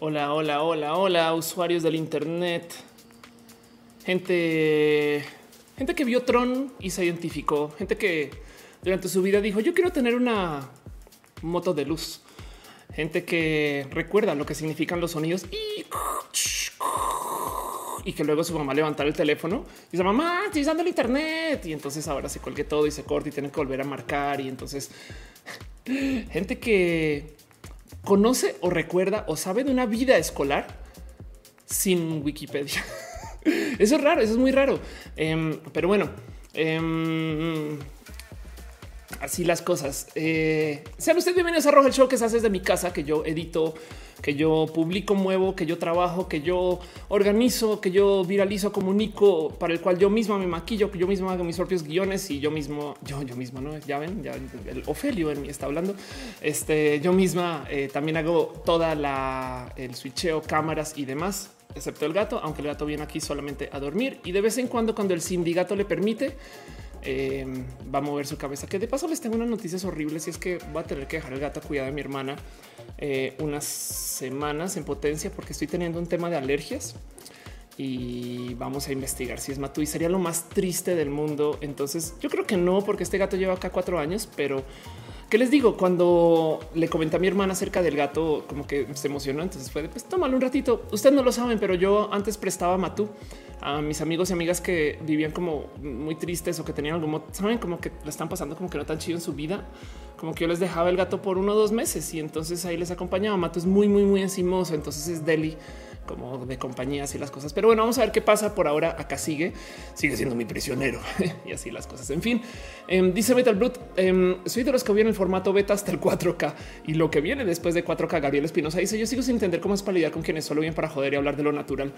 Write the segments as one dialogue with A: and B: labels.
A: Hola, hola, hola, hola, usuarios del Internet. Gente, gente que vio Tron y se identificó. Gente que durante su vida dijo: Yo quiero tener una moto de luz. Gente que recuerda lo que significan los sonidos y, que luego su mamá levantar el teléfono y dice: Mamá, estoy usando el Internet. Y entonces ahora se colgue todo y se corta y tiene que volver a marcar. Y entonces, gente que conoce o recuerda o sabe de una vida escolar sin Wikipedia. eso es raro, eso es muy raro. Em, pero bueno, em, así las cosas. Eh, sean ustedes bienvenidos a Rojo el Show que se hace desde mi casa, que yo edito que yo publico, muevo, que yo trabajo, que yo organizo, que yo viralizo, comunico, para el cual yo misma me maquillo, que yo mismo hago mis propios guiones y yo mismo, yo, yo mismo, no ya ven, ya el Ofelio en mí está hablando. Este yo misma eh, también hago toda la el switcheo, cámaras y demás, excepto el gato, aunque el gato viene aquí solamente a dormir y de vez en cuando, cuando el sindicato le permite, eh, va a mover su cabeza. Que de paso les tengo unas noticias horribles y es que va a tener que dejar el gato a cuidar de mi hermana eh, unas semanas en potencia porque estoy teniendo un tema de alergias y vamos a investigar si es Matú y sería lo más triste del mundo. Entonces yo creo que no, porque este gato lleva acá cuatro años, pero ¿Qué les digo? Cuando le comenté a mi hermana acerca del gato, como que se emocionó. Entonces fue de pues tómalo un ratito. Ustedes no lo saben, pero yo antes prestaba Matú a mis amigos y amigas que vivían como muy tristes o que tenían algún saben como que la están pasando como que no tan chido en su vida. Como que yo les dejaba el gato por uno o dos meses y entonces ahí les acompañaba. Matú es muy, muy, muy encimoso. Entonces es Deli como de compañías y las cosas. Pero bueno, vamos a ver qué pasa por ahora. Acá sigue, sigue siendo mi prisionero y así las cosas. En fin, em, dice Metal Blood, em, soy de los que vienen el formato beta hasta el 4K y lo que viene después de 4K. Gabriel Espinosa dice: Yo sigo sin entender cómo es para lidiar con quienes solo vienen para joder y hablar de lo natural.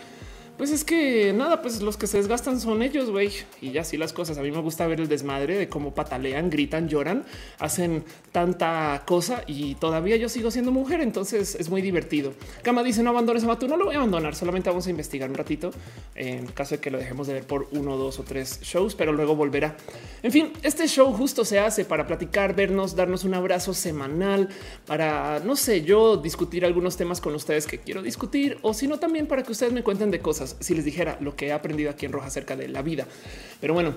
A: Pues es que nada, pues los que se desgastan son ellos, güey. Y ya así las cosas. A mí me gusta ver el desmadre de cómo patalean, gritan, lloran, hacen tanta cosa y todavía yo sigo siendo mujer. Entonces es muy divertido. Cama dice no abandones a Matu. No lo voy a abandonar. Solamente vamos a investigar un ratito en caso de que lo dejemos de ver por uno, dos o tres shows, pero luego volverá. En fin, este show justo se hace para platicar, vernos, darnos un abrazo semanal, para no sé, yo discutir algunos temas con ustedes que quiero discutir o sino también para que ustedes me cuenten de cosas si les dijera lo que he aprendido aquí en Roja acerca de la vida. Pero bueno,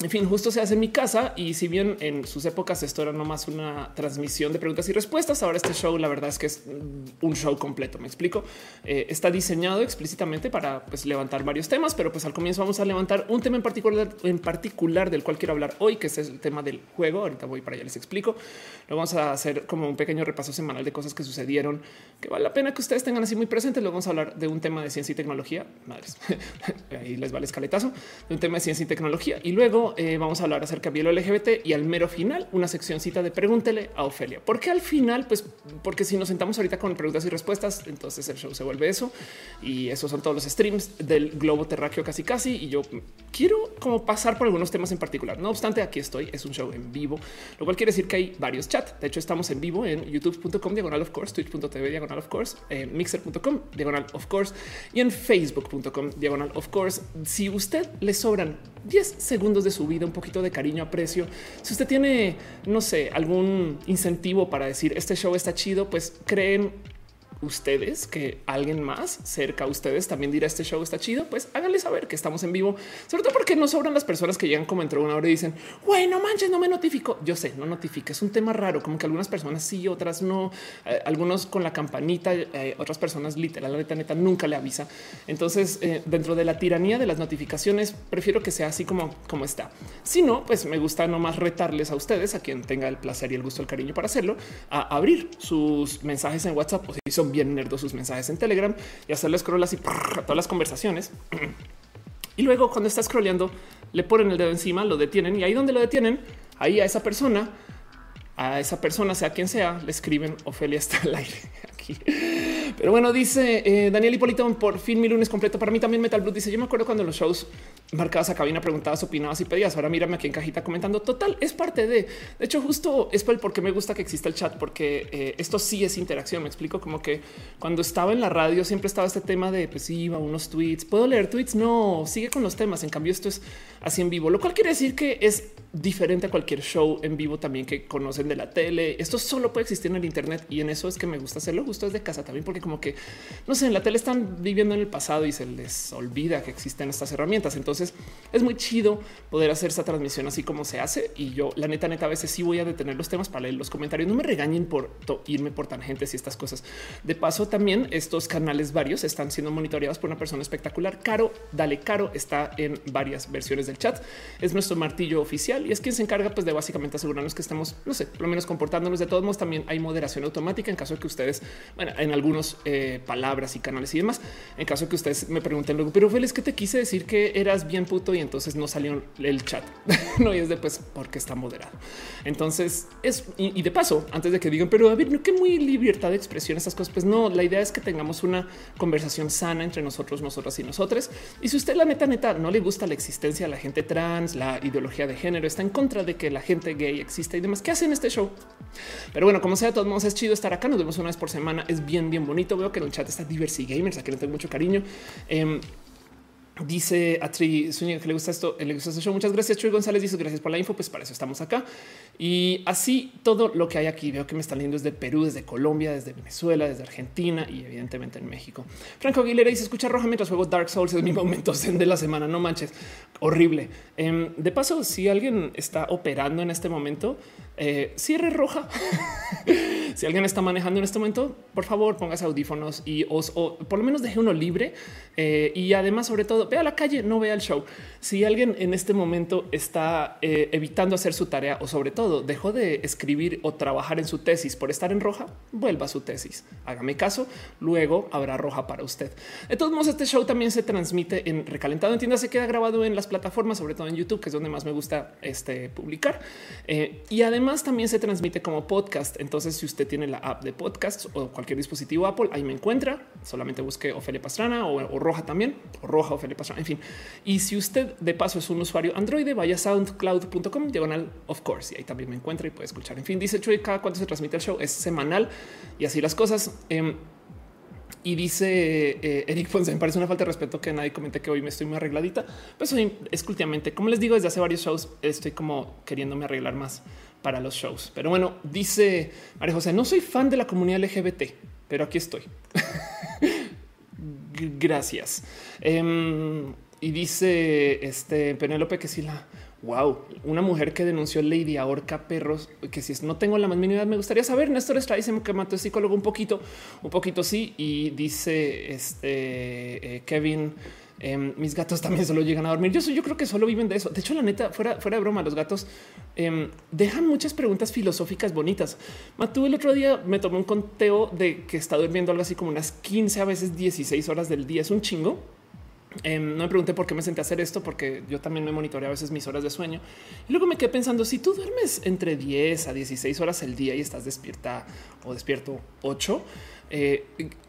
A: en fin, justo se hace en mi casa y si bien en sus épocas esto era nomás una transmisión de preguntas y respuestas, ahora este show la verdad es que es un show completo. Me explico. Eh, está diseñado explícitamente para pues, levantar varios temas, pero pues al comienzo vamos a levantar un tema en particular, en particular del cual quiero hablar hoy, que es el tema del juego. Ahorita voy para allá, les explico. Luego vamos a hacer como un pequeño repaso semanal de cosas que sucedieron que vale la pena que ustedes tengan así muy presentes. Luego vamos a hablar de un tema de ciencia y tecnología. Madres, ahí les va el escaletazo de un tema de ciencia y tecnología y luego eh, vamos a hablar acerca de lo LGBT y al mero final una seccióncita de pregúntele a Ofelia. ¿Por qué al final? Pues porque si nos sentamos ahorita con preguntas y respuestas, entonces el show se vuelve eso y esos son todos los streams del globo terráqueo casi casi y yo quiero como pasar por algunos temas en particular. No obstante, aquí estoy, es un show en vivo, lo cual quiere decir que hay varios chats. De hecho, estamos en vivo en youtube.com diagonal of course, twitch.tv diagonal of course, mixer.com diagonal of course y en facebook.com diagonal of course. Si usted le sobran 10 segundos de su vida, un poquito de cariño, aprecio. Si usted tiene, no sé, algún incentivo para decir este show está chido, pues creen ustedes que alguien más cerca a ustedes también dirá este show está chido, pues háganle saber que estamos en vivo, sobre todo porque no sobran las personas que llegan como entró una hora y dicen, bueno, manches, no me notifico. Yo sé, no notifica. Es un tema raro, como que algunas personas sí, otras no, eh, algunos con la campanita, eh, otras personas literal, la neta, neta, nunca le avisa. Entonces, eh, dentro de la tiranía de las notificaciones, prefiero que sea así como, como está. Si no, pues me gusta nomás retarles a ustedes, a quien tenga el placer y el gusto, el cariño para hacerlo, a abrir sus mensajes en WhatsApp o si son bien nerdos sus mensajes en Telegram y hacerle scroll así a todas las conversaciones. Y luego cuando está scrolleando, le ponen el dedo encima, lo detienen y ahí donde lo detienen, ahí a esa persona, a esa persona, sea quien sea, le escriben Ofelia está al aire aquí. Pero bueno, dice eh, Daniel Hipólito, por fin mi lunes completo. Para mí también Metal Blue dice: Yo me acuerdo cuando los shows marcabas a cabina, preguntabas, opinabas y pedías. Ahora mírame aquí en cajita comentando. Total, es parte de. De hecho, justo es por qué me gusta que exista el chat, porque eh, esto sí es interacción. Me explico como que cuando estaba en la radio siempre estaba este tema de pues iba unos tweets. Puedo leer tweets. No sigue con los temas. En cambio, esto es así en vivo, lo cual quiere decir que es diferente a cualquier show en vivo también que conocen de la tele. Esto solo puede existir en el Internet y en eso es que me gusta hacerlo justo desde casa también, porque como que no sé, en la tele están viviendo en el pasado y se les olvida que existen estas herramientas. Entonces es muy chido poder hacer esta transmisión así como se hace. Y yo, la neta, neta, a veces sí voy a detener los temas para leer los comentarios. No me regañen por irme por tangentes y estas cosas. De paso, también estos canales varios están siendo monitoreados por una persona espectacular. Caro, dale Caro, está en varias versiones del chat. Es nuestro martillo oficial y es quien se encarga pues, de básicamente asegurarnos que estemos, no sé, lo menos comportándonos de todos modos. También hay moderación automática en caso de que ustedes, bueno, en algunos eh, palabras y canales y demás, en caso de que ustedes me pregunten luego, pero Félix, que te quise decir que eras bien puto y entonces no salió el chat. no, y es después porque está moderado. Entonces es, y, de paso, antes de que digan, pero a ver, no que muy libertad de expresión, esas cosas, pues no, la idea es que tengamos una conversación sana entre nosotros, nosotras y nosotros. Y si usted la neta, neta, no le gusta la existencia de la gente trans, la ideología de género, está en contra de que la gente gay exista y demás, ¿qué hacen este show? Pero bueno, como sea, de todos modos es chido estar acá. Nos vemos una vez por semana. Es bien, bien bonito. Veo que el chat está Diversi Gamers, a quien le tengo mucho cariño. Eh, Dice a Tri que le gusta esto, le gusta este. Muchas gracias. Chuy González dice gracias por la info. Pues para eso estamos acá. Y así todo lo que hay aquí. Veo que me están leyendo desde Perú, desde Colombia, desde Venezuela, desde Argentina y evidentemente en México. Franco Aguilera dice escucha roja mientras juego Dark Souls. Es mi momento de la semana. No manches, horrible. Em, de paso, si alguien está operando en este momento, eh, cierre roja. si alguien está manejando en este momento, por favor, póngase audífonos y os, o por lo menos deje uno libre. Eh, y además, sobre todo, vea la calle, no vea el show. Si alguien en este momento está eh, evitando hacer su tarea o sobre todo dejó de escribir o trabajar en su tesis por estar en roja, vuelva a su tesis. Hágame caso. Luego habrá roja para usted. De todos modos, este show también se transmite en recalentado. Entienda, se queda grabado en las plataformas, sobre todo en YouTube, que es donde más me gusta este, publicar. y además, también se transmite como podcast. Entonces, si usted tiene la app de podcast o cualquier dispositivo Apple, ahí me encuentra. Solamente busque Ofelia Pastrana o, Roja también, o Roja Ofelia Pastrana, en fin. Y si usted de paso es un usuario Android, vaya a soundcloud.com diagonal of course. Y ahí también me encuentra y puede escuchar. En fin, dice Chuy, cada cuánto se transmite el show es semanal y así las cosas. Em, y dice eh, Eric Ponce, me parece una falta de respeto que nadie comente que hoy me estoy muy arregladita. Pues soy es como les digo, desde hace varios shows estoy como queriéndome arreglar más para los shows. Pero bueno, dice María José, no soy fan de la comunidad LGBT, pero aquí estoy. Gracias. Em, y dice este Penélope que sí la wow, una mujer que denunció Lady ahorca perros, que si no tengo la más mínima, me gustaría saber. Néstor diciendo que mató a psicólogo un poquito, un poquito sí. Y dice este eh, Kevin Em, mis gatos también solo llegan a dormir. Yo, yo creo que solo viven de eso. De hecho, la neta, fuera, fuera de broma, los gatos em, dejan muchas preguntas filosóficas bonitas. Matú el otro día me tomó un conteo de que está durmiendo algo así como unas 15 a veces 16 horas del día. Es un chingo. Em, no me pregunté por qué me senté a hacer esto, porque yo también me monitoreo a veces mis horas de sueño. Y luego me quedé pensando, si tú duermes entre 10 a 16 horas el día y estás despierta o despierto 8, eh,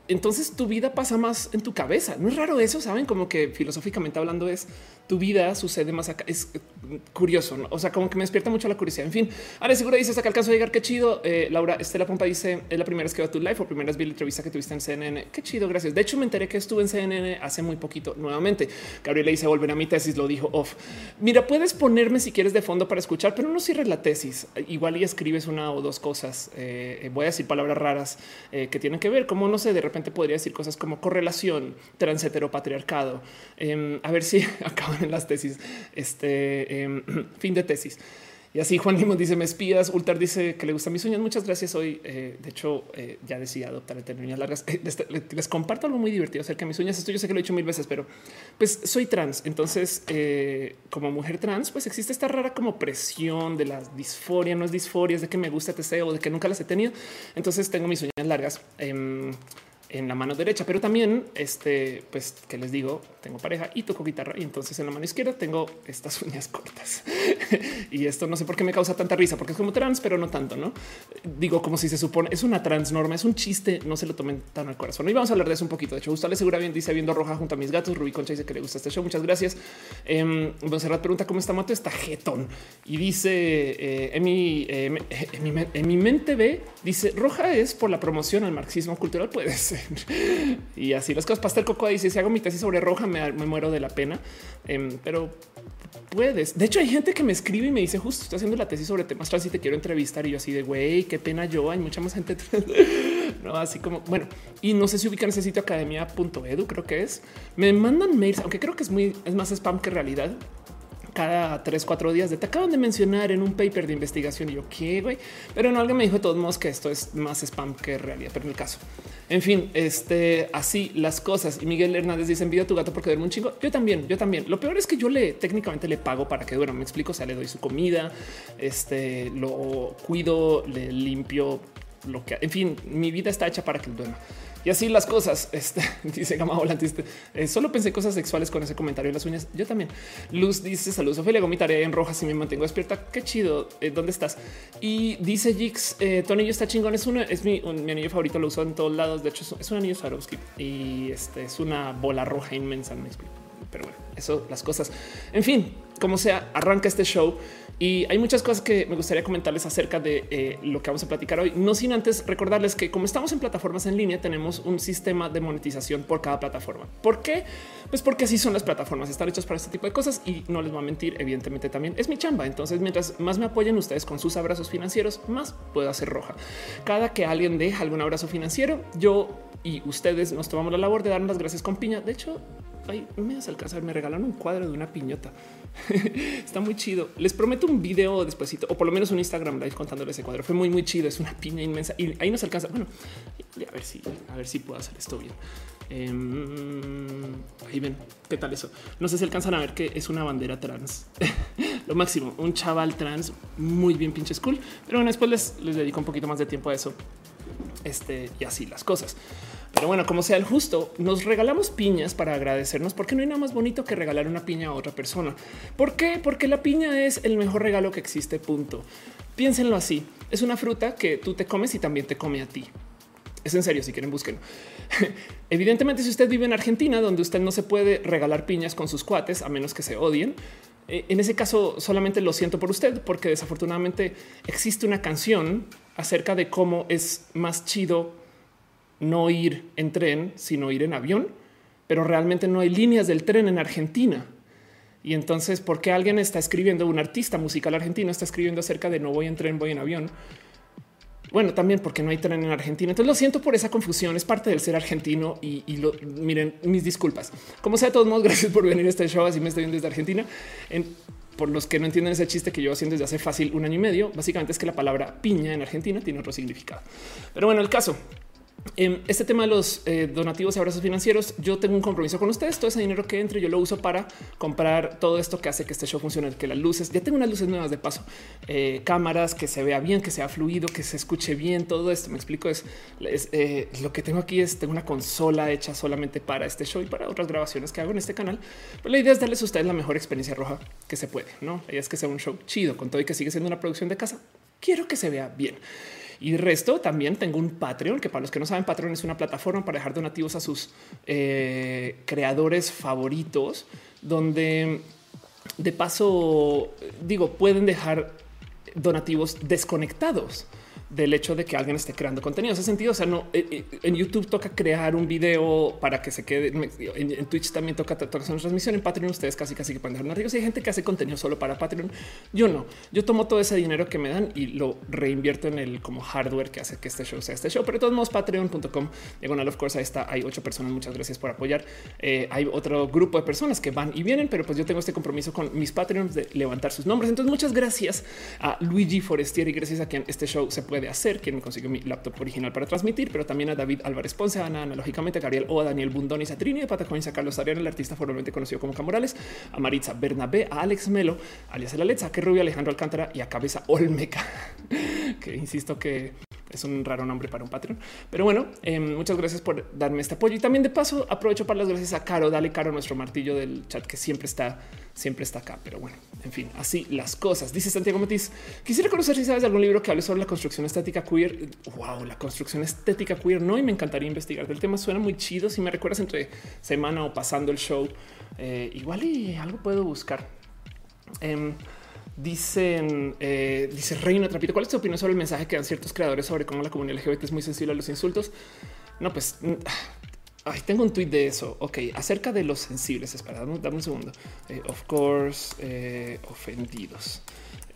A: entonces tu vida pasa más en tu cabeza. No es raro eso, saben, como que filosóficamente hablando es tu vida sucede más acá. Curioso, o sea, como que me despierta mucho la curiosidad. En fin, ahora seguro dice hasta que alcanzo a llegar. Qué chido. Eh, Laura Estela Pompa dice es la primera vez que veo tu live o primera vez vi la entrevista que tuviste en CNN. Qué chido. Gracias. De hecho, me enteré que estuve en CNN hace muy poquito nuevamente. Gabriela dice volver a mi tesis. Lo dijo off. Mira, puedes ponerme si quieres de fondo para escuchar, pero no cierres la tesis. Igual y escribes una o dos cosas. Eh, voy a decir palabras raras eh, que tienen que ver, como no sé, de repente podría decir cosas como correlación, transheteropatriarcado. Eh, a ver si acaban en las tesis. Este em, fin de tesis. Y así Juan Limón dice: Me espías. Ultar dice que le gustan mis uñas. Muchas gracias. Hoy, eh, de hecho, eh, ya decidí adoptar el tener uñas largas. Eh, les, comparto algo muy divertido acerca de mis uñas. Esto yo sé que lo he dicho mil veces, pero pues soy trans. Entonces, como mujer trans, pues existe esta rara como presión de la disforia. No es disforia, es de que me gusta TC o de que nunca las he tenido. Entonces, tengo mis uñas largas. En la mano derecha, pero también este, pues que les digo, tengo pareja y toco guitarra y entonces en la mano izquierda tengo estas uñas cortas y esto no sé por qué me causa tanta risa porque es como trans, pero no tanto, no digo como si se supone es una trans norma, es un chiste, no se lo tomen tan al corazón y vamos a hablar de eso un poquito. De hecho, Gustavo segura bien dice viendo roja junto a mis gatos. Rubí Concha dice que le gusta este show. Muchas gracias. Eh, pregunta cómo está Mato, está jetón y dice eh, en, mi, en mi mente ve, dice roja es por la promoción al marxismo cultural. Puede ser y así las cosas. Pastel Coco dice: Si hago mi tesis sobre roja, me, muero de la pena, em, pero puedes. De hecho, hay gente que me escribe y me dice: Justo estoy haciendo la tesis sobre temas trans y te quiero entrevistar. Y yo, así de güey, qué pena yo. Hay mucha más gente. no, así como bueno, y no sé si ubican ese sitio academia.edu, creo que es. Me mandan mails, aunque creo que es muy, es más spam que realidad cada tres, cuatro días te acaban de mencionar en un paper de investigación y yo qué güey, pero no alguien me dijo de todos modos que esto es más spam que realidad, pero en el caso, en fin, este así las cosas. Y Miguel Hernández dice envía a tu gato porque duerme un chingo. Yo también, yo también. Lo peor es que yo le técnicamente le pago para que duerma. Me explico. O sea, le doy su comida, este lo cuido, le limpio lo que, en fin, mi vida está hecha para que duerma. Y así las cosas. Este, dice Gama Volante. Eh, solo pensé cosas sexuales con ese comentario de las uñas. Yo también. Luz dice saludos. Ophelia, hago mi tarea en roja si me mantengo despierta. Qué chido. Eh, ¿Dónde estás? Y dice Jix, eh, tu está chingón. Es una, es mi, mi, anillo favorito. Lo uso en todos lados. De hecho, es, un anillo Swarovski y este es una bola roja inmensa. Pero bueno, eso, las cosas. En fin, como sea, arranca este show. Y hay muchas cosas que me gustaría comentarles acerca de eh, lo que vamos a platicar hoy. No sin antes recordarles que como estamos en plataformas en línea, tenemos un sistema de monetización por cada plataforma. ¿Por qué? Pues porque así son las plataformas, están hechas para este tipo de cosas y no les voy a mentir, evidentemente también es mi chamba. Entonces, mientras más me apoyen ustedes con sus abrazos financieros, más puedo hacer roja. Cada que alguien deja algún abrazo financiero, yo y ustedes nos tomamos la labor de dar las gracias con piña. De hecho, ahí me hace alcanzar, me regalaron un cuadro de una piñota. Está muy chido. Les prometo un video despuesito o por lo menos un Instagram live contándole ese cuadro. Fue muy, muy chido. Es una piña inmensa y ahí nos alcanza. Bueno, a ver si, a ver si puedo hacer esto bien. Em, ahí ven qué tal eso. No sé si alcanzan a ver que es una bandera trans. lo máximo, un chaval trans muy bien pinche cool. Pero bueno, después les, les dedico un poquito más de tiempo a eso. Este y así las cosas. Pero bueno, como sea el justo, nos regalamos piñas para agradecernos porque no hay nada más bonito que regalar una piña a otra persona. ¿Por qué? Porque la piña es el mejor regalo que existe, punto. Piénsenlo así. Es una fruta que tú te comes y también te come a ti. Es en serio, si quieren busquen. Evidentemente, si usted vive en Argentina, donde usted no se puede regalar piñas con sus cuates, a menos que se odien, eh, en ese caso solamente lo siento por usted, porque desafortunadamente existe una canción acerca de cómo es más chido no ir en tren, sino ir en avión, pero realmente no hay líneas del tren en Argentina. Y entonces, ¿por qué alguien está escribiendo, un artista musical argentino está escribiendo acerca de no voy en tren, voy en avión? Bueno, también porque no hay tren en Argentina. Entonces lo siento por esa confusión. Es parte del ser argentino y, lo, miren mis disculpas. Como sea, de todos modos, gracias por venir a este show. Así me estoy viendo desde Argentina. por los que no entienden ese chiste que yo haciendo desde hace fácil un año y medio, básicamente es que la palabra piña en Argentina tiene otro significado. Pero bueno, el caso este tema de los eh, donativos y abrazos financieros, yo tengo un compromiso con ustedes. Todo ese dinero que entre, yo lo uso para comprar todo esto que hace que este show funcione, que las luces, ya tengo unas luces nuevas de paso, eh, cámaras, que se vea bien, que sea fluido, que se escuche bien. Todo esto me explico. Es, eh, lo que tengo aquí es tengo una consola hecha solamente para este show y para otras grabaciones que hago en este canal. Pero la idea es darles a ustedes la mejor experiencia roja que se puede. No la es que sea un show chido con todo y que sigue siendo una producción de casa. Quiero que se vea bien. Y resto también tengo un Patreon, que para los que no saben, Patreon es una plataforma para dejar donativos a sus eh, creadores favoritos, donde de paso, digo, pueden dejar donativos desconectados del hecho de que alguien esté creando contenido. ese sentido, o sea, no eh, eh, en YouTube toca crear un video para que se quede. En, Twitch también toca, toca hacer una transmisión. En Patreon ustedes casi casi que pueden dejar una Hay gente que hace contenido solo para Patreon. Yo no. Yo tomo todo ese dinero que me dan y lo reinvierto en el como hardware que hace que este show sea este show. Pero de todos modos, patreon.com diagonal of course ahí está. Hay ocho personas. Muchas gracias por apoyar. Eh, hay otro grupo de personas que van y vienen, pero pues yo tengo este compromiso con mis Patreons de levantar sus nombres. Entonces, muchas gracias a Luigi Forestier y gracias a quien este show se puede de hacer, quien me consiguió mi laptop original para transmitir, pero también a David Álvarez Ponce, a Ana, analógicamente a Gabriel o a Daniel Bundonis, a Trini de Patacones, a Carlos Ariana, el artista formalmente conocido como Camorales, a Maritza Bernabé, a Alex Melo, alias El Alexa, que Rubio, Alejandro Alcántara y a Cabeza Olmeca, que insisto que Es un raro nombre para un Patreon. Pero bueno, em, muchas gracias por darme este apoyo. Y también de paso aprovecho para las gracias a Caro. Dale Caro, nuestro martillo del chat que siempre está, siempre está acá. Pero bueno, en fin, así las cosas. Dice Santiago Matiz. Quisiera conocer si sabes de algún libro que hable sobre la construcción estética queer. Wow, la construcción estética queer. No, y me encantaría investigar del tema. Suena muy chido. Si me recuerdas entre semana o pasando el show, eh, igual y algo puedo buscar. Em, Dicen, eh, dice Reina Trapito, ¿cuál es tu opinión sobre el mensaje que dan ciertos creadores sobre cómo la comunidad LGBT es muy sensible a los insultos? No, pues ay, tengo un tweet de eso. Ok, acerca de los sensibles. Espera, dame, un segundo. Eh, of course, eh, ofendidos.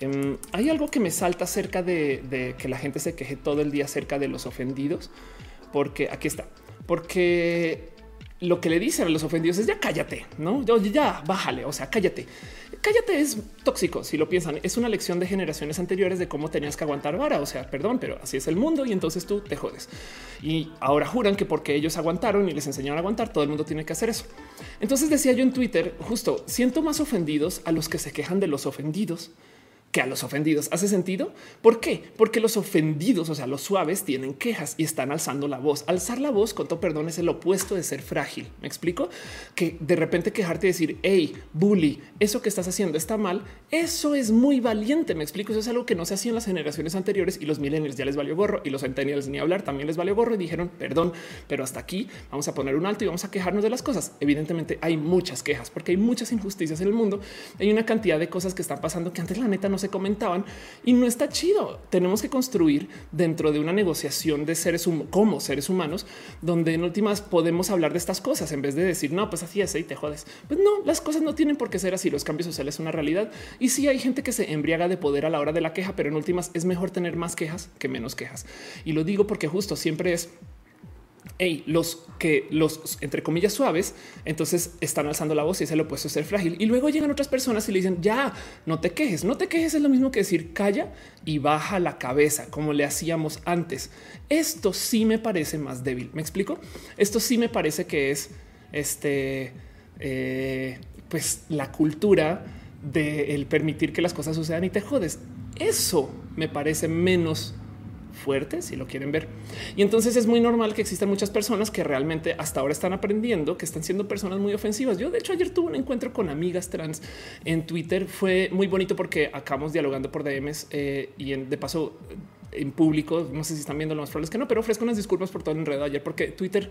A: Em, hay algo que me salta acerca de, de que la gente se queje todo el día acerca de los ofendidos, porque aquí está, porque lo que le dicen a los ofendidos es ya cállate, no? Ya, ya bájale, o sea, cállate. Cállate es tóxico. Si lo piensan, es una lección de generaciones anteriores de cómo tenías que aguantar vara. O sea, perdón, pero así es el mundo y entonces tú te jodes. Y ahora juran que porque ellos aguantaron y les enseñaron a aguantar, todo el mundo tiene que hacer eso. Entonces decía yo en Twitter, justo siento más ofendidos a los que se quejan de los ofendidos que a los ofendidos. ¿Hace sentido? ¿Por qué? Porque los ofendidos, o sea, los suaves, tienen quejas y están alzando la voz. Alzar la voz, con todo perdón, es el opuesto de ser frágil. ¿Me explico? Que de repente quejarte y decir, hey, bully, eso que estás haciendo está mal, eso es muy valiente. ¿Me explico? Eso es algo que no se hacía en las generaciones anteriores y los millennials ya les valió gorro y los centennials ni hablar también les valió gorro y dijeron, perdón, pero hasta aquí vamos a poner un alto y vamos a quejarnos de las cosas. Evidentemente hay muchas quejas porque hay muchas injusticias en el mundo. Hay una cantidad de cosas que están pasando que antes la neta no se comentaban y no está chido. Tenemos que construir dentro de una negociación de seres como seres humanos, donde en últimas podemos hablar de estas cosas en vez de decir no, pues así es y te jodes. Pues no, las cosas no tienen por qué ser así. Los cambios sociales son una realidad y sí hay gente que se embriaga de poder a la hora de la queja, pero en últimas es mejor tener más quejas que menos quejas. Y lo digo porque justo siempre es hey, los que los entre comillas suaves, entonces están alzando la voz y es el opuesto a ser frágil. Y luego llegan otras personas y le dicen ya no te quejes, no te quejes. Es lo mismo que decir calla y baja la cabeza, como le hacíamos antes. Esto sí me parece más débil. Me explico. Esto sí me parece que es este, eh, pues la cultura de el permitir que las cosas sucedan y te jodes. Eso me parece menos fuerte, si lo quieren ver. Y entonces es muy normal que existan muchas personas que realmente hasta ahora están aprendiendo, que están siendo personas muy ofensivas. Yo de hecho ayer tuve un encuentro con amigas trans en Twitter. Fue muy bonito porque acabamos dialogando por DMs eh, y de paso en público. No sé si están viendo lo más probable que no, pero ofrezco unas disculpas por todo el enredo ayer porque Twitter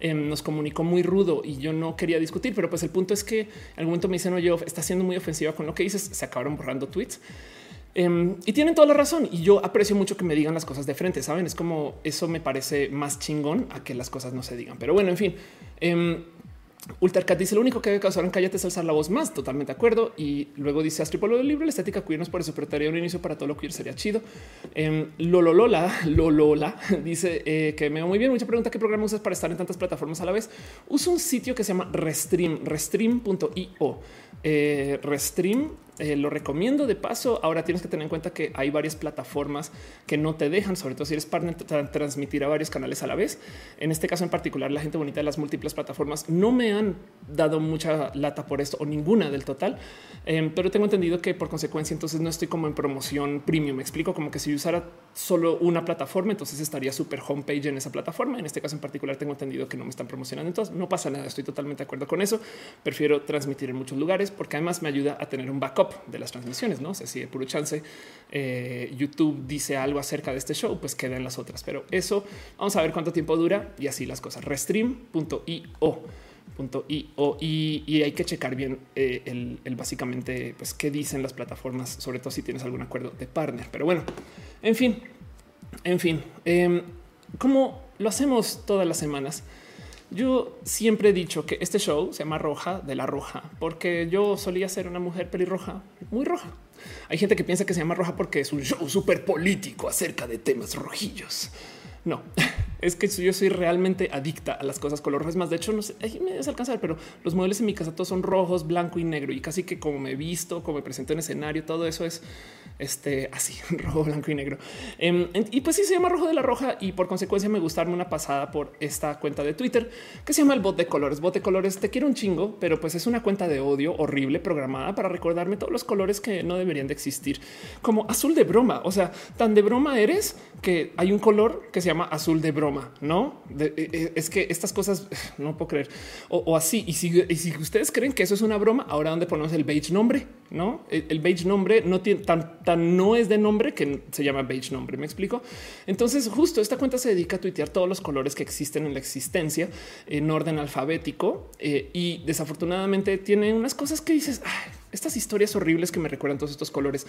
A: em, nos comunicó muy rudo y yo no quería discutir, pero pues el punto es que en algún momento me dicen, oye, está siendo muy ofensiva con lo que dices. Se acabaron borrando tweets. Em, y tienen toda la razón. Y yo aprecio mucho que me digan las cosas de frente. Saben, es como eso me parece más chingón a que las cosas no se digan. Pero bueno, en fin. Eh, Ultercat dice lo único que debe causar en cállate es alzar la voz más. Totalmente de acuerdo. Y luego dice Astripolo del libro, la estética queer no es por eso, pero un inicio para todo lo queer sería chido. Eh, Lololola, Lolola dice que me va muy bien. Mucha pregunta: ¿Qué programa usas para estar en tantas plataformas a la vez? Uso un sitio que se llama Restream, restream.io. Eh, Restream eh, lo recomiendo de paso. Ahora tienes que tener en cuenta que hay varias plataformas que no te dejan, sobre todo si eres partner, transmitir a varios canales a la vez. En este caso en particular, la gente bonita de las múltiples plataformas no me han dado mucha lata por esto o ninguna del total, em, pero tengo entendido que por consecuencia entonces no estoy como en promoción premium. Me explico como que si usara solo una plataforma, entonces estaría súper homepage en esa plataforma. En este caso en particular tengo entendido que no me están promocionando, entonces no pasa nada. Estoy totalmente de acuerdo con eso. Prefiero transmitir en muchos lugares porque además me ayuda a tener un backup de las transmisiones. No sé si de puro chance eh, YouTube dice algo acerca de este show, pues queda en las otras. Pero eso vamos a ver cuánto tiempo dura y así las cosas. Restream.io. Y, hay que checar bien eh, el, básicamente pues qué dicen las plataformas, sobre todo si tienes algún acuerdo de partner. Pero bueno, en fin, en fin, em, como lo hacemos todas las semanas, yo siempre he dicho que este show se llama Roja de la Roja porque yo solía ser una mujer pelirroja, muy roja. Hay gente que piensa que se llama Roja porque es un show súper político acerca de temas rojillos. No, es que yo soy realmente adicta a las cosas color más. De hecho, no sé, me des alcanzar, pero los modelos en mi casa todos son rojos, blanco y negro y casi que como me he visto, como me presento en escenario, todo eso es este así rojo, blanco y negro. Em, y pues sí se llama rojo de la roja y por consecuencia me gustarme una pasada por esta cuenta de Twitter que se llama el bot de colores. Bot de colores te quiero un chingo, pero pues es una cuenta de odio horrible programada para recordarme todos los colores que no deberían de existir, como azul de broma. O sea, tan de broma eres que hay un color que se llama azul de broma, no e, e, es que estas cosas no puedo creer o, así. Y si, ustedes creen que eso es una broma, ahora dónde ponemos el beige nombre, no el, beige nombre no tiene tan tan no es de nombre que se llama beige nombre. Me explico. Entonces, justo esta cuenta se dedica a tuitear todos los colores que existen en la existencia en orden alfabético eh, y desafortunadamente tiene unas cosas que dices, estas historias horribles que me recuerdan todos estos colores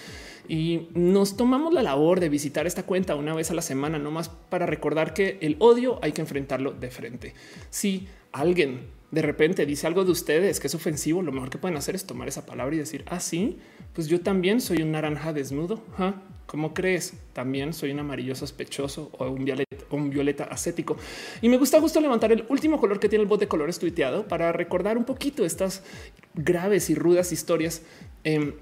A: y nos tomamos la labor de visitar esta cuenta una vez a la semana, no más para recordar que el odio hay que enfrentarlo de frente. Si alguien de repente dice algo de ustedes que es ofensivo, lo mejor que pueden hacer es tomar esa palabra y decir así, ah, pues yo también soy un naranja desnudo. ¿Cómo crees? También soy un amarillo sospechoso o un violeta, un violeta ascético. Y me gusta justo levantar el último color que tiene el bot de colores tuiteado para recordar un poquito estas graves y rudas historias em,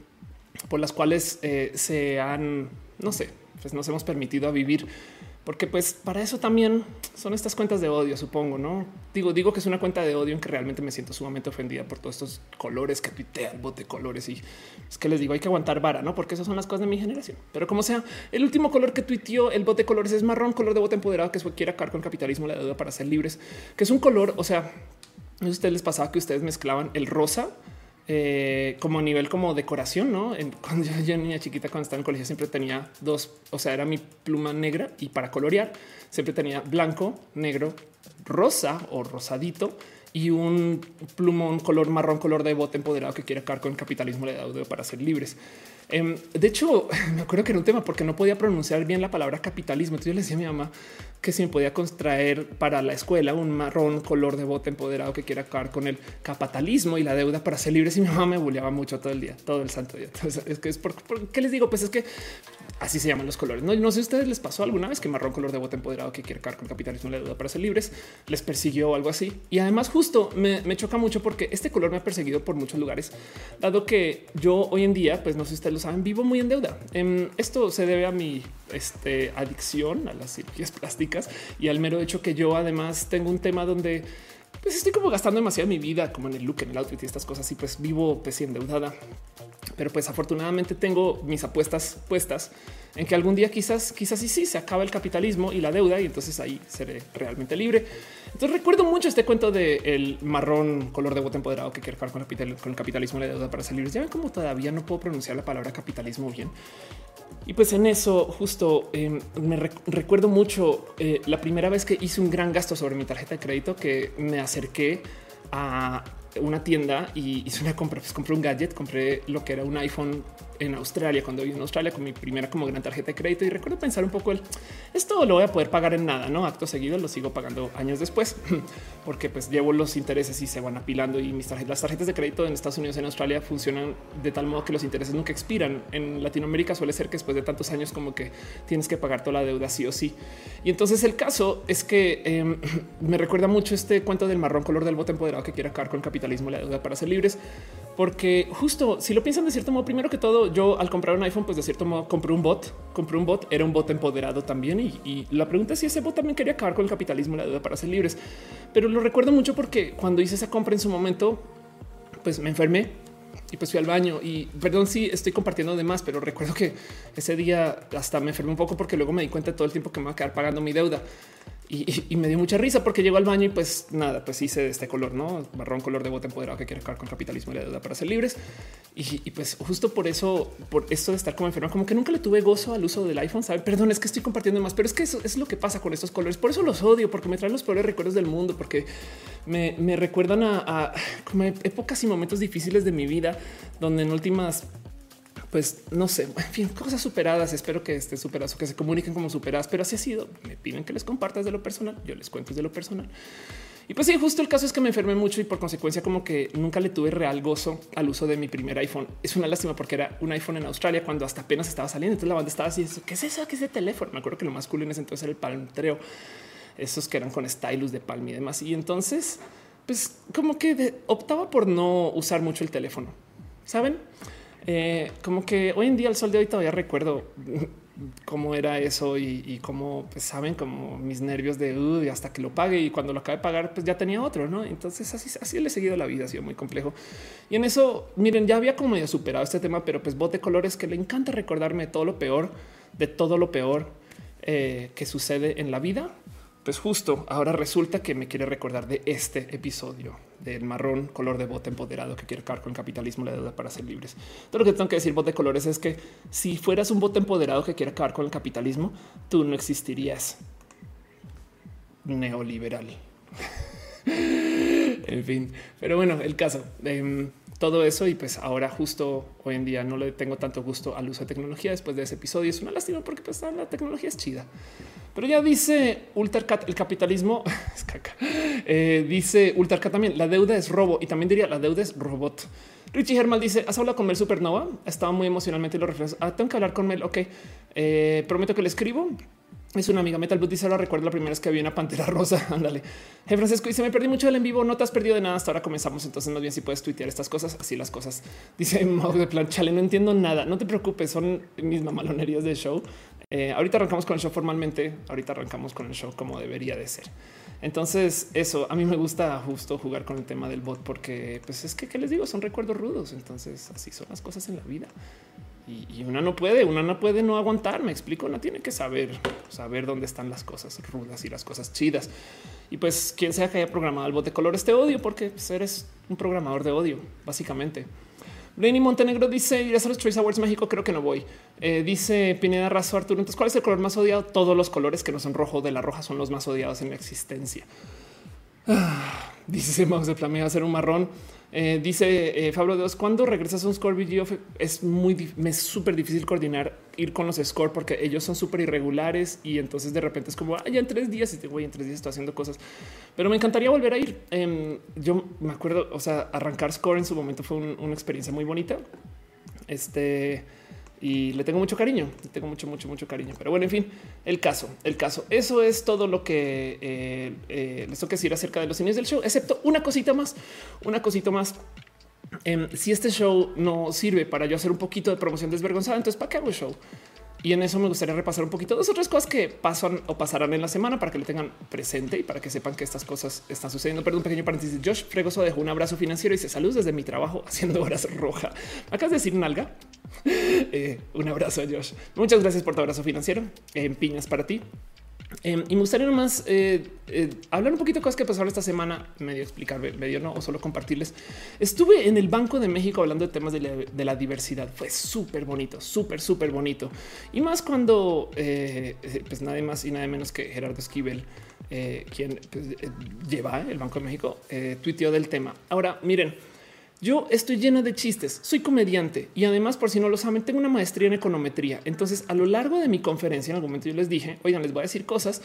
A: por las cuales eh, se han, no sé, pues nos hemos permitido a vivir porque pues para eso también son estas cuentas de odio, supongo, ¿no? Digo, digo que es una cuenta de odio en que realmente me siento sumamente ofendida por todos estos colores que tuitean, bot de colores y es que les digo, hay que aguantar vara, ¿no? Porque esas son las cosas de mi generación. Pero como sea, el último color que tuiteó el bot de colores es marrón, color de bote empoderado que quiere acabar con capitalismo, la deuda para ser libres, que es un color, o sea, a ustedes les pasaba que ustedes mezclaban el rosa eh, como a nivel como decoración, ¿no? cuando yo, yo niña chiquita, cuando estaba en colegio, siempre tenía dos, o sea, era mi pluma negra y para colorear siempre tenía blanco, negro, rosa o rosadito y un plumón color marrón, color de bote empoderado que quiere acabar con el capitalismo de audio para ser libres. Em, de hecho, me acuerdo que era un tema porque no podía pronunciar bien la palabra capitalismo. Entonces yo le decía a mi mamá que si me podía contraer para la escuela un marrón color de bote empoderado que quiera acabar con el capitalismo y la deuda para ser libres. Y mi mamá me bulleaba mucho todo el día, todo el santo día. Entonces, es que es por, qué les digo, pues es que así se llaman los colores. No, no sé si a ustedes les pasó alguna vez que marrón color de bote empoderado que quiere acabar con el capitalismo y la deuda para ser libres les persiguió o algo así. Y además justo me, choca mucho porque este color me ha perseguido por muchos lugares, dado que yo hoy en día, pues no sé si lo saben, vivo muy en deuda. Em, esto se debe a mi este, adicción a las cirugías plásticas y al mero hecho que yo además tengo un tema donde pues estoy como gastando demasiado mi vida como en el look, en el outfit y estas cosas y pues vivo pues endeudada. Pero pues afortunadamente tengo mis apuestas puestas en que algún día quizás, quizás sí, sí se acaba el capitalismo y la deuda y entonces ahí seré realmente libre. Entonces recuerdo mucho este cuento de el marrón color de bote empoderado que quiere jugar con, con el capitalismo y la deuda para salir. Ya ven como todavía no puedo pronunciar la palabra capitalismo bien. Y pues en eso justo em, me recuerdo mucho eh, la primera vez que hice un gran gasto sobre mi tarjeta de crédito que me acerqué a una tienda y hice una compra, pues compré un gadget, compré lo que era un iPhone en Australia, cuando viví en Australia con mi primera como gran tarjeta de crédito y recuerdo pensar un poco el esto lo voy a poder pagar en nada, no acto seguido lo sigo pagando años después porque pues llevo los intereses y se van apilando y mis tarjetas, las tarjetas de crédito en Estados Unidos, en Australia funcionan de tal modo que los intereses nunca expiran. En Latinoamérica suele ser que después de tantos años como que tienes que pagar toda la deuda sí o sí. Y entonces el caso es que em, me recuerda mucho este cuento del marrón color del bote empoderado que quiere acabar con el capitalismo la deuda para ser libres, porque justo si lo piensan de cierto modo, primero que todo, yo al comprar un iPhone, pues de cierto modo compré un bot, compré un bot, era un bot empoderado también. Y, la pregunta es si ese bot también quería acabar con el capitalismo y la deuda para ser libres. Pero lo recuerdo mucho porque cuando hice esa compra en su momento, pues me enfermé y pues fui al baño y perdón si estoy compartiendo de más, pero recuerdo que ese día hasta me enfermé un poco porque luego me di cuenta de todo el tiempo que me va a quedar pagando mi deuda. Y, me dio mucha risa porque llegó al baño y pues nada, pues hice de este color, no marrón, color de bote empoderado que quiere acabar con capitalismo y la deuda para ser libres. Y, pues justo por eso, por esto de estar como enfermo, como que nunca le tuve gozo al uso del iPhone. Sabe, perdón, es que estoy compartiendo más, pero es que eso es lo que pasa con estos colores. Por eso los odio, porque me traen los peores recuerdos del mundo, porque me, recuerdan a, a como épocas y momentos difíciles de mi vida, donde en últimas pues no sé, en fin, cosas superadas. Espero que esté superadas o que se comuniquen como superadas, pero así ha sido. Me piden que les compartas de lo personal. Yo les cuento de lo personal. Y pues sí, justo el caso es que me enfermé mucho y por consecuencia como que nunca le tuve real gozo al uso de mi primer iPhone. Es una lástima porque era un iPhone en Australia cuando hasta apenas estaba saliendo. Entonces la banda estaba así, ¿qué es eso? ¿Qué es ese teléfono? Me acuerdo que lo más cool en entonces era el palmtreo. esos que eran con stylus de palma y demás. Y entonces, pues como que optaba por no usar mucho el teléfono, ¿saben? Eh, como que hoy en día, el sol de hoy todavía recuerdo cómo era eso y, cómo pues, saben como mis nervios de hasta que lo pague y cuando lo acabe de pagar pues ya tenía otro, ¿no? Entonces así, así le he seguido la vida, ha sido muy complejo. Y en eso, miren, ya había como ya superado este tema, pero pues bote colores que le encanta recordarme todo lo peor, de todo lo peor eh, que sucede en la vida pues justo ahora resulta que me quiere recordar de este episodio del marrón color de bote empoderado que quiere acabar con el capitalismo, la deuda para ser libres. Todo lo que tengo que decir bote de colores es que si fueras un bote empoderado que quiere acabar con el capitalismo, tú no existirías neoliberal. en fin, pero bueno, el caso em, todo eso y pues ahora justo hoy en día no le tengo tanto gusto al uso de tecnología después de ese episodio. Es una lástima porque pues la tecnología es chida. Pero ya dice Ultracat, el capitalismo es caca. Eh, dice Ultracat también, la deuda es robo y también diría la deuda es robot. Richie Hermal dice, ¿has hablado con Mel Supernova? Estaba muy emocionalmente lo refieres. Ah, tengo que hablar con Mel. Ok, eh, prometo que le escribo. Es una amiga Metal Boot dice ahora recuerdo la primera vez que había una pantera rosa. Ándale. Hey Francisco dice me perdí mucho del en vivo. No te has perdido de nada. Hasta ahora comenzamos. Entonces más bien si puedes tuitear estas cosas, así las cosas. Dice Mau de plan chale. No entiendo nada. No te preocupes. Son mis mamalonerías de show. Eh, ahorita arrancamos con el show formalmente. Ahorita arrancamos con el show como debería de ser. Entonces eso a mí me gusta justo jugar con el tema del bot porque pues es que ¿qué les digo son recuerdos rudos. Entonces así son las cosas en la vida y, una no puede, una no puede no aguantar. Me explico, no tiene que saber, saber dónde están las cosas rudas y las cosas chidas. Y pues quien sea que haya programado el bot de color este odio, porque pues, eres un programador de odio, básicamente. Blaney Montenegro dice ir a los Choice Awards México. Creo que no voy. Eh, dice Pineda Razo Arturo. Entonces, ¿cuál es el color más odiado? Todos los colores que no son rojo de la roja son los más odiados en la existencia. Ah, dice Mouse de Flamea hacer un marrón. Eh, dice eh, Fabio Dios, cuando regresas a un score video es muy súper difícil coordinar ir con los score porque ellos son súper irregulares y entonces de repente es como ah, en tres días y te voy en tres días estoy haciendo cosas, pero me encantaría volver a ir. Em, yo me acuerdo, o sea, arrancar score en su momento fue una experiencia muy bonita. Este y le tengo mucho cariño, le tengo mucho, mucho, mucho cariño. Pero bueno, en fin, el caso, el caso. Eso es todo lo que eh, eh, les tengo que decir acerca de los cines del show, excepto una cosita más, una cosita más. Em, si este show no sirve para yo hacer un poquito de promoción desvergonzada, entonces ¿para qué hago el show? Y en eso me gustaría repasar un poquito dos otras cosas que pasan o pasarán en la semana para que lo tengan presente y para que sepan que estas cosas están sucediendo. Perdón, un pequeño paréntesis. Josh Fregoso dejó un abrazo financiero y dice salud desde mi trabajo haciendo horas roja. acabas de decir nalga. Eh, un abrazo Josh. Muchas gracias por tu abrazo financiero. En piñas para ti. Em, y me gustaría nomás eh, eh, hablar un poquito de cosas que pasaron esta semana, medio explicarme, medio no, o solo compartirles. Estuve en el Banco de México hablando de temas de la, diversidad. Fue súper bonito, súper, súper bonito. Y más cuando, pues nada más y nada menos que Gerardo Esquivel, quien pues, lleva el Banco de México, tuiteó del tema. Ahora, miren, yo estoy llena de chistes, soy comediante y además, por si no lo saben, tengo una maestría en econometría. Entonces, a lo largo de mi conferencia, en algún momento yo les dije, oigan, les voy a decir cosas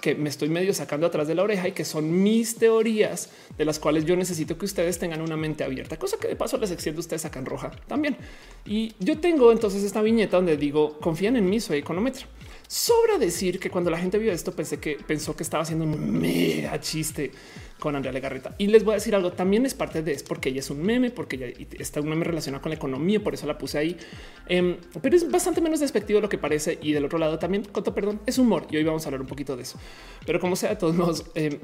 A: que me estoy medio sacando atrás de la oreja y que son mis teorías de las cuales yo necesito que ustedes tengan una mente abierta, cosa que de paso la sección de ustedes sacan roja también. Y yo tengo entonces esta viñeta donde digo, confían en mí, soy econometra. Sobra decir que cuando la gente vio esto pensé que pensó que estaba haciendo un mega chiste con Andrea Legarreta. Y les voy a decir algo, también es parte de es porque ella es un meme, porque ella está un meme relacionado con la economía, por eso la puse ahí. Em, pero es bastante menos despectivo de lo que parece. Y del otro lado también, Coto, perdón, es humor. Y hoy vamos a hablar un poquito de eso. Pero como sea, de todos modos, em,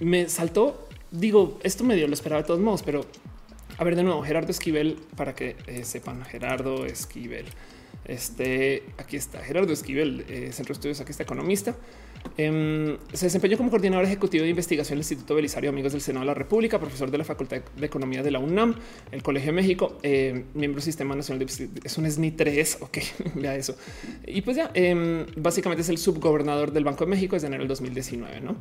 A: me saltó, digo, esto medio lo esperaba de todos modos, pero a ver de nuevo, Gerardo Esquivel, para que eh, sepan, Gerardo Esquivel. Este aquí está Gerardo Esquivel, eh, Centro de Estudios, aquí está economista. Em, se desempeñó como coordinador ejecutivo de investigación del Instituto Belisario Amigos del Senado de la República, profesor de la Facultad de Economía de la UNAM, el Colegio de México, eh, miembro del Sistema Nacional de es un SNI 3. Ok, vea eso. Y pues ya em, básicamente es el subgobernador del Banco de México desde enero del 2019. ¿no?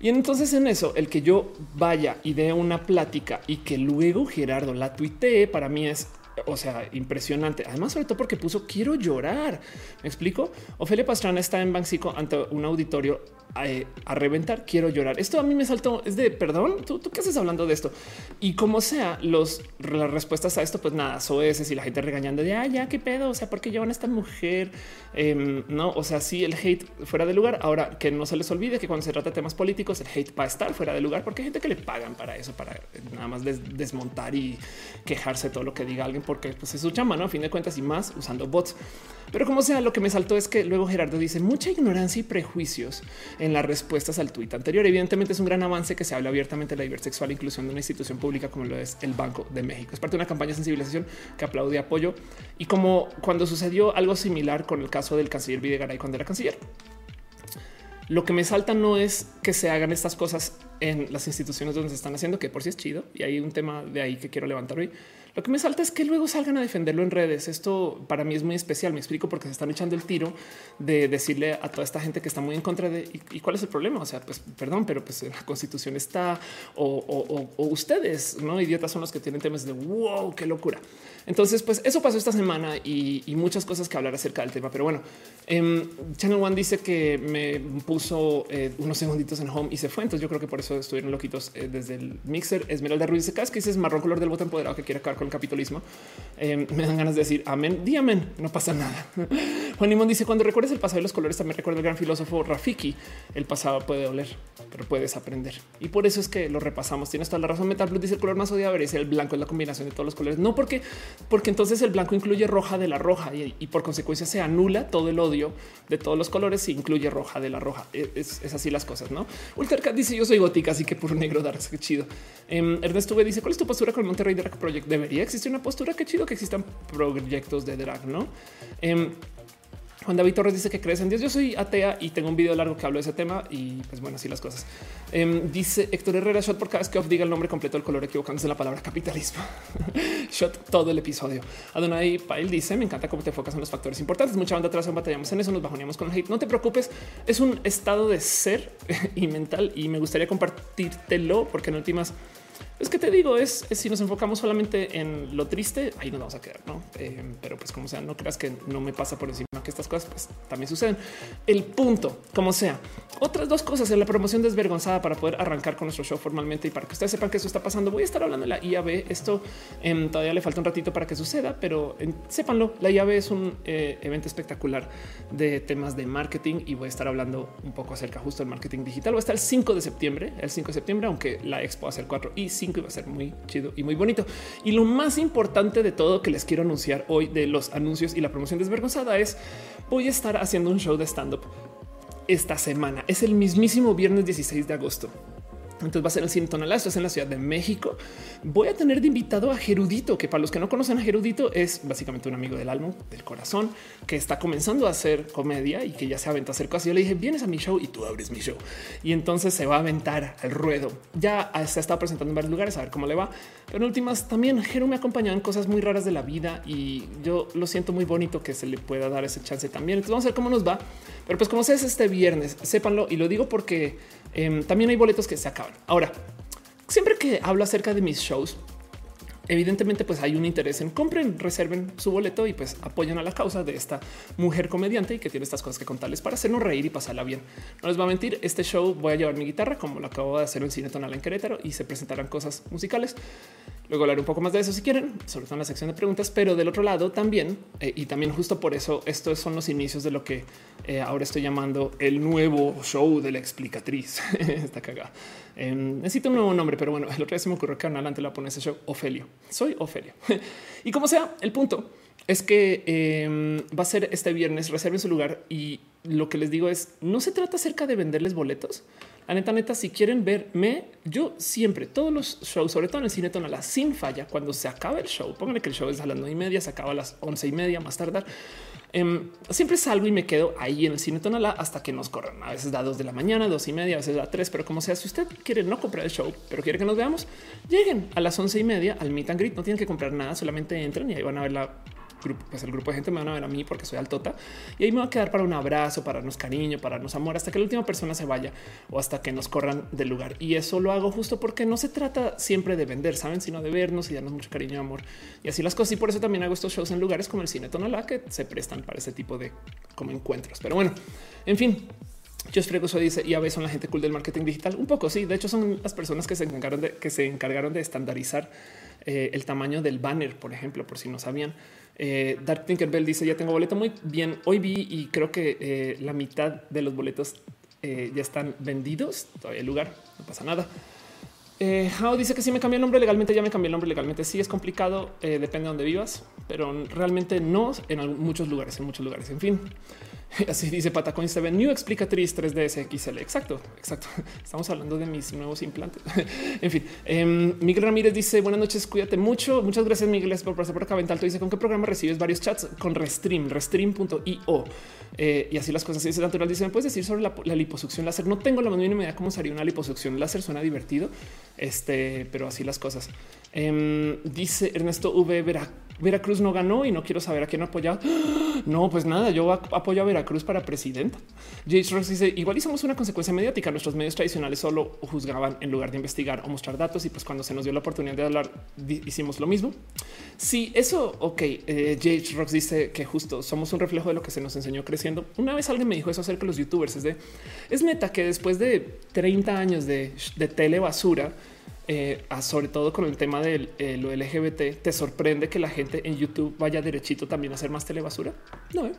A: Y entonces en eso, el que yo vaya y dé una plática y que luego Gerardo la tuitee, para mí es o sea, impresionante. Además, sobre todo porque puso quiero llorar. Me explico. Ofelia Pastrana está en Banxico ante un auditorio a, reventar, quiero llorar. Esto a mí me saltó, es de perdón, ¿Tú, qué haces hablando de esto? Y como sea, los, las respuestas a esto, pues nada, es y la gente regañando de, ah, ya, qué pedo, o sea, ¿por qué llevan a esta mujer? Em, no, o sea, sí, el hate fuera de lugar. Ahora, que no se les olvide que cuando se trata de temas políticos, el hate va a estar fuera de lugar porque hay gente que le pagan para eso, para nada más desmontar y quejarse todo lo que diga alguien, porque pues es su chamba, ¿no? A fin de cuentas y más usando bots. Pero como sea, lo que me saltó es que luego Gerardo dice mucha ignorancia y prejuicios en las respuestas al tuit anterior. Evidentemente es un gran avance que se habla abiertamente de la diversidad sexual e inclusión de una institución pública como lo es el Banco de México. Es parte de una campaña de sensibilización que aplaude apoyo. Y como cuando sucedió algo similar con el caso del canciller Videgaray cuando era canciller. Lo que me salta no es que se hagan estas cosas en las instituciones donde se están haciendo, que por sí es chido. Y hay un tema de ahí que quiero levantar hoy lo que me salta es que luego salgan a defenderlo en redes. Esto para mí es muy especial. Me explico porque se están echando el tiro de decirle a toda esta gente que está muy en contra de y, cuál es el problema. O sea, pues perdón, pero pues la constitución está o, ustedes, no idiotas, son los que tienen temas de wow, qué locura. Entonces, pues eso pasó esta semana y, muchas cosas que hablar acerca del tema. Pero bueno, em, Channel One dice que me puso eh, unos segunditos en home y se fue. Entonces yo creo que por eso estuvieron loquitos eh, desde el mixer. Esmeralda Ruiz dice que dices marrón color del voto empoderado que quiere acabar con el capitalismo. Em, me dan ganas de decir amén, di amén, no pasa nada. Juan Limón dice cuando recuerdes el pasado de los colores, también recuerda el gran filósofo Rafiki. El pasado puede doler, pero puedes aprender. Y por eso es que lo repasamos. Tienes toda la razón. Metal Blue dice el color más odiado es el blanco, es la combinación de todos los colores. No porque, porque entonces el blanco incluye roja de la roja y, por consecuencia se anula todo el odio de todos los colores y incluye roja de la roja. E, es, así las cosas, no? Ultercat dice yo soy gótica, así que por negro dar qué chido. Eh, Ernesto dice cuál es tu postura con el Monterrey Drag Project? Debería existir una postura. Qué chido que existan proyectos de drag, no? Em, Juan David Torres dice que crees en Dios. Yo soy atea y tengo un video largo que hablo de ese tema y pues bueno, así las cosas. Em, dice Héctor Herrera Shot por cada vez que off diga el nombre completo del color equivocándose en la palabra capitalismo. Shot todo el episodio. Adonai Pail dice me encanta cómo te enfocas en los factores importantes. Mucha banda atrás batallamos en eso, nos bajoneamos con el hate. No te preocupes, es un estado de ser y mental y me gustaría compartírtelo porque en últimas es que te digo, es, si nos enfocamos solamente en lo triste, ahí nos vamos a quedar, no? Eh, pero pues como sea, no creas que no me pasa por encima que estas cosas pues también suceden. El punto, como sea, otras dos cosas en la promoción desvergonzada para poder arrancar con nuestro show formalmente y para que ustedes sepan que eso está pasando. Voy a estar hablando de la IAB. Esto em, todavía le falta un ratito para que suceda, pero em, sépanlo. La IAB es un eh, evento espectacular de temas de marketing y voy a estar hablando un poco acerca justo del marketing digital. Va a estar el 5 de septiembre, el 5 de septiembre, aunque la expo va a ser 4 y 5 y va a ser muy chido y muy bonito. Y lo más importante de todo que les quiero anunciar hoy de los anuncios y la promoción desvergonzada es voy a estar haciendo un show de stand up esta semana. Es el mismísimo viernes 16 de agosto. Entonces va a ser el Cine Tonalá, esto es en la Ciudad de México. Voy a tener de invitado a Gerudito, que para los que no conocen a Gerudito es básicamente un amigo del álbum, del corazón, que está comenzando a hacer comedia y que ya se aventó a hacer cosas. Yo le dije, vienes a mi show y tú abres mi show. Y entonces se va a aventar al ruedo. Ya se ha estado presentando en varios lugares a ver cómo le va. Pero en últimas también Jeru me ha acompañado en cosas muy raras de la vida y yo lo siento muy bonito que se le pueda dar ese chance también. Entonces vamos a ver cómo nos va. Pero pues como se es este viernes, sépanlo y lo digo porque Em, también hay boletos que se acaban. Ahora, siempre que hablo acerca de mis shows, evidentemente pues hay un interés en compren, reserven su boleto y pues apoyan a la causa de esta mujer comediante y que tiene estas cosas que contarles para hacernos reír y pasarla bien. No les va a mentir, este show voy a llevar mi guitarra como lo acabo de hacer en Cine Tonal en Querétaro y se presentarán cosas musicales. Luego hablaré un poco más de eso si quieren, sobre todo en la sección de preguntas, pero del otro lado también, eh, y también justo por eso, estos son los inicios de lo que eh, ahora estoy llamando el nuevo show de la explicatriz. Está cagada. Em, necesito un nuevo nombre, pero bueno, el otro día se me ocurrió que adelante la pone ese show, Ofelio. Soy Ofelio. y como sea, el punto es que em, va a ser este viernes, reserven su lugar y lo que les digo es, no se trata acerca de venderles boletos, la neta, neta, si quieren verme, yo siempre, todos los shows, sobre todo en el cine Tonalá, sin falla, cuando se acaba el show, pónganle que el show es a las nueve y media, se acaba a las once y media más tardar. Em, siempre salgo y me quedo ahí en el cine Tonalá hasta que nos corran. A veces da dos de la mañana, dos y media, a veces da tres, pero como sea, si usted quiere no comprar el show, pero quiere que nos veamos, lleguen a las once y media al meet and greet. No tienen que comprar nada, solamente entren y ahí van a ver la grupo, pues el grupo de gente me van a ver a mí porque soy altota y ahí me va a quedar para un abrazo, para darnos cariño, para darnos amor hasta que la última persona se vaya o hasta que nos corran del lugar. Y eso lo hago justo porque no se trata siempre de vender, saben, sino de vernos y darnos mucho cariño y amor y así las cosas. Y por eso también hago estos shows en lugares como el Cine Tonalá que se prestan para ese tipo de como encuentros. Pero bueno, en fin, Yo Fregoso dice y a veces son la gente cool del marketing digital. Un poco sí. De hecho, son las personas que se encargaron de que se encargaron de estandarizar eh, el tamaño del banner, por ejemplo, por si no sabían. Eh, Dark Tinkerbell dice ya tengo boleto muy bien. Hoy vi y creo que eh, la mitad de los boletos eh, ya están vendidos. Todavía hay lugar, no pasa nada. Eh, How dice que si me cambié el nombre legalmente, ya me cambié el nombre legalmente. Sí, es complicado, eh, depende de dónde vivas, pero realmente no en muchos lugares, en muchos lugares. En fin, Así dice Patacón 7 New Explicatriz 3ds XL. Exacto, exacto. Estamos hablando de mis nuevos implantes. en fin, eh, Miguel Ramírez dice buenas noches, cuídate mucho. Muchas gracias, Miguel, por pasar por acá. Ventalto dice con qué programa recibes varios chats con Restream, restream.io. Eh, y así las cosas. Dice natural. Dice, ¿me puedes decir sobre la, liposucción láser? No tengo la mínima idea cómo sería una liposucción láser. Suena divertido, este, pero así las cosas. Eh, dice Ernesto V. Vera, Veracruz no ganó y no quiero saber a quién apoyado. No, pues nada, yo apoyo a Veracruz para presidenta. James Ross dice igual hicimos una consecuencia mediática. Nuestros medios tradicionales solo juzgaban en lugar de investigar o mostrar datos. Y pues cuando se nos dio la oportunidad de hablar, hicimos lo mismo. Sí, eso, ok. Eh, James Ross dice que justo somos un reflejo de lo que se nos enseñó creciendo. Una vez alguien me dijo eso acerca de los youtubers. Es de es neta que después de 30 años de, de eh, sobre todo con el tema de eh, lo LGBT, ¿te sorprende que la gente en YouTube vaya derechito también a hacer más telebasura? No, ¿eh?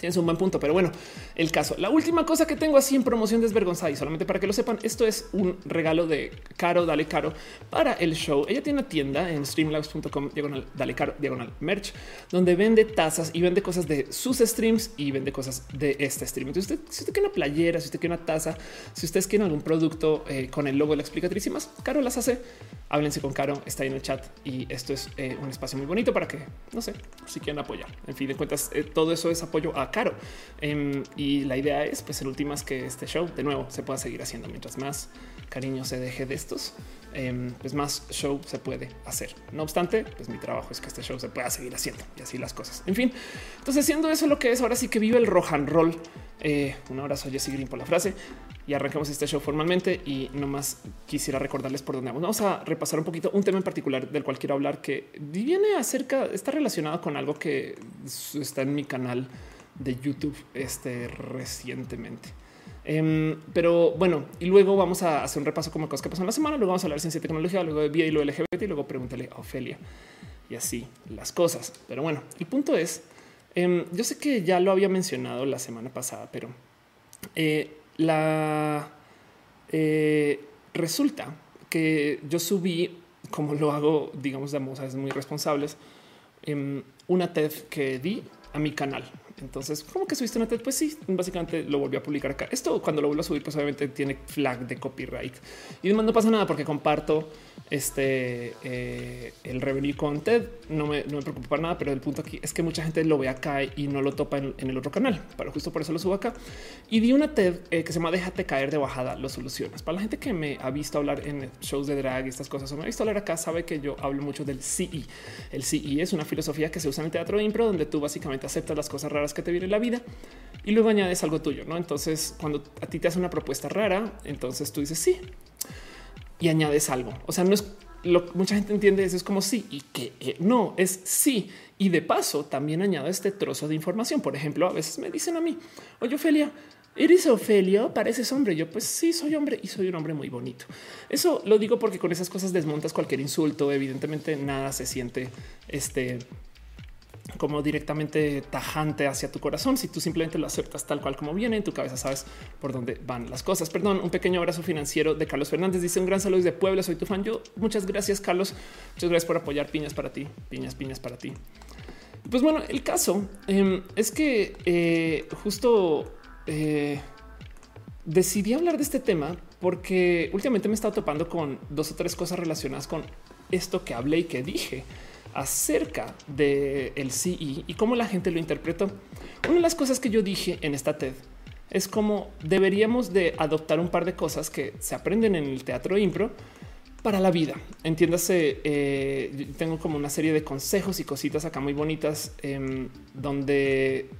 A: Tienes un buen punto, pero bueno, el caso. La última cosa que tengo así en promoción desvergonzada y solamente para que lo sepan, esto es un regalo de Caro, dale Caro para el show. Ella tiene una tienda en streamlabs.com, diagonal, dale Caro, diagonal merch, donde vende tazas y vende cosas de sus streams y vende cosas de este stream. Entonces, si usted quiere una playera, si usted quiere una taza, si ustedes quieren algún producto eh, con el logo de la explicatriz y más, Caro las hace. Háblense con Caro, está ahí en el chat y esto es eh, un espacio muy bonito para que, no sé, si quieren apoyar. En fin de cuentas, eh, todo eso es apoyo a caro. Em, y la idea es, pues, en últimas, que este show de nuevo se pueda seguir haciendo. Mientras más cariño se deje de estos, em, pues más show se puede hacer. No obstante, pues mi trabajo es que este show se pueda seguir haciendo y así las cosas. En fin, entonces, siendo eso lo que es, ahora sí que vive el rock and roll. Eh, un abrazo a Jesse Green por la frase y arrancamos este show formalmente. Y nomás quisiera recordarles por dónde vamos. Vamos a repasar un poquito un tema en particular del cual quiero hablar que viene acerca, está relacionado con algo que está en mi canal de YouTube este, recientemente. Em, pero bueno, y luego vamos a hacer un repaso como cosas que pasan la semana. Luego vamos a hablar de ciencia y tecnología, luego de vida y lo LGBT y luego pregúntale a Ofelia y así las cosas. Pero bueno, el punto es, em, yo sé que ya lo había mencionado la semana pasada, pero eh, la eh, resulta que yo subí, como lo hago, digamos, de es muy responsables, em, una TED que di a mi canal. Entonces, ¿cómo que subiste una TED? Pues sí, básicamente lo volví a publicar acá. Esto cuando lo vuelvo a subir, pues obviamente tiene flag de copyright y además no pasa nada porque comparto este eh, el revenue con TED. No me, no me preocupa para nada, pero el punto aquí es que mucha gente lo ve acá y no lo topa en, el otro canal. Pero justo por eso lo subo acá y di una TED eh, que se llama Déjate caer de bajada, lo soluciones. Para la gente que me ha visto hablar en shows de drag y estas cosas o me ha visto hablar acá, sabe que yo hablo mucho del CE. El CE es una filosofía que se usa en el teatro de impro, donde tú básicamente aceptas las cosas raras que te vienen en la vida y luego añades algo tuyo. No, entonces cuando a ti te hace una propuesta rara, entonces tú dices sí y añades algo. O sea, no es lo que mucha gente entiende. Eso es como sí y que eh, no es sí. Y de paso también añado este trozo de información. Por ejemplo, a veces me dicen a mí, oye, Ofelia, ¿Eres Ofelia? Pareces hombre. Yo pues sí, soy hombre y soy un hombre muy bonito. Eso lo digo porque con esas cosas desmontas cualquier insulto. Evidentemente nada se siente este como directamente tajante hacia tu corazón. Si tú simplemente lo aceptas tal cual como viene en tu cabeza, sabes por dónde van las cosas. Perdón, un pequeño abrazo financiero de Carlos Fernández. Dice un gran saludo desde Puebla. Soy tu fan. Yo muchas gracias, Carlos. Muchas gracias por apoyar piñas para ti, piñas, piñas para ti. Pues bueno, el caso em, es que eh, justo eh, decidí hablar de este tema porque últimamente me he estado topando con dos o tres cosas relacionadas con esto que hablé y que dije acerca del el CE y cómo la gente lo interpretó. Una de las cosas que yo dije en esta TED es como deberíamos de adoptar un par de cosas que se aprenden en el teatro impro para la vida. Entiéndase, eh, tengo como una serie de consejos y cositas acá muy bonitas em, donde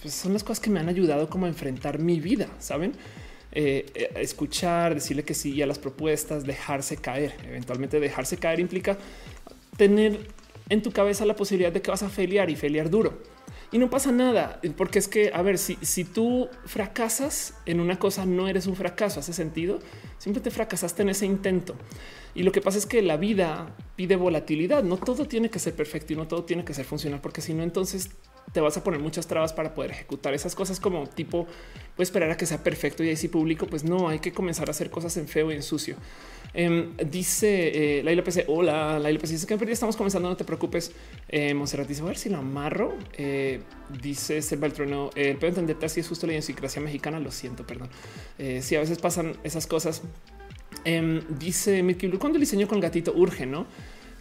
A: pues, son las cosas que me han ayudado como a enfrentar mi vida, ¿saben? Eh, eh, escuchar, decirle que sí a las propuestas, dejarse caer. Eventualmente dejarse caer implica tener en tu cabeza la posibilidad de que vas a feliar y feliar duro. y no pasa nada, porque es que, a ver, si, si tú fracasas en una cosa, no eres un fracaso, hace sentido. Siempre te fracasaste en ese intento. Y lo que pasa es que la vida pide volatilidad. No todo tiene que ser perfecto y no todo tiene que ser funcional, porque si no, entonces te vas a poner muchas trabas para poder ejecutar esas cosas como tipo, puedes esperar a que sea perfecto y ahí sí público, pues no, hay que comenzar a hacer cosas en feo y en sucio. Em, dice eh, la ILPC, hola, la ILPC dice que estamos comenzando, no te preocupes. Eh, Monserrat dice, a ver si lo amarro. Eh, dice Selva el Trueno, puedo entenderte así es justo la idiosincrasia mexicana, lo siento, perdón. Eh, si a veces pasan esas cosas. Em, dice Milky Blue, cuando el diseño con gatito urge, ¿no?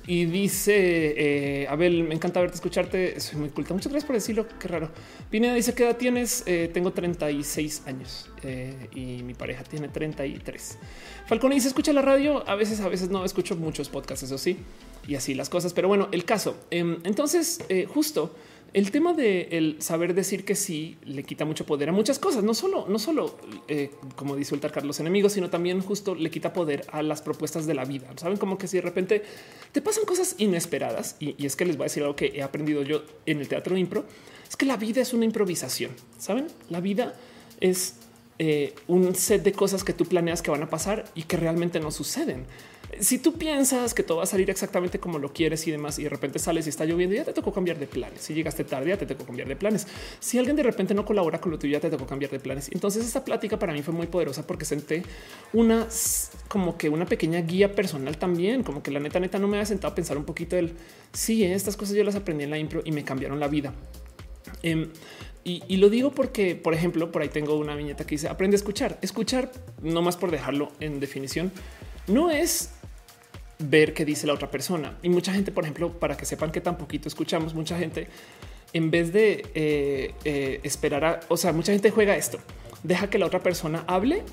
A: Y dice eh, Abel, me encanta verte, escucharte. Soy muy culta. Muchas gracias por decirlo. Qué raro. Pineda dice qué edad tienes. Eh, tengo 36 años eh, y mi pareja tiene 33. Falcone dice escucha la radio. A veces, a veces no escucho muchos podcasts, eso sí, y así las cosas. Pero bueno, el caso. Em, entonces, justo el tema de el saber decir que sí le quita mucho poder a muchas cosas, no solo, no solo eh, como dice el Carlos enemigos, sino también justo le quita poder a las propuestas de la vida. Saben como que si de repente te pasan cosas inesperadas y, es que les voy a decir algo que he aprendido yo en el teatro impro, es que la vida es una improvisación. Saben, la vida es eh, un set de cosas que tú planeas que van a pasar y que realmente no suceden si tú piensas que todo va a salir exactamente como lo quieres y demás, y de repente sales y está lloviendo, ya te tocó cambiar de planes. Si llegaste tarde, ya te tocó cambiar de planes. Si alguien de repente no colabora con lo tuyo, ya te tocó cambiar de planes. Entonces, esta plática para mí fue muy poderosa porque senté una como que una pequeña guía personal también, como que la neta, neta, no me había sentado a pensar un poquito del sí, estas cosas yo las aprendí en la impro y me cambiaron la vida. Em, y, y, lo digo porque, por ejemplo, por ahí tengo una viñeta que dice aprende a escuchar. Escuchar, no más por dejarlo en definición, no es ver qué dice la otra persona. Y mucha gente, por ejemplo, para que sepan que tan poquito escuchamos, mucha gente, en vez de eh, eh, esperar a, o sea, mucha gente juega esto, deja que la otra persona hable,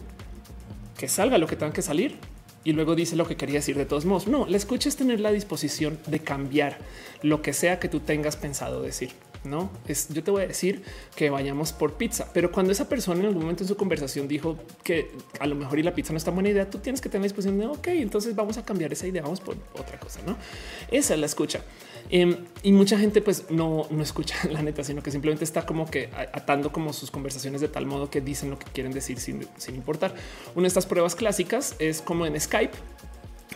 A: que salga lo que tenga que salir y luego dice lo que quería decir de todos modos. No, la escucha es tener la disposición de cambiar lo que sea que tú tengas pensado decir no es yo te voy a decir que vayamos por pizza, pero cuando esa persona en algún momento en su conversación dijo que a lo mejor y la pizza no es tan buena idea, tú tienes que tener la disposición de ok, entonces vamos a cambiar esa idea, vamos por otra cosa. No esa es la escucha. Em, y mucha gente pues no, no escucha la neta, sino que simplemente está como que atando como sus conversaciones de tal modo que dicen lo que quieren decir sin, sin importar. Una de estas pruebas clásicas es como en Skype,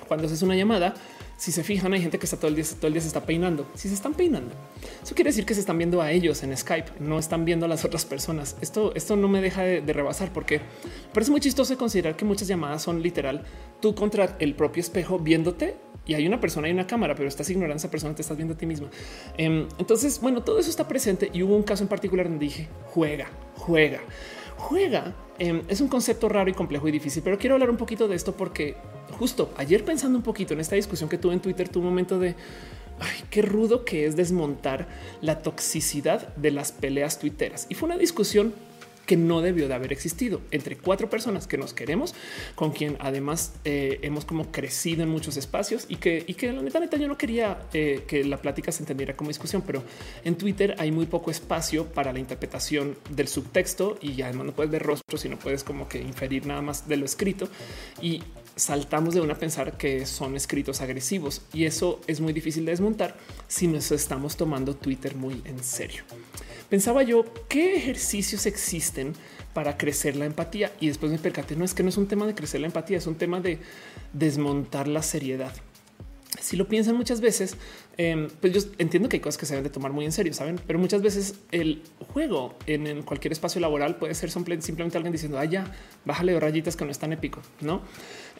A: cuando haces una llamada, si se fijan, hay gente que está todo el día, todo el día se está peinando. Si se están peinando, eso quiere decir que se están viendo a ellos en Skype, no están viendo a las otras personas. Esto, esto no me deja de, rebasar porque parece muy chistoso considerar que muchas llamadas son literal tú contra el propio espejo viéndote y hay una persona y una cámara, pero estás ignorando a esa persona, te estás viendo a ti misma. Em, entonces, bueno, todo eso está presente y hubo un caso en particular donde dije juega, juega, juega. Em, es un concepto raro y complejo y difícil, pero quiero hablar un poquito de esto porque justo ayer pensando un poquito en esta discusión que tuve en Twitter, un momento de ay, qué rudo que es desmontar la toxicidad de las peleas tuiteras. Y fue una discusión que no debió de haber existido entre cuatro personas que nos queremos, con quien además eh, hemos como crecido en muchos espacios y que, y que la neta, neta, yo no quería eh, que la plática se entendiera como discusión, pero en Twitter hay muy poco espacio para la interpretación del subtexto y además no puedes ver rostros, sino puedes como que inferir nada más de lo escrito y saltamos de una a pensar que son escritos agresivos y eso es muy difícil de desmontar si nos estamos tomando Twitter muy en serio pensaba yo qué ejercicios existen para crecer la empatía y después me percaté no es que no es un tema de crecer la empatía, es un tema de desmontar la seriedad. Si lo piensan muchas veces, em, pues yo entiendo que hay cosas que se deben de tomar muy en serio, saben, pero muchas veces el juego en, cualquier espacio laboral puede ser simplemente alguien diciendo, ah, ya, bájale de rayitas que no es tan épico, no?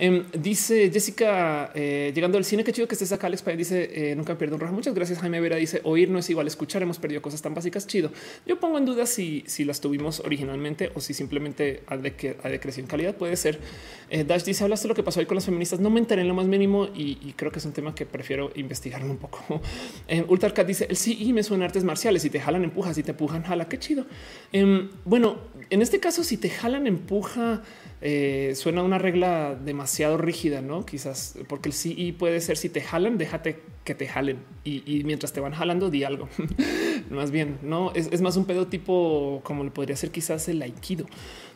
A: Em, dice Jessica, eh, llegando al cine, qué chido que estés acá. Alex dice eh, nunca pierdo un rojo. Muchas gracias. Jaime Vera dice oír no es igual escuchar. Hemos perdido cosas tan básicas. Chido. Yo pongo en duda si, si las tuvimos originalmente o si simplemente ha, de ha decrecido en calidad. Puede ser. Eh, Dash dice hablaste de lo que pasó hoy con las feministas. No me enteré en lo más mínimo y, creo que es un tema que prefiero investigar un poco. eh, Ultracat dice el sí y me suena artes marciales. Si te jalan, empujas. Si te empujan, jala. Qué chido. Em, bueno, en este caso, si te jalan, empuja eh, suena una regla demasiado rígida, no? Quizás porque el sí puede ser si te jalan, déjate que te jalen y, mientras te van jalando, di algo. más bien, no es, más un pedo tipo como le podría ser quizás el aikido,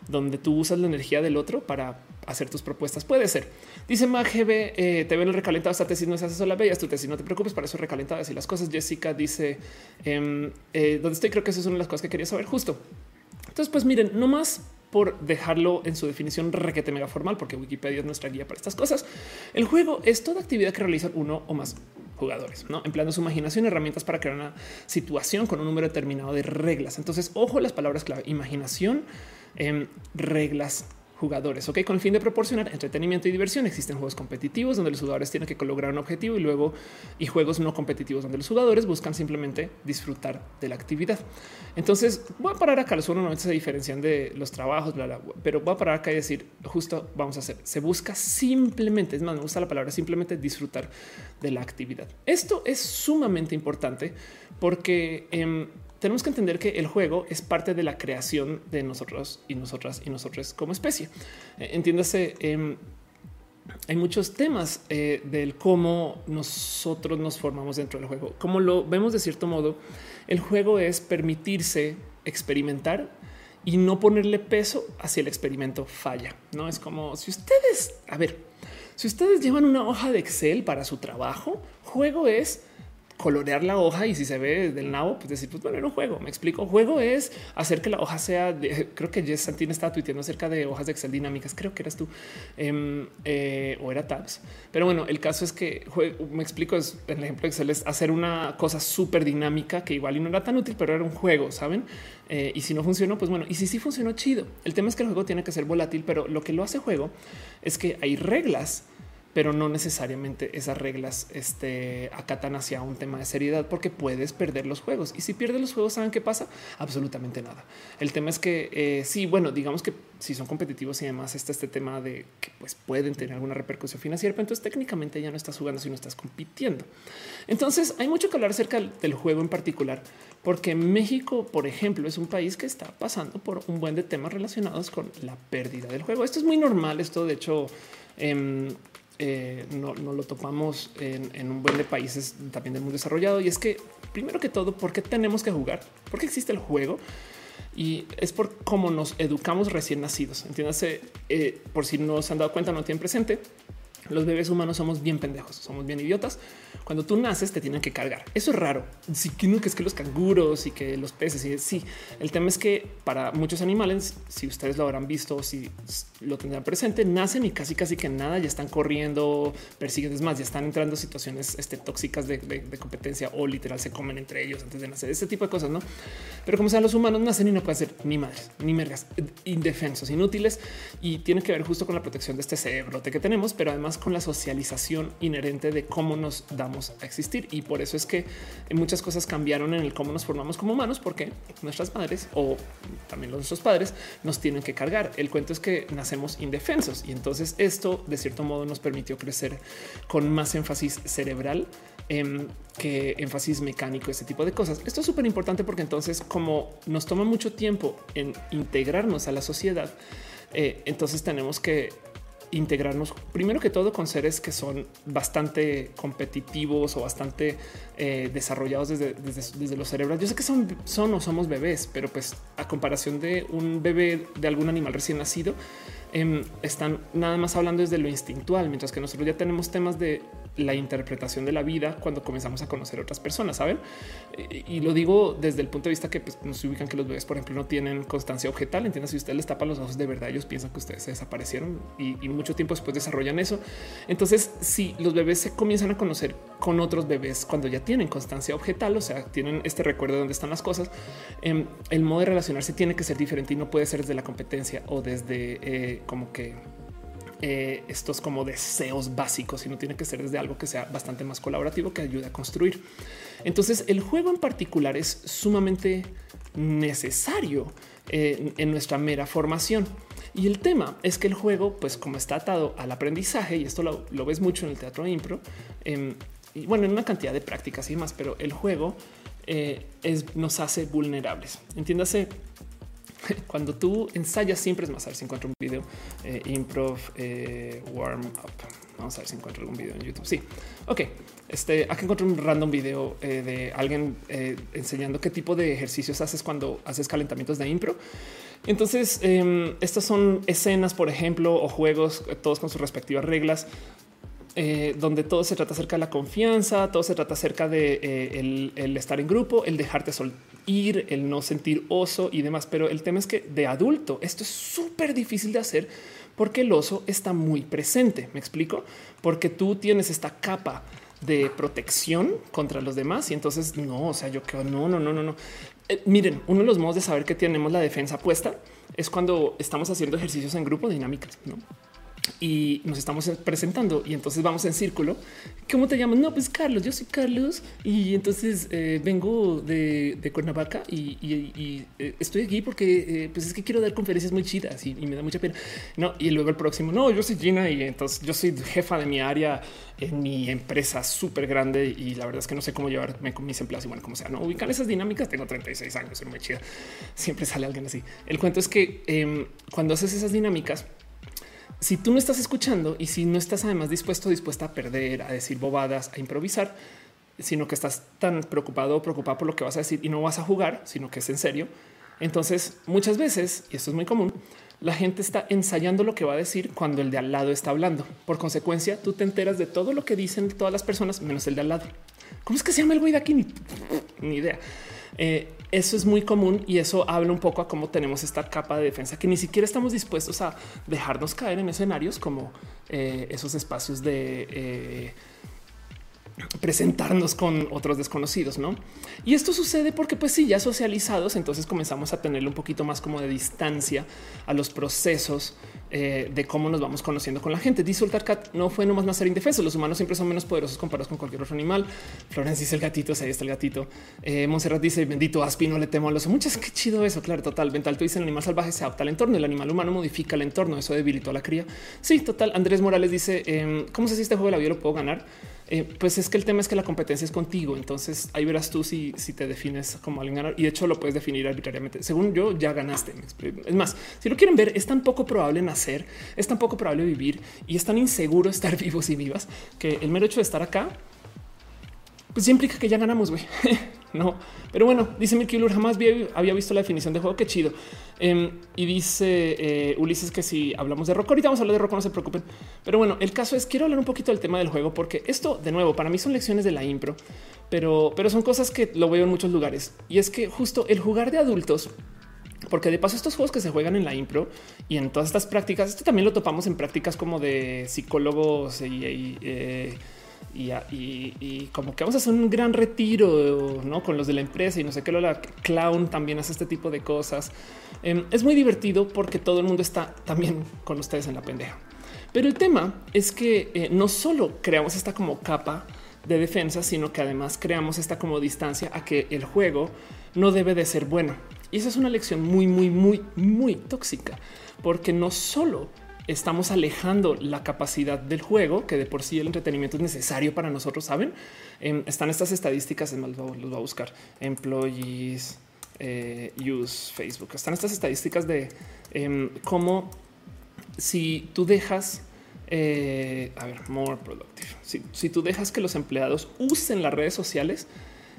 A: donde tú usas la energía del otro para hacer tus propuestas. Puede ser. Dice MagGB, eh, te ven el recalentado, esta tesis no se hace sola, bellas tu tesis, no te preocupes, para eso recalentadas y las cosas. Jessica dice, em, eh, donde estoy, creo que eso es una de las cosas que quería saber justo. Entonces, pues miren, no más por dejarlo en su definición requete mega formal, porque Wikipedia es nuestra guía para estas cosas. El juego es toda actividad que realizan uno o más jugadores, ¿no? empleando su imaginación y herramientas para crear una situación con un número determinado de reglas. Entonces, ojo las palabras clave, imaginación, en reglas, jugadores. Ok, con el fin de proporcionar entretenimiento y diversión, existen juegos competitivos donde los jugadores tienen que lograr un objetivo y luego y juegos no competitivos donde los jugadores buscan simplemente disfrutar de la actividad. Entonces voy a parar acá. Los no se diferencian de los trabajos, pero voy a parar acá y decir justo vamos a hacer. Se busca simplemente, es más, me gusta la palabra simplemente disfrutar de la actividad. Esto es sumamente importante porque eh, tenemos que entender que el juego es parte de la creación de nosotros y nosotras y nosotros como especie. Eh, entiéndase, em, hay muchos temas eh, del cómo nosotros nos formamos dentro del juego. Como lo vemos de cierto modo, el juego es permitirse experimentar y no ponerle peso hacia el experimento falla. No es como si ustedes, a ver, si ustedes llevan una hoja de Excel para su trabajo, juego es colorear la hoja y si se ve del nabo, pues decir, pues bueno, era un juego. Me explico. Juego es hacer que la hoja sea, de, creo que Jess Santín estaba tuiteando acerca de hojas de Excel dinámicas. Creo que eras tú em, eh, o era tabs. Pero bueno, el caso es que me explico. Es el ejemplo de Excel es hacer una cosa súper dinámica que igual y no era tan útil, pero era un juego, saben? Eh, y si no funcionó, pues bueno, y si sí funcionó chido. El tema es que el juego tiene que ser volátil, pero lo que lo hace juego es que hay reglas pero no necesariamente esas reglas este, acatan hacia un tema de seriedad porque puedes perder los juegos. Y si pierdes los juegos, ¿saben qué pasa? Absolutamente nada. El tema es que eh, sí, bueno, digamos que si son competitivos y demás está este tema de que pues, pueden tener alguna repercusión financiera, pero entonces técnicamente ya no estás jugando si no estás compitiendo. Entonces hay mucho que hablar acerca del juego en particular, porque México, por ejemplo, es un país que está pasando por un buen de temas relacionados con la pérdida del juego. Esto es muy normal. Esto, de hecho, eh, eh, no, lo topamos en, un buen de países también del mundo desarrollado. Y es que, primero que todo, ¿por qué tenemos que jugar? ¿Por qué existe el juego? Y es por cómo nos educamos recién nacidos. Entiéndase, eh, por si no se han dado cuenta, no tienen presente. Los bebés humanos somos bien pendejos, somos bien idiotas. Cuando tú naces te tienen que cargar. Eso es raro. Sí que es que los canguros y que los peces y sí. El tema es que para muchos animales, si ustedes lo habrán visto, si lo tendrán presente, nacen y casi casi que nada ya están corriendo, persiguen. Es más, ya están entrando situaciones este, tóxicas de, competencia o literal se comen entre ellos antes de nacer. Ese tipo de cosas, no? Pero como sean los humanos nacen y no pueden ser ni madres ni mergas, indefensos, inútiles y tiene que ver justo con la protección de este cerebrote que tenemos, pero además con la socialización inherente de cómo nos damos a existir. Y por eso es que muchas cosas cambiaron en el cómo nos formamos como humanos, porque nuestras madres o también nuestros padres nos tienen que cargar. El cuento es que nacemos indefensos y entonces esto de cierto modo nos permitió crecer con más énfasis cerebral em, que énfasis mecánico, ese tipo de cosas. Esto es súper importante porque entonces como nos toma mucho tiempo en integrarnos a la sociedad, eh, entonces tenemos que integrarnos primero que todo con seres que son bastante competitivos o bastante eh, desarrollados desde, desde, los cerebros. Yo sé que son, son o somos bebés, pero pues a comparación de un bebé de algún animal recién nacido, em, están nada más hablando desde lo instintual, mientras que nosotros ya tenemos temas de la interpretación de la vida cuando comenzamos a conocer otras personas, saben? Y lo digo desde el punto de vista que pues, nos ubican que los bebés, por ejemplo, no tienen constancia objetal. Entiendes, si usted les tapa los ojos de verdad, ellos piensan que ustedes se desaparecieron y, mucho tiempo después desarrollan eso. Entonces, si los bebés se comienzan a conocer con otros bebés cuando ya tienen constancia objetal, o sea, tienen este recuerdo de dónde están las cosas, em, el modo de relacionarse tiene que ser diferente y no puede ser desde la competencia o desde eh, como que eh, estos como deseos básicos, sino tiene que ser desde algo que sea bastante más colaborativo que ayude a construir. Entonces el juego en particular es sumamente necesario eh, en nuestra mera formación. Y el tema es que el juego, pues como está atado al aprendizaje, y esto lo, ves mucho en el teatro impro, em, y bueno, en una cantidad de prácticas y más, pero el juego eh, nos hace vulnerables. Entiéndase, Cuando tú ensayas siempre es más a ver si encuentro un video eh, improv eh, warm up. Vamos a ver si encuentro algún video en YouTube. Sí, ok. Este aquí encuentro un random video eh, de alguien enseñando qué tipo de ejercicios haces cuando haces calentamientos de impro. Entonces, em, estas son escenas, por ejemplo, o juegos, todos con sus respectivas reglas. Eh, donde todo se trata acerca de la confianza, todo se trata acerca de eh, el, estar en grupo, el dejarte sol ir, el no sentir oso y demás. Pero el tema es que de adulto esto es súper difícil de hacer porque el oso está muy presente. Me explico porque tú tienes esta capa de protección contra los demás y entonces no, o sea, yo creo no, no, no, no, no. Eh, miren, uno de los modos de saber que tenemos la defensa puesta es cuando estamos haciendo ejercicios en grupo dinámicas, ¿no? Y nos estamos presentando y entonces vamos en círculo. ¿Cómo te llamas? No, pues Carlos, yo soy Carlos y entonces eh, vengo de, Cuernavaca y, eh, estoy aquí porque eh, pues es que quiero dar conferencias muy chidas y, me da mucha pena. No, y luego el próximo, no, yo soy Gina y entonces yo soy jefa de mi área en mi empresa súper grande y la verdad es que no sé cómo llevarme con mis empleados y bueno, como sea, no ubican esas dinámicas. Tengo 36 años, soy muy chida. Siempre sale alguien así. El cuento es que em, cuando haces esas dinámicas, si tú no estás escuchando y si no estás además dispuesto, dispuesta a perder, a decir bobadas, a improvisar, sino que estás tan preocupado o preocupado por lo que vas a decir y no vas a jugar, sino que es en serio. Entonces, muchas veces, y esto es muy común, la gente está ensayando lo que va a decir cuando el de al lado está hablando. Por consecuencia, tú te enteras de todo lo que dicen todas las personas, menos el de al lado. ¿Cómo es que se llama el güey de aquí? Ni, ni idea. Eh, eso es muy común y eso habla un poco a cómo tenemos esta capa de defensa que ni siquiera estamos dispuestos a dejarnos caer en escenarios como eh, esos espacios de eh, presentarnos con otros desconocidos, ¿no? Y esto sucede porque pues sí, ya socializados, entonces comenzamos a tenerle un poquito más como de distancia a los procesos eh, de cómo nos vamos conociendo con la gente. Dice Cat no fue nomás nacer indefenso. Los humanos siempre son menos poderosos comparados con cualquier otro animal. Florence dice el gatito, ahí está el gatito. Eh, Monserrat dice bendito Aspi, no le temo al oso. Muchas qué chido eso. Claro, total. Vental, tú dices el animal salvaje se adapta al entorno. El animal humano modifica el entorno. Eso debilitó a la cría. Sí, total. Andrés Morales dice em, cómo se si este juego de la vida lo puedo ganar. Eh, pues es que el tema es que la competencia es contigo. Entonces ahí verás tú si, si te defines como alguien ganar y de hecho lo puedes definir arbitrariamente. Según yo, ya ganaste. Es más, si lo quieren ver, es tan poco probable nacer, es tan poco probable vivir y es tan inseguro estar vivos y vivas que el mero hecho de estar acá pues implica que ya ganamos, güey. no, pero bueno, dice Milky jamás había visto la definición de juego. Qué chido. Em, y dice eh, Ulises que si hablamos de rock, ahorita vamos a hablar de rock, no se preocupen. Pero bueno, el caso es quiero hablar un poquito del tema del juego, porque esto de nuevo para mí son lecciones de la impro, pero, pero son cosas que lo veo en muchos lugares. Y es que justo el jugar de adultos porque de paso estos juegos que se juegan en la impro y en todas estas prácticas, esto también lo topamos en prácticas como de psicólogos y, eh, y, como que vamos a hacer un gran retiro ¿no? con los de la empresa y no sé qué. La clown también hace este tipo de cosas. Em, es muy divertido porque todo el mundo está también con ustedes en la pendeja. Pero el tema es que eh, no solo creamos esta como capa de defensa, sino que además creamos esta como distancia a que el juego no debe de ser bueno. Y esa es una lección muy, muy, muy, muy tóxica, porque no solo estamos alejando la capacidad del juego, que de por sí el entretenimiento es necesario para nosotros, ¿saben? Em, están estas estadísticas, es más, los voy a buscar, employees, eh, use Facebook, están estas estadísticas de em, cómo si tú dejas, eh, a ver, more productive, si, si, tú dejas que los empleados usen las redes sociales,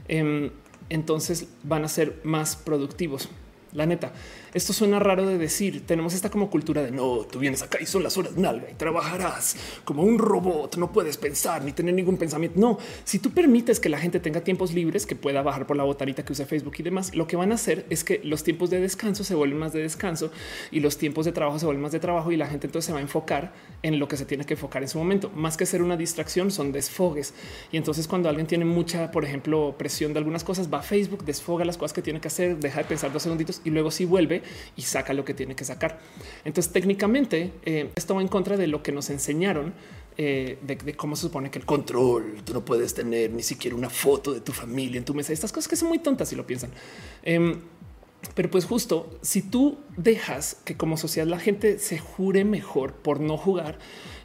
A: em, entonces van a ser más productivos. La neta, esto suena raro de decir. Tenemos esta como cultura de no, tú vienes acá y son las horas nalga y trabajarás como un robot. No puedes pensar ni tener ningún pensamiento. No, si tú permites que la gente tenga tiempos libres, que pueda bajar por la botanita que use Facebook y demás, lo que van a hacer es que los tiempos de descanso se vuelven más de descanso y los tiempos de trabajo se vuelven más de trabajo y la gente entonces se va a enfocar en lo que se tiene que enfocar en su momento. Más que ser una distracción, son desfogues. Y entonces cuando alguien tiene mucha, por ejemplo, presión de algunas cosas, va a Facebook, desfoga las cosas que tiene que hacer, deja de pensar dos segunditos y luego si vuelve y saca lo que tiene que sacar. Entonces, técnicamente, eh, esto va en contra de lo que nos enseñaron eh, de, cómo se supone que el control, tú no puedes tener ni siquiera una foto de tu familia en tu mesa. Estas cosas que son muy tontas si lo piensan. Em, Pero pues justo si tú dejas que como sociedad la gente se jure mejor por no jugar,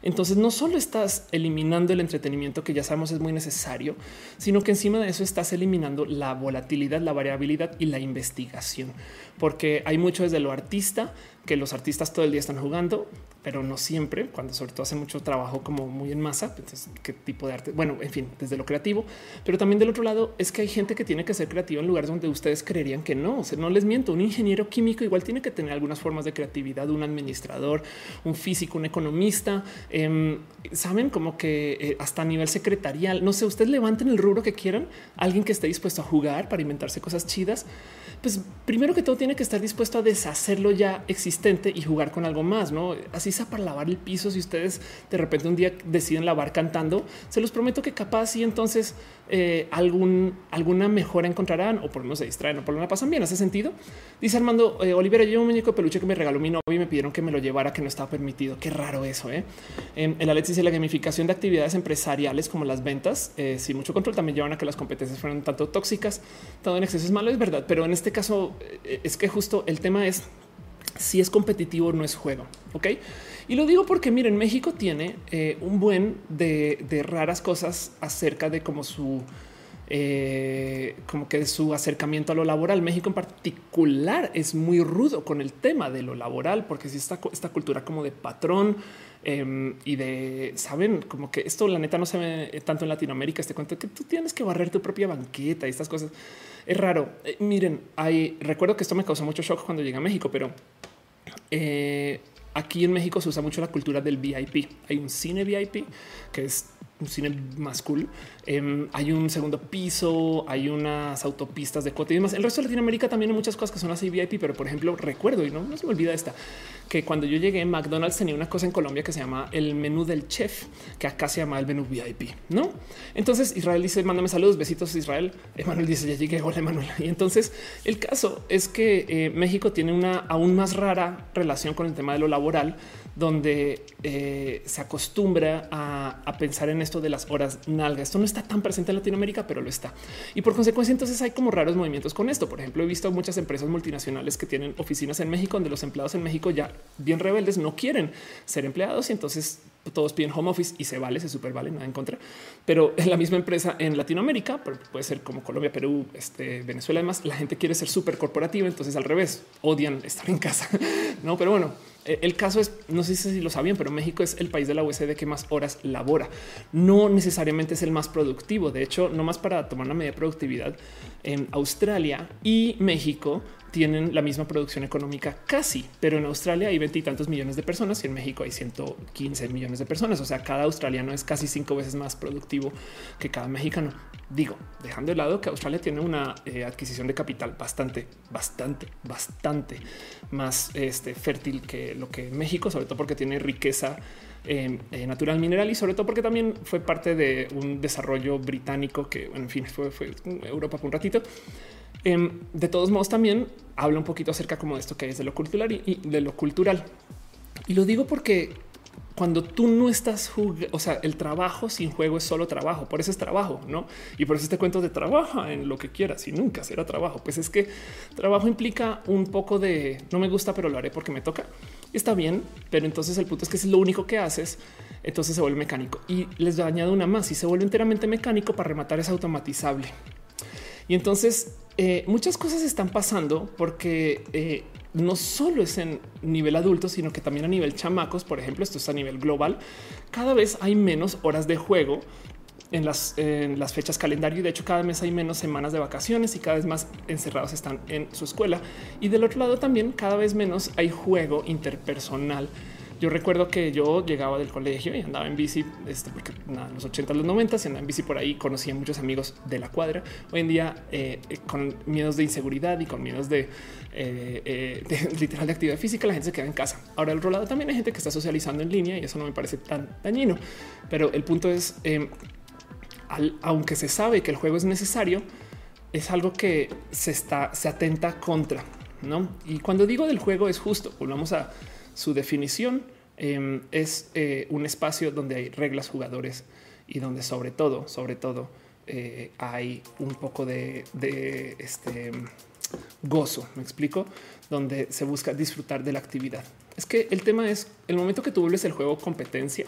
A: entonces no solo estás eliminando el entretenimiento que ya sabemos es muy necesario, sino que encima de eso estás eliminando la volatilidad, la variabilidad y la investigación, porque hay mucho desde lo artista que los artistas todo el día están jugando, pero no siempre, cuando sobre todo hacen mucho trabajo como muy en masa. Entonces, qué tipo de arte? Bueno, en fin, desde lo creativo, pero también del otro lado es que hay gente que tiene que ser creativa en lugares donde ustedes creerían que no. O sea, no les miento. Un ingeniero químico igual tiene que tener algunas formas de creatividad, un administrador, un físico, un economista. Em, saben como que eh, hasta a nivel secretarial, no sé, ustedes levanten el rubro que quieran, alguien que esté dispuesto a jugar para inventarse cosas chidas pues primero que todo tiene que estar dispuesto a deshacerlo ya existente y jugar con algo más, ¿no? Así sea para lavar el piso, si ustedes de repente un día deciden lavar cantando, se los prometo que capaz y entonces eh, algún, alguna mejora encontrarán o por lo menos se distraen o por lo menos pasan bien. ¿Hace sentido? Dice Armando eh, Olivera, yo un muñeco de peluche que me regaló mi novio y me pidieron que me lo llevara, que no estaba permitido. Qué raro eso. ¿eh? En el Alex dice la gamificación de actividades empresariales como las ventas eh, sin mucho control también llevan a que las competencias fueran tanto tóxicas. Todo en exceso es malo, es verdad, pero en este caso eh, es que justo el tema es si es competitivo no es juego. Ok. Y lo digo porque miren, México tiene eh, un buen de, de, raras cosas acerca de cómo su eh, como que su acercamiento a lo laboral. México en particular es muy rudo con el tema de lo laboral, porque si esta, esta cultura como de patrón eh, y de saben como que esto la neta no se ve tanto en Latinoamérica. Este cuento que tú tienes que barrer tu propia banqueta y estas cosas es raro. Eh, miren, hay recuerdo que esto me causó mucho shock cuando llegué a México, pero eh, aquí en México se usa mucho la cultura del VIP. Hay un cine VIP que es cine más cool. Eh, hay un segundo piso, hay unas autopistas de cuota y demás. El resto de Latinoamérica también hay muchas cosas que son así VIP, pero por ejemplo, recuerdo y no, no se me olvida esta que cuando yo llegué, McDonald's tenía una cosa en Colombia que se llama el menú del chef, que acá se llama el menú VIP, no? Entonces Israel dice: Mándame saludos, besitos, Israel. Emanuel dice: Ya llegué. Hola, Emanuel. Y entonces el caso es que eh, México tiene una aún más rara relación con el tema de lo laboral donde eh, se acostumbra a, pensar en esto de las horas nalga. Esto no está tan presente en Latinoamérica, pero lo está. Y por consecuencia, entonces hay como raros movimientos con esto. Por ejemplo, he visto muchas empresas multinacionales que tienen oficinas en México, donde los empleados en México ya bien rebeldes no quieren ser empleados y entonces todos piden home office y se vale, se super vale, nada en contra. Pero en la misma empresa en Latinoamérica, puede ser como Colombia, Perú, este, Venezuela, además, la gente quiere ser súper corporativa, entonces al revés, odian estar en casa. no, pero bueno, el caso es, no sé si lo sabían, pero México es el país de la OECD que más horas labora. No necesariamente es el más productivo. De hecho, no más para tomar una media productividad en Australia y México tienen la misma producción económica casi, pero en Australia hay veintitantos millones de personas y en México hay 115 millones de personas. O sea, cada australiano es casi cinco veces más productivo que cada mexicano. Digo, dejando de lado que Australia tiene una eh, adquisición de capital bastante, bastante, bastante más este, fértil que lo que México, sobre todo porque tiene riqueza eh, eh, natural mineral y sobre todo porque también fue parte de un desarrollo británico que, en fin, fue Europa por un ratito. Eh, de todos modos, también habla un poquito acerca como de esto que es de lo cultural y, y de lo cultural. Y lo digo porque cuando tú no estás o sea, el trabajo sin juego es solo trabajo, por eso es trabajo, ¿no? Y por eso este cuento de trabaja en lo que quieras y nunca será trabajo. Pues es que trabajo implica un poco de no me gusta, pero lo haré porque me toca. Está bien, pero entonces el punto es que es lo único que haces, entonces se vuelve mecánico. Y les añado una más, si se vuelve enteramente mecánico para rematar es automatizable. Y entonces eh, muchas cosas están pasando porque eh, no solo es en nivel adulto, sino que también a nivel chamacos. Por ejemplo, esto es a nivel global. Cada vez hay menos horas de juego en las, en las fechas calendario y de hecho cada mes hay menos semanas de vacaciones y cada vez más encerrados están en su escuela. Y del otro lado también cada vez menos hay juego interpersonal yo recuerdo que yo llegaba del colegio y andaba en bici, este, porque nada, los 80, los 90 y andaba en bici por ahí. Conocía muchos amigos de la cuadra. Hoy en día, eh, con miedos de inseguridad y con miedos de, eh, eh, literal de actividad física, la gente se queda en casa. Ahora, el rolado también hay gente que está socializando en línea y eso no me parece tan dañino. Pero el punto es, em, aunque se sabe que el juego es necesario, es algo que se está, se atenta contra. No? Y cuando digo del juego es justo, volvamos a su definición eh, es eh, un espacio donde hay reglas jugadores y donde sobre todo, sobre todo, eh, hay un poco de, de este gozo. Me explico, donde se busca disfrutar de la actividad. Es que el tema es el momento que tú vuelves el juego competencia.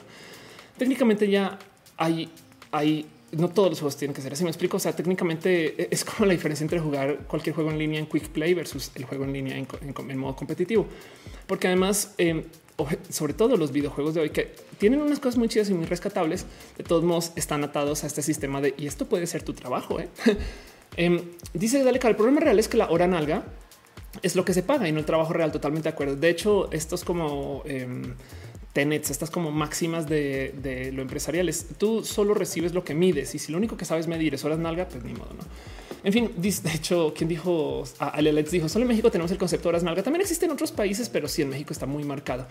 A: Técnicamente ya hay, hay no todos los juegos tienen que ser así. Me explico. O sea, técnicamente e-, es como la diferencia entre jugar cualquier juego en línea en quick play versus el juego en línea en, modo competitivo, porque además, em, sobre todo los videojuegos de hoy que tienen unas cosas muy chidas y muy rescatables, de todos modos están atados a este sistema de y esto puede ser tu trabajo. ¿eh? Em, dice Dale, el problema real es que la hora nalga es lo que se paga y no el trabajo real. Totalmente de acuerdo. De hecho, esto es como em, tenets, estas como máximas de, lo empresarial. tú solo recibes lo que mides y si lo único que sabes medir es horas nalga, pues ni modo, no? En fin, de hecho, quien dijo, a Alex dijo, solo en México tenemos el concepto de horas nalga. También existe en otros países, pero sí en México está muy marcado.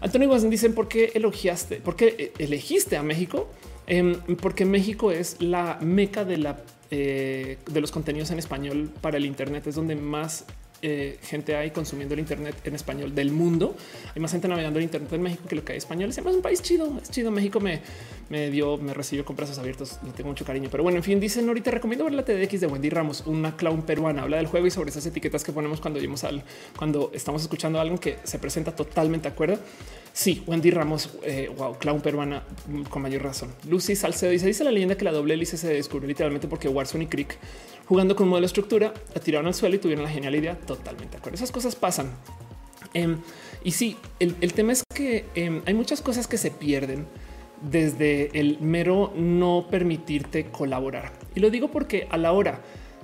A: Antonio Guasén dicen, ¿por qué elogiaste? ¿Por qué eh, elegiste a México? Em, porque México es la meca de la eh, de los contenidos en español para el Internet. Es donde más eh, gente hay consumiendo el Internet en español del mundo. Hay más gente navegando el Internet en México que lo que hay español. Es un país chido, es chido. México me, me dio, me recibió con brazos abiertos. Le tengo mucho cariño. Pero bueno, en fin, dicen ahorita recomiendo ver la TDX de Wendy Ramos, una clown peruana. Habla del juego y sobre esas etiquetas que ponemos cuando al cuando estamos escuchando algo que se presenta totalmente de acuerdo. Sí, Wendy Ramos, eh, wow, clown peruana mm, con mayor razón. Lucy Salcedo dice: Dice la leyenda que la doble hélice se descubrió literalmente porque Warzone y Creek jugando con modelo de estructura, la tiraron al suelo y tuvieron la genial idea. Totalmente de acuerdo. Esas cosas pasan. Em, y sí, el, tema es que em, hay muchas cosas que se pierden desde el mero no permitirte colaborar. Y lo digo porque a la hora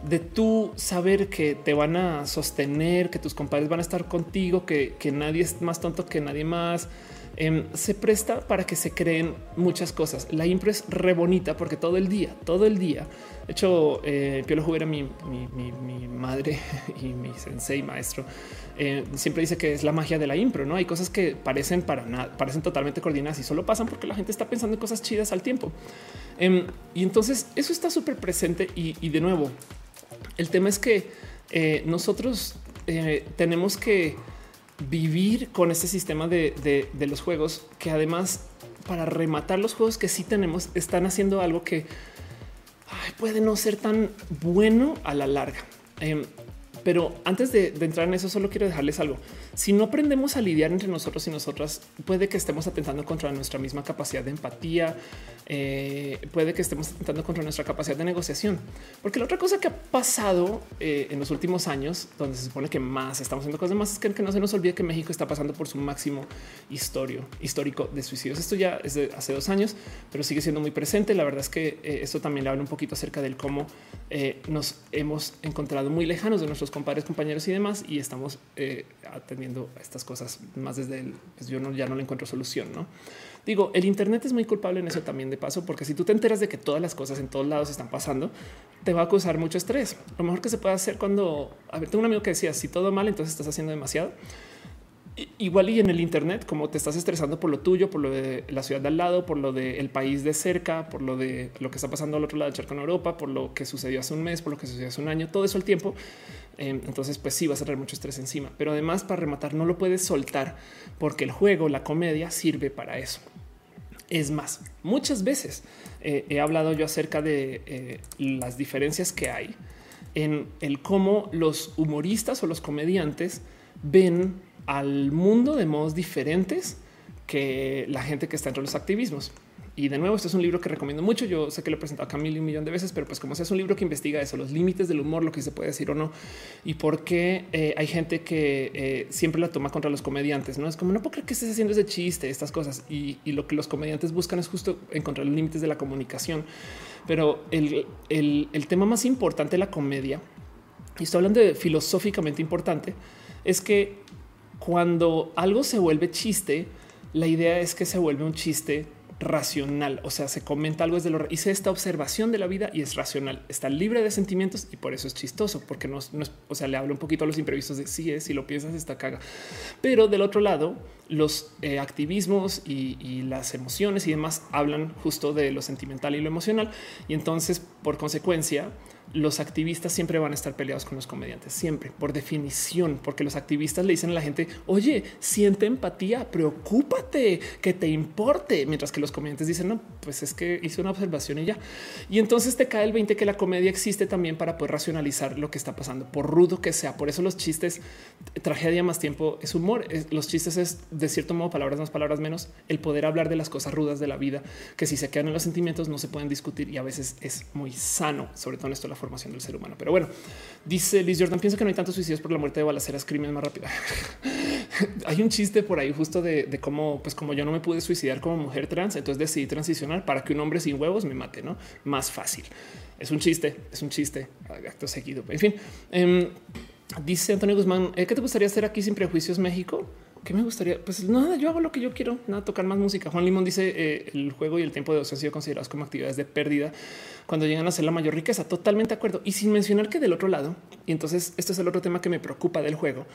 A: de tú saber que te van a sostener, que tus compadres van a estar contigo, que, que nadie es más tonto que nadie más, Em, se presta para que se creen muchas cosas. La impro es re bonita porque todo el día, todo el día. De hecho, eh, Piolo Jubera, mi, mi, madre y mi sensei maestro, eh, siempre dice que es la magia de la impro. No hay cosas que parecen para nada, parecen totalmente coordinadas y solo pasan porque la gente está pensando en cosas chidas al tiempo. Em, y entonces eso está súper presente. Y, de nuevo, el tema es que eh, nosotros eh, tenemos que vivir con este sistema de, los juegos que además para rematar los juegos que sí tenemos están haciendo algo que puede no ser tan bueno a la larga. Em, pero antes de, entrar en eso, solo quiero dejarles algo. Si no aprendemos a lidiar entre nosotros y nosotras, puede que estemos atentando contra nuestra misma capacidad de empatía, eh, puede que estemos atentando contra nuestra capacidad de negociación. Porque la otra cosa que ha pasado eh, en los últimos años, donde se supone que más estamos haciendo cosas más, es que, no se nos olvide que México está pasando por su máximo histórico de suicidios. Esto ya es de hace dos años, pero sigue siendo muy presente. La verdad es que eh, esto también le habla un poquito acerca del cómo nos hemos encontrado muy lejanos de nuestros compadres, compañeros y demás, y estamos atendiendo a estas cosas más desde el, pues yo no, ya no le encuentro solución, ¿no? Digo, el Internet es muy culpable en eso también de paso, porque si tú te enteras de que todas las cosas en todos lados están pasando, te va a causar mucho estrés. Lo mejor que se puede hacer cuando, a ver, tengo un amigo que decía, si todo mal, entonces estás haciendo demasiado. Igual y en el Internet, como te estás estresando por lo tuyo, por lo de la ciudad de al lado, por lo del país de cerca, por lo de lo que está pasando al otro lado del charco en Europa, por lo que sucedió hace un mes, por lo que sucedió hace un año, todo eso el tiempo. Eh, entonces, pues sí, vas a traer mucho estrés encima. Pero además, para rematar, no lo puedes soltar porque el juego, la comedia, sirve para eso. Es más, muchas veces eh, he hablado yo acerca de eh, las diferencias que hay en el cómo los humoristas o los comediantes ven al mundo de modos diferentes que la gente que está entre los activismos. Y de nuevo, este es un libro que recomiendo mucho. Yo sé que lo he presentado acá mil y un millón de veces, pero pues como sea, es un libro que investiga eso, los límites del humor, lo que se puede decir o no, y por qué eh, hay gente que eh, siempre la toma contra los comediantes. No es como no puedo creer que estés haciendo ese chiste, estas cosas. Y, lo que los comediantes buscan es justo encontrar los límites de la comunicación. Pero el, el tema más importante de la comedia, y estoy hablando de filosóficamente importante, es que cuando algo se vuelve chiste, la idea es que se vuelve un chiste racional. O sea, se comenta algo desde lo hice esta observación de la vida y es racional. Está libre de sentimientos y por eso es chistoso, porque no, es, o sea, le hablo un poquito a los imprevistos de sí, es, si lo piensas, está caga. Pero del otro lado, los eh, activismos y, y, las emociones y demás hablan justo de lo sentimental y lo emocional. Y entonces, por consecuencia, los activistas siempre van a estar peleados con los comediantes, siempre, por definición, porque los activistas le dicen a la gente, oye, siente empatía, preocúpate, que te importe, mientras que los comediantes dicen, no, pues es que hice una observación y ya. Y entonces te cae el 20 que la comedia existe también para poder racionalizar lo que está pasando, por rudo que sea. Por eso los chistes, tragedia más tiempo es humor. Los chistes es de cierto modo palabras más, palabras menos, el poder hablar de las cosas rudas de la vida, que si se quedan en los sentimientos no se pueden discutir y a veces es muy sano, sobre todo en esto formación del ser humano. Pero bueno, dice Liz Jordan, piensa que no hay tantos suicidios por la muerte de balaceras, crímenes más rápida. hay un chiste por ahí justo de, cómo, pues como yo no me pude suicidar como mujer trans, entonces decidí transicionar para que un hombre sin huevos me mate, ¿no? Más fácil. Es un chiste, es un chiste, acto seguido. En fin, eh, dice Antonio Guzmán, ¿qué te gustaría hacer aquí sin prejuicios México? ¿Qué me gustaría? Pues nada, yo hago lo que yo quiero, nada, tocar más música. Juan Limón dice eh, el juego y el tiempo de ocio han sido considerados como actividades de pérdida cuando llegan a ser la mayor riqueza. Totalmente de acuerdo. Y sin mencionar que del otro lado, y entonces este es el otro tema que me preocupa del juego,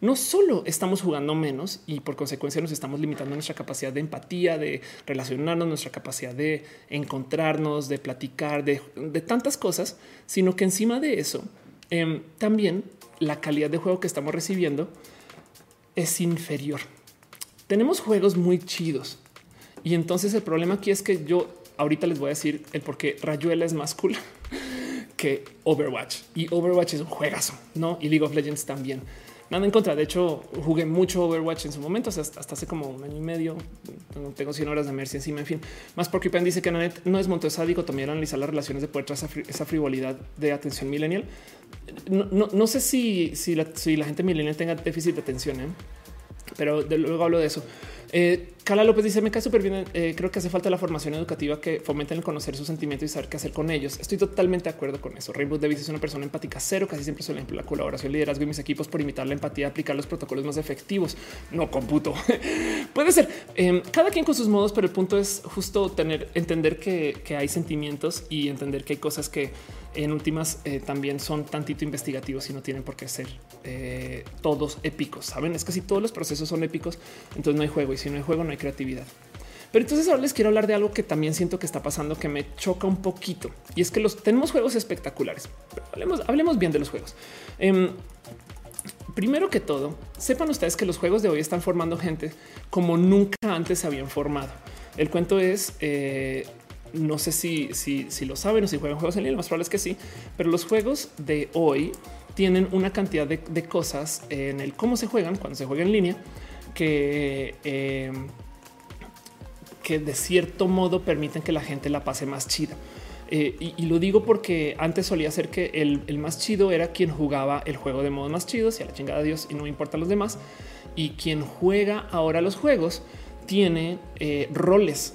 A: no solo estamos jugando menos y por consecuencia nos estamos limitando nuestra capacidad de empatía, de relacionarnos, nuestra capacidad de encontrarnos, de platicar, de, tantas cosas, sino que encima de eso, eh, también la calidad de juego que estamos recibiendo es inferior. Tenemos juegos muy chidos y entonces el problema aquí es que yo ahorita les voy a decir el por qué Rayuela es más cool que Overwatch y Overwatch es un juegazo, no? Y League of Legends también. Nada en contra. De hecho, jugué mucho Overwatch en su momento, hasta, hace como un año y medio. Tengo 100 horas de Mercy encima. En fin, más porque Pen dice que Nanet no es esa también analizar las relaciones de poder tras esa frivolidad de atención millennial. No, no, sé si, si, la, gente millennial tenga déficit de atención, ¿eh? pero luego hablo de eso. Eh, Carla López dice me cae súper bien. Eh, creo que hace falta la formación educativa que fomente el conocer sus sentimientos y saber qué hacer con ellos. Estoy totalmente de acuerdo con eso. Rainbow Davis es una persona empática cero. Casi siempre suele la colaboración, liderazgo y mis equipos por imitar la empatía, aplicar los protocolos más efectivos. No computo. Puede ser eh, cada quien con sus modos, pero el punto es justo tener, entender que hay sentimientos y entender que hay cosas que en últimas eh, también son tantito investigativos y no tienen por qué ser eh, todos épicos. Saben, es que si todos los procesos son épicos, entonces no hay juego y si no hay juego, no hay creatividad. Pero entonces ahora les quiero hablar de algo que también siento que está pasando que me choca un poquito y es que los tenemos juegos espectaculares. hablemos, hablemos bien de los juegos. Em, primero que todo, sepan ustedes que los juegos de hoy están formando gente como nunca antes se habían formado. El cuento es eh, no sé si, si, lo saben o si juegan juegos en línea, lo más probable es que sí, pero los juegos de hoy tienen una cantidad de, cosas en el cómo se juegan cuando se juega en línea que, eh, que de cierto modo permiten que la gente la pase más chida. Eh, y, lo digo porque antes solía ser que el, más chido era quien jugaba el juego de modo más chido, si a la chingada de Dios y no me importa los demás. Y quien juega ahora los juegos tiene eh, roles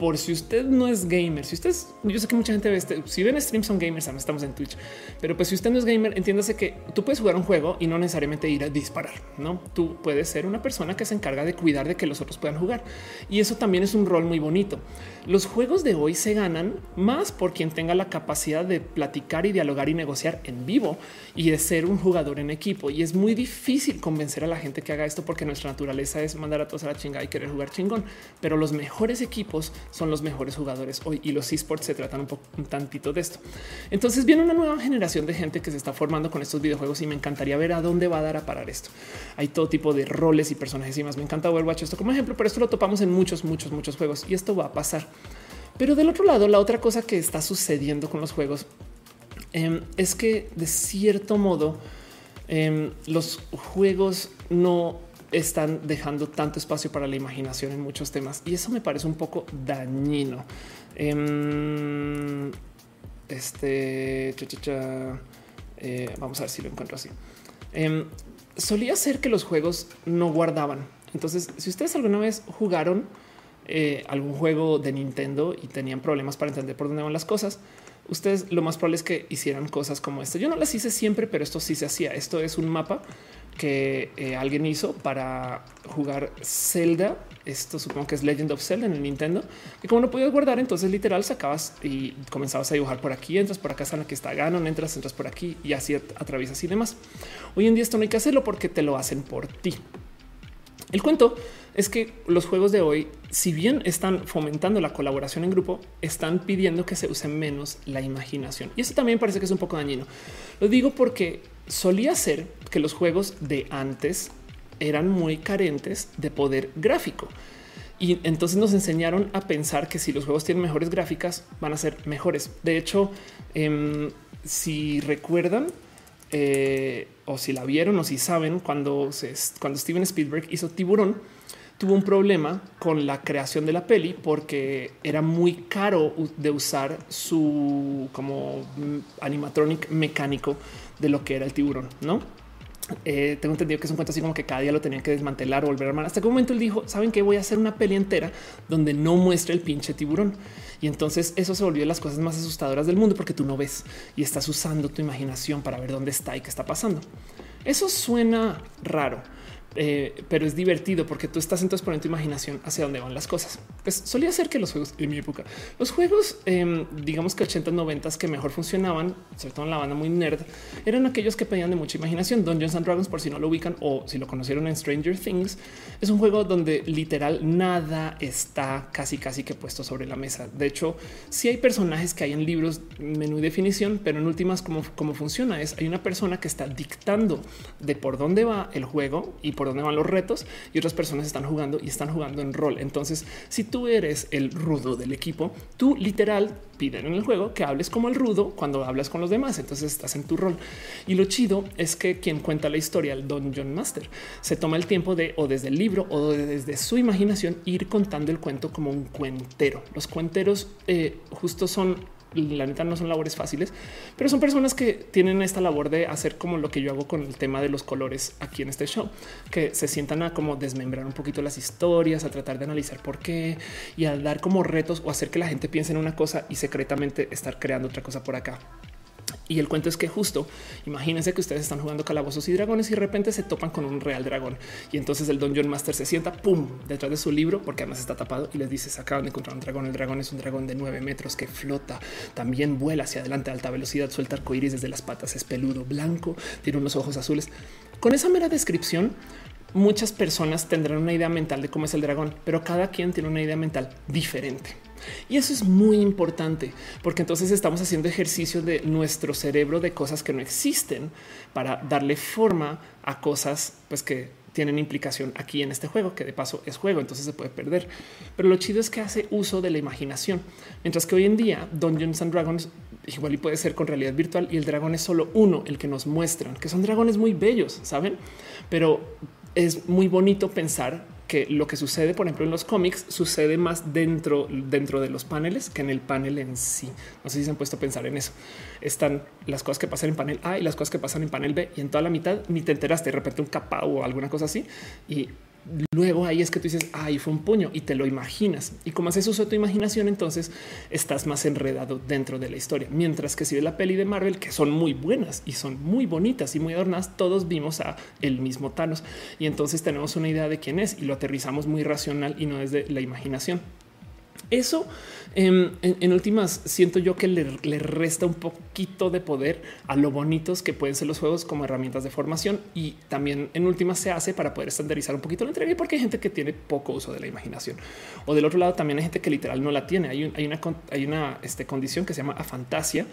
A: por si usted no es gamer, si usted yo sé que mucha gente ve este, si ven streams son gamers, estamos en Twitch, pero pues si usted no es gamer, entiéndase que tú puedes jugar un juego y no necesariamente ir a disparar, no? Tú puedes ser una persona que se encarga de cuidar de que los otros puedan jugar y eso también es un rol muy bonito. Los juegos de hoy se ganan más por quien tenga la capacidad de platicar y dialogar y negociar en vivo y de ser un jugador en equipo. Y es muy difícil convencer a la gente que haga esto porque nuestra naturaleza es mandar a todos a la chingada y querer jugar chingón. Pero los mejores equipos son los mejores jugadores hoy y los esports se tratan un poco un tantito de esto. Entonces viene una nueva generación de gente que se está formando con estos videojuegos y me encantaría ver a dónde va a dar a parar esto. Hay todo tipo de roles y personajes y más. Me encanta Overwatch esto como ejemplo, pero esto lo topamos en muchos, muchos, muchos juegos y esto va a pasar. Pero del otro lado, la otra cosa que está sucediendo con los juegos em, es que de cierto modo em, los juegos no están dejando tanto espacio para la imaginación en muchos temas y eso me parece un poco dañino. Em, este eh, vamos a ver si lo encuentro así. solía ser que los juegos no guardaban. Entonces, si ustedes alguna vez jugaron eh, algún juego de Nintendo y tenían problemas para entender por dónde van las cosas, ustedes lo más probable es que hicieran cosas como esto. Yo no las hice siempre, pero esto sí se hacía. Esto es un mapa que eh, alguien hizo para jugar Zelda. Esto supongo que es Legend of Zelda en el Nintendo. Y como no podías guardar, entonces literal sacabas y comenzabas a dibujar por aquí, entras por acá, están aquí está Ganon, entras, entras por aquí y así atraviesas y demás. Hoy en día esto no hay que hacerlo porque te lo hacen por ti. El cuento es que los juegos de hoy, si bien están fomentando la colaboración en grupo, están pidiendo que se use menos la imaginación. Y eso también parece que es un poco dañino. Lo digo porque solía ser que los juegos de antes eran muy carentes de poder gráfico. Y entonces nos enseñaron a pensar que si los juegos tienen mejores gráficas, van a ser mejores. De hecho, em, si recuerdan, eh, o si la vieron o si saben, cuando, Steven Spielberg hizo Tiburón, tuvo un problema con la creación de la peli porque era muy caro de usar su como animatronic mecánico de lo que era el tiburón, ¿no? Eh, tengo entendido que es un cuento así como que cada día lo tenían que desmantelar o volver a armar. Hasta un momento él dijo, saben que voy a hacer una peli entera donde no muestre el pinche tiburón. Y entonces eso se volvió de las cosas más asustadoras del mundo porque tú no ves y estás usando tu imaginación para ver dónde está y qué está pasando. Eso suena raro eh, pero es divertido porque tú estás entonces poniendo tu imaginación hacia dónde van las cosas. Pues solía ser que los juegos en mi época, los juegos, em, digamos que 80 90 que mejor funcionaban, sobre todo en la banda muy nerd, eran aquellos que pedían de mucha imaginación. Dungeons and Dragons, por si no lo ubican o si lo conocieron en Stranger Things, es un juego donde literal nada está casi, casi que puesto sobre la mesa. De hecho, si hay personajes que hay en libros menú y definición, pero en últimas, cómo, cómo funciona es hay una persona que está dictando de por dónde va el juego y por dónde van los retos y otras personas están jugando y están jugando en rol. Entonces, si tú eres el rudo del equipo, tú literal piden en el juego que hables como el rudo cuando hablas con los demás. Entonces estás en tu rol. Y lo chido es que quien cuenta la historia, el Dungeon Master, se toma el tiempo de o desde el libro o desde su imaginación ir contando el cuento como un cuentero. Los cuenteros eh, justo son la neta no son labores fáciles, pero son personas que tienen esta labor de hacer como lo que yo hago con el tema de los colores aquí en este show, que se sientan a como desmembrar un poquito las historias, a tratar de analizar por qué y a dar como retos o hacer que la gente piense en una cosa y secretamente estar creando otra cosa por acá. Y el cuento es que justo imagínense que ustedes están jugando calabozos y dragones y de repente se topan con un real dragón. Y entonces el Dungeon Master se sienta pum detrás de su libro, porque además está tapado y les dice: Se acaban de encontrar un dragón. El dragón es un dragón de nueve metros que flota, también vuela hacia adelante a alta velocidad, suelta arcoíris desde las patas, es peludo, blanco, tiene unos ojos azules. Con esa mera descripción, muchas personas tendrán una idea mental de cómo es el dragón, pero cada quien tiene una idea mental diferente. Y eso es muy importante porque entonces estamos haciendo ejercicio de nuestro cerebro de cosas que no existen para darle forma a cosas pues que tienen implicación aquí en este juego, que de paso es juego, entonces se puede perder. Pero lo chido es que hace uso de la imaginación, mientras que hoy en día Dungeons and Dragons igual y puede ser con realidad virtual y el dragón es solo uno el que nos muestran, que son dragones muy bellos, saben? Pero es muy bonito pensar que lo que sucede, por ejemplo, en los cómics sucede más dentro, dentro de los paneles que en el panel en sí. No sé si se han puesto a pensar en eso. Están las cosas que pasan en panel A y las cosas que pasan en panel B y en toda la mitad ni te enteraste de repente un capa o alguna cosa así y luego ahí es que tú dices, ahí fue un puño y te lo imaginas. Y como haces uso de tu imaginación, entonces estás más enredado dentro de la historia. Mientras que si ves la peli de Marvel, que son muy buenas y son muy bonitas y muy adornadas, todos vimos a el mismo Thanos. Y entonces tenemos una idea de quién es y lo aterrizamos muy racional y no desde la imaginación. Eso em, en, últimas siento yo que le, resta un poquito de poder a lo bonitos que pueden ser los juegos como herramientas de formación y también en últimas se hace para poder estandarizar un poquito la entrega porque hay gente que tiene poco uso de la imaginación o del otro lado también hay gente que literal no la tiene. Hay, una, hay una este, condición que se llama afantasia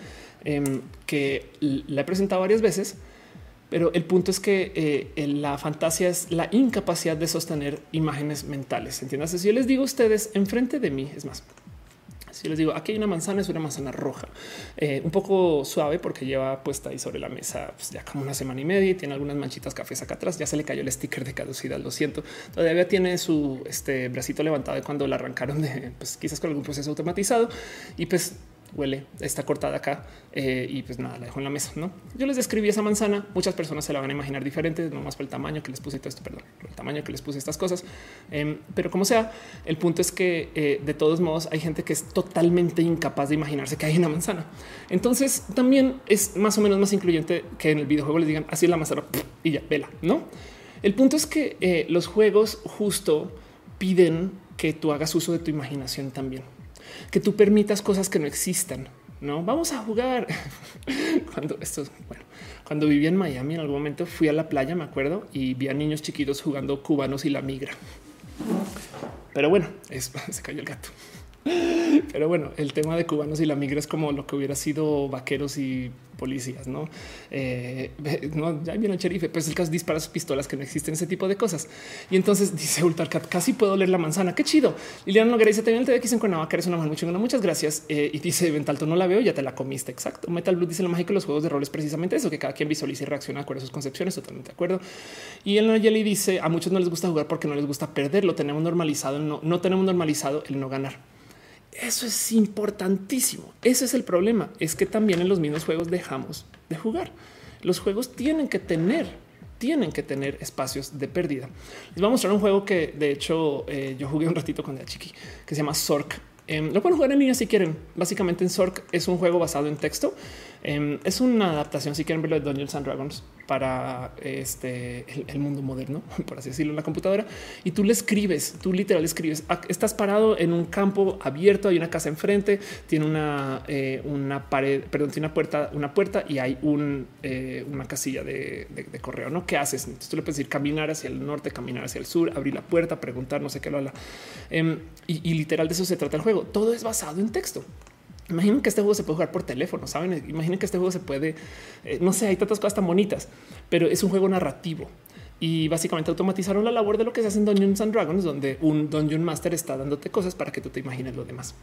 A: em, que la he presentado varias veces pero el punto es que eh, la fantasía es la incapacidad de sostener imágenes mentales. Entiendes? Si yo les digo a ustedes enfrente de mí, es más, si les digo aquí hay una manzana, es una manzana roja, eh, un poco suave porque lleva puesta ahí sobre la mesa pues, ya como una semana y media y tiene algunas manchitas cafés acá atrás. Ya se le cayó el sticker de caducidad. Lo siento. Todavía tiene su este bracito levantado de cuando la arrancaron de pues, quizás con algún proceso automatizado y pues huele, está cortada acá eh, y pues nada, la dejo en la mesa. No, yo les describí esa manzana. Muchas personas se la van a imaginar diferente, no más por el tamaño que les puse todo esto, perdón, el tamaño que les puse estas cosas. Em, pero como sea, el punto es que eh, de todos modos hay gente que es totalmente incapaz de imaginarse que hay una manzana. Entonces también es más o menos más incluyente que en el videojuego les digan así es la manzana y ya vela. No, el punto es que eh, los juegos justo piden que tú hagas uso de tu imaginación también que tú permitas cosas que no existan. No vamos a jugar cuando esto es bueno, Cuando vivía en Miami, en algún momento fui a la playa, me acuerdo, y vi a niños chiquitos jugando cubanos y la migra. Pero bueno, se cayó el gato. Pero bueno, el tema de cubanos y la migra es como lo que hubiera sido vaqueros y policías, no? Eh, no, ya viene el sheriff, pues el caso disparas pistolas que no existen, ese tipo de cosas. Y entonces dice Ultarcat, casi puedo leer la manzana. Qué chido. Liliana Noguera dice también el TDX en Cuernavaca, eres una mujer muy chingona. Muchas gracias. Eh, y dice Ventalto, no la veo, ya te la comiste. Exacto. Metal Blue dice lo mágico de los juegos de roles, precisamente eso, que cada quien visualiza y reacciona acuerdo a sus concepciones. Totalmente de acuerdo. Y el Nayeli dice a muchos no les gusta jugar porque no les gusta perder. Lo tenemos normalizado. No, no tenemos normalizado el no ganar. Eso es importantísimo. Ese es el problema. Es que también en los mismos juegos dejamos de jugar. Los juegos tienen que tener, tienen que tener espacios de pérdida. Les voy a mostrar un juego que de hecho eh, yo jugué un ratito con la chiqui que se llama Zork. Em, lo pueden jugar en línea si quieren. Básicamente en Zork es un juego basado en texto. Em, es una adaptación, si quieren verlo, de Dungeons Dragons para este el, mundo moderno, por así decirlo, en la computadora. Y tú le escribes, tú literal escribes. Ah, estás parado en un campo abierto, hay una casa enfrente, tiene una, eh, pared, perdón, tiene una puerta, una puerta y hay eh, una casilla de, correo. No, ¿qué haces? Tú le puedes decir caminar hacia el norte, caminar hacia el sur, abrir la puerta, preguntar, no sé qué lo. Em, y, y literal de eso se trata el juego. Todo es basado en texto. Imaginen que este juego se puede jugar por teléfono, saben? Imaginen que este juego se puede, eh, no sé, hay tantas cosas tan bonitas, pero es un juego narrativo y básicamente automatizaron la labor de lo que se hace en Dungeons and Dragons, donde un Dungeon Master está dándote cosas para que tú te imagines lo demás.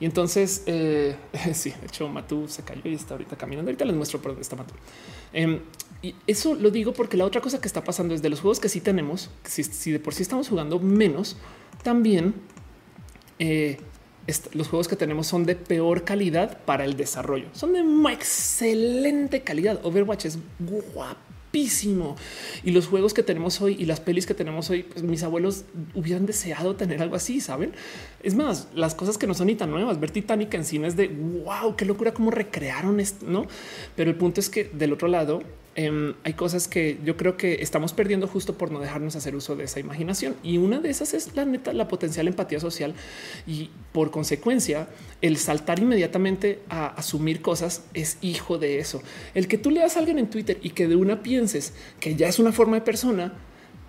A: Y entonces, eh, sí, de hecho, Matú se cayó y está ahorita caminando. Ahorita les muestro por dónde está Matú. Em, y eso lo digo porque la otra cosa que está pasando es de los juegos que sí tenemos, si, si de por sí estamos jugando menos, también eh, los juegos que tenemos son de peor calidad para el desarrollo. Son de excelente calidad. Overwatch es guapísimo. Y los juegos que tenemos hoy y las pelis que tenemos hoy, pues mis abuelos hubieran deseado tener algo así, ¿saben? Es más, las cosas que no son ni tan nuevas, ver Titanic en cines de wow, qué locura cómo recrearon esto, ¿no? Pero el punto es que del otro lado Em, hay cosas que yo creo que estamos perdiendo justo por no dejarnos hacer uso de esa imaginación. Y una de esas es la neta, la potencial empatía social y por consecuencia el saltar inmediatamente a asumir cosas es hijo de eso. El que tú leas a alguien en Twitter y que de una pienses que ya es una forma de persona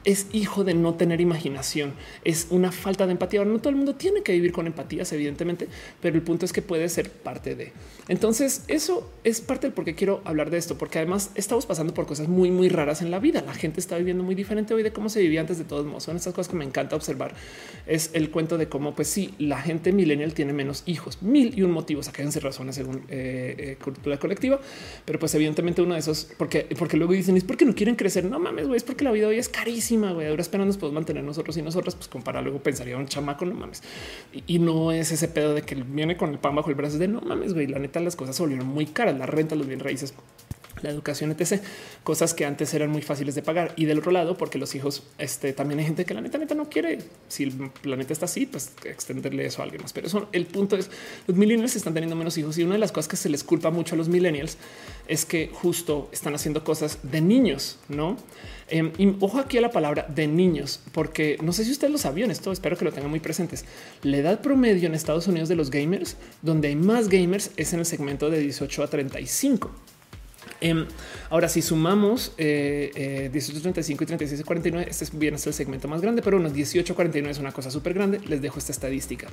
A: es hijo de no tener imaginación, es una falta de empatía. no todo el mundo tiene que vivir con empatías, evidentemente, pero el punto es que puede ser parte de. Entonces, eso es parte del por qué quiero hablar de esto, porque además estamos pasando por cosas muy, muy raras en la vida. La gente está viviendo muy diferente hoy de cómo se vivía antes de todos modos. Son estas cosas que me encanta observar. Es el cuento de cómo, pues sí, la gente millennial tiene menos hijos, mil y un motivos. Acá se razones según eh, eh, cultura colectiva, pero pues evidentemente uno de esos, porque, porque luego dicen es porque no quieren crecer. No mames, güey, es porque la vida hoy es carísima güey, ahora esperando nos podemos mantener nosotros y nosotras, pues compara luego pensaría un chamaco, no mames. Y, no es ese pedo de que viene con el pan bajo el brazo de no mames, güey, la neta las cosas se volvieron muy caras, la renta, los bien raíces la educación, etc. Cosas que antes eran muy fáciles de pagar. Y del otro lado, porque los hijos, este también hay gente que la neta, neta no quiere. Si el planeta está así, pues extenderle eso a alguien más. Pero eso, el punto es los millennials están teniendo menos hijos y una de las cosas que se les culpa mucho a los millennials es que justo están haciendo cosas de niños, no? Em, y ojo aquí a la palabra de niños, porque no sé si ustedes lo sabían esto, espero que lo tengan muy presentes. La edad promedio en Estados Unidos de los gamers, donde hay más gamers, es en el segmento de 18 a 35. Em, ahora, si sumamos eh, 18, 35 y 36 49, este es bien, es el segmento más grande, pero unos 18 49 es una cosa súper grande. Les dejo esta estadística.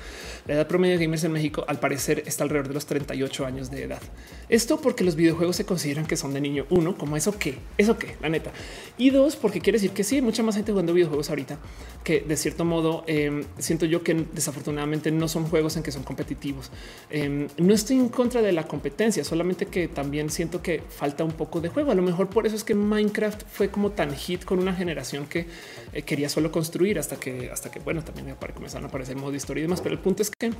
A: La edad promedio de gamers en México, al parecer, está alrededor de los 38 años de edad. Esto porque los videojuegos se consideran que son de niño uno, como eso que, eso que, la neta. Y dos, porque quiere decir que sí, hay mucha más gente jugando videojuegos ahorita que de cierto modo em, siento yo que desafortunadamente no son juegos en que son competitivos. Em, no estoy en contra de la competencia, solamente que también siento que falta un poco de juego. A lo mejor por eso es que Minecraft fue como tan hit con una generación que eh, quería solo construir hasta que, hasta que, bueno, también comenzaron a aparecer modo de historia y demás. Pero el punto es que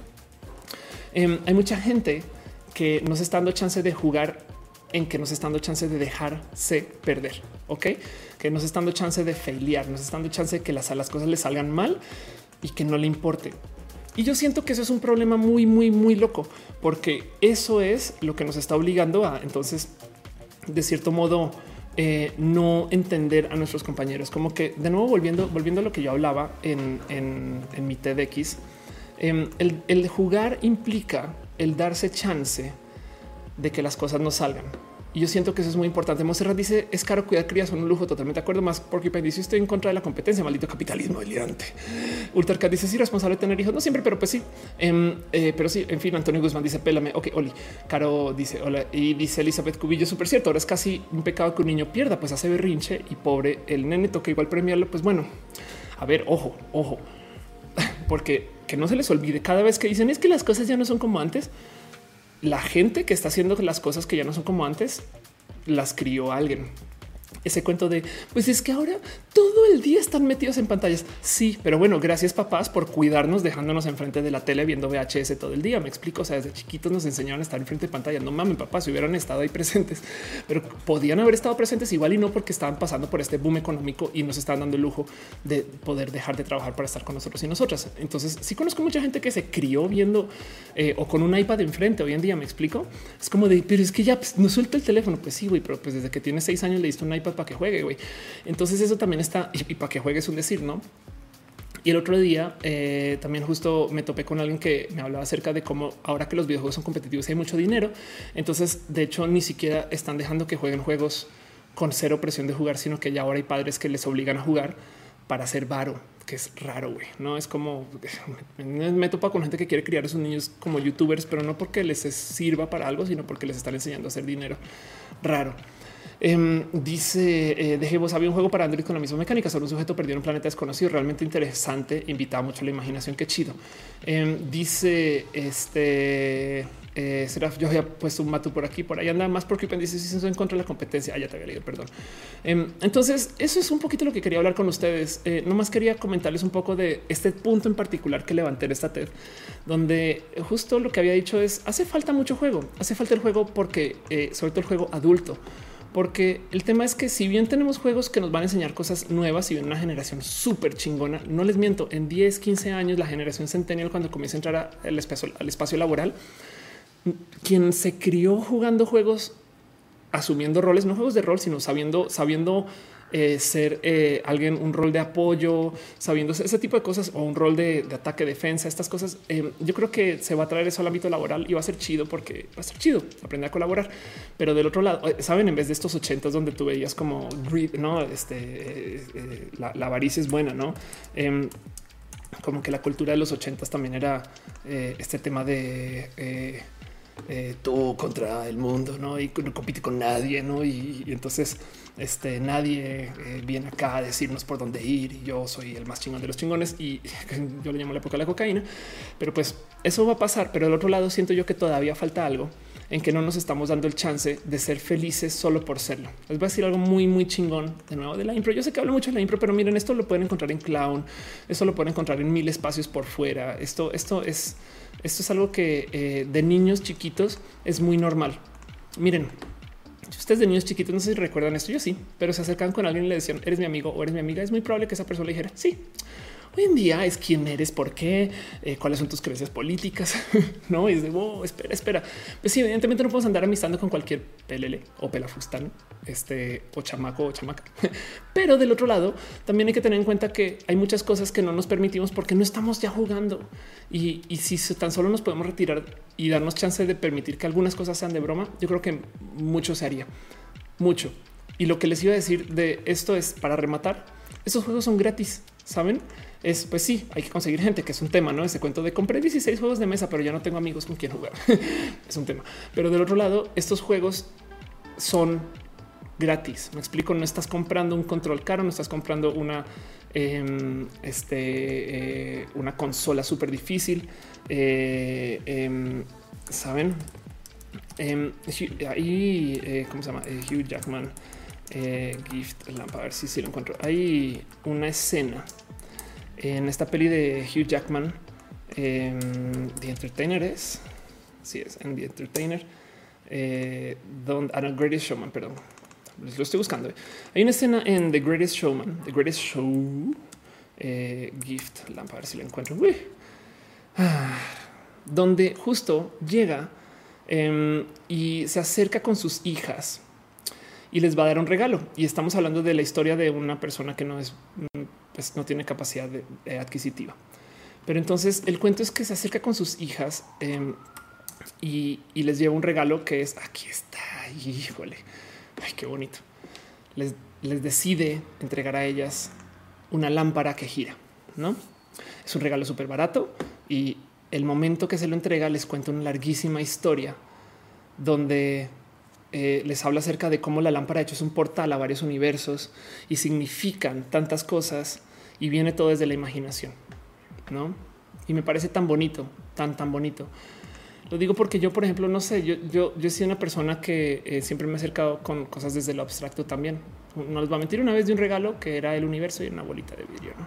A: em, hay mucha gente que nos está dando chance de jugar en que nos está dando chance de dejarse perder, ok? Que nos está dando chance de failear, nos está dando chance de que las, las cosas le salgan mal y que no le importe. Y yo siento que eso es un problema muy, muy, muy loco, porque eso es lo que nos está obligando a entonces, de cierto modo, eh, no entender a nuestros compañeros. Como que de nuevo, volviendo, volviendo a lo que yo hablaba en, en, mi TEDx, em, el, el jugar implica el darse chance de que las cosas no salgan. Y yo siento que eso es muy importante. Monserrat dice es caro cuidar crías, son un lujo. Totalmente de acuerdo. Más porque dice estoy en contra de la competencia, maldito capitalismo delirante. Ultracat dice es irresponsable tener hijos. No siempre, pero pues sí. Em, eh, pero sí, en fin, Antonio Guzmán dice pélame. Ok, Oli. Caro dice hola y dice Elizabeth Cubillo. Súper cierto. Ahora es casi un pecado que un niño pierda, pues hace berrinche y pobre el nene toca igual premiarlo. Pues bueno, a ver, ojo, ojo, porque que no se les olvide cada vez que dicen es que las cosas ya no son como antes la gente que está haciendo las cosas que ya no son como antes, las crió alguien ese cuento de pues es que ahora todo el día están metidos en pantallas. Sí, pero bueno, gracias papás por cuidarnos dejándonos enfrente de la tele viendo VHS todo el día. Me explico. O sea, desde chiquitos nos enseñaron a estar enfrente de pantalla. No mames, papás, si hubieran estado ahí presentes, pero podían haber estado presentes igual y no porque estaban pasando por este boom económico y nos estaban dando el lujo de poder dejar de trabajar para estar con nosotros y nosotras. Entonces, sí conozco mucha gente que se crió viendo eh, o con un iPad enfrente. Hoy en día me explico. Es como de, pero es que ya pues, no suelta el teléfono. Pues sí, güey, pero pues desde que tiene seis años le diste un iPad para que juegue, güey. Entonces eso también está, y, para que juegues un decir, ¿no? Y el otro día eh, también justo me topé con alguien que me hablaba acerca de cómo ahora que los videojuegos son competitivos y hay mucho dinero, entonces de hecho ni siquiera están dejando que jueguen juegos con cero presión de jugar, sino que ya ahora hay padres que les obligan a jugar para hacer varo, que es raro, güey. No es como me topa con gente que quiere criar a sus niños como youtubers, pero no porque les sirva para algo, sino porque les están enseñando a hacer dinero. Raro. Em, dice eh, había un juego para Android con la misma mecánica sobre un sujeto perdido en un planeta desconocido, realmente interesante, invitaba mucho la imaginación, qué chido. Em, dice este eh, yo había puesto un matu por aquí, por ahí anda más porque dice si se en contra de la competencia. Ah, ya te había leído, perdón. Em, entonces, eso es un poquito lo que quería hablar con ustedes. Eh, nomás quería comentarles un poco de este punto en particular que levanté en esta TED, donde justo lo que había dicho es hace falta mucho juego, hace falta el juego porque eh, sobre todo el juego adulto porque el tema es que si bien tenemos juegos que nos van a enseñar cosas nuevas y bien una generación súper chingona, no les miento, en 10, 15 años la generación centennial cuando comienza a entrar espacio, al espacio laboral, quien se crió jugando juegos, asumiendo roles, no juegos de rol, sino sabiendo, sabiendo eh, ser eh, alguien, un rol de apoyo, sabiendo ese tipo de cosas o un rol de, ataque, defensa, estas cosas. Eh, yo creo que se va a traer eso al ámbito laboral y va a ser chido porque va a ser chido aprender a colaborar. Pero del otro lado, saben, en vez de estos ochentas donde tú veías como no, este la, avaricia es buena, no? Em, como que la cultura de los ochentas también era este tema de tú contra el mundo, no? Y no compite con nadie, no? y entonces este, nadie eh, viene acá a decirnos por dónde ir yo soy el más chingón de los chingones y yo le llamo la época de la cocaína, pero pues eso va a pasar. Pero del otro lado siento yo que todavía falta algo en que no nos estamos dando el chance de ser felices solo por serlo. Les voy a decir algo muy, muy chingón de nuevo de la impro. Yo sé que hablo mucho de la impro, pero miren, esto lo pueden encontrar en clown, esto lo pueden encontrar en mil espacios por fuera. Esto, esto es, esto es algo que eh, de niños chiquitos es muy normal. Miren, ustedes de niños chiquitos, no sé si recuerdan esto, yo sí, pero se acercan con alguien y le decían, eres mi amigo o eres mi amiga, es muy probable que esa persona le dijera, sí, Hoy en día es quién eres, por qué, eh, cuáles son tus creencias políticas. no es de espera, espera. Pues sí, evidentemente no podemos andar amistando con cualquier pelele o pelafustán, este o chamaco o chamaca. Pero del otro lado, también hay que tener en cuenta que hay muchas cosas que no nos permitimos porque no estamos ya jugando. Y, y si tan solo nos podemos retirar y darnos chance de permitir que algunas cosas sean de broma, yo creo que mucho se haría mucho. Y lo que les iba a decir de esto es para rematar. Estos juegos son gratis, saben? Es pues sí, hay que conseguir gente, que es un tema, no ese cuento de compré 16 juegos de mesa, pero ya no tengo amigos con quien jugar. es un tema. Pero del otro lado, estos juegos son gratis. Me explico, no estás comprando un control caro, no estás comprando una em, este, eh, una consola súper difícil. Eh, em, Saben, em, ahí, eh, ¿cómo se llama? Hugh Jackman, Gift, a ver si, si lo encuentro. Hay una escena en esta peli de Hugh Jackman, eh, The Entertainer es, sí es, en The Entertainer, eh, donde, ah, Greatest Showman, perdón, lo estoy buscando. Eh. Hay una escena en The Greatest Showman, The Greatest Show, eh, Gift, a ver si lo encuentro, ah, donde justo llega em, y se acerca con sus hijas y les va a dar un regalo. Y estamos hablando de la historia de una persona que no es no tiene capacidad adquisitiva. Pero entonces el cuento es que se acerca con sus hijas em, y, les llevo un regalo que es aquí está. Híjole, ay, qué bonito. Les, decide entregar a ellas una lámpara que gira, no? Es un regalo súper barato y el momento que se lo entrega les cuenta una larguísima historia donde eh, les habla acerca de cómo la lámpara hecho es un portal a varios universos y significan tantas cosas y viene todo desde la imaginación, ¿no? Y me parece tan bonito, tan, tan bonito. Lo digo porque yo, por ejemplo, no sé, yo, yo, yo he sido una persona que eh, siempre me he acercado con cosas desde lo abstracto también. No les va a mentir una vez de un regalo que era el universo y una bolita de vidrio, ¿no?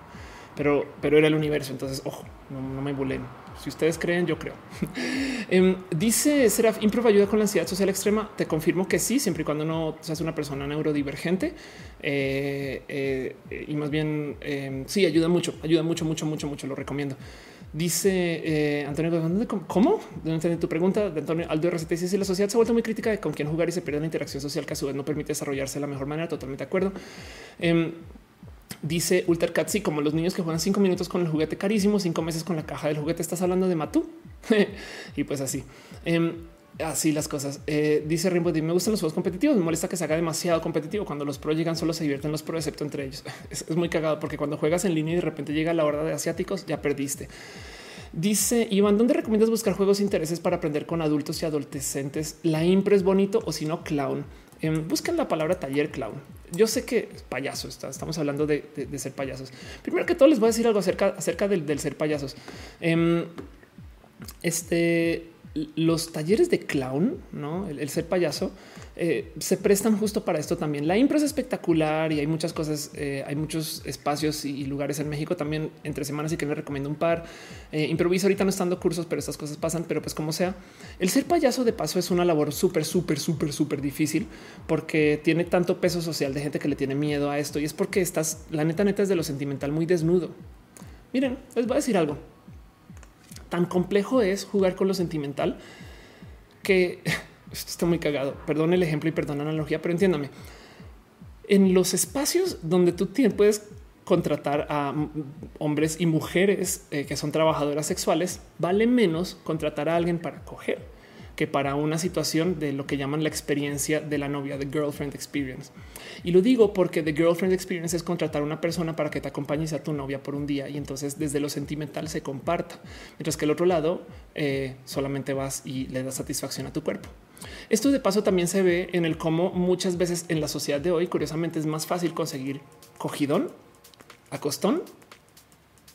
A: Pero, pero era el universo. Entonces, ojo, no, me bulen. Si ustedes creen, yo creo. Em, dice Seraf, Improv ayuda con la ansiedad social extrema. Te confirmo que sí, siempre y cuando no seas una persona neurodivergente. Eh, eh, y más bien, em, sí, ayuda mucho, ayuda mucho, mucho, mucho, mucho. Lo recomiendo. Dice eh, Antonio, ¿cómo? No entendí tu pregunta de Antonio Aldo RCT. Dice la sociedad se ha vuelto muy crítica de con quién jugar y se pierde la interacción social que a su vez no permite desarrollarse de la mejor manera. Totalmente de acuerdo. Dice Ultercat, sí, como los niños que juegan cinco minutos con el juguete carísimo, cinco meses con la caja del juguete. Estás hablando de Matú. y pues así. Em, así las cosas. Eh, dice Rimbo, me gustan los juegos competitivos. Me molesta que se haga demasiado competitivo. Cuando los pro llegan, solo se divierten los pro, excepto entre ellos. Es, muy cagado porque cuando juegas en línea y de repente llega la hora de asiáticos, ya perdiste. Dice Iván, ¿dónde recomiendas buscar juegos intereses para aprender con adultos y adolescentes? La impre es bonito o si no, clown. Em, buscan la palabra taller clown. Yo sé que es payaso, está, estamos hablando de, ser payasos. Primero que todo les voy a decir algo acerca, acerca del, ser payasos. Em, este, los talleres de clown, ¿no? el ser payaso, eh, se prestan justo para esto también. La impro es espectacular y hay muchas cosas, eh, hay muchos espacios y lugares en México también entre semanas y que les recomiendo un par. Eh, improviso ahorita no estando cursos, pero estas cosas pasan, pero pues como sea, el ser payaso de paso es una labor súper, súper, súper, súper difícil porque tiene tanto peso social de gente que le tiene miedo a esto y es porque estás, la neta, neta es de lo sentimental muy desnudo. Miren, les voy a decir algo. Tan complejo es jugar con lo sentimental que esto está muy cagado. Perdón el ejemplo y perdón la analogía, pero entiéndame. En los espacios donde tú puedes contratar a hombres y mujeres eh, que son trabajadoras sexuales, vale menos contratar a alguien para coger que para una situación de lo que llaman la experiencia de la novia, de girlfriend experience. Y lo digo porque the girlfriend experience es contratar a una persona para que te acompañe a tu novia por un día y entonces desde lo sentimental se comparta, mientras que el otro lado eh, solamente vas y le das satisfacción a tu cuerpo. Esto de paso también se ve en el cómo muchas veces en la sociedad de hoy, curiosamente, es más fácil conseguir cogidón, acostón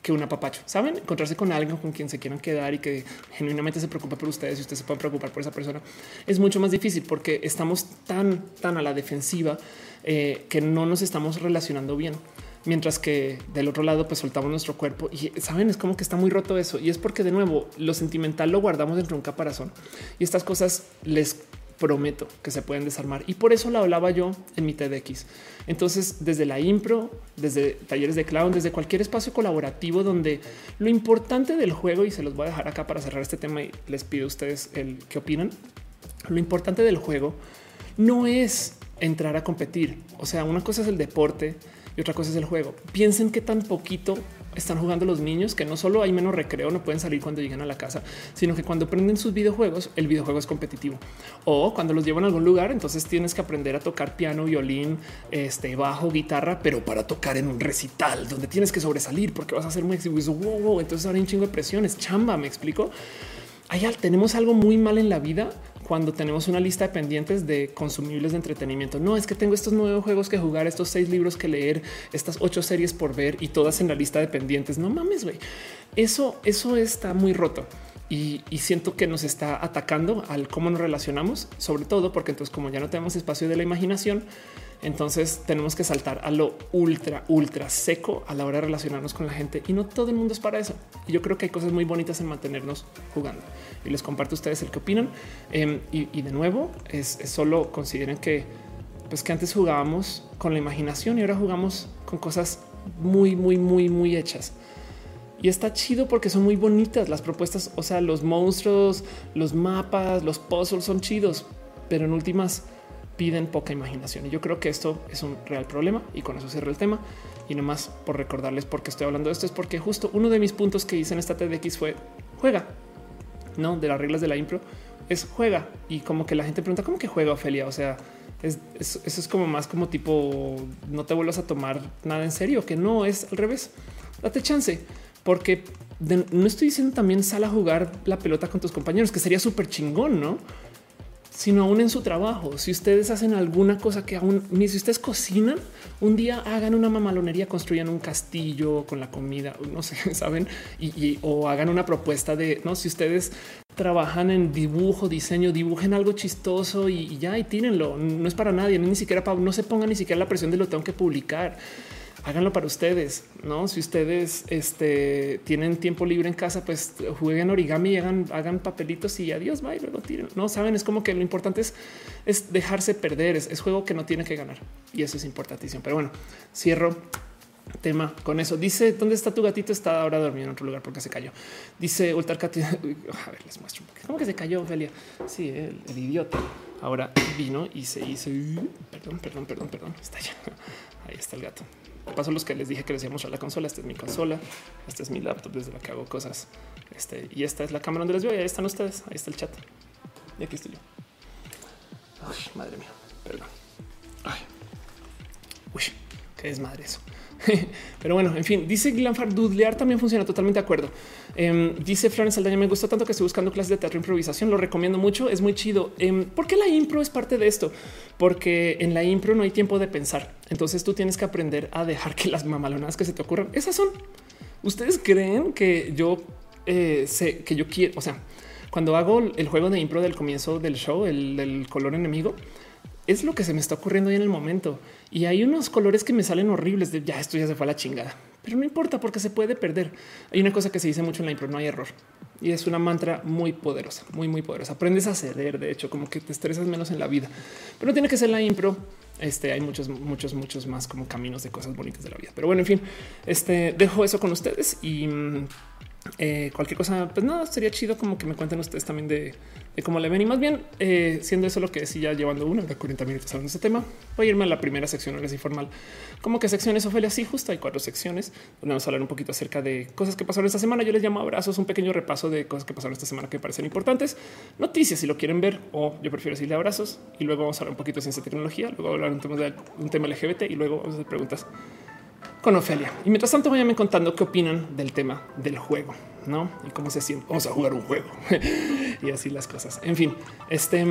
A: que un apapacho. Saben encontrarse con alguien con quien se quieran quedar y que genuinamente se preocupe por ustedes y ustedes se pueden preocupar por esa persona. Es mucho más difícil porque estamos tan, tan a la defensiva eh, que no nos estamos relacionando bien. Mientras que del otro lado, pues soltamos nuestro cuerpo y saben, es como que está muy roto eso. Y es porque de nuevo lo sentimental lo guardamos dentro de un caparazón y estas cosas les prometo que se pueden desarmar. Y por eso la hablaba yo en mi TEDx. Entonces, desde la impro, desde talleres de clown, desde cualquier espacio colaborativo donde lo importante del juego, y se los voy a dejar acá para cerrar este tema y les pido a ustedes el qué opinan. Lo importante del juego no es entrar a competir. O sea, una cosa es el deporte y otra cosa es el juego. Piensen que tan poquito están jugando los niños, que no solo hay menos recreo, no pueden salir cuando llegan a la casa, sino que cuando prenden sus videojuegos, el videojuego es competitivo. O cuando los llevan a algún lugar, entonces tienes que aprender a tocar piano, violín, este bajo, guitarra, pero para tocar en un recital donde tienes que sobresalir porque vas a hacer muy exitoso. Wow, entonces ahora hay un chingo de presiones. Chamba, me explico. Hay, tenemos algo muy mal en la vida cuando tenemos una lista de pendientes de consumibles de entretenimiento. No es que tengo estos nuevos juegos que jugar, estos seis libros que leer, estas ocho series por ver y todas en la lista de pendientes. No mames, güey. Eso, eso está muy roto. Y, y, siento que nos está atacando al cómo nos relacionamos, sobre todo porque entonces como ya no tenemos espacio de la imaginación, entonces tenemos que saltar a lo ultra, ultra seco a la hora de relacionarnos con la gente y no todo el mundo es para eso. Y yo creo que hay cosas muy bonitas en mantenernos jugando y les comparto a ustedes el que opinan. Em, y, de nuevo, es, solo consideren que, pues que antes jugábamos con la imaginación y ahora jugamos con cosas muy, muy, muy, muy hechas. Y está chido porque son muy bonitas las propuestas. O sea, los monstruos, los mapas, los puzzles son chidos, pero en últimas piden poca imaginación. Y yo creo que esto es un real problema y con eso cierro el tema. Y nomás por recordarles por qué estoy hablando de esto es porque justo uno de mis puntos que hice en esta TEDx fue juega, no de las reglas de la impro. es juega y como que la gente pregunta cómo que juega Ofelia. O sea, es, eso es como más como tipo no te vuelvas a tomar nada en serio, que no es al revés. Date chance porque no estoy diciendo también sal a jugar la pelota con tus compañeros, que sería súper chingón, no? Sino aún en su trabajo. Si ustedes hacen alguna cosa que aún ni si ustedes cocinan, un día hagan una mamalonería, construyan un castillo con la comida, no sé, saben, y, o hagan una propuesta de no. Si ustedes trabajan en dibujo, diseño, dibujen algo chistoso y, ya y tírenlo. No es para nadie, ni siquiera para no se pongan ni siquiera la presión de lo tengo que publicar háganlo para ustedes, ¿no? Si ustedes este, tienen tiempo libre en casa, pues jueguen origami, hagan, hagan papelitos y adiós, bye, luego tiren. No saben, es como que lo importante es, es dejarse perder, es, juego que no tiene que ganar y eso es importantísimo. Pero bueno, cierro tema con eso. Dice, ¿dónde está tu gatito? Está ahora dormido en otro lugar porque se cayó. Dice Ultarcat. A ver, les muestro. ¿Cómo que se cayó, Ophelia? Sí, el, el, idiota. Ahora vino y se hizo. Perdón, perdón, perdón, perdón. Está. Ahí está el gato paso los que les dije que les íbamos a la consola. Esta es mi consola, esta es mi laptop desde la que hago cosas. Este y esta es la cámara donde les veo. Y ahí están ustedes. Ahí está el chat. Y aquí estoy yo. Ay, madre mía, perdón. Ay, uy, qué desmadre eso. Pero bueno, en fin, dice Glanfar, dudlear también funciona totalmente de acuerdo. Em, dice Florence Saldaña, me gustó tanto que estoy buscando clases de teatro e improvisación, lo recomiendo mucho, es muy chido. Eh, ¿Por qué la impro es parte de esto? Porque en la impro no hay tiempo de pensar. Entonces tú tienes que aprender a dejar que las mamalonas que se te ocurran, esas son. ¿Ustedes creen que yo eh, sé que yo quiero? O sea, cuando hago el juego de impro del comienzo del show, el color enemigo, es lo que se me está ocurriendo ahí en el momento. Y hay unos colores que me salen horribles de ya esto ya se fue a la chingada, pero no importa porque se puede perder. Hay una cosa que se dice mucho en la impro, no hay error. Y es una mantra muy poderosa, muy, muy poderosa. Aprendes a ceder, de hecho, como que te estresas menos en la vida, pero no tiene que ser la impro. Este hay muchos, muchos, muchos más como caminos de cosas bonitas de la vida. Pero bueno, en fin, este dejo eso con ustedes y mm, eh, cualquier cosa, pues nada, sería chido como que me cuenten ustedes también de, cómo le ven. Y más bien, eh, siendo eso lo que decía, llevando una hora 40 minutos hablando de este tema, voy a irme a la primera sección, ahora sí formal. Como que secciones, Ofelia, sí, justo hay cuatro secciones donde vamos a hablar un poquito acerca de cosas que pasaron esta semana. Yo les llamo abrazos, un pequeño repaso de cosas que pasaron esta semana que parecen importantes, noticias si lo quieren ver, o yo prefiero decirle abrazos. Y luego vamos a hablar un poquito de ciencia y tecnología, luego hablar un tema, de, un tema LGBT y luego vamos a hacer preguntas con Ofelia. Y mientras tanto, vayan contando qué opinan del tema del juego, no? Y cómo se siente. Vamos a jugar un juego y así las cosas. En fin, este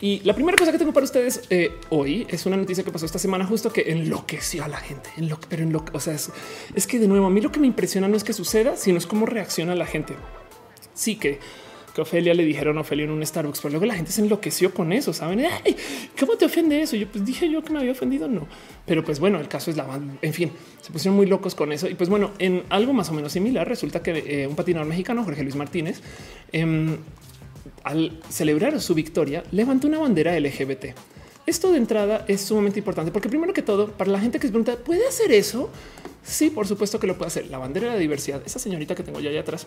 A: y la primera cosa que tengo para ustedes eh, hoy es una noticia que pasó esta semana, justo que enloqueció a la gente. En lo, pero en lo, o sea, es, es que de nuevo, a mí lo que me impresiona no es que suceda, sino es cómo reacciona la gente. Sí que que Ofelia le dijeron a Ofelia en un Starbucks, pero luego la gente se enloqueció con eso. Saben cómo te ofende eso? Yo pues dije yo que me había ofendido. No, pero pues bueno, el caso es la en fin, se pusieron muy locos con eso. Y pues bueno, en algo más o menos similar, resulta que eh, un patinador mexicano, Jorge Luis Martínez, em, al celebrar su victoria, levantó una bandera LGBT. Esto de entrada es sumamente importante porque primero que todo, para la gente que se pregunta, ¿puede hacer eso? Sí, por supuesto que lo puede hacer. La bandera de la diversidad, esa señorita que tengo ya allá atrás,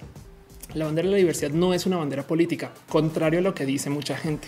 A: la bandera de la diversidad no es una bandera política, contrario a lo que dice mucha gente.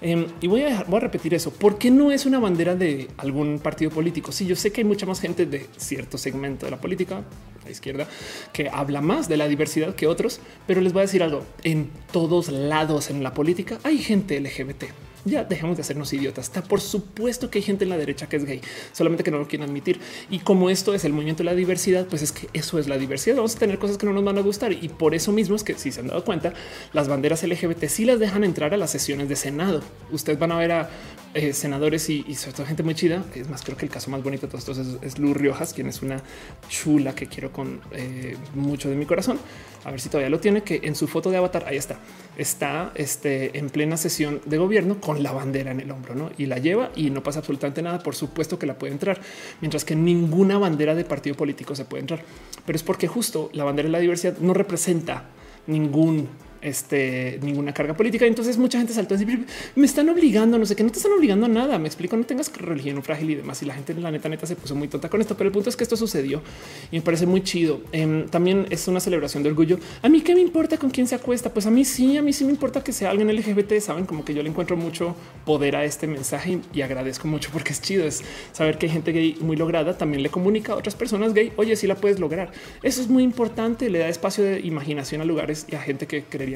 A: Em, y voy a, a repetir eso. ¿Por qué no es una bandera de algún partido político? Sí, yo sé que hay mucha más gente de cierto segmento de la política, la izquierda, que habla más de la diversidad que otros, pero les voy a decir algo. En todos lados en la política hay gente LGBT ya dejemos de hacernos idiotas. Está por supuesto que hay gente en la derecha que es gay, solamente que no lo quieren admitir. Y como esto es el movimiento de la diversidad, pues es que eso es la diversidad. Vamos a tener cosas que no nos van a gustar y por eso mismo es que si se han dado cuenta, las banderas LGBT sí las dejan entrar a las sesiones de Senado. Ustedes van a ver a eh, senadores y, sobre todo gente muy chida. Es más, creo que el caso más bonito de todos estos es, es Lu Riojas, quien es una chula que quiero con eh, mucho de mi corazón. A ver si todavía lo tiene, que en su foto de avatar, ahí está, está este, en plena sesión de gobierno con la bandera en el hombro ¿no? y la lleva y no pasa absolutamente nada. Por supuesto que la puede entrar, mientras que ninguna bandera de partido político se puede entrar. Pero es porque justo la bandera de la diversidad no representa ningún este, ninguna carga política. Entonces mucha gente saltó a decir, me están obligando, no sé qué, no te están obligando a nada. Me explico, no tengas religión frágil y demás. Y la gente, la neta, neta, se puso muy tonta con esto. Pero el punto es que esto sucedió y me parece muy chido. Em, también es una celebración de orgullo. A mí qué me importa con quién se acuesta? Pues a mí sí, a mí sí me importa que sea alguien LGBT. Saben como que yo le encuentro mucho poder a este mensaje y, agradezco mucho porque es chido. Es saber que hay gente gay muy lograda también le comunica a otras personas gay. Oye, si la puedes lograr. Eso es muy importante. Le da espacio de imaginación a lugares y a gente que creería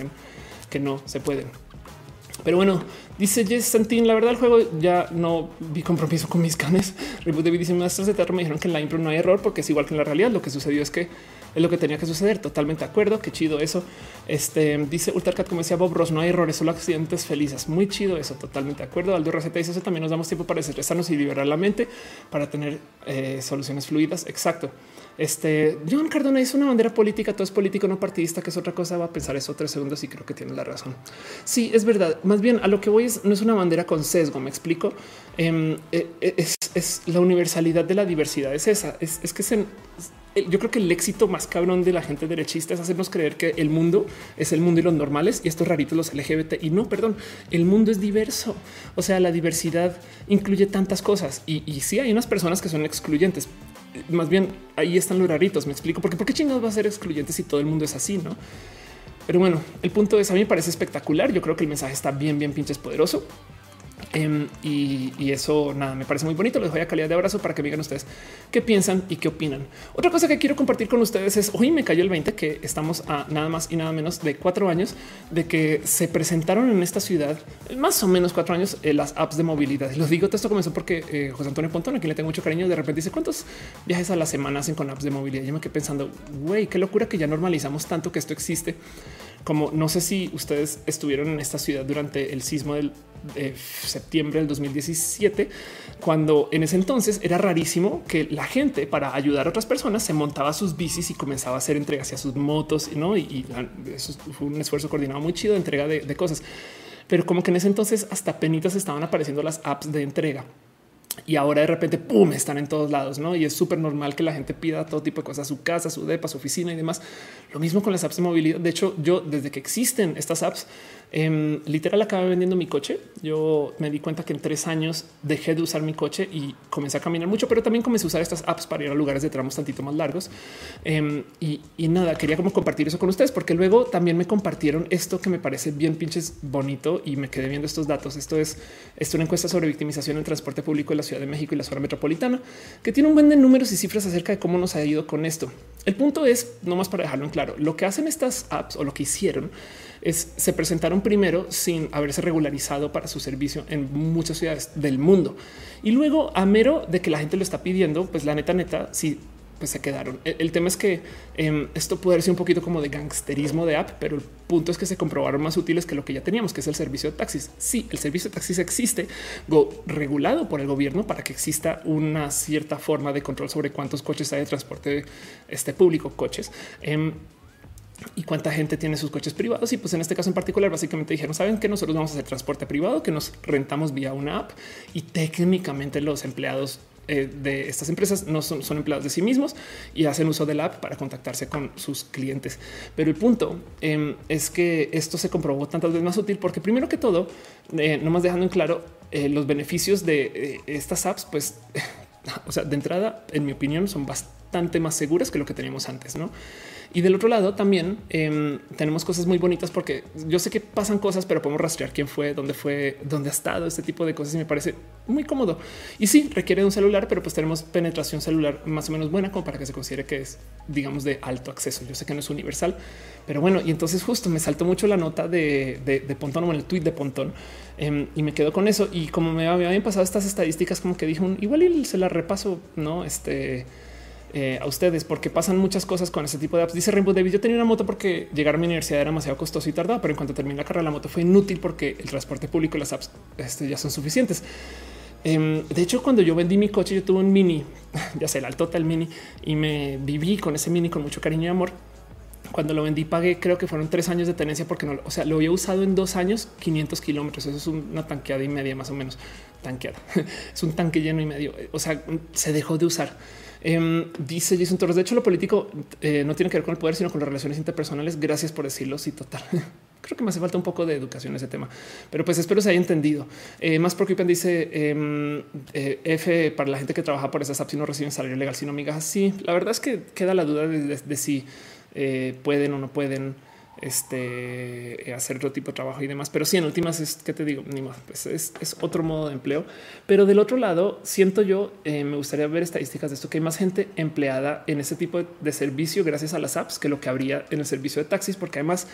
A: que no se pueden. Pero bueno, dice Jess Santín, la verdad el juego ya no vi compromiso con mis canes. Reboot David dice, maestros de terror me dijeron que en la impro no hay error porque es igual que en la realidad. Lo que sucedió es que es lo que tenía que suceder. Totalmente de acuerdo. Qué chido eso. Este dice Ultracat, como decía Bob Ross, no hay errores, solo accidentes felices. Muy chido eso. Totalmente de acuerdo. Aldo Receta dice eso también nos damos tiempo para desestresarnos y liberar la mente para tener eh, soluciones fluidas. Exacto. Este John Cardona es una bandera política, todo es político, no partidista, que es otra cosa. Va a pensar eso tres segundos y creo que tiene la razón. Sí, es verdad. Más bien a lo que voy es no es una bandera con sesgo. Me explico. Em, eh, es, es, la universalidad de la diversidad. Es esa. Es, que yo creo que el éxito más cabrón de la gente derechista es hacernos creer que el mundo es el mundo y los normales y estos raritos los LGBT. Y no, perdón, el mundo es diverso. O sea, la diversidad incluye tantas cosas y, y sí hay unas personas que son excluyentes. Más bien ahí están los raritos. Me explico porque por qué chingados va a ser excluyente si todo el mundo es así, no? Pero bueno, el punto es a mí me parece espectacular. Yo creo que el mensaje está bien, bien pinches poderoso. Em, y, eso nada, me parece muy bonito. Les doy a calidad de abrazo para que me digan ustedes qué piensan y qué opinan. Otra cosa que quiero compartir con ustedes es hoy me cayó el 20 que estamos a nada más y nada menos de cuatro años de que se presentaron en esta ciudad, más o menos cuatro años, eh, las apps de movilidad. Los digo, esto comenzó porque eh, José Antonio Pontón, a quien le tengo mucho cariño, de repente dice cuántos viajes a la semana hacen con apps de movilidad. Yo me quedé pensando, güey, qué locura que ya normalizamos tanto que esto existe. Como no sé si ustedes estuvieron en esta ciudad durante el sismo del de septiembre del 2017, cuando en ese entonces era rarísimo que la gente para ayudar a otras personas se montaba sus bicis y comenzaba a hacer entrega hacia sus motos, ¿no? Y, eso fue un esfuerzo coordinado muy chido de entrega de, de cosas. Pero como que en ese entonces hasta penitas estaban apareciendo las apps de entrega y ahora de repente pum, están en todos lados, no? Y es súper normal que la gente pida todo tipo de cosas, su casa, su depa, su oficina y demás. Lo mismo con las apps de movilidad. De hecho, yo desde que existen estas apps, eh, literal acabé vendiendo mi coche. Yo me di cuenta que en tres años dejé de usar mi coche y comencé a caminar mucho, pero también comencé a usar estas apps para ir a lugares de tramos tantito más largos. Em, y, nada, quería como compartir eso con ustedes, porque luego también me compartieron esto que me parece bien pinches bonito y me quedé viendo estos datos. Esto es, es una encuesta sobre victimización en transporte público en la Ciudad de México y la zona metropolitana, que tiene un buen de números y cifras acerca de cómo nos ha ido con esto. El punto es, no más para dejarlo en claro, lo que hacen estas apps o lo que hicieron es se presentaron primero sin haberse regularizado para su servicio en muchas ciudades del mundo. Y luego a mero de que la gente lo está pidiendo, pues la neta, neta, sí, pues se quedaron. El, tema es que em, esto puede ser un poquito como de gangsterismo de app, pero el punto es que se comprobaron más útiles que lo que ya teníamos, que es el servicio de taxis. Sí, el servicio de taxis existe regulado por el gobierno para que exista una cierta forma de control sobre cuántos coches hay de transporte este público, coches. Em, y cuánta gente tiene sus coches privados. Y pues en este caso en particular, básicamente dijeron, saben que nosotros vamos a hacer transporte privado, que nos rentamos vía una app y técnicamente los empleados eh, de estas empresas no son, empleados de sí mismos y hacen uso de la app para contactarse con sus clientes. Pero el punto eh, es que esto se comprobó tantas veces más útil porque primero que todo, eh, no más dejando en claro eh, los beneficios de eh, estas apps, pues, o sea, de entrada, en mi opinión, son bastante más seguras que lo que teníamos antes, ¿no? Y del otro lado también eh, tenemos cosas muy bonitas porque yo sé que pasan cosas, pero podemos rastrear quién fue, dónde fue, dónde ha estado este tipo de cosas y me parece muy cómodo. Y sí, requiere un celular, pero pues tenemos penetración celular más o menos buena como para que se considere que es, digamos, de alto acceso. Yo sé que no es universal, pero bueno, y entonces justo me saltó mucho la nota de, de, Pontón o en el tweet de Pontón eh, y me quedo con eso. Y como me habían pasado estas estadísticas, como que dijo un, igual y se la repaso, no? Este eh, a ustedes porque pasan muchas cosas con ese tipo de apps. Dice Rainbow David, yo tenía una moto porque llegar a mi universidad era demasiado costoso y tardado, pero en cuanto terminé la carrera la moto fue inútil porque el transporte público y las apps este, ya son suficientes. Eh, de hecho, cuando yo vendí mi coche, yo tuve un mini, ya sé, el Altota, el mini, y me viví con ese mini con mucho cariño y amor. Cuando lo vendí, pagué, creo que fueron tres años de tenencia porque no, o sea, lo había usado en dos años, 500 kilómetros. Eso es una tanqueada y media, más o menos tanqueada. es un tanque lleno y medio. O sea, se dejó de usar. Eh, dice Jason Torres. De hecho, lo político eh, no tiene que ver con el poder, sino con las relaciones interpersonales. Gracias por decirlo. Sí, total. Creo que me hace falta un poco de educación en ese tema, pero pues espero se haya entendido. Eh, más porque dice eh, F para la gente que trabaja por esas apps y no reciben salario legal, sino migajas. Sí, la verdad es que queda la duda de si eh, pueden o no pueden este, hacer otro tipo de trabajo y demás. Pero sí, en últimas es que te digo, ni más, pues es, es, otro modo de empleo. Pero del otro lado, siento yo, eh, me gustaría ver estadísticas de esto, que hay más gente empleada en ese tipo de, servicio gracias a las apps que lo que habría en el servicio de taxis, porque además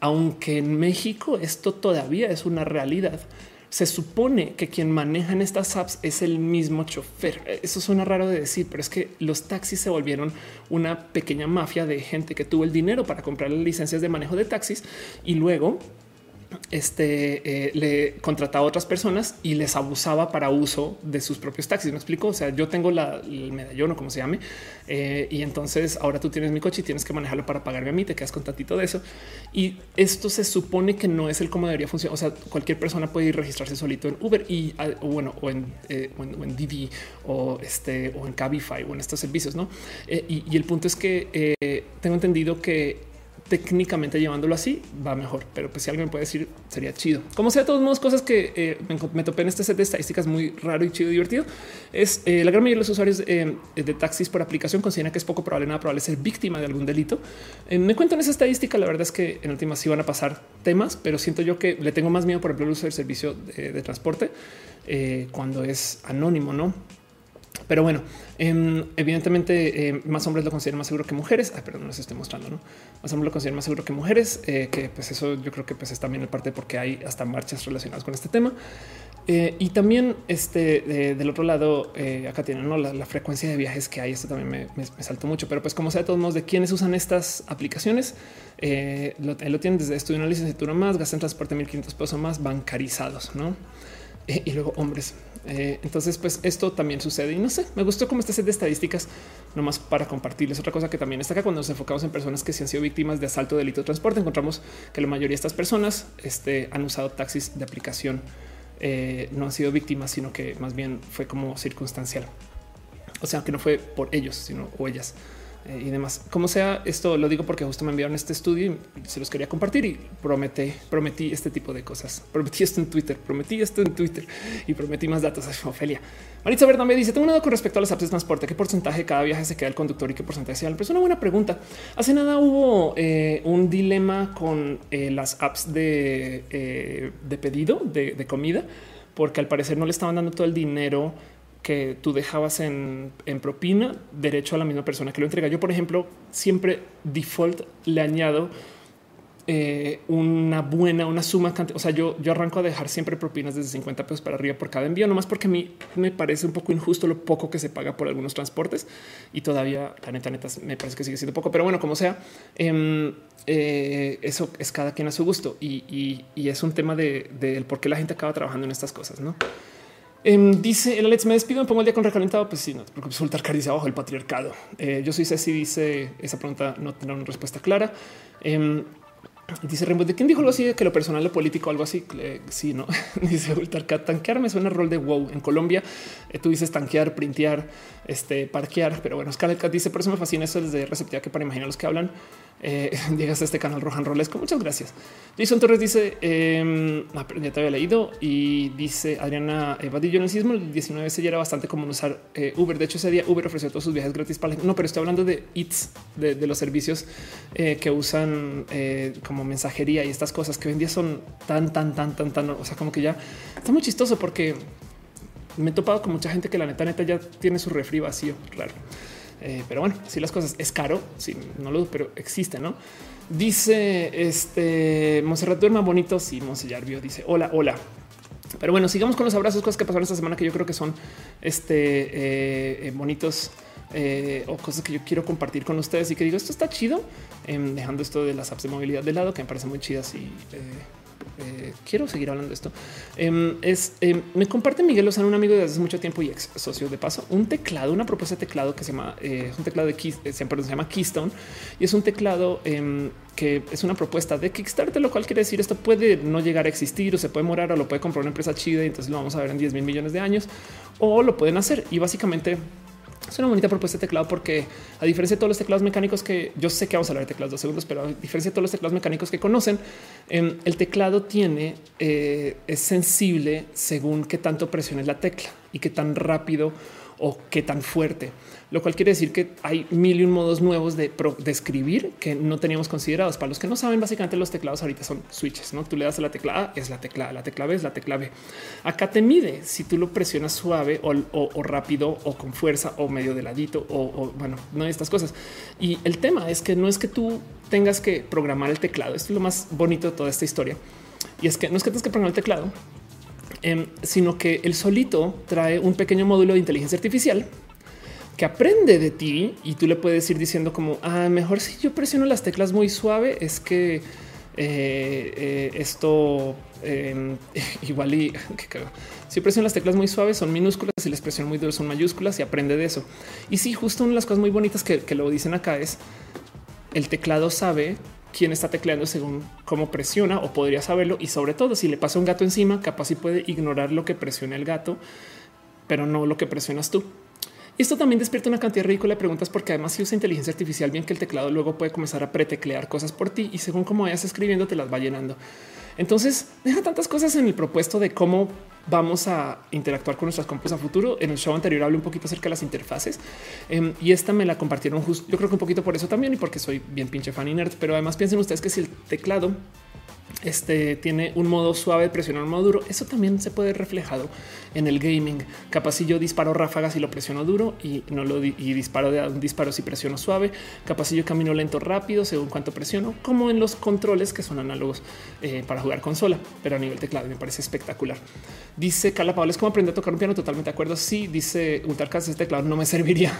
A: aunque en México esto todavía es una realidad, se supone que quien maneja en estas apps es el mismo chofer. Eso suena raro de decir, pero es que los taxis se volvieron una pequeña mafia de gente que tuvo el dinero para comprar las licencias de manejo de taxis y luego este eh, le contrataba a otras personas y les abusaba para uso de sus propios taxis. Me explico. O sea, yo tengo el medallón o como se llame, eh, y entonces ahora tú tienes mi coche y tienes que manejarlo para pagarme a mí. Te quedas con tantito de eso. Y esto se supone que no es el cómo debería funcionar. O sea, cualquier persona puede ir registrarse solito en Uber y ah, o bueno, o en, eh, o en, Didi o este o en Cabify o en estos servicios. No, y, y, el punto es que tengo entendido que técnicamente llevándolo así va mejor, pero pues si alguien me puede decir sería chido. Como sea, de todos modos, cosas que eh, me, topé en este set de estadísticas muy raro y chido y divertido es eh, la gran mayoría de los usuarios eh, de taxis por aplicación consideran que es poco probable, nada probable ser víctima de algún delito. me cuentan esa estadística. La verdad es que en últimas sí van a pasar temas, pero siento yo que le tengo más miedo, por ejemplo, el uso del servicio de, de transporte cuando es anónimo, no? Pero bueno, em, evidentemente eh, más hombres lo consideran más seguro que mujeres. Ay, perdón, no les estoy mostrando, ¿no? Más hombres lo consideran más seguro que mujeres, eh, que pues eso yo creo que pues es también el parte porque hay hasta marchas relacionadas con este tema. Eh, y también este del otro lado, acá tienen la, frecuencia de viajes que hay. Esto también me, me, saltó mucho, pero pues como sea de todos modos de quienes usan estas aplicaciones, lo, tienen desde estudiar una licenciatura más, gastan transporte 1500 pesos más bancarizados, no? Y luego hombres eh, entonces, pues esto también sucede y no sé, me gustó como este set de estadísticas nomás para compartirles. Otra cosa que también está acá cuando nos enfocamos en personas que se han sido víctimas de asalto, delito de transporte, encontramos que la mayoría de estas personas este, han usado taxis de aplicación. Eh, no han sido víctimas, sino que más bien fue como circunstancial. O sea, que no fue por ellos, sino o ellas. Eh, y demás. Como sea, esto lo digo porque justo me enviaron este estudio y se los quería compartir y prometí, prometí este tipo de cosas. Prometí esto en Twitter, prometí esto en Twitter y prometí más datos. Ofelia. Maritza Verdad me dice: Tengo una duda con respecto a las apps de transporte. ¿Qué porcentaje de cada viaje se queda el conductor y qué porcentaje se da? Pero es una buena pregunta. Hace nada hubo eh, un dilema con eh, las apps de, de pedido de comida, porque al parecer no le estaban dando todo el dinero que tú dejabas en, propina derecho a la misma persona que lo entrega. Yo, por ejemplo, siempre default le añado eh, una buena, una suma cantidad. O sea, yo, yo arranco a dejar siempre propinas desde 50 pesos para arriba por cada envío, nomás porque a mí me parece un poco injusto lo poco que se paga por algunos transportes y todavía la neta, neta, me parece que sigue siendo poco. Pero bueno, como sea, em, eh, eso es cada quien a su gusto y, es un tema de, de por qué la gente acaba trabajando en estas cosas, no? Em, dice el Alex, me despido, me pongo el día con recalentado. Pues sí, no te preocupes, soltar caricia abajo el patriarcado. Eh, yo soy Ceci, dice esa pregunta no tendrá una respuesta clara. Em, dice Rainbow, ¿de quién dijo algo así de que lo personal, lo político, algo así? sí, no. dice Ultarcat, tanquear me suena rol de wow. En Colombia eh, tú dices tanquear, printear, este, parquear. Pero bueno, Scarlett dice, por eso me fascina eso desde receptividad que para imaginar los que hablan eh, llegas a este canal Rohan Rolesco. Muchas gracias. Jason Torres dice eh, ya te había leído y dice Adriana Evadillo en el sismo el 19 se era bastante común usar eh, Uber. De hecho, ese día Uber ofreció todos sus viajes gratis para no, pero estoy hablando de Eats, de, los servicios eh, que usan como mensajería y estas cosas que hoy en día son tan, tan, tan, tan, tan. O sea, como que ya está muy chistoso porque me he topado con mucha gente que la neta, neta ya tiene su refri vacío. Claro. Eh, pero bueno, si las cosas es caro, sí, no lo, pero existe, no? Dice este Monserrat duerma bonito. Sí, Monsellar vio, dice hola, hola. Pero bueno, sigamos con los abrazos, cosas que pasaron esta semana que yo creo que son este eh, eh, bonitos. o cosas que yo quiero compartir con ustedes y que digo esto está chido, em, dejando esto de las apps de movilidad de lado que me parece muy chidas y eh, quiero seguir hablando de esto. Em, es em, me comparte Miguel Lozano, un amigo de hace mucho tiempo y ex socio de paso, un teclado, una propuesta de teclado que se llama eh, un teclado de eh, se llama Keystone y es un teclado que es una propuesta de Kickstarter, lo cual quiere decir esto puede no llegar a existir o se puede morar o lo puede comprar una empresa chida y entonces lo vamos a ver en 10 mil millones de años o lo pueden hacer y básicamente es una bonita propuesta de teclado porque a diferencia de todos los teclados mecánicos que yo sé que vamos a hablar de teclados dos segundos, pero a diferencia de todos los teclados mecánicos que conocen, em, el teclado tiene eh, es sensible según qué tanto presiones la tecla y qué tan rápido o qué tan fuerte lo cual quiere decir que hay mil y un modos nuevos de, escribir que no teníamos considerados. Para los que no saben, básicamente los teclados ahorita son switches, ¿no? Tú le das a la tecla A, es la tecla la tecla B es la tecla B. Acá te mide si tú lo presionas suave o, rápido o con fuerza o medio de ladito o, bueno, no hay estas cosas. Y el tema es que no es que tú tengas que programar el teclado. Esto es lo más bonito de toda esta historia. Y es que no es que tengas que programar el teclado, em, sino que el solito trae un pequeño módulo de inteligencia artificial que aprende de ti y tú le puedes ir diciendo como ah, mejor si yo presiono las teclas muy suave es que eh, eh, esto em, igual y si presiono las teclas muy suaves son minúsculas y les presiono muy duras son mayúsculas y aprende de eso. Y sí, justo una de las cosas muy bonitas que, que lo dicen acá es el teclado sabe quién está tecleando según cómo presiona o podría saberlo y sobre todo si le pasa un gato encima capaz si puede ignorar lo que presiona el gato pero no lo que presionas tú. Esto también despierta una cantidad ridícula de preguntas porque además si usa inteligencia artificial, bien que el teclado luego puede comenzar a preteclear cosas por ti y según cómo vayas escribiendo te las va llenando. Entonces deja tantas cosas en el propuesto de cómo vamos a interactuar con nuestras compus a futuro. En el show anterior hablé un poquito acerca de las interfaces em, y esta me la compartieron justo. Yo creo que un poquito por eso también y porque soy bien pinche fan y nerd, pero además piensen ustedes que si el teclado este tiene un modo suave de presionar un modo duro. Eso también se puede reflejado en el gaming. Capaz si yo disparo ráfagas y lo presiono duro y no lo y disparo de un disparo si presiono suave. Capaz si yo camino lento rápido según cuánto presiono, como en los controles que son análogos eh, para jugar consola, pero a nivel teclado me parece espectacular. Dice Carla Pablo, es como aprender a tocar un piano. Totalmente de acuerdo. Sí, dice Ultarcas, este teclado no me serviría.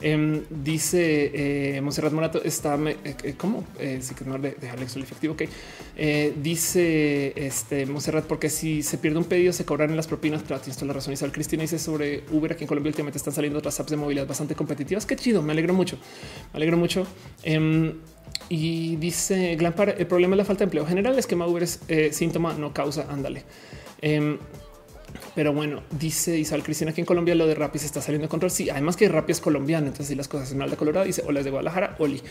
A: Em, dice eh, Monserrat Morato, está eh, eh, como sí que no de, de Alex el efectivo. Ok, dice este Monserrat, porque si se pierde un pedido, se cobran las propinas. Pero tienes toda la razón. Isabel Cristina dice sobre Uber aquí en Colombia últimamente están saliendo otras apps de movilidad bastante competitivas. Qué chido. Me alegro mucho. Me alegro mucho. Em, y dice Glampar, el problema es la falta de empleo general. Es que Uber es síntoma, no causa. Ándale. Em, pero bueno, dice Isabel Cristina que en Colombia lo de Rappi está saliendo de control. Sí, además que Rappi es colombiano. Entonces, si las cosas en de Colorado, dice hola es de Guadalajara, Oli.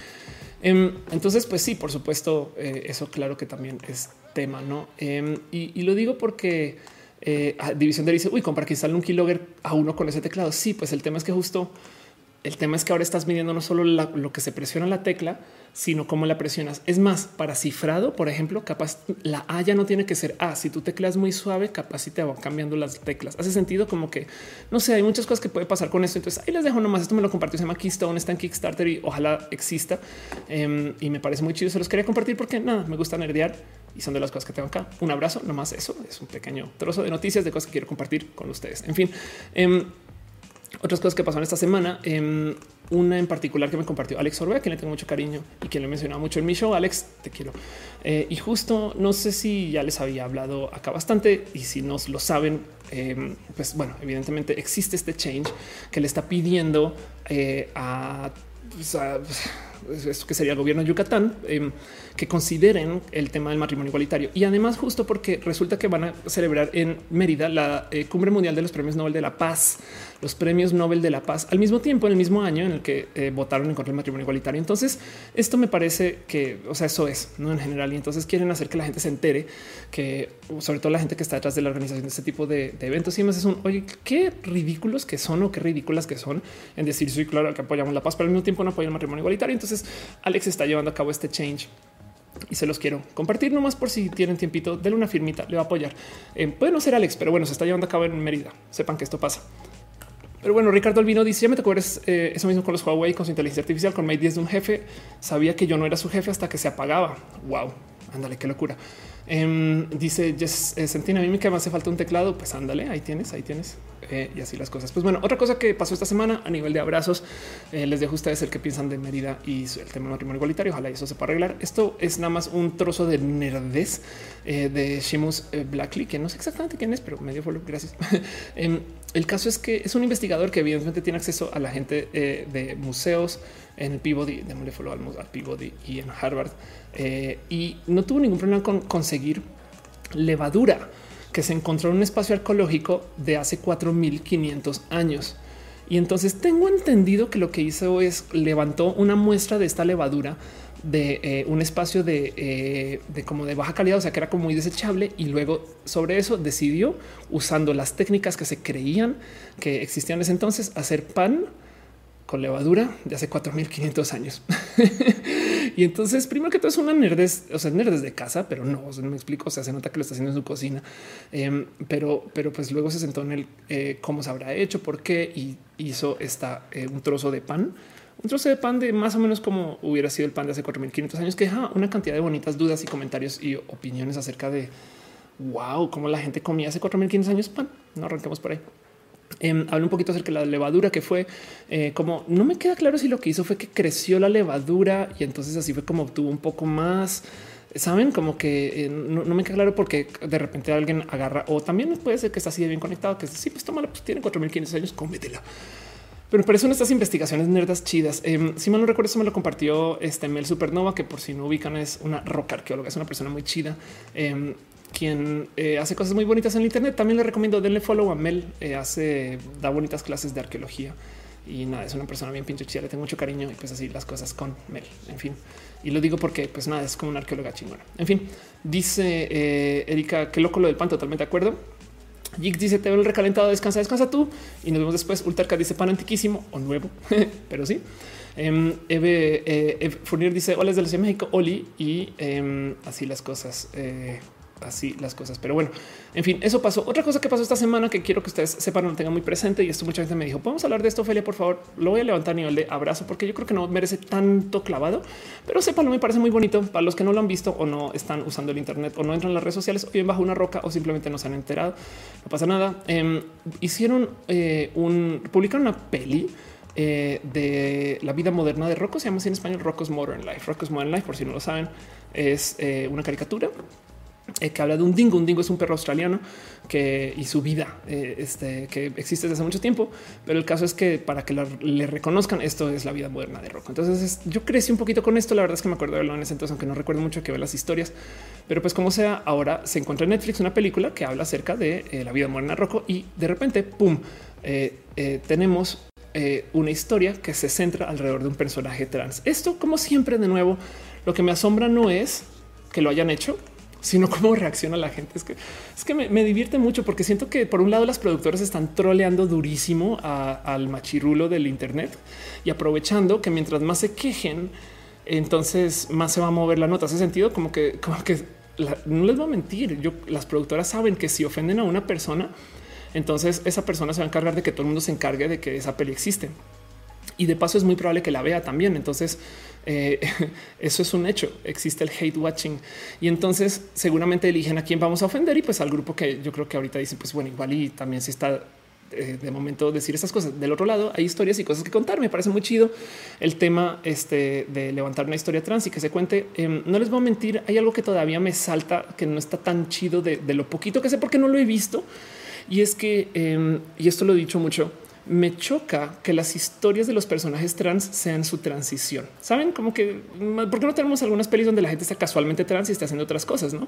A: Em, entonces, pues sí, por supuesto, eh, eso claro que también es tema, no? Em, y, lo digo porque eh, División de dice uy, compra que instale un keylogger a uno con ese teclado. Sí, pues el tema es que justo el tema es que ahora estás midiendo no solo lo que se presiona la tecla, sino cómo la presionas. Es más, para cifrado, por ejemplo, capaz la A ya no tiene que ser A. Si tu tecla es muy suave, capaz si te van cambiando las teclas. Hace sentido como que no sé, hay muchas cosas que puede pasar con esto. Entonces ahí les dejo nomás. Esto me lo compartió, se llama Keystone, está en Kickstarter y ojalá exista. Em, y me parece muy chido. Se los quería compartir porque nada, me gusta nerdear y son de las cosas que tengo acá. Un abrazo, nomás eso es un pequeño trozo de noticias de cosas que quiero compartir con ustedes. En fin, em, otras cosas que pasaron esta semana. Em, una en particular que me compartió Alex Orbea, que le tengo mucho cariño y que le mencionaba mucho en mi show. Alex, te quiero. Eh, y justo no sé si ya les había hablado acá bastante y si no lo saben, em, pues bueno, evidentemente existe este change que le está pidiendo eh, a, pues, a esto que sería el gobierno de Yucatán, em, que consideren el tema del matrimonio igualitario. Y además, justo porque resulta que van a celebrar en Mérida la eh, cumbre mundial de los premios Nobel de la Paz, los premios Nobel de la Paz, al mismo tiempo, en el mismo año en el que eh, votaron en contra del matrimonio igualitario. Entonces, esto me parece que, o sea, eso es no en general. Y entonces quieren hacer que la gente se entere que, sobre todo la gente que está detrás de la organización de este tipo de, eventos y más es un oye, qué ridículos que son o qué ridículas que son en decir, sí, claro, que apoyamos la paz, pero al mismo tiempo no apoyan el matrimonio igualitario. Entonces, Alex está llevando a cabo este change y se los quiero compartir nomás por si tienen tiempito, denle una firmita, le va a apoyar. Eh, puede no ser Alex, pero bueno, se está llevando a cabo en Mérida. Sepan que esto pasa. Pero bueno, Ricardo Albino dice: Ya me tocó eh, eso mismo con los Huawei, con su inteligencia artificial, con Mate 10 de un jefe. Sabía que yo no era su jefe hasta que se apagaba. Wow, ándale, qué locura. Em, dice Jess eh, Sentina, a mí me hace falta un teclado. Pues ándale, ahí tienes, ahí tienes. Eh, y así las cosas. Pues bueno, otra cosa que pasó esta semana a nivel de abrazos, eh, les dejo a ustedes el que piensan de Mérida y el tema del matrimonio igualitario. Ojalá eso se pueda arreglar. Esto es nada más un trozo de nerdez de Shimus Blackley, que no sé exactamente quién es, pero medio follow. Gracias. Em, el caso es que es un investigador que evidentemente tiene acceso a la gente de museos en el Peabody, démosle follow al Peabody y en Harvard eh, y no tuvo ningún problema con conseguir levadura que se encontró en un espacio arqueológico de hace 4500 años. Y entonces tengo entendido que lo que hizo es levantó una muestra de esta levadura de eh, un espacio de, de, como de baja calidad, o sea que era como muy desechable y luego sobre eso decidió usando las técnicas que se creían que existían en ese entonces hacer pan con levadura de hace 4500 años. y entonces, primero que todo, es una nerdes, o sea, nerdes de casa, pero no, o me explico. O sea, se nota que lo está haciendo en su cocina, em, pero, pero pues luego se sentó en el eh, cómo se habrá hecho, por qué y hizo esta eh, un trozo de pan. Un trozo de pan de más o menos como hubiera sido el pan de hace 4500 años, que deja una cantidad de bonitas dudas y comentarios y opiniones acerca de wow, cómo la gente comía hace 4500 años pan. No arranquemos por ahí. Eh, habla un poquito acerca de la levadura que fue eh, como no me queda claro si lo que hizo fue que creció la levadura y entonces así fue como obtuvo un poco más. Saben como que eh, no, me queda claro porque de repente alguien agarra o también puede ser que está así de bien conectado, que sí, pues tómala, pues tiene 4500 años, cómetela. Pero por eso en estas investigaciones nerdas chidas. Em, si mal no recuerdo, eso me lo compartió este Mel Supernova, que por si no ubican es una roca arqueóloga, es una persona muy chida. Em, quien eh, hace cosas muy bonitas en el Internet. También le recomiendo denle follow a Mel. Eh, hace, da bonitas clases de arqueología y nada, es una persona bien pinche chida. Le tengo mucho cariño y pues así las cosas con Mel. En fin, y lo digo porque pues nada, es como una arqueóloga chingona. En fin, dice eh, Erika, qué loco lo del pan, totalmente de acuerdo. Jig dice te veo el recalentado, descansa, descansa tú y nos vemos después. Ultarca dice pan antiquísimo o nuevo, pero sí. Um, Eve, eh, dice hola desde la Ciudad de México, Oli y em, así las cosas. Así las cosas. Pero bueno, en fin, eso pasó. Otra cosa que pasó esta semana que quiero que ustedes sepan, lo tengan muy presente y esto mucha gente me dijo, podemos hablar de esto, Ophelia, por favor. Lo voy a levantar a nivel de abrazo porque yo creo que no merece tanto clavado, pero sépanlo, me parece muy bonito para los que no lo han visto o no están usando el Internet o no entran en las redes sociales o bien bajo una roca o simplemente no se han enterado. No pasa nada. Em, hicieron eh, un, publicaron una peli. Eh, de la vida moderna de Rocco, se llama así en español Rocco's Modern Life. Rocco's Modern Life, por si no lo saben, es eh, una caricatura eh, que habla de un dingo. Un dingo es un perro australiano que y su vida eh, este, que existe desde hace mucho tiempo. Pero el caso es que para que le reconozcan esto es la vida moderna de Rocco. Entonces yo crecí un poquito con esto. La verdad es que me acuerdo de verlo en ese entonces, aunque no recuerdo mucho que ver las historias. Pero pues como sea, ahora se encuentra en Netflix una película que habla acerca de eh, la vida moderna de Rocco y de repente, pum, tenemos una historia que se centra alrededor de un personaje trans. Esto, como siempre, de nuevo, lo que me asombra no es que lo hayan hecho, sino cómo reacciona la gente. Es que es que me, divierte mucho porque siento que por un lado las productoras están troleando durísimo al machirulo del Internet y aprovechando que mientras más se quejen, entonces más se va a mover la nota. Hace sentido como que, como que no les voy a mentir. Yo, las productoras saben que si ofenden a una persona, entonces esa persona se va a encargar de que todo el mundo se encargue de que esa peli existe. Y de paso es muy probable que la vea también. Entonces eh, eso es un hecho. Existe el hate watching y entonces seguramente eligen a quién vamos a ofender y pues al grupo que yo creo que ahorita dice pues bueno igual y también se está eh, de momento decir estas cosas. Del otro lado hay historias y cosas que contar. Me parece muy chido el tema este de levantar una historia trans y que se cuente. Em, no les voy a mentir, hay algo que todavía me salta que no está tan chido de, lo poquito que sé porque no lo he visto y es que em, y esto lo he dicho mucho me choca que las historias de los personajes trans sean su transición. Saben como que por qué no tenemos algunas pelis donde la gente está casualmente trans y está haciendo otras cosas, no?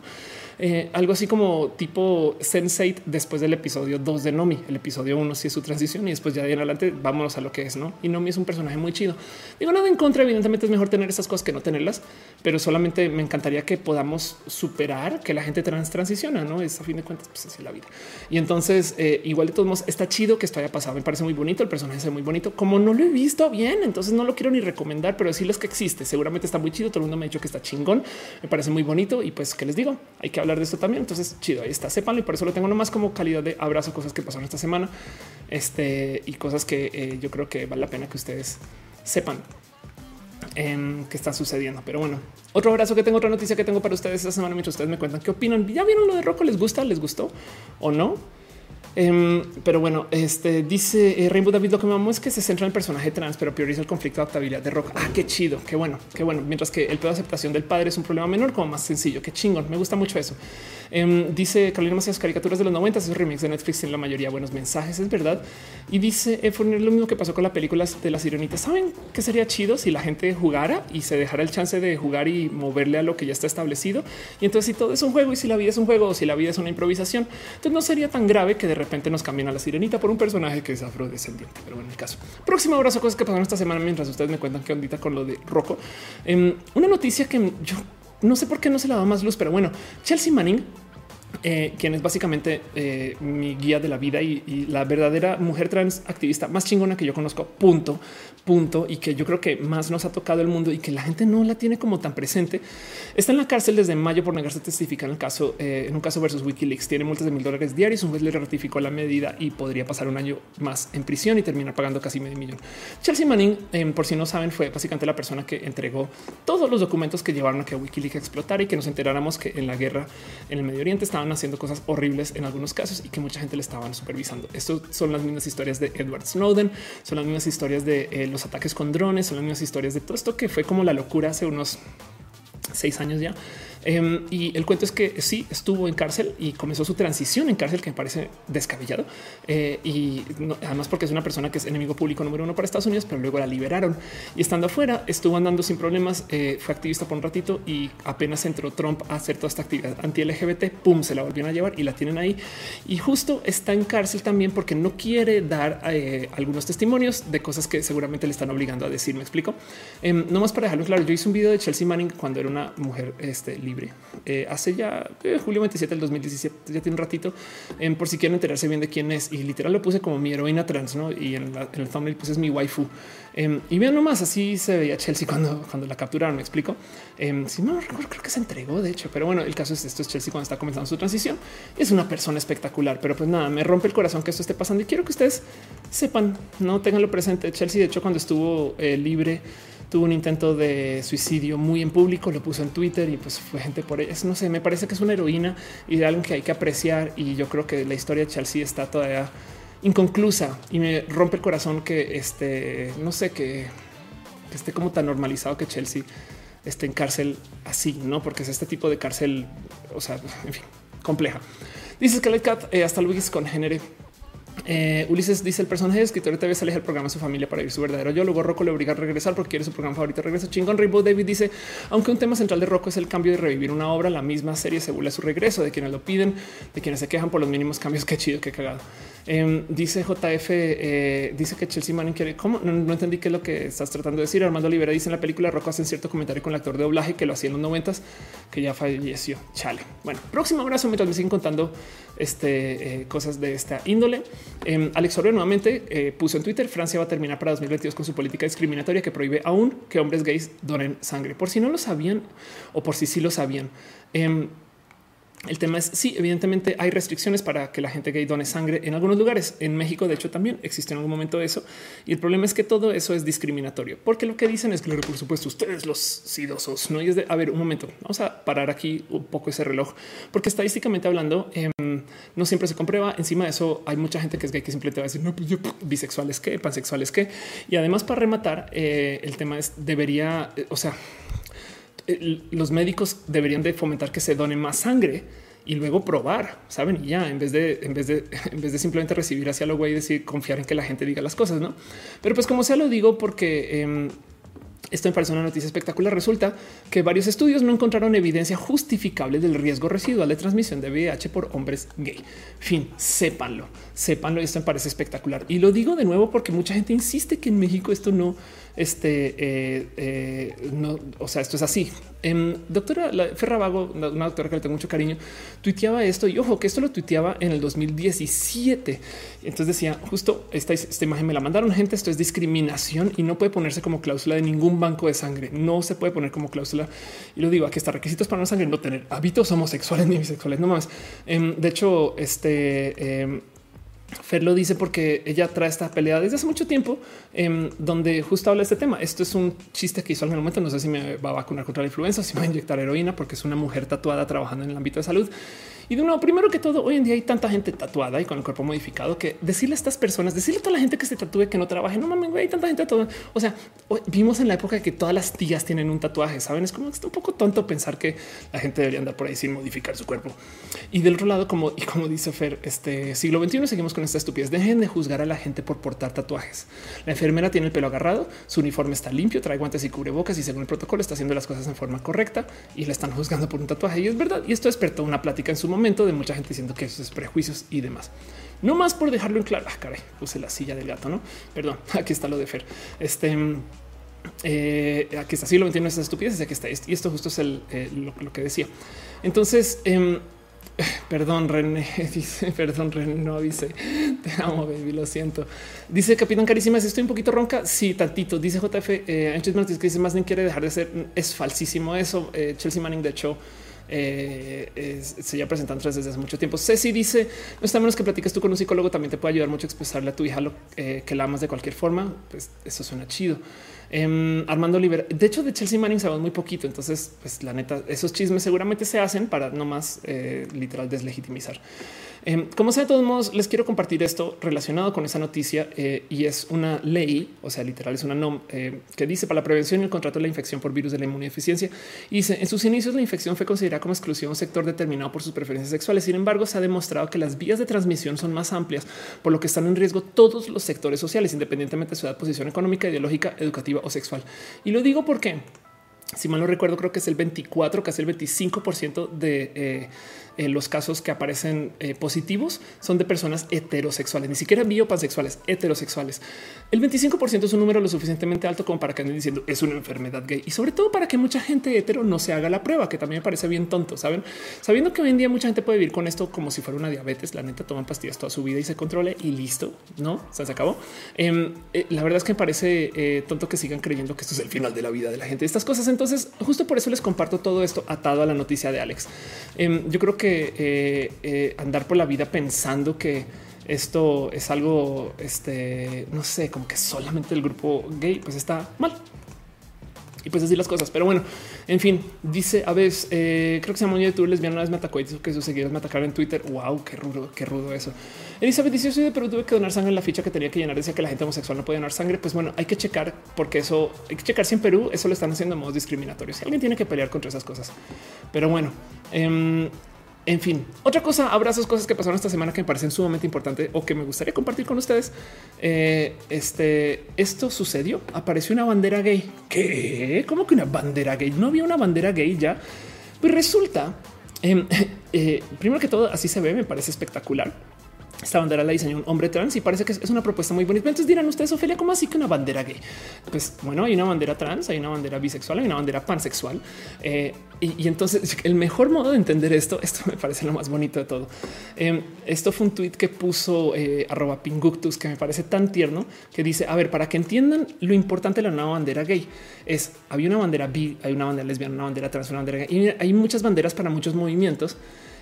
A: Eh, algo así como tipo Sense8 después del episodio 2 de Nomi. El episodio 1 sí es su transición y después ya de en adelante vámonos a lo que es, no? Y Nomi es un personaje muy chido. Digo nada en contra. Evidentemente es mejor tener esas cosas que no tenerlas, pero solamente me encantaría que podamos superar que la gente trans transiciona, no es a fin de cuentas, pues así la vida. Y entonces, eh, igual de todos modos, está chido que esto haya pasado. Me parece muy bonito. El personaje es muy bonito. Como no lo he visto bien, entonces no lo quiero ni recomendar, pero decirles que existe. Seguramente está muy chido. Todo el mundo me ha dicho que está chingón. Me parece muy bonito y pues qué les digo, hay que hablar de esto también. Entonces chido, ahí está, sépanlo y por eso lo tengo nomás como calidad de abrazo, cosas que pasaron esta semana este y cosas que eh, yo creo que vale la pena que ustedes sepan en qué está sucediendo. Pero bueno, otro abrazo que tengo, otra noticia que tengo para ustedes esta semana mientras ustedes me cuentan qué opinan. ¿Ya vieron lo de Rocco? ¿Les gusta? ¿Les gustó o no? Em, pero bueno, este dice eh, Rainbow David lo que me amo es que se centra en el personaje trans, pero prioriza el conflicto de adaptabilidad de rock. Ah, qué chido, qué bueno, qué bueno. Mientras que el pedo de aceptación del padre es un problema menor, como más sencillo. Qué chingón. Me gusta mucho eso. Em, dice Carolina Macías, caricaturas de los 90, esos remakes de Netflix en la mayoría buenos mensajes, es verdad. Y dice eh, lo mismo que pasó con la película de las sirenitas. Saben que sería chido si la gente jugara y se dejara el chance de jugar y moverle a lo que ya está establecido. Y entonces, si todo es un juego y si la vida es un juego o si la vida es una improvisación, entonces no sería tan grave que de repente nos cambian a la sirenita por un personaje que es afrodescendiente. Pero en el caso próximo abrazo, cosas que pasaron esta semana mientras ustedes me cuentan qué ondita con lo de Rocco. Em, una noticia que yo no sé por qué no se le da más luz, pero bueno, Chelsea Manning eh, quien es básicamente eh, mi guía de la vida y, y, la verdadera mujer trans activista más chingona que yo conozco. Punto punto y que yo creo que más nos ha tocado el mundo y que la gente no la tiene como tan presente. Está en la cárcel desde mayo por negarse a testificar en el caso, eh, en un caso versus Wikileaks. Tiene multas de mil dólares diarios. Un juez le ratificó la medida y podría pasar un año más en prisión y terminar pagando casi medio millón. Chelsea Manning, eh, por si no saben, fue básicamente la persona que entregó todos los documentos que llevaron a que Wikileaks explotara y que nos enteráramos que en la guerra en el Medio Oriente estaban haciendo cosas horribles en algunos casos y que mucha gente le estaban supervisando. Estos son las mismas historias de Edward Snowden, son las mismas historias de eh, los ataques con drones, son las mismas historias de todo esto que fue como la locura hace unos seis años ya Em, y el cuento es que sí estuvo en cárcel y comenzó su transición en cárcel, que me parece descabellado. Eh, y además porque es una persona que es enemigo público número uno para Estados Unidos, pero luego la liberaron y estando afuera estuvo andando sin problemas. Eh, fue activista por un ratito y apenas entró Trump a hacer toda esta actividad anti LGBT, pum, se la volvieron a llevar y la tienen ahí. Y justo está en cárcel también porque no quiere dar eh, algunos testimonios de cosas que seguramente le están obligando a decir. Me explico. Em, no más para dejarlo claro. Yo hice un video de Chelsea Manning cuando era una mujer este, libre eh, hace ya eh, julio 27 del 2017, ya tiene un ratito, em, por si quieren enterarse bien de quién es. Y literal lo puse como mi heroína trans, ¿no? Y en, el thumbnail puse es mi waifu. Em, y vean nomás, así se veía Chelsea cuando, cuando la capturaron, me explico. Em, si no recuerdo, creo que se entregó, de hecho. Pero bueno, el caso es esto, es Chelsea cuando está comenzando su transición. Es una persona espectacular, pero pues nada, me rompe el corazón que esto esté pasando y quiero que ustedes sepan, no tenganlo presente. Chelsea, de hecho, cuando estuvo eh, libre, tuvo un intento de suicidio muy en público, lo puso en Twitter y pues fue gente por eso. No sé, me parece que es una heroína y de algo que hay que apreciar. Y yo creo que la historia de Chelsea está todavía inconclusa y me rompe el corazón que este, no sé, que, esté como tan normalizado que Chelsea esté en cárcel así, no? Porque es este tipo de cárcel, o sea, en fin, compleja. Dices que Cat eh, hasta Luis con género eh, Ulises dice el personaje de escritor TV sale del programa a su familia para ir su verdadero yo. Luego Rocco le obliga a regresar porque quiere su programa favorito. Regresa chingón. Rainbow David dice, aunque un tema central de Rocco es el cambio de revivir una obra, la misma serie se vuelve a su regreso de quienes lo piden, de quienes se quejan por los mínimos cambios. Qué chido, qué cagado. Em, dice JF, eh, dice que Chelsea Manning quiere. ¿Cómo? No, entendí qué es lo que estás tratando de decir. Armando Olivera dice en la película Rocco hace cierto comentario con el actor de doblaje que lo hacía en los noventas, que ya falleció. Chale. Bueno, próximo abrazo mientras me siguen contando este, eh, cosas de esta índole. Em, Alex Orbea nuevamente eh, puso en Twitter Francia va a terminar para 2022 con su política discriminatoria que prohíbe aún que hombres gays donen sangre. Por si no lo sabían o por si sí lo sabían. El tema es sí, evidentemente hay restricciones para que la gente gay done sangre en algunos lugares. En México, de hecho, también existe en algún momento eso. Y el problema es que todo eso es discriminatorio, porque lo que dicen es claro, por supuesto, ustedes los sidosos no y es de a ver un momento. Vamos a parar aquí un poco ese reloj, porque estadísticamente hablando, em, no siempre se comprueba. Encima de eso, hay mucha gente que es gay que simplemente va a decir no, pues yo bisexuales que pansexuales que y además, para rematar, eh, el tema es debería, eh, o sea, los médicos deberían de fomentar que se done más sangre y luego probar, saben? Y ya en vez de en vez de en vez de simplemente recibir hacia lo güey y decir confiar en que la gente diga las cosas, no? Pero pues como sea, lo digo porque em, esto me parece una noticia espectacular. Resulta que varios estudios no encontraron evidencia justificable del riesgo residual de transmisión de VIH por hombres gay. Fin, sépanlo, sépanlo. Esto me parece espectacular. Y lo digo de nuevo porque mucha gente insiste que en México esto no, este, eh, eh, no, o sea, esto es así. Eh, doctora Ferravago, una doctora que le tengo mucho cariño, tuiteaba esto y ojo que esto lo tuiteaba en el 2017. Entonces decía justo esta, imagen me la mandaron gente. Esto es discriminación y no puede ponerse como cláusula de ningún banco de sangre. No se puede poner como cláusula. Y lo digo aquí está requisitos para no sangre, no tener hábitos homosexuales ni bisexuales, no más. Em, de hecho, este em, Fer lo dice porque ella trae esta pelea desde hace mucho tiempo, em, donde justo habla este tema. Esto es un chiste que hizo en el momento. No sé si me va a vacunar contra la influenza, si me va a inyectar heroína, porque es una mujer tatuada trabajando en el ámbito de salud. Y de nuevo, primero que todo, hoy en día hay tanta gente tatuada y con el cuerpo modificado que decirle a estas personas, decirle a toda la gente que se tatúe que no trabaje, no mames, hay tanta gente tatuada. O sea, vimos en la época que todas las tías tienen un tatuaje, saben? Es como está un poco tonto pensar que la gente debería andar por ahí sin modificar su cuerpo. Y del otro lado, como y como dice Fer, este siglo XXI seguimos con esta estupidez. Dejen de juzgar a la gente por portar tatuajes. La enfermera tiene el pelo agarrado, su uniforme está limpio, trae guantes y cubrebocas y según el protocolo está haciendo las cosas en forma correcta y le están juzgando por un tatuaje. Y es verdad. Y esto despertó una plática en su momento de mucha gente diciendo que eso es prejuicios y demás. No más por dejarlo en claro. Ah, caray, puse la silla del gato, no? Perdón, aquí está lo de Fer. Este eh, aquí está siglo XXI, esas estupideces, aquí está. Y esto justo es eh, lo, que decía. Entonces, eh, Perdón, René, dice, perdón, René, no avise. Te amo, baby, lo siento. Dice Capitán Carísima, estoy un poquito ronca. Sí, tantito. Dice JF, eh, Martínez que dice más bien quiere dejar de ser. Es falsísimo eso. Chelsea Manning, de hecho, eh, se ya presentan tres desde hace mucho tiempo. Ceci dice: No está menos que platiques tú con un psicólogo, también te puede ayudar mucho a expresarle a tu hija lo eh, que la amas de cualquier forma. Pues eso suena chido. Em, Armando Oliver, de hecho, de Chelsea Manning sabemos muy poquito. Entonces, pues la neta, esos chismes seguramente se hacen para no más eh, literal deslegitimizar. Em, como sea, de todos modos, les quiero compartir esto relacionado con esa noticia eh, y es una ley, o sea, literal, es una NOM eh, que dice para la prevención y el contrato de la infección por virus de la inmunodeficiencia. Y dice en sus inicios, la infección fue considerada como exclusión un sector determinado por sus preferencias sexuales. Sin embargo, se ha demostrado que las vías de transmisión son más amplias, por lo que están en riesgo todos los sectores sociales, independientemente de su edad, posición económica, ideológica, educativa o sexual. Y lo digo porque si mal no recuerdo, creo que es el 24, casi el 25 por ciento de eh, eh, los casos que aparecen eh, positivos son de personas heterosexuales, ni siquiera biopansexuales, heterosexuales. El 25% es un número lo suficientemente alto como para que anden diciendo es una enfermedad gay y sobre todo para que mucha gente hetero no se haga la prueba, que también me parece bien tonto, saben? Sabiendo que hoy en día mucha gente puede vivir con esto como si fuera una diabetes, la neta toman pastillas toda su vida y se controle y listo, no se acabó. Em, eh, la verdad es que me parece tonto que sigan creyendo que esto es el final de la vida de la gente. Estas cosas. Entonces, justo por eso les comparto todo esto atado a la noticia de Alex. Em, yo creo que eh, eh, andar por la vida pensando que esto es algo, este, no sé, como que solamente el grupo gay, pues está mal. Y pues así las cosas. Pero bueno, en fin, dice a veces, eh, creo que se llama de tú lesbiana una vez me atacó y dijo que sus seguidores me atacaron en Twitter. Wow, qué rudo, qué rudo eso. Elizabeth dice: Yo soy de Perú, tuve que donar sangre en la ficha que tenía que llenar. Decía que la gente homosexual no puede donar sangre. Pues bueno, hay que checar porque eso hay que checar si en Perú eso lo están haciendo de modos discriminatorios. Si alguien tiene que pelear contra esas cosas. Pero bueno, eh, en fin, otra cosa, abrazos, cosas que pasaron esta semana que me parecen sumamente importantes o que me gustaría compartir con ustedes. Eh, este, esto sucedió. Apareció una bandera gay. ¿Qué? ¿Cómo que una bandera gay? No había una bandera gay ya. Pues resulta, em, eh, primero que todo, así se ve, me parece espectacular esta bandera la diseñó un hombre trans y parece que es una propuesta muy bonita. Entonces dirán ustedes, Ophelia, ¿cómo así que una bandera gay? Pues bueno, hay una bandera trans, hay una bandera bisexual, hay una bandera pansexual. Eh, y, entonces el mejor modo de entender esto, esto me parece lo más bonito de todo. Eh, esto fue un tweet que puso eh, arroba pinguctus que me parece tan tierno que dice, a ver, para que entiendan lo importante de la nueva bandera gay es, había una bandera bi, hay una bandera lesbiana, una bandera trans, una bandera gay y hay muchas banderas para muchos movimientos.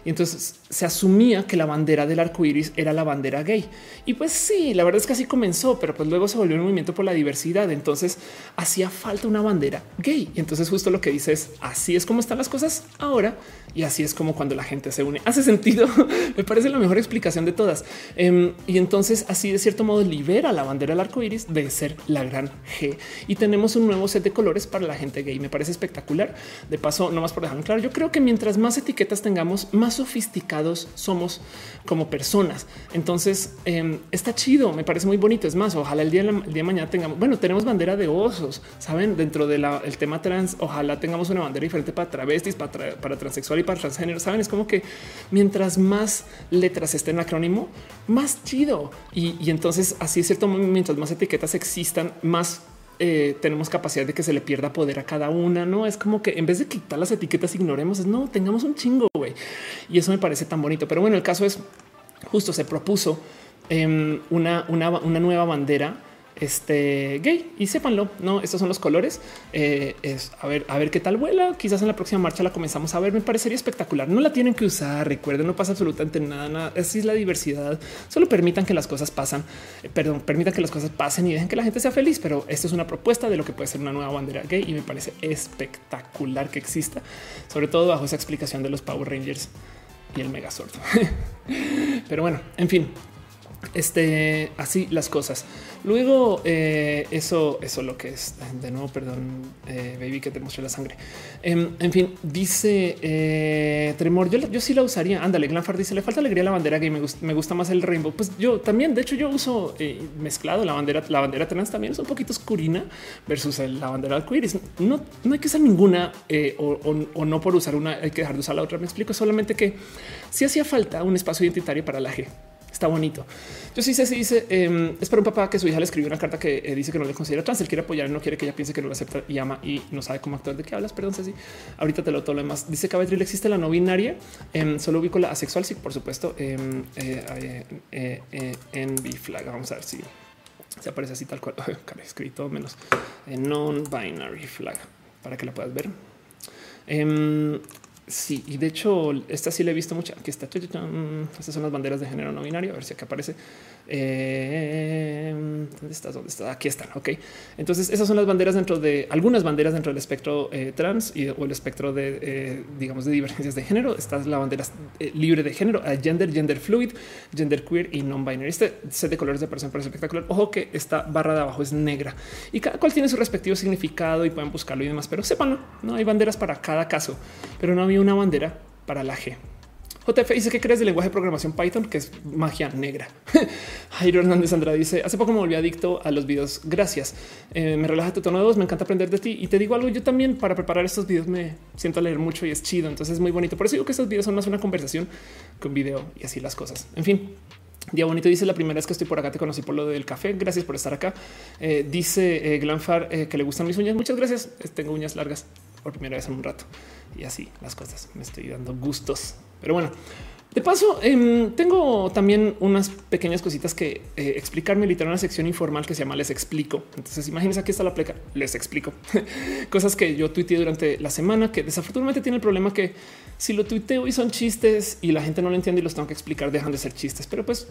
A: Y entonces se asumía que la bandera del arco iris era la bandera gay. Y pues sí, la verdad es que así comenzó, pero pues luego se volvió un movimiento por la diversidad. Entonces hacía falta una bandera gay. Y entonces justo lo que dice es así es como están las cosas ahora. Y así es como cuando la gente se une. Hace sentido. Me parece la mejor explicación de todas. Em, y entonces así de cierto modo libera la bandera del arco iris de ser la gran G. Y tenemos un nuevo set de colores para la gente gay. Me parece espectacular. De paso, no más por dejar claro, yo creo que mientras más etiquetas tengamos, más sofisticados somos como personas. Entonces em, está chido, me parece muy bonito. Es más, ojalá el día, el día de mañana tengamos, bueno, tenemos bandera de osos, saben, dentro del tema trans, ojalá tengamos una bandera diferente para travestis, para, para transexual y para transgénero. Saben, es como que mientras más letras estén acrónimo, más chido. Y, y entonces así es cierto, mientras más etiquetas existan, más eh, tenemos capacidad de que se le pierda poder a cada una. No es como que en vez de quitar las etiquetas, ignoremos, es no tengamos un chingo. güey. Y eso me parece tan bonito. Pero bueno, el caso es justo se propuso em, una, una, una nueva bandera este gay y sépanlo. No, estos son los colores. Eh, es a ver, a ver qué tal vuela. Quizás en la próxima marcha la comenzamos a ver. Me parecería espectacular. No la tienen que usar. Recuerden, no pasa absolutamente nada. nada. Así es la diversidad. Solo permitan que las cosas pasan. Eh, perdón, permitan que las cosas pasen y dejen que la gente sea feliz. Pero esto es una propuesta de lo que puede ser una nueva bandera gay y me parece espectacular que exista, sobre todo bajo esa explicación de los Power Rangers y el Megazord. pero bueno, en fin, Este así las cosas. Luego, eh, eso, eso lo que es de nuevo. Perdón, eh, baby, que te mostré la sangre. Em, en fin, dice eh, Tremor. Yo, yo sí la usaría. Ándale, Glanfar dice: Le falta alegría la bandera gay. Me gusta, me gusta más el rainbow. Pues yo también, de hecho, yo uso mezclado la bandera. La bandera trans también es un poquito oscurina versus la bandera queer. No, no hay que usar ninguna o, o, no por usar una, hay que dejar de usar la otra. Me explico solamente que si hacía falta un espacio identitario para la G. Está bonito. Yo sí sé si dice em, es para un papá que su hija le escribió una carta que eh, dice que no le considera trans. Él quiere apoyar, no quiere que ella piense que no lo acepta y ama y no sabe cómo actuar. ¿De qué hablas? Perdón, Ceci. Ahorita te lo todo lo demás. Dice que Abetril existe la no binaria. Em, solo ubico la asexual. Sí, por supuesto. Em, eh, eh, en B flag. Vamos a ver si se aparece así tal cual. escrito menos non binary flag para que la puedas ver. Sí, y de hecho, esta sí la he visto mucho. Aquí está. Estas son las banderas de género no binario. A ver si acá aparece. Eh, ¿Dónde estás? ¿Dónde estás? Aquí están. Ok. Entonces, esas son las banderas dentro de algunas banderas dentro del espectro eh, trans y, o el espectro de, eh, digamos, de divergencias de género. Esta es la bandera libre de género, gender, gender fluid, gender queer y non binary. Este set de colores de persona parece espectacular. Ojo que esta barra de abajo es negra y cada cual tiene su respectivo significado y pueden buscarlo y demás, pero sépanlo. No hay banderas para cada caso, pero no una bandera para la G. JF dice que crees del lenguaje de programación Python, que es magia negra. Jairo Hernández Andrade dice hace poco me volví adicto a los videos. Gracias. Eh, me relaja tu tono de voz. Me encanta aprender de ti y te digo algo. Yo también para preparar estos videos me siento a leer mucho y es chido. Entonces es muy bonito. Por eso digo que estos videos son más una conversación que un video y así las cosas. En fin, Día bonito dice la primera vez que estoy por acá te conocí por lo del café. Gracias por estar acá. Eh, dice eh, Glanfar que le gustan mis uñas. Muchas gracias. Tengo uñas largas por primera vez en un rato y así las cosas. Me estoy dando gustos, pero bueno. De paso, em, tengo también unas pequeñas cositas que eh, explicarme literal una sección informal que se llama Les explico. Entonces, imagínense aquí está la pleca. Les explico cosas que yo tuiteé durante la semana que desafortunadamente tiene el problema que si lo tuiteo y son chistes y la gente no lo entiende y los tengo que explicar, dejan de ser chistes. Pero pues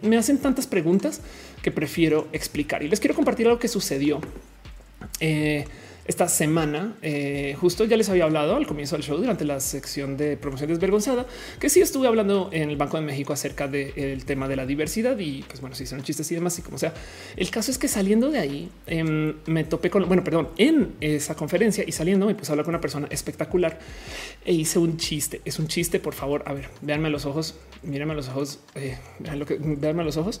A: me hacen tantas preguntas que prefiero explicar y les quiero compartir algo que sucedió. Eh, esta semana. Eh, justo ya les había hablado al comienzo del show durante la sección de promoción desvergonzada, que sí estuve hablando en el Banco de México acerca del tema de la diversidad y pues bueno, si son chistes y demás y como sea. El caso es que saliendo de ahí em, me topé con, bueno, perdón, en esa conferencia y saliendo me puse a hablar con una persona espectacular e hice un chiste. Es un chiste, por favor. A ver, véanme a los ojos, mírenme a los ojos, eh, vean lo que, véanme a los ojos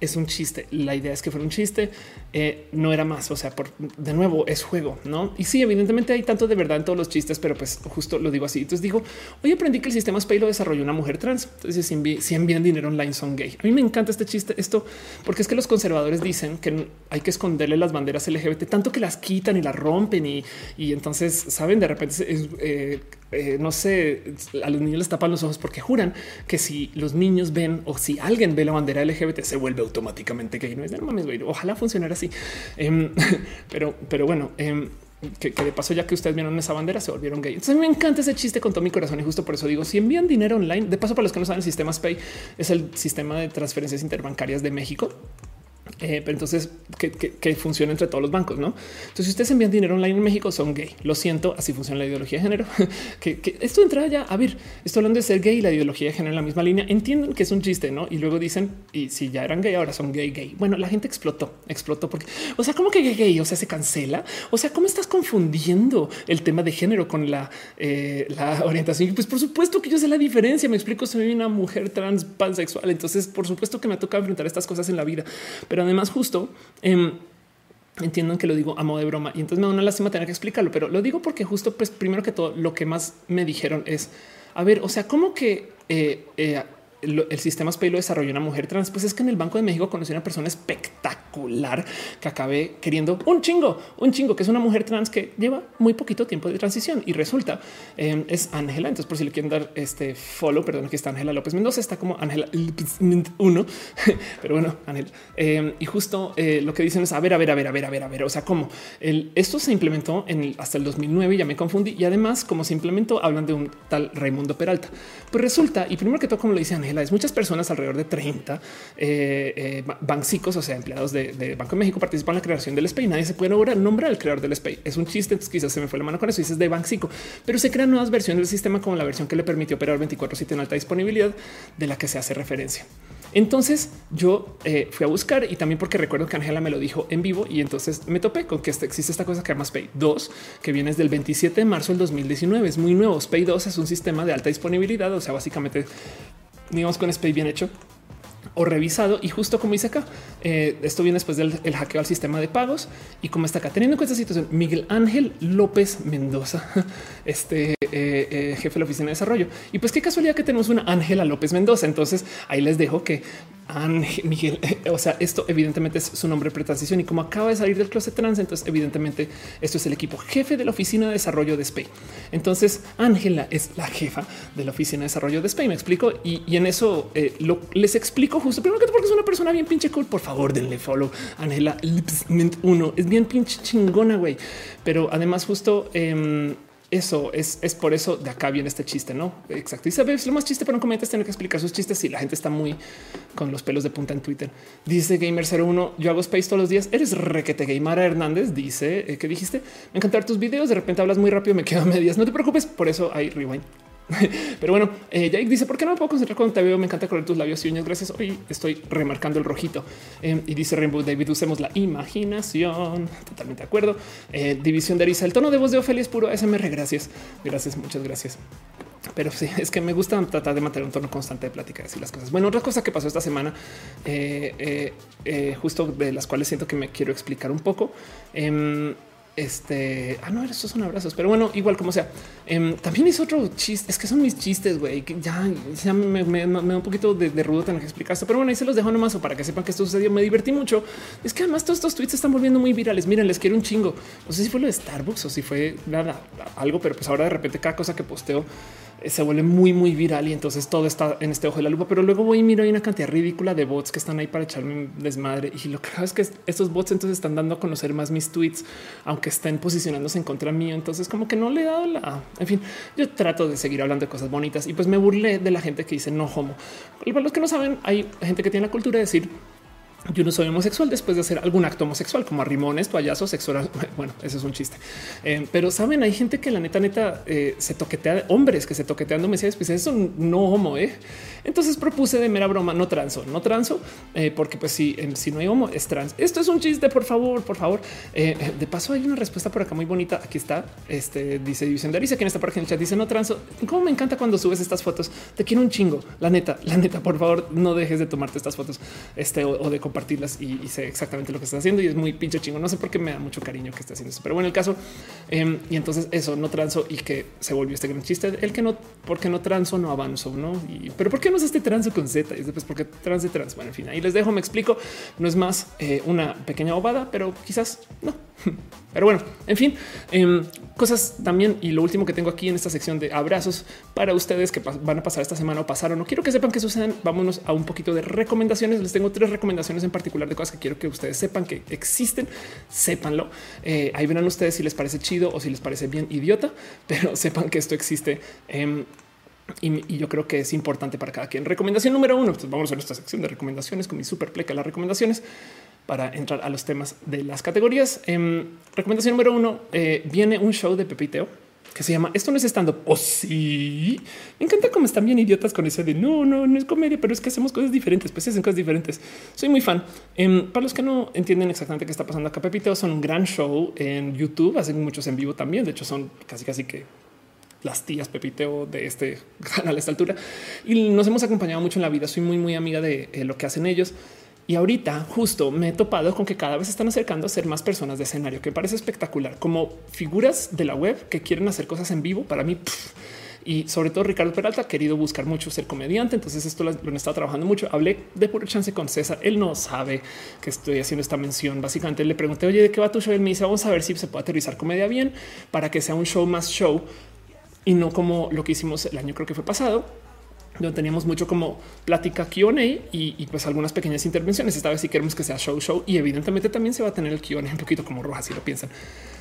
A: es un chiste. La idea es que fuera un chiste, eh, no era más. O sea, por de nuevo es juego, no? Y sí, evidentemente hay tanto de verdad en todos los chistes, pero pues justo lo digo así. Entonces digo, hoy aprendí que el sistema SPAY lo desarrolló una mujer trans. Entonces, si, envían dinero online, son gay. A mí me encanta este chiste, esto porque es que los conservadores dicen que hay que esconderle las banderas LGBT tanto que las quitan y las rompen y, y entonces saben de repente es, eh, eh, no sé, a los niños les tapan los ojos porque juran que si los niños ven o si alguien ve la bandera LGBT se vuelve automáticamente gay. No es de no mames. Ojalá funcionara así. Em, pero, pero bueno, em, que, de paso, ya que ustedes vieron esa bandera, se volvieron gay. Entonces me encanta ese chiste con todo mi corazón y justo por eso digo: si envían dinero online, de paso, para los que no saben, el sistema SPAY es el sistema de transferencias interbancarias de México. Eh, pero entonces que, funciona entre todos los bancos, no? Entonces, si ustedes envían dinero online en México, son gay. Lo siento, así funciona la ideología de género. que, esto entra ya a ver, esto hablando de ser gay y la ideología de género en la misma línea. Entienden que es un chiste, no? Y luego dicen, y si ya eran gay, ahora son gay, gay. Bueno, la gente explotó, explotó porque, o sea, ¿cómo que gay, gay? O sea, se cancela. O sea, ¿cómo estás confundiendo el tema de género con la, eh, orientación? Pues por supuesto que yo sé la diferencia. Me explico, soy una mujer trans pansexual. Entonces, por supuesto que me ha tocado enfrentar estas cosas en la vida. Además, justo eh, que lo digo a modo de broma y entonces me da una lástima tener que explicarlo, pero lo digo porque justo, pues primero que todo, lo que más me dijeron es, a ver, o sea, ¿cómo que eh, eh, el sistema SPAY lo desarrolló una mujer trans. Pues es que en el Banco de México conocí una persona espectacular que acabé queriendo un chingo, un chingo, que es una mujer trans que lleva muy poquito tiempo de transición y resulta em, es Ángela. Entonces, por si le quieren dar este follow, perdón, que está Ángela López Mendoza, está como Ángela uno, pero bueno, Ángel. Em, y justo eh, lo que dicen es a ver, a ver, a ver, a ver, a ver, a ver. O sea, cómo esto se implementó en hasta el 2009 y ya me confundí. Y además, como se implementó, hablan de un tal Raimundo Peralta. Pues resulta, y primero que todo, como lo dice Ángela, es muchas personas, alrededor de 30 eh, eh, bancicos, o sea, empleados de, Banco de México participan en la creación del SPAY. Nadie se puede nombrar, nombrar al creador del SPAY. Es un chiste, quizás se me fue la mano con eso. Dices de Bancico, pero se crean nuevas versiones del sistema como la versión que le permitió operar 24/7 en alta disponibilidad de la que se hace referencia. Entonces yo eh, fui a buscar y también porque recuerdo que Ángela me lo dijo en vivo y entonces me topé con que este, existe esta cosa que llama Pay 2, que viene desde el 27 de marzo del 2019. Es muy nuevo. Pay 2 es un sistema de alta disponibilidad, o sea, básicamente digamos con Spay bien hecho o revisado. Y justo como dice acá, eh, esto viene después del hackeo al sistema de pagos. Y como está acá, teniendo en cuenta esta situación, Miguel Ángel López Mendoza, este eh, eh, jefe de la oficina de desarrollo. Y pues qué casualidad que tenemos una Ángela López Mendoza. Entonces ahí les dejo que Ángel Miguel, o sea, esto evidentemente es su nombre de transición y como acaba de salir del closet trans, entonces evidentemente esto es el equipo jefe de la oficina de desarrollo de SPAY. Entonces Ángela es la jefa de la oficina de desarrollo de SPAY. Me explico y, en eso lo, les explico justo primero que porque es una persona bien pinche cool. Por favor, denle follow. Ángela uno es bien pinche chingona, güey. Pero además, justo em, eso es, es por eso de acá viene este chiste, no? Exacto. Y sabes lo más chiste, pero no comentes tener que explicar sus chistes. Si la gente está muy con los pelos de punta en Twitter, dice Gamer 01. Yo hago space todos los días. Eres requete Gaymara Hernández. Dice eh, que dijiste me encantar tus videos. De repente hablas muy rápido, me quedo a medias. No te preocupes. Por eso hay rewind. Pero bueno, eh, Jake dice, ¿por qué no me puedo concentrar cuando te veo? Me encanta correr tus labios y uñas. Gracias. Hoy estoy remarcando el rojito. Eh, y dice Rainbow David, usemos la imaginación. Totalmente de acuerdo. Eh, división de Arisa. El tono de voz de Ofelia es puro SMR. Gracias. Gracias. Muchas gracias. Pero sí, es que me gusta tratar de mantener un tono constante de plática, decir las cosas. Bueno, otra cosa que pasó esta semana, justo de las cuales siento que me quiero explicar un poco. Este, ah, no, esos son abrazos, pero bueno, igual como sea. Em, también es otro chiste, es que son mis chistes, güey, que ya, ya me, da un poquito de, rudo tener que explicarse, pero bueno, ahí se los dejo nomás o para que sepan que esto sucedió. Me divertí mucho. Es que además todos estos tweets se están volviendo muy virales. Miren, les quiero un chingo. No sé si fue lo de Starbucks o si fue nada, algo, pero pues ahora de repente cada cosa que posteo se vuelve muy, muy viral y entonces todo está en este ojo de la lupa. Pero luego voy y miro hay una cantidad ridícula de bots que están ahí para echarme desmadre. Y lo que es que estos bots entonces están dando a conocer más mis tweets, aunque estén posicionándose en contra mío. Entonces, como que no le he dado la. En fin, yo trato de seguir hablando de cosas bonitas y pues me burlé de la gente que dice no homo. Para los que no saben, hay gente que tiene la cultura de decir yo no soy homosexual después de hacer algún acto homosexual como arrimones, payasos, sexual. Bueno, eso es un chiste. Eh, pero saben, hay gente que la neta, neta eh, se toquetea, hombres que se toquetean decía, pues eso no homo. ¿eh? Entonces propuse de mera broma, no transo, no transo, eh, porque pues si, si no hay homo es trans. Esto es un chiste, por favor, por favor. de paso, hay una respuesta por acá muy bonita. Aquí está. Este dice División de Arisa, quien está por aquí en el chat, dice no transo. Cómo me encanta cuando subes estas fotos. Te quiero un chingo. La neta, la neta, por favor, no dejes de tomarte estas fotos este, o, de compartirlas y, sé exactamente lo que estás haciendo y es muy pinche chingo. No sé por qué me da mucho cariño que esté haciendo eso, pero bueno, el caso. Em, y entonces eso no transo y que se volvió este gran chiste. El que no, porque no transo, no avanzo, no? Y, pero por qué no es este transo con Z? Y después porque trans de trans. Bueno, en fin, ahí les dejo, me explico. No es más eh, una pequeña ovada, pero quizás no. Pero bueno, en fin, em, cosas también. Y lo último que tengo aquí en esta sección de abrazos para ustedes que van a pasar esta semana o pasaron. No quiero que sepan que sucedan. Vámonos a un poquito de recomendaciones. Les tengo tres recomendaciones en particular de cosas que quiero que ustedes sepan que existen. Sépanlo. Eh, ahí verán ustedes si les parece chido o si les parece bien idiota, pero sepan que esto existe. Em, y, yo creo que es importante para cada quien. Recomendación número uno. Pues vamos a nuestra sección de recomendaciones con mi super pleca las recomendaciones para entrar a los temas de las categorías. Em, recomendación número uno, eh, viene un show de Pepiteo que se llama Esto no es stand up. O oh, sí, me encanta cómo están bien idiotas con ese de no, no, no es comedia, pero es que hacemos cosas diferentes, pues hacen cosas diferentes. Soy muy fan. Em, para los que no entienden exactamente qué está pasando acá, Pepiteo son un gran show en YouTube, hacen muchos en vivo también. De hecho, son casi, casi que las tías Pepiteo de este canal a esta altura y nos hemos acompañado mucho en la vida. Soy muy, muy amiga de eh, lo que hacen ellos. Y ahorita justo me he topado con que cada vez están acercando a ser más personas de escenario, que parece espectacular, como figuras de la web que quieren hacer cosas en vivo. Para mí, y sobre todo Ricardo Peralta ha querido buscar mucho ser comediante. Entonces esto lo, lo estado trabajando mucho. Hablé de puro chance con César. Él no sabe que estoy haciendo esta mención. Básicamente le pregunté, oye, ¿de qué va tu show? Él me dice, vamos a ver si se puede aterrizar comedia bien para que sea un show más show y no como lo que hicimos el año creo que fue pasado, donde teníamos mucho como plática Q&A y, pues algunas pequeñas intervenciones. Esta vez sí queremos que sea show show y evidentemente también se va a tener el Q&A un poquito como roja si lo piensan.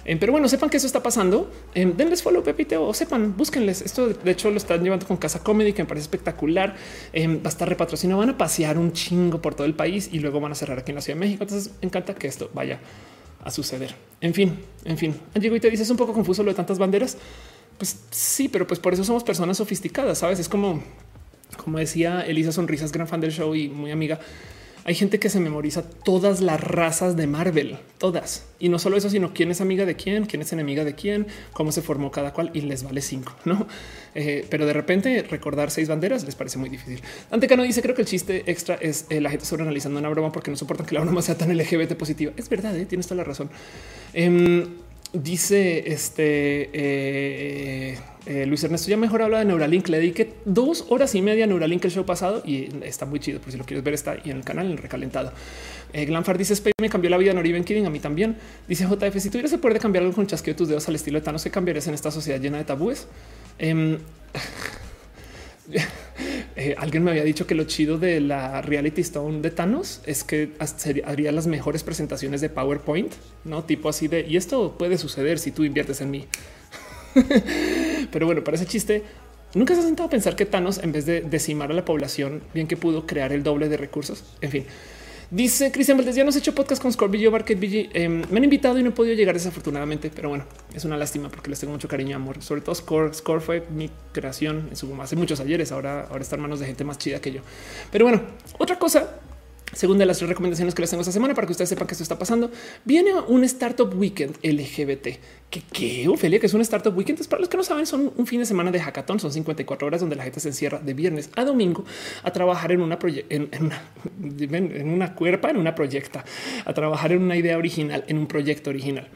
A: Eh, pero bueno, sepan que eso está pasando. Eh, denles follow Pepiteo o sepan, búsquenles. Esto de hecho lo están llevando con Casa Comedy que me parece espectacular. Eh, va a estar repatrocinado, van a pasear un chingo por todo el país y luego van a cerrar aquí en la Ciudad de México. Entonces me encanta que esto vaya a suceder. En fin, en fin. Llegó y te dices un poco confuso lo de tantas banderas. Pues sí, pero pues por eso somos personas sofisticadas, sabes? Es como como decía Elisa Sonrisas, gran fan del show y muy amiga, hay gente que se memoriza todas las razas de Marvel, todas. Y no solo eso, sino quién es amiga de quién, quién es enemiga de quién, cómo se formó cada cual y les vale cinco, no? Eh, pero de repente recordar seis banderas les parece muy difícil. Ante Cano dice: Creo que el chiste extra es eh, la gente sobreanalizando una broma porque no soportan que la broma sea tan LGBT positiva. Es verdad, ¿eh? tienes toda la razón. Em, dice este eh, eh, Luis Ernesto ya mejor habla de Neuralink. Le dediqué dos horas y media a Neuralink el show pasado y está muy chido. Por si lo quieres ver, está ahí en el canal, en el recalentado. Eh, Glanfar dice: me cambió la vida. Noriben Kidding a mí también. Dice JF: Si tuvieras el poder de cambiar algo con chasqueo de tus dedos al estilo de Thanos, ¿qué cambiarías en esta sociedad llena de tabúes? Eh, alguien me había dicho que lo chido de la reality stone de Thanos es que haría las mejores presentaciones de PowerPoint, no tipo así de y esto puede suceder si tú inviertes en mí. Pero bueno, para ese chiste, nunca se ha sentado a pensar que Thanos, en vez de decimar a la población, bien que pudo crear el doble de recursos. En fin, dice Cristian Valdez, ya nos he hecho podcast con Score Video Market em, me han invitado y no he podido llegar desafortunadamente, pero bueno, es una lástima porque les tengo mucho cariño y amor. Sobre todo Score. Score fue mi creación en su hace muchos ayeres. Ahora, ahora está en manos de gente más chida que yo. Pero bueno, otra cosa Segunda de las tres recomendaciones que les tengo esta semana para que ustedes sepan que esto está pasando, viene un Startup Weekend LGBT. Que qué, Ofelia, que es un Startup Weekend. Es para los que no saben, son un fin de semana de hackathon, son 54 horas donde la gente se encierra de viernes a domingo a trabajar en una, en, en, en una cuerpa, en una proyecta, a trabajar en una idea original, en un proyecto original.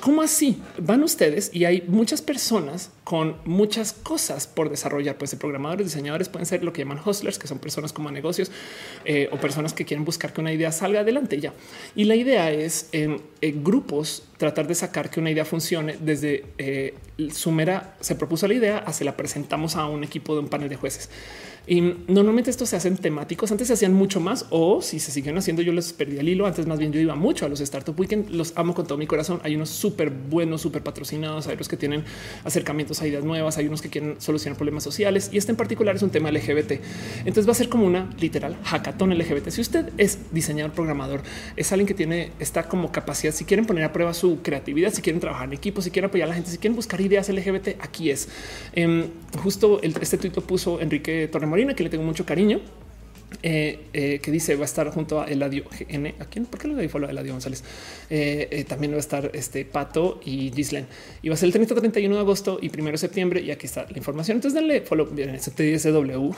A: ¿Cómo así? Van ustedes y hay muchas personas con muchas cosas por desarrollar. Pues programadores, diseñadores pueden ser lo que llaman hustlers, que son personas como negocios eh, o personas que quieren buscar que una idea salga adelante ya. Y la idea es en, grupos tratar de sacar que una idea funcione desde eh, se propuso la idea, se la presentamos a un equipo de un panel de jueces. Y normalmente estos se hacen temáticos. Antes se hacían mucho más o si se siguen haciendo, yo les perdí el hilo. Antes más bien yo iba mucho a los Startup Weekend. Los amo con todo mi corazón. Hay unos súper buenos, súper patrocinados. Hay los que tienen acercamientos a ideas nuevas. Hay unos que quieren solucionar problemas sociales y este en particular es un tema LGBT. Entonces va a ser como una literal hackathon LGBT. Si usted es diseñador, programador, es alguien que tiene esta como capacidad. Si quieren poner a prueba su creatividad, si quieren trabajar en equipo, si quieren apoyar a la gente, si quieren buscar ideas LGBT, aquí es. Em, justo este tuit puso Enrique Torremolinos que le tengo mucho cariño. Eh, eh, que dice va a estar junto a Eladio GN. ¿A quién? ¿Por qué le doy follow a Eladio González? Eh, también va a estar este Pato y Gislen. Y va a ser el 30, 31 de agosto y 1 de septiembre. Y aquí está la información. Entonces denle follow bien SW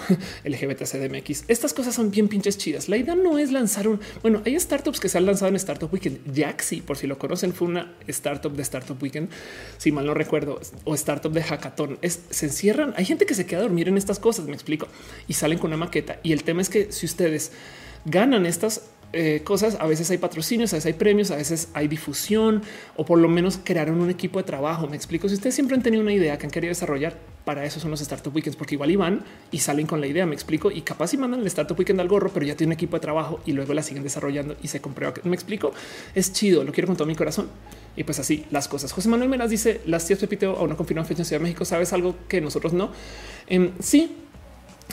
A: LGBTCDMX. Estas cosas son bien pinches chidas. La idea no es lanzar un bueno, hay startups que se han lanzado en Startup Weekend. Jaxi, por si lo conocen, fue una startup de Startup Weekend, si mal no recuerdo, o startup de hackathon. Es, se encierran. Hay gente que se queda a dormir en estas cosas. Me explico y salen con una maqueta. Y el tema es que si ustedes ganan estas eh, cosas, a veces hay patrocinios, a veces hay premios, a veces hay difusión o por lo menos crearon un equipo de trabajo. Me explico. Si ustedes siempre han tenido una idea que han querido desarrollar, para eso son los Startup Weekends, porque igual iban y salen con la idea. Me explico. Y capaz si mandan el Startup Weekend al gorro, pero ya tiene un equipo de trabajo y luego la siguen desarrollando y se comprueba me explico. Es chido. Lo quiero con todo mi corazón. Y pues así las cosas. José Manuel me las dice las tías Pepito aún no confirman fecha en Ciudad de México. Sabes algo que nosotros no. Em, sí,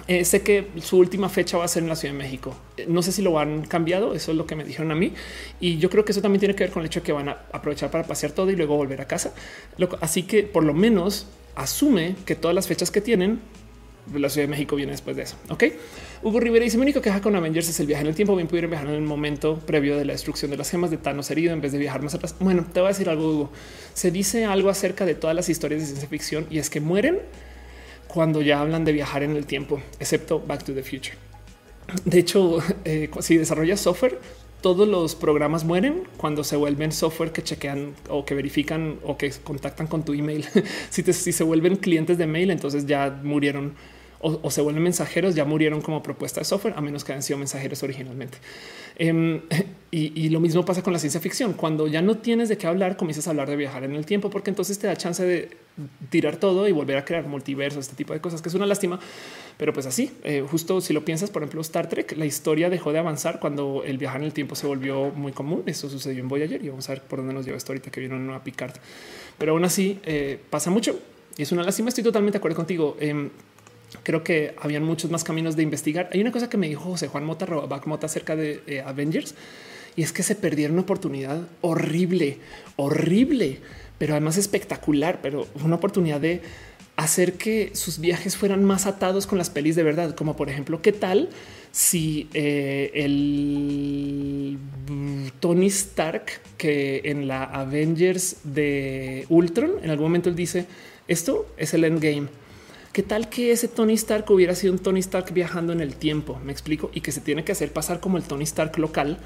A: eh, sé que su última fecha va a ser en la Ciudad de México. Eh, no sé si lo han cambiado, eso es lo que me dijeron a mí. Y yo creo que eso también tiene que ver con el hecho de que van a aprovechar para pasear todo y luego volver a casa. Así que por lo menos asume que todas las fechas que tienen la Ciudad de México viene después de eso. Ok. Hugo Rivera dice: Mi único queja con Avengers es el viaje en el tiempo. Bien pudieron viajar en el momento previo de la destrucción de las gemas de Thanos herido en vez de viajar más atrás. Bueno, te voy a decir algo, Hugo. Se dice algo acerca de todas las historias de ciencia ficción y es que mueren cuando ya hablan de viajar en el tiempo, excepto Back to the Future. De hecho, eh, si desarrollas software, todos los programas mueren cuando se vuelven software que chequean o que verifican o que contactan con tu email. si, si se vuelven clientes de mail, entonces ya murieron o, se vuelven mensajeros, ya murieron como propuesta de software, a menos que hayan sido mensajeros originalmente. Em, y, lo mismo pasa con la ciencia ficción. Cuando ya no tienes de qué hablar, comienzas a hablar de viajar en el tiempo, porque entonces te da chance de tirar todo y volver a crear multiversos, este tipo de cosas, que es una lástima. Pero pues así, eh, justo si lo piensas, por ejemplo, Star Trek, la historia dejó de avanzar cuando el viajar en el tiempo se volvió muy común. Eso sucedió en Voyager y vamos a ver por dónde nos lleva esto ahorita que vieron a Picard. Pero aún así eh, pasa mucho y es una lástima. Estoy totalmente de acuerdo contigo. Creo que habían muchos más caminos de investigar. Hay una cosa que me dijo José Juan Mota, Back Mota acerca de eh, Avengers y es que se perdieron una oportunidad horrible, horrible, pero además espectacular, pero una oportunidad de hacer que sus viajes fueran más atados con las pelis de verdad, como por ejemplo, ¿qué tal si eh, el Tony Stark que en la Avengers de Ultron en algún momento él dice esto es el endgame? ¿Qué tal que ese Tony Stark hubiera sido un Tony Stark viajando en el tiempo? Me explico y que se tiene que hacer pasar como el Tony Stark local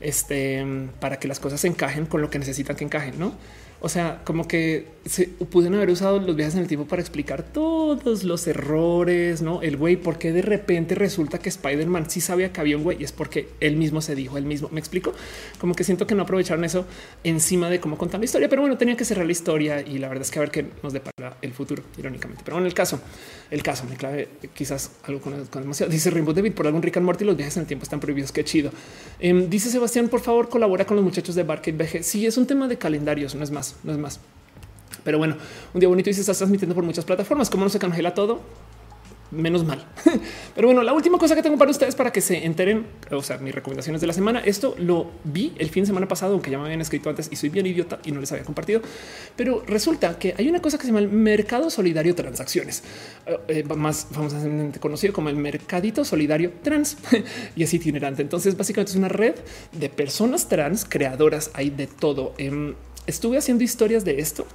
A: este, para que las cosas encajen con lo que necesitan que encajen, no? O sea, como que se pudieron haber usado los viajes en el tiempo para explicar todos los errores, no el güey, porque de repente resulta que Spider-Man sí sabía que había un güey y es porque él mismo se dijo él mismo. Me explico como que siento que no aprovecharon eso encima de cómo contar la historia, pero bueno, tenía que cerrar la historia y la verdad es que a ver qué nos depara el futuro, irónicamente. Pero en el caso, el caso me clave quizás algo con, demasiado. Dice Rainbow David por algún Rick and Morty. Los viajes en el tiempo están prohibidos. Qué chido. Em, dice Sebastián, por favor, colabora con los muchachos de Barcade BG. Sí, es un tema de calendarios, no es más no es más. Pero bueno, un día bonito y se está transmitiendo por muchas plataformas. Como no se congela todo, menos mal. Pero bueno, la última cosa que tengo para ustedes para que se enteren, o sea, mis recomendaciones de la semana. Esto lo vi el fin de semana pasado, aunque ya me habían escrito antes y soy bien idiota y no les había compartido. Pero resulta que hay una cosa que se llama el mercado solidario transacciones, eh, eh, más famosamente conocido como el mercadito solidario trans y es itinerante. Entonces, básicamente es una red de personas trans creadoras. Hay de todo. Em, estuve haciendo historias de esto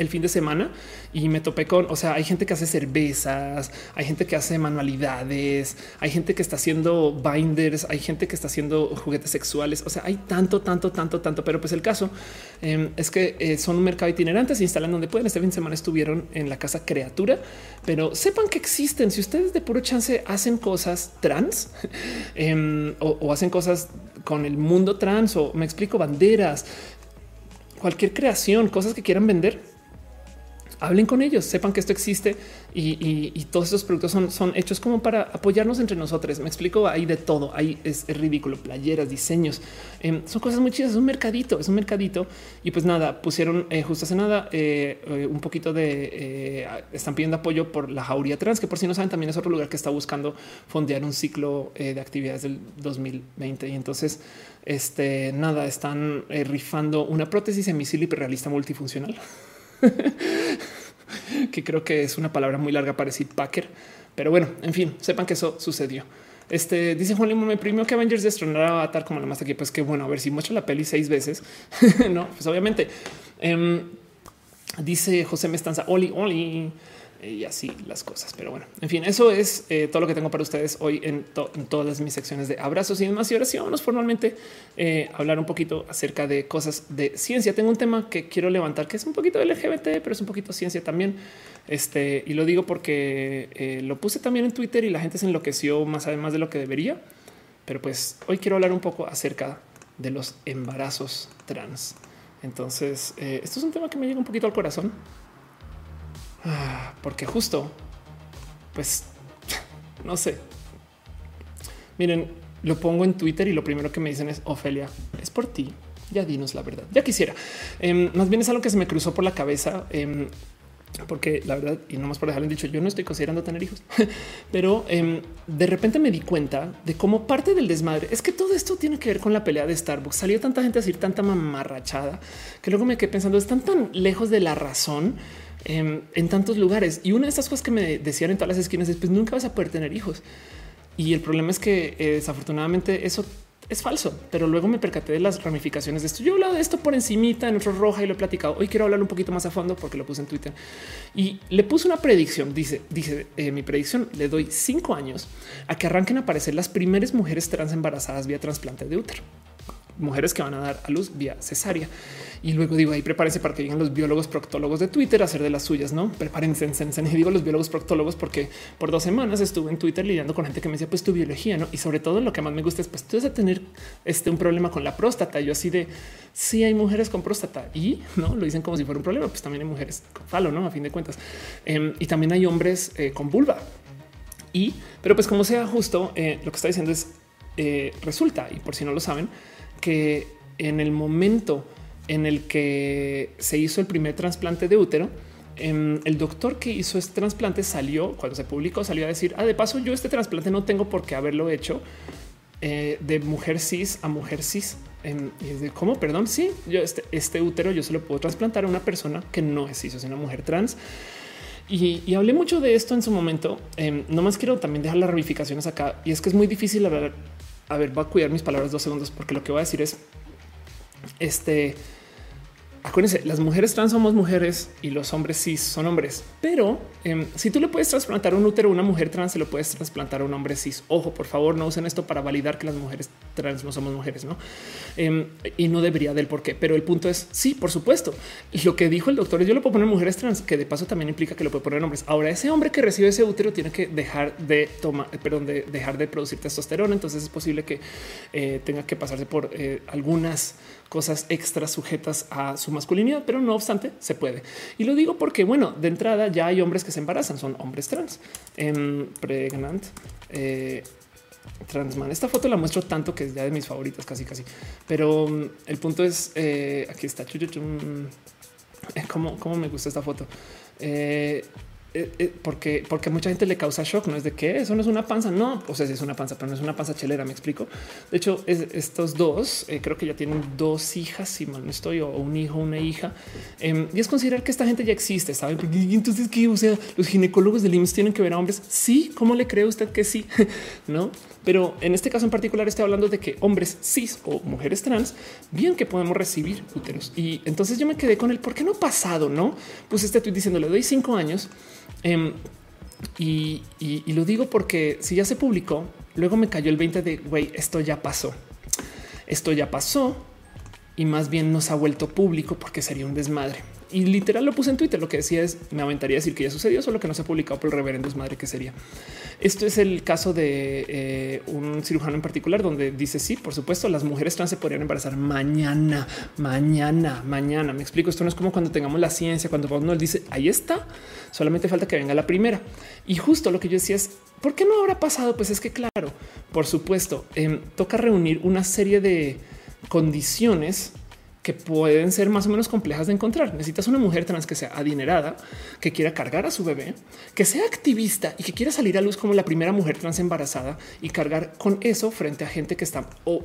A: el fin de semana y me topé con, o sea, hay gente que hace cervezas, hay gente que hace manualidades, hay gente que está haciendo binders, hay gente que está haciendo juguetes sexuales, o sea, hay tanto, tanto, tanto, tanto, pero pues el caso em, es que eh, son un mercado itinerante, se instalan donde pueden. Este fin de semana estuvieron en la casa Creatura, pero sepan que existen. Si ustedes de puro chance hacen cosas trans em, o hacen cosas con el mundo trans o me explico banderas, cualquier creación, cosas que quieran vender, hablen con ellos, sepan que esto existe y, todos estos productos son, son, hechos como para apoyarnos entre nosotros. Me explico, hay de todo, ahí es, ridículo, playeras, diseños, em, son cosas muy chidas, es un mercadito, es un mercadito y pues nada, pusieron eh, justo hace nada eh, eh, un poquito de, están pidiendo apoyo por la jauría trans, que por si no saben también es otro lugar que está buscando fondear un ciclo de actividades del 2020 y entonces este nada, están rifando una prótesis hemisil hiperrealista multifuncional. que creo que es una palabra muy larga para decir Packer. Pero bueno, en fin, sepan que eso sucedió. Este dice Juan Limón, me primió que Avengers destronara a Avatar como la más aquí. Pues que bueno, a ver si muestro la peli seis veces. no, pues obviamente. Em, dice José Mestanza, Oli, Oli y así las cosas. Pero bueno, en fin, eso es eh, todo lo que tengo para ustedes hoy en, todas mis secciones de abrazos y demás. Y ahora sí vamos formalmente eh, a hablar un poquito acerca de cosas de ciencia. Tengo un tema que quiero levantar que es un poquito LGBT, pero es un poquito ciencia también. Este y lo digo porque eh, lo puse también en Twitter y la gente se enloqueció más además de lo que debería. Pero pues hoy quiero hablar un poco acerca de los embarazos trans. Entonces, esto es un tema que me llega un poquito al corazón porque justo, pues, no sé. Miren, lo pongo en Twitter y lo primero que me dicen es, Ofelia, es por ti. Ya dinos la verdad. Ya quisiera. Em, más bien es algo que se me cruzó por la cabeza. Em, porque la verdad, y no más por dejarlo dicho, yo no estoy considerando tener hijos, pero em, de repente me di cuenta de cómo parte del desmadre es que todo esto tiene que ver con la pelea de Starbucks. Salió tanta gente a decir tanta mamarrachada que luego me quedé pensando, están tan lejos de la razón Em, en, tantos lugares. Y una de estas cosas que me decían en todas las esquinas es pues nunca vas a poder tener hijos. Y el problema es que eh, desafortunadamente eso es falso, pero luego me percaté de las ramificaciones de esto. Yo he hablado de esto por encimita en otro roja y lo he platicado. Hoy quiero hablar un poquito más a fondo porque lo puse en Twitter y le puse una predicción. Dice, dice eh, mi predicción le doy cinco años a que arranquen a aparecer las primeras mujeres trans embarazadas vía trasplante de útero mujeres que van a dar a luz vía cesárea. Y luego digo ahí prepárense para que vengan los biólogos proctólogos de Twitter a hacer de las suyas, no prepárense. En, y digo los biólogos proctólogos porque por dos semanas estuve en Twitter lidiando con gente que me decía pues tu biología, no? Y sobre todo lo que más me gusta es pues tú vas a tener este un problema con la próstata. Yo así de si hay mujeres con próstata y no lo dicen como si fuera un problema. Pues también hay mujeres con falo, no? A fin de cuentas, em, y también hay hombres eh, con vulva. Y pero pues como sea justo, eh, lo que está diciendo es eh, resulta y por si no lo saben, que en el momento en el que se hizo el primer trasplante de útero, em, el doctor que hizo este trasplante salió, cuando se publicó, salió a decir, ah, de paso, yo este trasplante no tengo por qué haberlo hecho eh, de mujer cis a mujer cis. Em, y es de cómo, perdón, sí, yo este, este útero yo se lo puedo trasplantar a una persona que no es cis, es una mujer trans. Y, hablé mucho de esto en su momento. Eh, no más quiero también dejar las ramificaciones acá. Y es que es muy difícil hablar. A ver, voy a cuidar mis palabras dos segundos porque lo que voy a decir es este acuérdense, las mujeres trans somos mujeres y los hombres cis son hombres. Pero em, si tú le puedes trasplantar un útero a una mujer trans, se lo puedes trasplantar a un hombre cis. Ojo, por favor, no usen esto para validar que las mujeres trans no somos mujeres, no? Em, y no debería del por qué. Pero el punto es sí, por supuesto. Lo que dijo el doctor es yo lo puedo poner mujeres trans, que de paso también implica que lo puede poner hombres. Ahora, ese hombre que recibe ese útero tiene que dejar de tomar, perdón, de dejar de producir testosterona. Entonces es posible que eh, tenga que pasarse por eh, algunas cosas extra sujetas a su masculinidad, pero no obstante se puede. Y lo digo porque, bueno, de entrada ya hay hombres que se embarazan, son hombres trans. En pregnant, eh, transman. Esta foto la muestro tanto que es ya de mis favoritas, casi, casi. Pero mm, el punto es, eh, aquí está, eh, ¿Cómo, cómo me gusta esta foto. Eh, eh, eh, porque, porque mucha gente le causa shock. No es de que eso no es una panza. No, o sea, es una panza, pero no es una panza chelera. Me explico. De hecho, estos dos eh, creo que ya tienen dos hijas, si mal no estoy, o un hijo, una hija. Em, y es considerar que esta gente ya existe. Saben, entonces que o sea, los ginecólogos del IMSS tienen que ver a hombres. Sí, ¿cómo le cree usted que sí? no, pero en este caso en particular estoy hablando de que hombres cis o mujeres trans, bien que podemos recibir úteros. Y entonces yo me quedé con el por qué no pasado, no? Pues este estoy diciendo, le doy cinco años Em, y, lo digo porque si ya se publicó, luego me cayó el 20 de güey, esto ya pasó. Esto ya pasó y más bien nos ha vuelto público porque sería un desmadre y literal lo puse en Twitter. Lo que decía es me aventaría a decir que ya sucedió, solo que no se ha publicado por el reverendo es madre que sería. Esto es el caso de eh, un cirujano en particular donde dice sí, por supuesto, las mujeres trans se podrían embarazar mañana, mañana, mañana. Me explico. Esto no es como cuando tengamos la ciencia, cuando uno dice ahí está, solamente falta que venga la primera. Y justo lo que yo decía es por qué no habrá pasado? Pues es que, claro, por supuesto, em, toca reunir una serie de condiciones que pueden ser más o menos complejas de encontrar. Necesitas una mujer trans que sea adinerada, que quiera cargar a su bebé, que sea activista y que quiera salir a luz como la primera mujer trans embarazada y cargar con eso frente a gente que está o,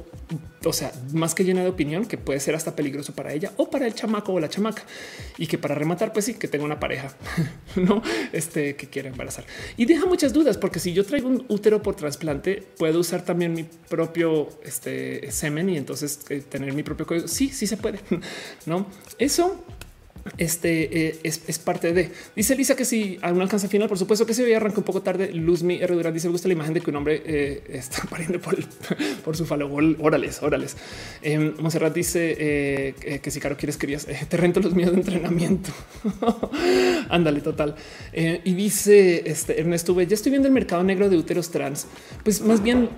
A: o sea, más que llena de opinión, que puede ser hasta peligroso para ella o para el chamaco o la chamaca y que para rematar, pues sí, que tenga una pareja, no este que quiera embarazar y deja muchas dudas, porque si yo traigo un útero por trasplante, puedo usar también mi propio este, semen y entonces eh, tener mi propio código. Sí, sí se puede. No, eso este eh, es, parte de dice Lisa que si a un alcance final, por supuesto que se veía arranca un poco tarde. Luzmi R. Durán dice: gusta la imagen de que un hombre eh, está pariendo por, por su falo. Órales, órales. Eh, Monserrat dice eh, que si Caro quieres, querías te rento los míos de entrenamiento. Ándale, total. y dice este Ernesto, ya estoy viendo el mercado negro de úteros trans. Pues más bien,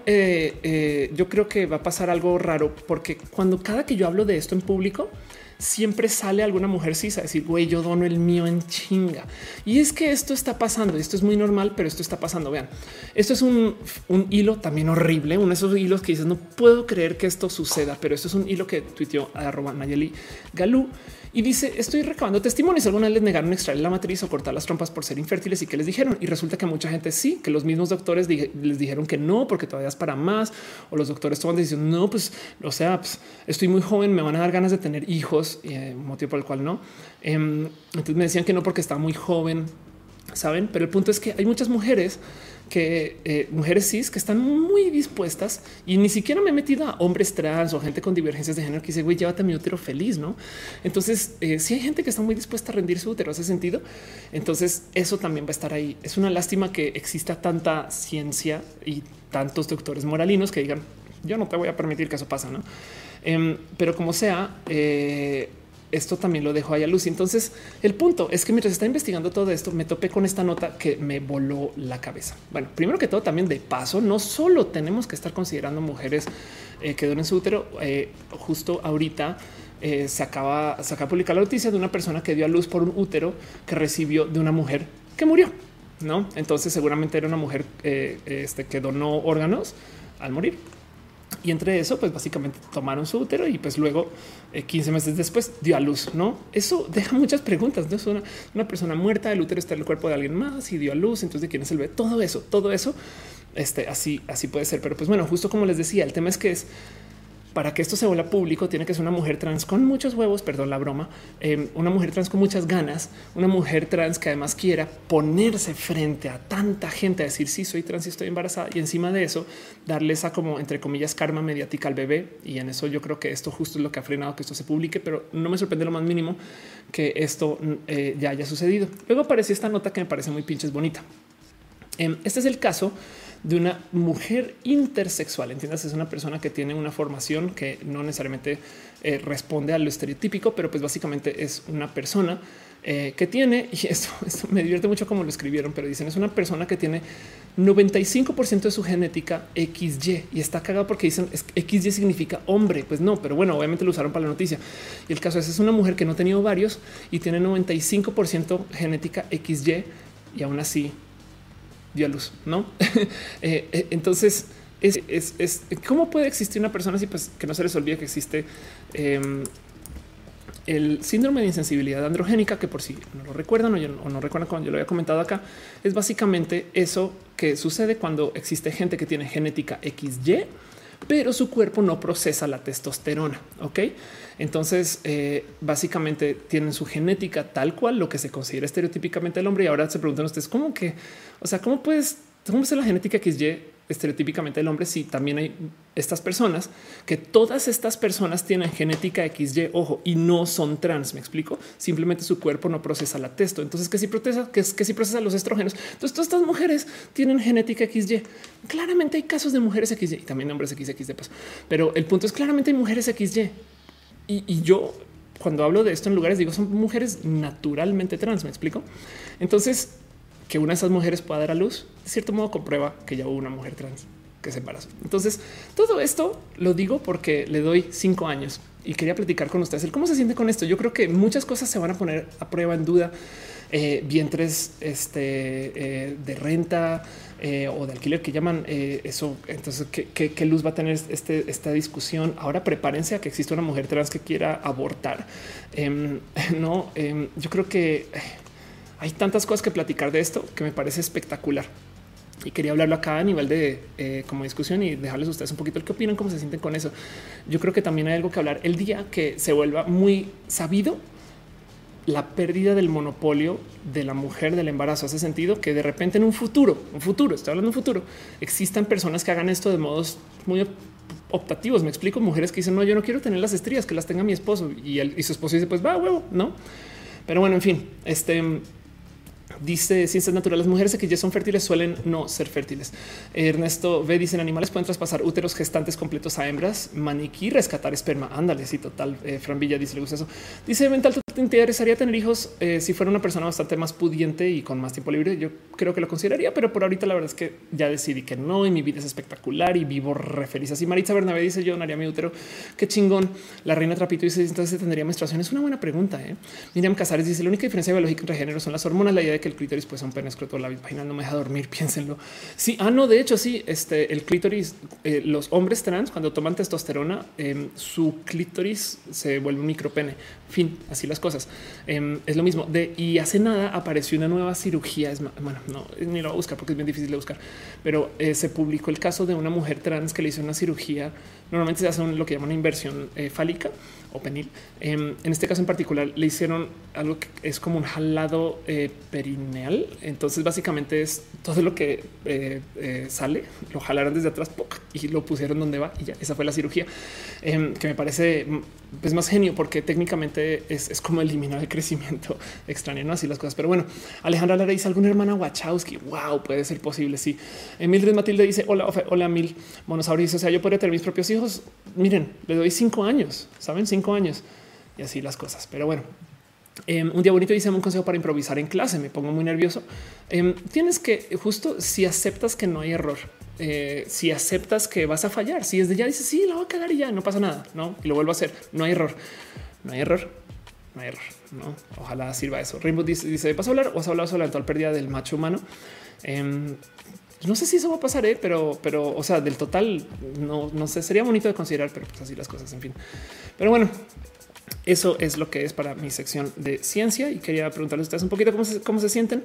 A: yo creo que va a pasar algo raro porque cuando cada que yo hablo de esto en público, siempre sale alguna mujer cis a decir, güey, yo dono el mío en chinga. Y es que esto está pasando, esto es muy normal, pero esto está pasando. Vean, esto es un, hilo también horrible, uno de esos hilos que dices, no puedo creer que esto suceda, pero esto es un hilo que tuiteó a arroba Nayeli Galú y dice estoy recabando testimonios. Algunas les negaron extraer la matriz o cortar las trompas por ser infértiles y que les dijeron. Y resulta que mucha gente sí, que los mismos doctores les dijeron que no, porque todavía es para más. O los doctores toman decisión. No, pues, o sea, pues, estoy muy joven, me van a dar ganas de tener hijos, eh, motivo por el cual no. Em, entonces me decían que no porque estaba muy joven, saben. Pero el punto es que hay muchas mujeres que eh, mujeres cis que están muy dispuestas y ni siquiera me he metido a hombres trans o gente con divergencias de género que dice, güey, llévate mi útero feliz, ¿no? Entonces, eh, si hay gente que está muy dispuesta a rendir su útero, hace sentido. Entonces, eso también va a estar ahí. Es una lástima que exista tanta ciencia y tantos doctores moralinos que digan, yo no te voy a permitir que eso pase, ¿no? Em, pero como sea, eh, esto también lo dejo ahí a luz. Entonces el punto es que mientras está investigando todo esto, me topé con esta nota que me voló la cabeza. Bueno, primero que todo, también de paso, no solo tenemos que estar considerando mujeres eh, que duelen su útero. Eh, justo ahorita eh, se acaba, se acaba de publicar la noticia de una persona que dio a luz por un útero que recibió de una mujer que murió. No, entonces seguramente era una mujer este, que donó órganos al morir. Y entre eso, pues básicamente tomaron su útero y pues luego 15 eh, meses después dio a luz. No, eso deja muchas preguntas. No es una, persona muerta, el útero está en el cuerpo de alguien más y dio a luz. Entonces, de quién es el bebé, todo eso, todo eso, este así, así puede ser. Pero pues bueno, justo como les decía, el tema es que es para que esto se vuelva público, tiene que ser una mujer trans con muchos huevos, perdón la broma, em, una mujer trans con muchas ganas, una mujer trans que además quiera ponerse frente a tanta gente a decir sí, soy trans y estoy embarazada y encima de eso darle esa como entre comillas karma mediática al bebé. Y en eso yo creo que esto justo es lo que ha frenado que esto se publique, pero no me sorprende lo más mínimo que esto eh, ya haya sucedido. Luego apareció esta nota que me parece muy pinches bonita. Em, este es el caso de una mujer intersexual. Entiendas, es una persona que tiene una formación que no necesariamente eh, responde a lo estereotípico, pero pues básicamente es una persona eh, que tiene, y esto, me divierte mucho como lo escribieron, pero dicen es una persona que tiene 95% de su genética XY y está cagado porque dicen XY significa hombre. Pues no, pero bueno, obviamente lo usaron para la noticia. Y el caso es, es una mujer que no ha tenido varios y tiene 95% genética XY y aún así dio a luz, no? Eh, eh, entonces, es, es, cómo puede existir una persona así, pues que no se les olvide que existe em, el síndrome de insensibilidad androgénica, que por si no lo recuerdan o, no recuerdan cuando yo lo había comentado acá, es básicamente eso que sucede cuando existe gente que tiene genética XY, pero su cuerpo no procesa la testosterona. Ok, entonces eh, básicamente tienen su genética tal cual lo que se considera estereotípicamente el hombre. Y ahora se preguntan ustedes cómo que, o sea, cómo puedes, cómo es la genética XY estereotípicamente el hombre, si también hay estas personas que todas estas personas tienen genética XY, ojo, y no son trans. Me explico. Simplemente su cuerpo no procesa la testo. Entonces, que si procesa, que, que si procesa los estrógenos. Entonces, todas estas mujeres tienen genética XY. Claramente hay casos de mujeres XY y también hombres XX de paso. Pero el punto es claramente hay mujeres XY. Y, y yo, cuando hablo de esto en lugares, digo son mujeres naturalmente trans. Me explico. Entonces, que una de esas mujeres pueda dar a luz, de cierto modo comprueba que ya hubo una mujer trans que se embarazó. Entonces, todo esto lo digo porque le doy cinco años y quería platicar con ustedes el cómo se siente con esto. Yo creo que muchas cosas se van a poner a prueba en duda. Eh, vientres este, eh, de renta eh, o de alquiler que llaman eso. Entonces, ¿qué, luz va a tener este, esta discusión? Ahora prepárense a que exista una mujer trans que quiera abortar. Em, no, em, yo creo que hay tantas cosas que platicar de esto que me parece espectacular. Y quería hablarlo acá a nivel de eh, como discusión y dejarles a ustedes un poquito el que opinan, cómo se sienten con eso. Yo creo que también hay algo que hablar el día que se vuelva muy sabido la pérdida del monopolio de la mujer del embarazo. Hace sentido que de repente en un futuro, un futuro, estoy hablando de un futuro, existan personas que hagan esto de modos muy optativos. Me explico, mujeres que dicen, no, yo no quiero tener las estrías, que las tenga mi esposo. Y, él, y su esposo dice, pues va, huevo, ¿no? Pero bueno, en fin, este Dice ciencias naturales, mujeres que ya son fértiles suelen no ser fértiles. Ernesto ve, dicen animales pueden traspasar úteros gestantes completos a hembras, maniquí, rescatar esperma. Ándale, sí, total. Eh, dice, le gusta eso. Dice mental, ¿te interesaría tener hijos eh, si fuera una persona bastante más pudiente y con más tiempo libre? Yo creo que lo consideraría, pero por ahorita la verdad es que ya decidí que no y mi vida es espectacular y vivo re feliz. Así Maritza Bernabé dice yo donaría mi útero. Qué chingón. La reina Trapito dice entonces tendría menstruación. Es una buena pregunta. ¿eh? Miriam Casares dice la única diferencia biológica entre género son las hormonas. La idea de que el clítoris pues un pene escroto la vagina no me deja dormir. Piénsenlo. Sí, ah, no, de hecho, sí, este el clítoris, eh, los hombres trans cuando toman testosterona, em, su clítoris se vuelve un micropene. Fin, así las cosas. Em, es lo mismo de y hace nada apareció una nueva cirugía. Es bueno, no ni lo voy a buscar porque es bien difícil de buscar, pero eh, se publicó el caso de una mujer trans que le hizo una cirugía. Normalmente se hace lo que llaman inversión eh, fálica o penil. Em, en este caso en particular le hicieron algo que es como un jalado eh, perineal. Entonces básicamente es todo lo que eh, eh, sale, lo jalaron desde atrás y lo pusieron donde va y ya esa fue la cirugía em, que me parece mm, pues más genio porque técnicamente es, como eliminar el crecimiento extraño, no así las cosas. Pero bueno, Alejandra Lara dice alguna hermana Wachowski. Wow, puede ser posible. Sí, Emil Matilde dice hola, hola, Mil monosaurio. O sea, yo podría tener mis propios hijos. Miren, le doy cinco años, saben, cinco años y así las cosas. Pero bueno, em, un día bonito dice un consejo para improvisar en clase. Me pongo muy nervioso. Em, tienes que justo si aceptas que no hay error, eh, si aceptas que vas a fallar, si desde ya dices sí, la voy a cagar y ya no pasa nada, no y lo vuelvo a hacer. No hay error, no hay error, no hay error. No, ojalá sirva eso. Rainbow dice, dice vas a hablar o has hablado sobre la actual pérdida del macho humano. Em, no sé si eso va a pasar, ¿eh? pero, pero, o sea, del total, no, no sé, sería bonito de considerar, pero pues así las cosas, en fin. Pero bueno, eso es lo que es para mi sección de ciencia y quería preguntarles a ustedes un poquito cómo se, cómo se sienten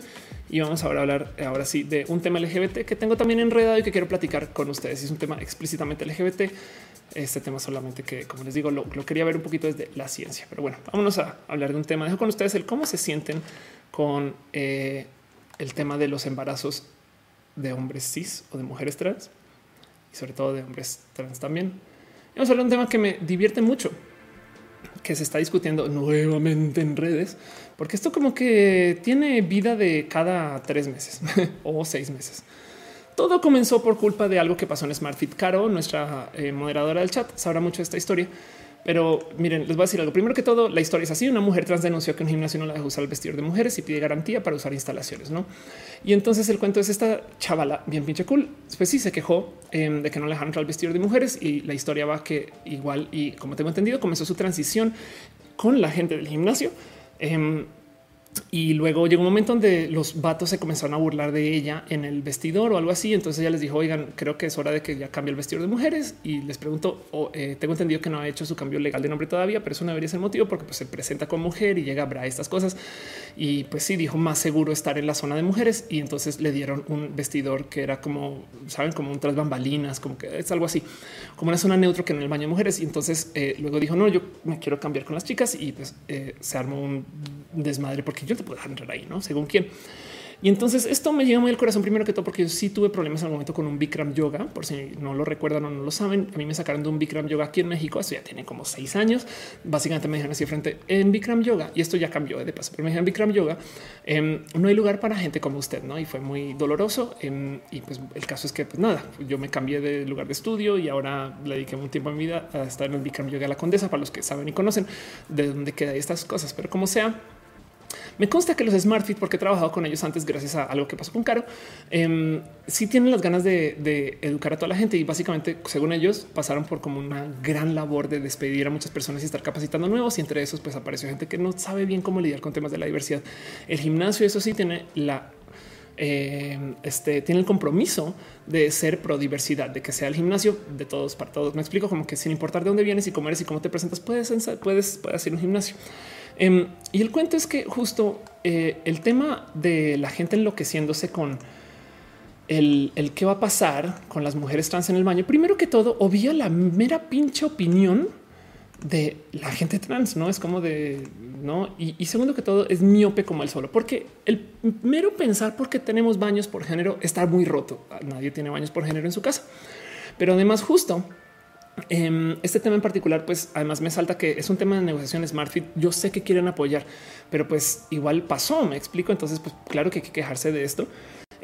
A: y vamos ahora a hablar ahora sí de un tema LGBT que tengo también enredado y que quiero platicar con ustedes. Es un tema explícitamente LGBT. Este tema solamente que, como les digo, lo, quería ver un poquito desde la ciencia. Pero bueno, vámonos a hablar de un tema. Dejo con ustedes el cómo se sienten con eh, el tema de los embarazos de hombres cis o de mujeres trans y sobre todo de hombres trans también. Vamos a hablar de un tema que me divierte mucho que se está discutiendo nuevamente en redes, porque esto como que tiene vida de cada tres meses o seis meses. Todo comenzó por culpa de algo que pasó en SmartFit. Caro, nuestra eh, moderadora del chat, sabrá mucho de esta historia. Pero miren, les voy a decir algo. Primero que todo, la historia es así. Una mujer trans denunció que un gimnasio no la deja usar el vestidor de mujeres y pide garantía para usar instalaciones, ¿no? Y entonces el cuento es esta chavala bien pinche cool. Pues sí, se quejó em, de que no le dejaron entrar el vestidor de mujeres y la historia va que igual y como tengo entendido, comenzó su transición con la gente del gimnasio. Em, y luego llegó un momento donde los vatos se comenzaron a burlar de ella en el vestidor o algo así. Entonces ella les dijo, oigan, creo que es hora de que ya cambie el vestidor de mujeres. Y les pregunto, eh, tengo entendido que no ha hecho su cambio legal de nombre todavía, pero eso no debería ser motivo porque pues, se presenta como mujer y llega a estas cosas. Y pues sí, dijo más seguro estar en la zona de mujeres. Y entonces le dieron un vestidor que era como, saben, como un tras bambalinas, como que es algo así, como una zona neutro que no el baño de mujeres. Y entonces eh, luego dijo, no, yo me quiero cambiar con las chicas y pues eh, se armó un desmadre porque yo te puedo dejar entrar ahí, no según quién. Y entonces esto me llega muy al corazón primero que todo porque yo sí tuve problemas en el momento con un Bikram Yoga, por si no lo recuerdan o no lo saben. A mí me sacaron de un Bikram Yoga aquí en México, eso ya tiene como seis años. Básicamente me dijeron así frente en Bikram Yoga y esto ya cambió de paso, pero me dijeron Bikram Yoga em, no hay lugar para gente como usted, no? Y fue muy doloroso. Em, y pues el caso es que, pues nada, yo me cambié de lugar de estudio y ahora le dediqué un tiempo en mi vida a estar en el Bikram Yoga la Condesa para los que saben y conocen de dónde quedan estas cosas, pero como sea, me consta que los SmartFit, porque he trabajado con ellos antes gracias a algo que pasó con Caro, eh, sí tienen las ganas de, educar a toda la gente y básicamente, según ellos, pasaron por como una gran labor de despedir a muchas personas y estar capacitando nuevos. Y entre esos, pues apareció gente que no sabe bien cómo lidiar con temas de la diversidad. El gimnasio, eso sí, tiene la em, este tiene el compromiso de ser pro diversidad, de que sea el gimnasio de todos para todos. Me explico como que sin importar de dónde vienes y cómo eres y cómo te presentas, puedes, puedes, puedes hacer un gimnasio. Em, y el cuento es que justo eh, el tema de la gente enloqueciéndose con el, el, qué va a pasar con las mujeres trans en el baño, primero que todo, obvia la mera pinche opinión de la gente trans, no es como de no. Y, segundo que todo, es miope como el solo, porque el mero pensar porque tenemos baños por género está muy roto. Nadie tiene baños por género en su casa, pero además, justo este tema en particular, pues además me salta que es un tema de negociación SmartFit. Yo sé que quieren apoyar, pero pues igual pasó, me explico. Entonces, pues claro que hay que quejarse de esto.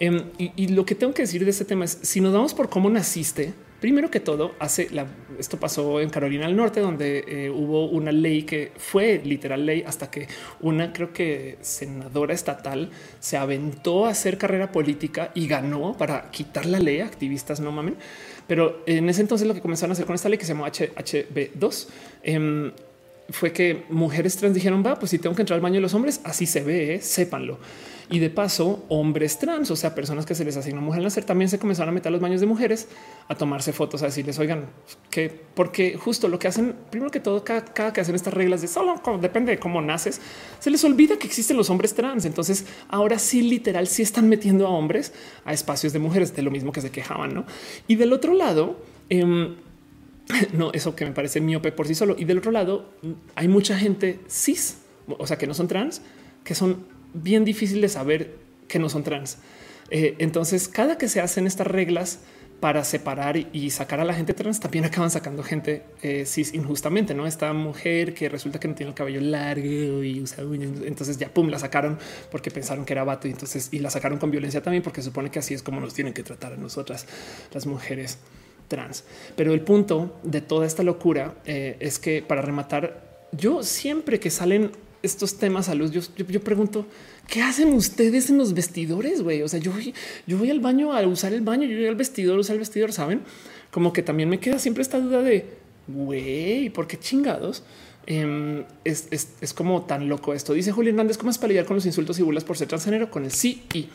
A: Em, y, lo que tengo que decir de este tema es si nos damos por cómo naciste, primero que todo, hace la, esto pasó en Carolina del Norte, donde eh, hubo una ley que fue literal ley hasta que una, creo que senadora estatal se aventó a hacer carrera política y ganó para quitar la ley. Activistas no mamen. Pero en ese entonces lo que comenzaron a hacer con esta ley que se llamó HB2 em, fue que mujeres trans dijeron, va, pues si tengo que entrar al baño de los hombres, así se ve, ¿eh? sépanlo. Y de paso, hombres trans, o sea, personas que se les asignó mujer nacer, también se comenzaron a meter a los baños de mujeres a tomarse fotos, a decirles, oigan, que porque justo lo que hacen, primero que todo, cada, que hacen estas reglas de solo depende de cómo naces, se les olvida que existen los hombres trans. Entonces, ahora sí, literal, sí están metiendo a hombres a espacios de mujeres, de lo mismo que se quejaban, ¿no? Y del otro lado, em, no, eso que me parece miope por sí solo. Y del otro lado, hay mucha gente cis, o sea, que no son trans, que son bien difícil de saber que no son trans. Eh, entonces, cada que se hacen estas reglas para separar y sacar a la gente trans, también acaban sacando gente eh, cis injustamente, no? Esta mujer que resulta que no tiene el cabello largo y usa entonces ya pum, la sacaron porque pensaron que era vato y entonces y la sacaron con violencia también porque supone que así es como nos tienen que tratar a nosotras las mujeres trans. Pero el punto de toda esta locura eh, es que para rematar, yo siempre que salen estos temas a luz, yo, yo, pregunto, ¿qué hacen ustedes en los vestidores? Güey? O sea, yo yo voy al baño a usar el baño, yo voy al vestidor usar el vestidor, ¿saben? Como que también me queda siempre esta duda de, güey, ¿por qué chingados? Em, es, como tan loco esto. Dice Julio Hernández, ¿cómo es para lidiar con los insultos y burlas por ser transgénero? Con el sí y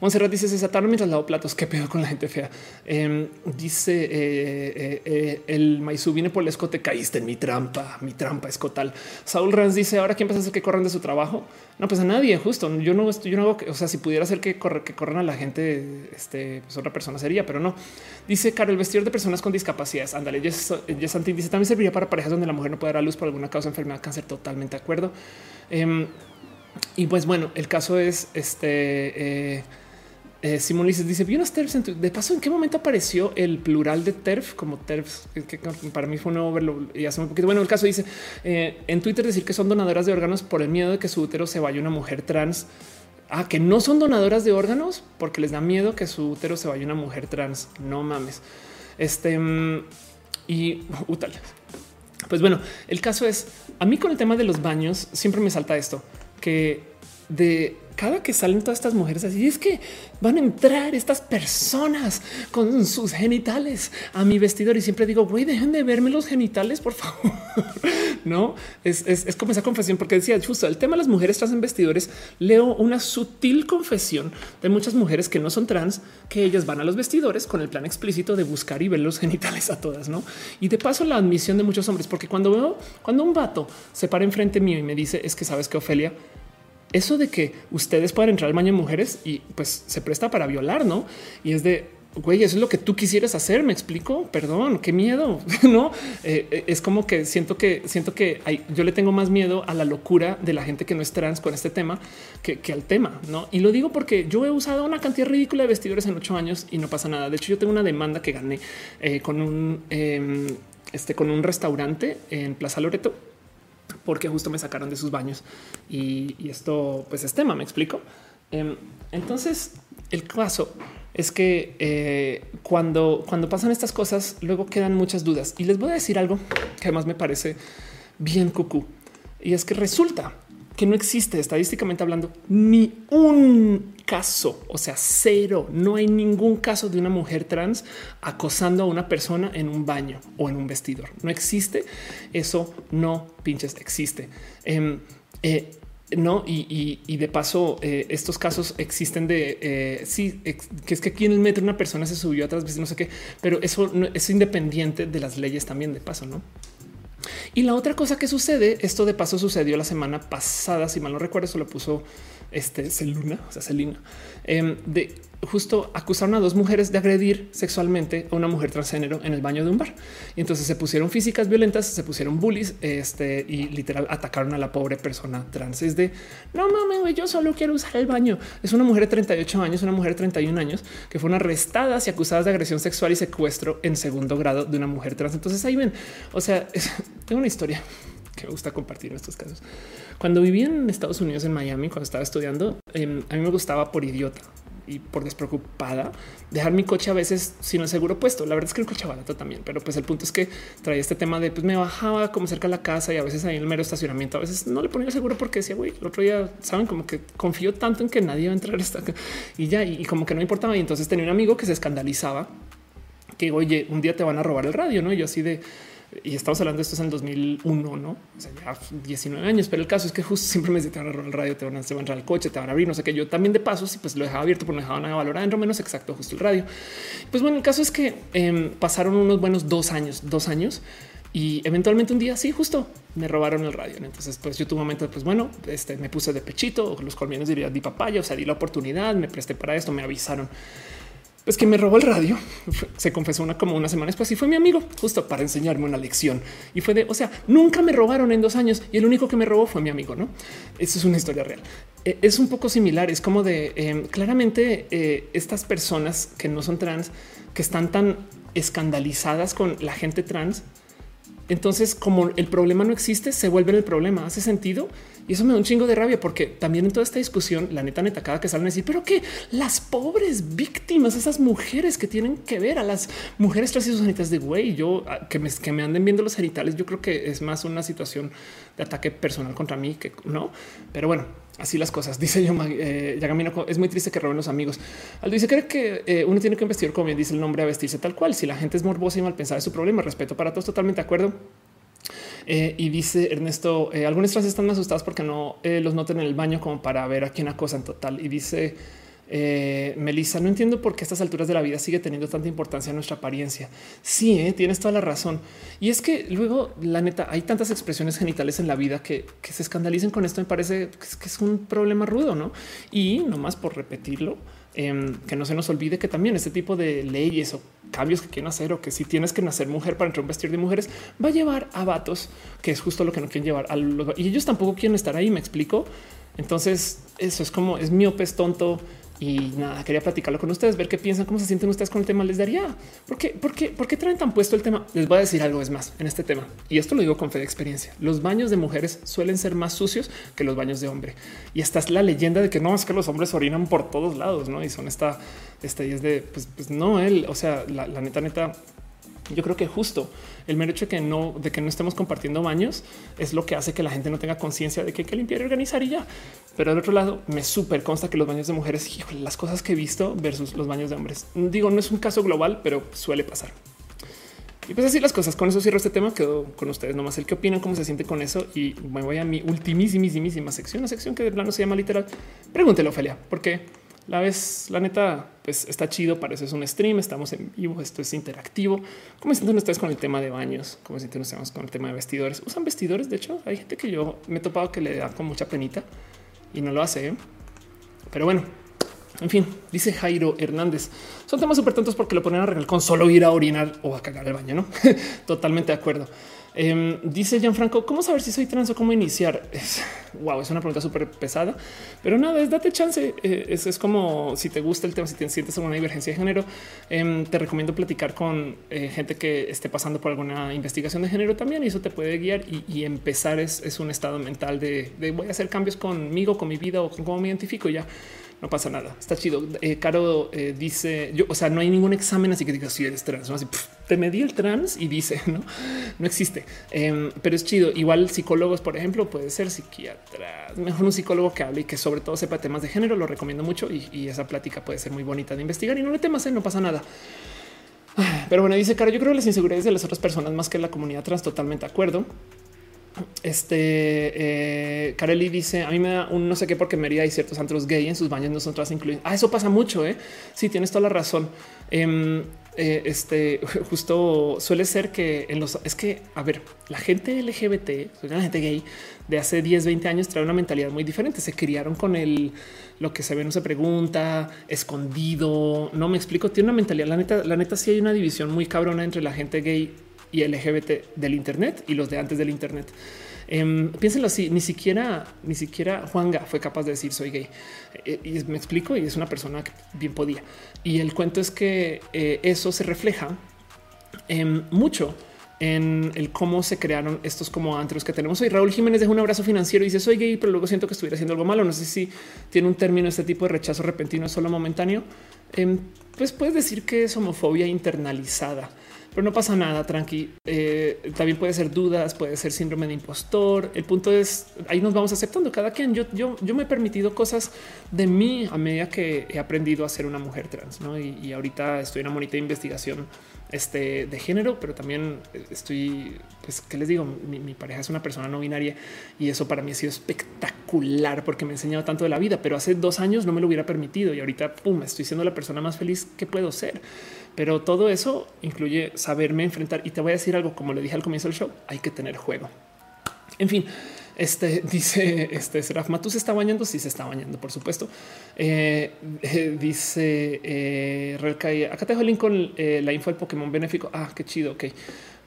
A: Monserrat dice se desataron mientras lavo platos. Qué pedo con la gente fea. Em, dice eh, eh, eh, el Maizú viene por el escote. Caíste en mi trampa. Mi trampa escotal. Saúl Ranz dice ahora quién pasa a hacer que corran de su trabajo. No, pues a nadie, justo. Yo no, yo no hago que, o sea, si pudiera hacer que, corre, que corran a la gente, este, pues otra persona sería, pero no. Dice Caro, el vestidor de personas con discapacidades. Ándale, Jess, dice también serviría para parejas donde la mujer no puede dar a luz por alguna causa, enfermedad, cáncer. Totalmente de acuerdo. Em, y pues bueno, el caso es este. Eh, Simón dice, vi unas TERFs. de paso, ¿en qué momento apareció el plural de TERF como TERFs? Que, para mí fue nuevo verlo y hace un poquito. Bueno, el caso dice eh, en Twitter decir que son donadoras de órganos por el miedo de que su útero se vaya una mujer trans. Ah, que no son donadoras de órganos porque les da miedo que su útero se vaya una mujer trans. No mames. Este mm, y uh, Pues bueno, el caso es a mí con el tema de los baños siempre me salta esto que de cada que salen todas estas mujeres así es que van a entrar estas personas con sus genitales a mi vestidor y siempre digo, güey, dejen de verme los genitales, por favor. no es, como esa confesión, porque decía justo el tema de las mujeres trans en vestidores. Leo una sutil confesión de muchas mujeres que no son trans, que ellas van a los vestidores con el plan explícito de buscar y ver los genitales a todas. No, y de paso, la admisión de muchos hombres, porque cuando veo cuando un vato se para enfrente mío y me dice es que sabes que Ofelia, eso de que ustedes puedan entrar al baño de mujeres y pues se presta para violar, no? Y es de güey, eso es lo que tú quisieras hacer. Me explico. Perdón, qué miedo. no eh, eh, es como que siento que siento que hay, yo le tengo más miedo a la locura de la gente que no es trans con este tema que, al tema. No, y lo digo porque yo he usado una cantidad ridícula de vestidores en ocho años y no pasa nada. De hecho, yo tengo una demanda que gané eh, con un em, este, con un restaurante en Plaza Loreto porque justo me sacaron de sus baños. Y, esto pues es tema, me explico. Em, entonces el caso es que eh, cuando, cuando pasan estas cosas, luego quedan muchas dudas. Y les voy a decir algo que además me parece bien cucú. Y es que resulta que no existe estadísticamente hablando ni un caso, o sea, cero. No hay ningún caso de una mujer trans acosando a una persona en un baño o en un vestidor. No existe. Eso no pinches existe. Em, eh, no, y, de paso, eh, estos casos existen de eh, sí, que es que aquí en el metro una persona se subió a otras veces, no sé qué, pero eso es independiente de las leyes también de paso, no? Y la otra cosa que sucede, esto de paso sucedió la semana pasada, si mal no recuerdo, eso lo puso este Celuna, o sea, Celina, em, de justo acusaron a dos mujeres de agredir sexualmente a una mujer transgénero en el baño de un bar. Y entonces se pusieron físicas violentas, se pusieron bullies este, y literal atacaron a la pobre persona trans. Es de no mames, yo solo quiero usar el baño. Es una mujer de 38 años, una mujer de 31 años que fueron arrestadas y acusadas de agresión sexual y secuestro en segundo grado de una mujer trans. Entonces ahí ven, o sea, tengo una historia que me gusta compartir estos casos. Cuando vivía en Estados Unidos, en Miami, cuando estaba estudiando, em, a mí me gustaba por idiota y por despreocupada dejar mi coche a veces sin el seguro puesto. La verdad es que el coche barato también, pero pues el punto es que traía este tema de pues me bajaba como cerca de la casa y a veces ahí en el mero estacionamiento, a veces no le ponía el seguro porque decía, güey, el otro día saben como que confío tanto en que nadie va a entrar y ya, y, como que no importaba. Y entonces tenía un amigo que se escandalizaba que oye, un día te van a robar el radio, no? Y yo así de y estamos hablando de esto es en 2001, no? O sea, ya 19 años, pero el caso es que justo siempre me decían te van a el radio, te van a, entrar al coche, te van a abrir, no sé qué. Yo también de paso, sí, pues lo dejaba abierto, pero no dejaba nada valorado en menos exacto, justo el radio. Pues bueno, el caso es que em, pasaron unos buenos dos años, dos años y eventualmente un día sí, justo me robaron el radio. Entonces, pues yo tuve un momento, pues bueno, este me puse de pechito, los colmillos diría di papaya, o sea, di la oportunidad, me presté para esto, me avisaron pues que me robó el radio. Se confesó una como una semana después y fue mi amigo justo para enseñarme una lección. Y fue de, o sea, nunca me robaron en dos años y el único que me robó fue mi amigo, ¿no? Eso es una historia real. E, es un poco similar, es como de, em, claramente eh, estas personas que no son trans, que están tan escandalizadas con la gente trans, entonces como el problema no existe, se vuelve el problema. ¿Hace sentido? Y eso me da un chingo de rabia porque también en toda esta discusión, la neta, neta, cada que salen a decir, pero que las pobres víctimas, esas mujeres que tienen que ver a las mujeres tras sus genitales de güey, yo ah, que me, que me anden viendo los genitales, yo creo que es más una situación de ataque personal contra mí que no. Pero bueno, así las cosas. Dice yo, eh, es muy triste que roben los amigos. Aldo dice, cree que eh, uno tiene que investir como bien dice el nombre a vestirse tal cual. Si la gente es morbosa y mal pensada es su problema, respeto para todos, totalmente de acuerdo. Eh, y dice Ernesto, algunos trans están asustados porque no los noten en el baño como para ver a quién acosan total. Y dice eh, Melissa, no entiendo por qué a estas alturas de la vida sigue teniendo tanta importancia nuestra apariencia. Sí, eh, tienes toda la razón. Y es que luego, la neta, hay tantas expresiones genitales en la vida que, se escandalicen con esto. Me parece que es, un problema rudo, no? Y nomás por repetirlo, em, que no se nos olvide que también este tipo de leyes o cambios que quieren hacer o que si tienes que nacer mujer para entrar un vestir de mujeres va a llevar a vatos, que es justo lo que no quieren llevar. A los, y ellos tampoco quieren estar ahí. Me explico. Entonces, eso es como es míope, es tonto y nada, quería platicarlo con ustedes, ver qué piensan, cómo se sienten ustedes con el tema. Les daría por qué, por qué, por qué traen tan puesto el tema. Les voy a decir algo es más en este tema y esto lo digo con fe de experiencia. Los baños de mujeres suelen ser más sucios que los baños de hombre y esta es la leyenda de que no es que los hombres orinan por todos lados, no? Y son esta, esta y es de pues, pues no él, o sea, la neta, neta, yo creo que justo el mero hecho de que no, de que no estemos compartiendo baños es lo que hace que la gente no tenga conciencia de que hay que limpiar y organizar y ya. Pero del otro lado, me súper consta que los baños de mujeres, las cosas que he visto versus los baños de hombres. Digo, no es un caso global, pero suele pasar. Y pues así las cosas. Con eso cierro este tema. Quedo con ustedes nomás el que opinan, cómo se siente con eso. Y me voy a mi ultimísima sección, una sección que de plano se llama literal. Pregúntelo, Ophelia, porque la vez, la neta, pues está chido. Para eso es un stream. Estamos en vivo. Esto es interactivo. ¿Cómo sienten ustedes con el tema de baños? ¿Cómo sienten ustedes con el tema de vestidores? ¿Usan vestidores? De hecho, hay gente que yo me he topado que le da con mucha penita y no lo hace. ¿eh? Pero bueno, en fin, dice Jairo Hernández. Son temas súper tontos porque lo ponen a arreglar con solo ir a orinar o a cagar el baño. No totalmente de acuerdo. Em, dice Gianfranco, ¿cómo saber si soy trans o cómo iniciar? Es, wow, es una pregunta súper pesada, pero nada, es date chance. Eh, es, como si te gusta el tema, si te sientes alguna divergencia de género, em, te recomiendo platicar con eh, gente que esté pasando por alguna investigación de género también y eso te puede guiar y, empezar es, un estado mental de, de, voy a hacer cambios conmigo, con mi vida o con cómo me identifico ya no pasa nada. Está chido. Eh, Caro eh, dice yo, o sea, no hay ningún examen así que diga si eres trans. ¿no? Así, te medí el trans y dice no, no existe, em, pero es chido. Igual psicólogos, por ejemplo, puede ser psiquiatra, mejor un psicólogo que hable y que sobre todo sepa temas de género. Lo recomiendo mucho y, esa plática puede ser muy bonita de investigar y no le temas, ¿eh? no pasa nada. Pero bueno, dice Caro, yo creo que las inseguridades de las otras personas más que la comunidad trans, totalmente de acuerdo. Este eh, Carelli dice a mí me da un no sé qué porque Mérida hay ciertos antros gay en sus baños nosotras incluyen. Ah, eso pasa mucho. ¿eh? Sí, tienes toda la razón. Em, eh, este justo suele ser que en los es que a ver, la gente LGBT, la gente gay de hace 10, 20 años trae una mentalidad muy diferente. Se criaron con el lo que se ve no se pregunta, escondido. No me explico. Tiene una mentalidad. La neta, la neta, sí hay una división muy cabrona entre la gente gay y LGBT del Internet y los de antes del Internet. Eh, piénsenlo así, ni siquiera, ni siquiera Juanga fue capaz de decir soy gay. Eh, y me explico, y es una persona que bien podía. Y el cuento es que eh, eso se refleja mucho en el cómo se crearon estos como antros que tenemos hoy. Raúl Jiménez deja un abrazo financiero y dice soy gay, pero luego siento que estuviera haciendo algo malo. No sé si tiene un término este tipo de rechazo repentino solo momentáneo. Em, pues puedes decir que es homofobia internalizada pero no pasa nada, tranqui. Eh, también puede ser dudas, puede ser síndrome de impostor. El punto es ahí nos vamos aceptando cada quien. Yo, yo, yo me he permitido cosas de mí a medida que he aprendido a ser una mujer trans, ¿no? y, ahorita estoy en una bonita investigación este, de género, pero también estoy, pues, ¿qué les digo? Mi, pareja es una persona no binaria y eso para mí ha sido espectacular porque me ha enseñado tanto de la vida, pero hace dos años no me lo hubiera permitido y ahorita, pum, estoy siendo la persona más feliz que puedo ser. Pero todo eso incluye saberme enfrentar. Y te voy a decir algo, como le dije al comienzo del show, hay que tener juego. En fin, este dice este Seraf Matus se está bañando. Sí, se está bañando, por supuesto. Eh, eh, dice eh, acá te dejo el link con eh, la info del Pokémon benéfico. Ah, qué chido. Ok,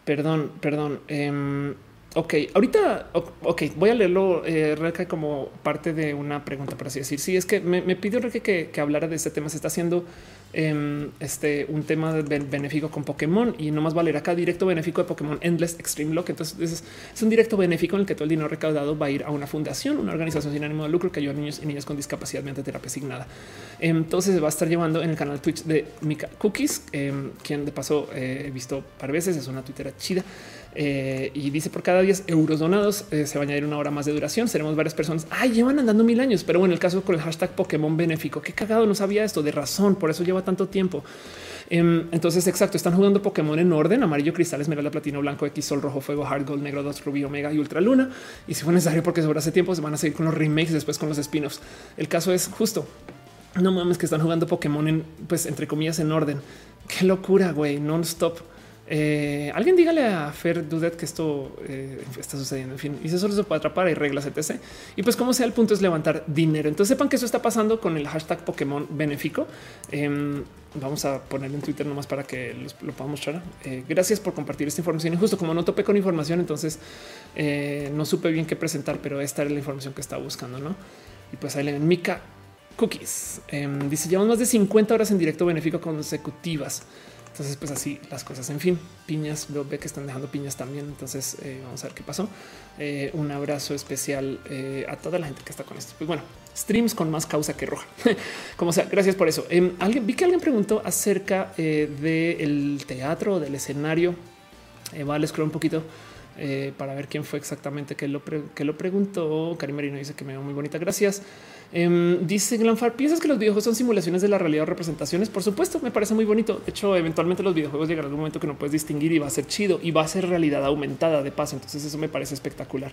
A: perdón, perdón. Em, ok, ahorita, ok, voy a leerlo eh, como parte de una pregunta, por así decir. Sí, es que me, pidió que, que, hablara de este tema. Se está haciendo Em, este, un tema benéfico con Pokémon y no más valer acá directo benéfico de Pokémon Endless Extreme Lock. Entonces es, un directo benéfico en el que todo el dinero recaudado va a ir a una fundación, una organización sin ánimo de lucro que ayuda a niños y niñas con discapacidad mediante terapia asignada. Entonces se va a estar llevando en el canal Twitch de Mika Cookies, em, quien de paso eh, he visto par veces, es una twittera chida. Eh, y dice por cada 10 euros donados eh, se va a añadir una hora más de duración. Seremos varias personas. Ay, llevan andando mil años, pero bueno, el caso con el hashtag Pokémon benéfico, qué cagado, no sabía esto de razón. Por eso lleva tanto tiempo. Em, entonces, exacto, están jugando Pokémon en orden, amarillo, cristal, esmeralda, platino, blanco, X, sol, rojo, fuego, hard gold, negro, dos, rubí, omega y ultra luna. Y si fue necesario porque sobre hace tiempo se van a seguir con los remakes, después con los spin-offs. El caso es justo, no mames que están jugando Pokémon en, pues, entre comillas, en orden. Qué locura, güey, non-stop. Eh, alguien dígale a Fer Dudet que esto eh, está sucediendo. En fin, y eso se puede atrapar. Hay reglas, etc. Y pues, como sea, el punto es levantar dinero. Entonces, sepan que eso está pasando con el hashtag Pokémon benéfico. Em, vamos a poner en Twitter nomás para que lo podamos mostrar. Eh, gracias por compartir esta información. Y justo como no topé con información, entonces no supe bien qué presentar, pero esta era la información que estaba buscando. No? Y pues ahí leen Mika Cookies. Em, dice: Llevamos más de 50 horas en directo benéfico consecutivas. Entonces, pues así las cosas. En fin, piñas, veo ve que están dejando piñas también. Entonces, eh, vamos a ver qué pasó. Eh, un abrazo especial eh, a toda la gente que está con esto. Pues bueno, streams con más causa que roja. Como sea, gracias por eso. Em, vi que alguien preguntó acerca del teatro, del escenario. vale, scroll un poquito. para ver quién fue exactamente que lo, que lo preguntó. Karim Merino dice que me veo muy bonita. Gracias. Em, dice Glanfar, ¿piensas que los videojuegos son simulaciones de la realidad o representaciones? Por supuesto, me parece muy bonito. De hecho, eventualmente los videojuegos llegarán a un momento que no puedes distinguir y va a ser chido y va a ser realidad aumentada de paso. Entonces eso me parece espectacular.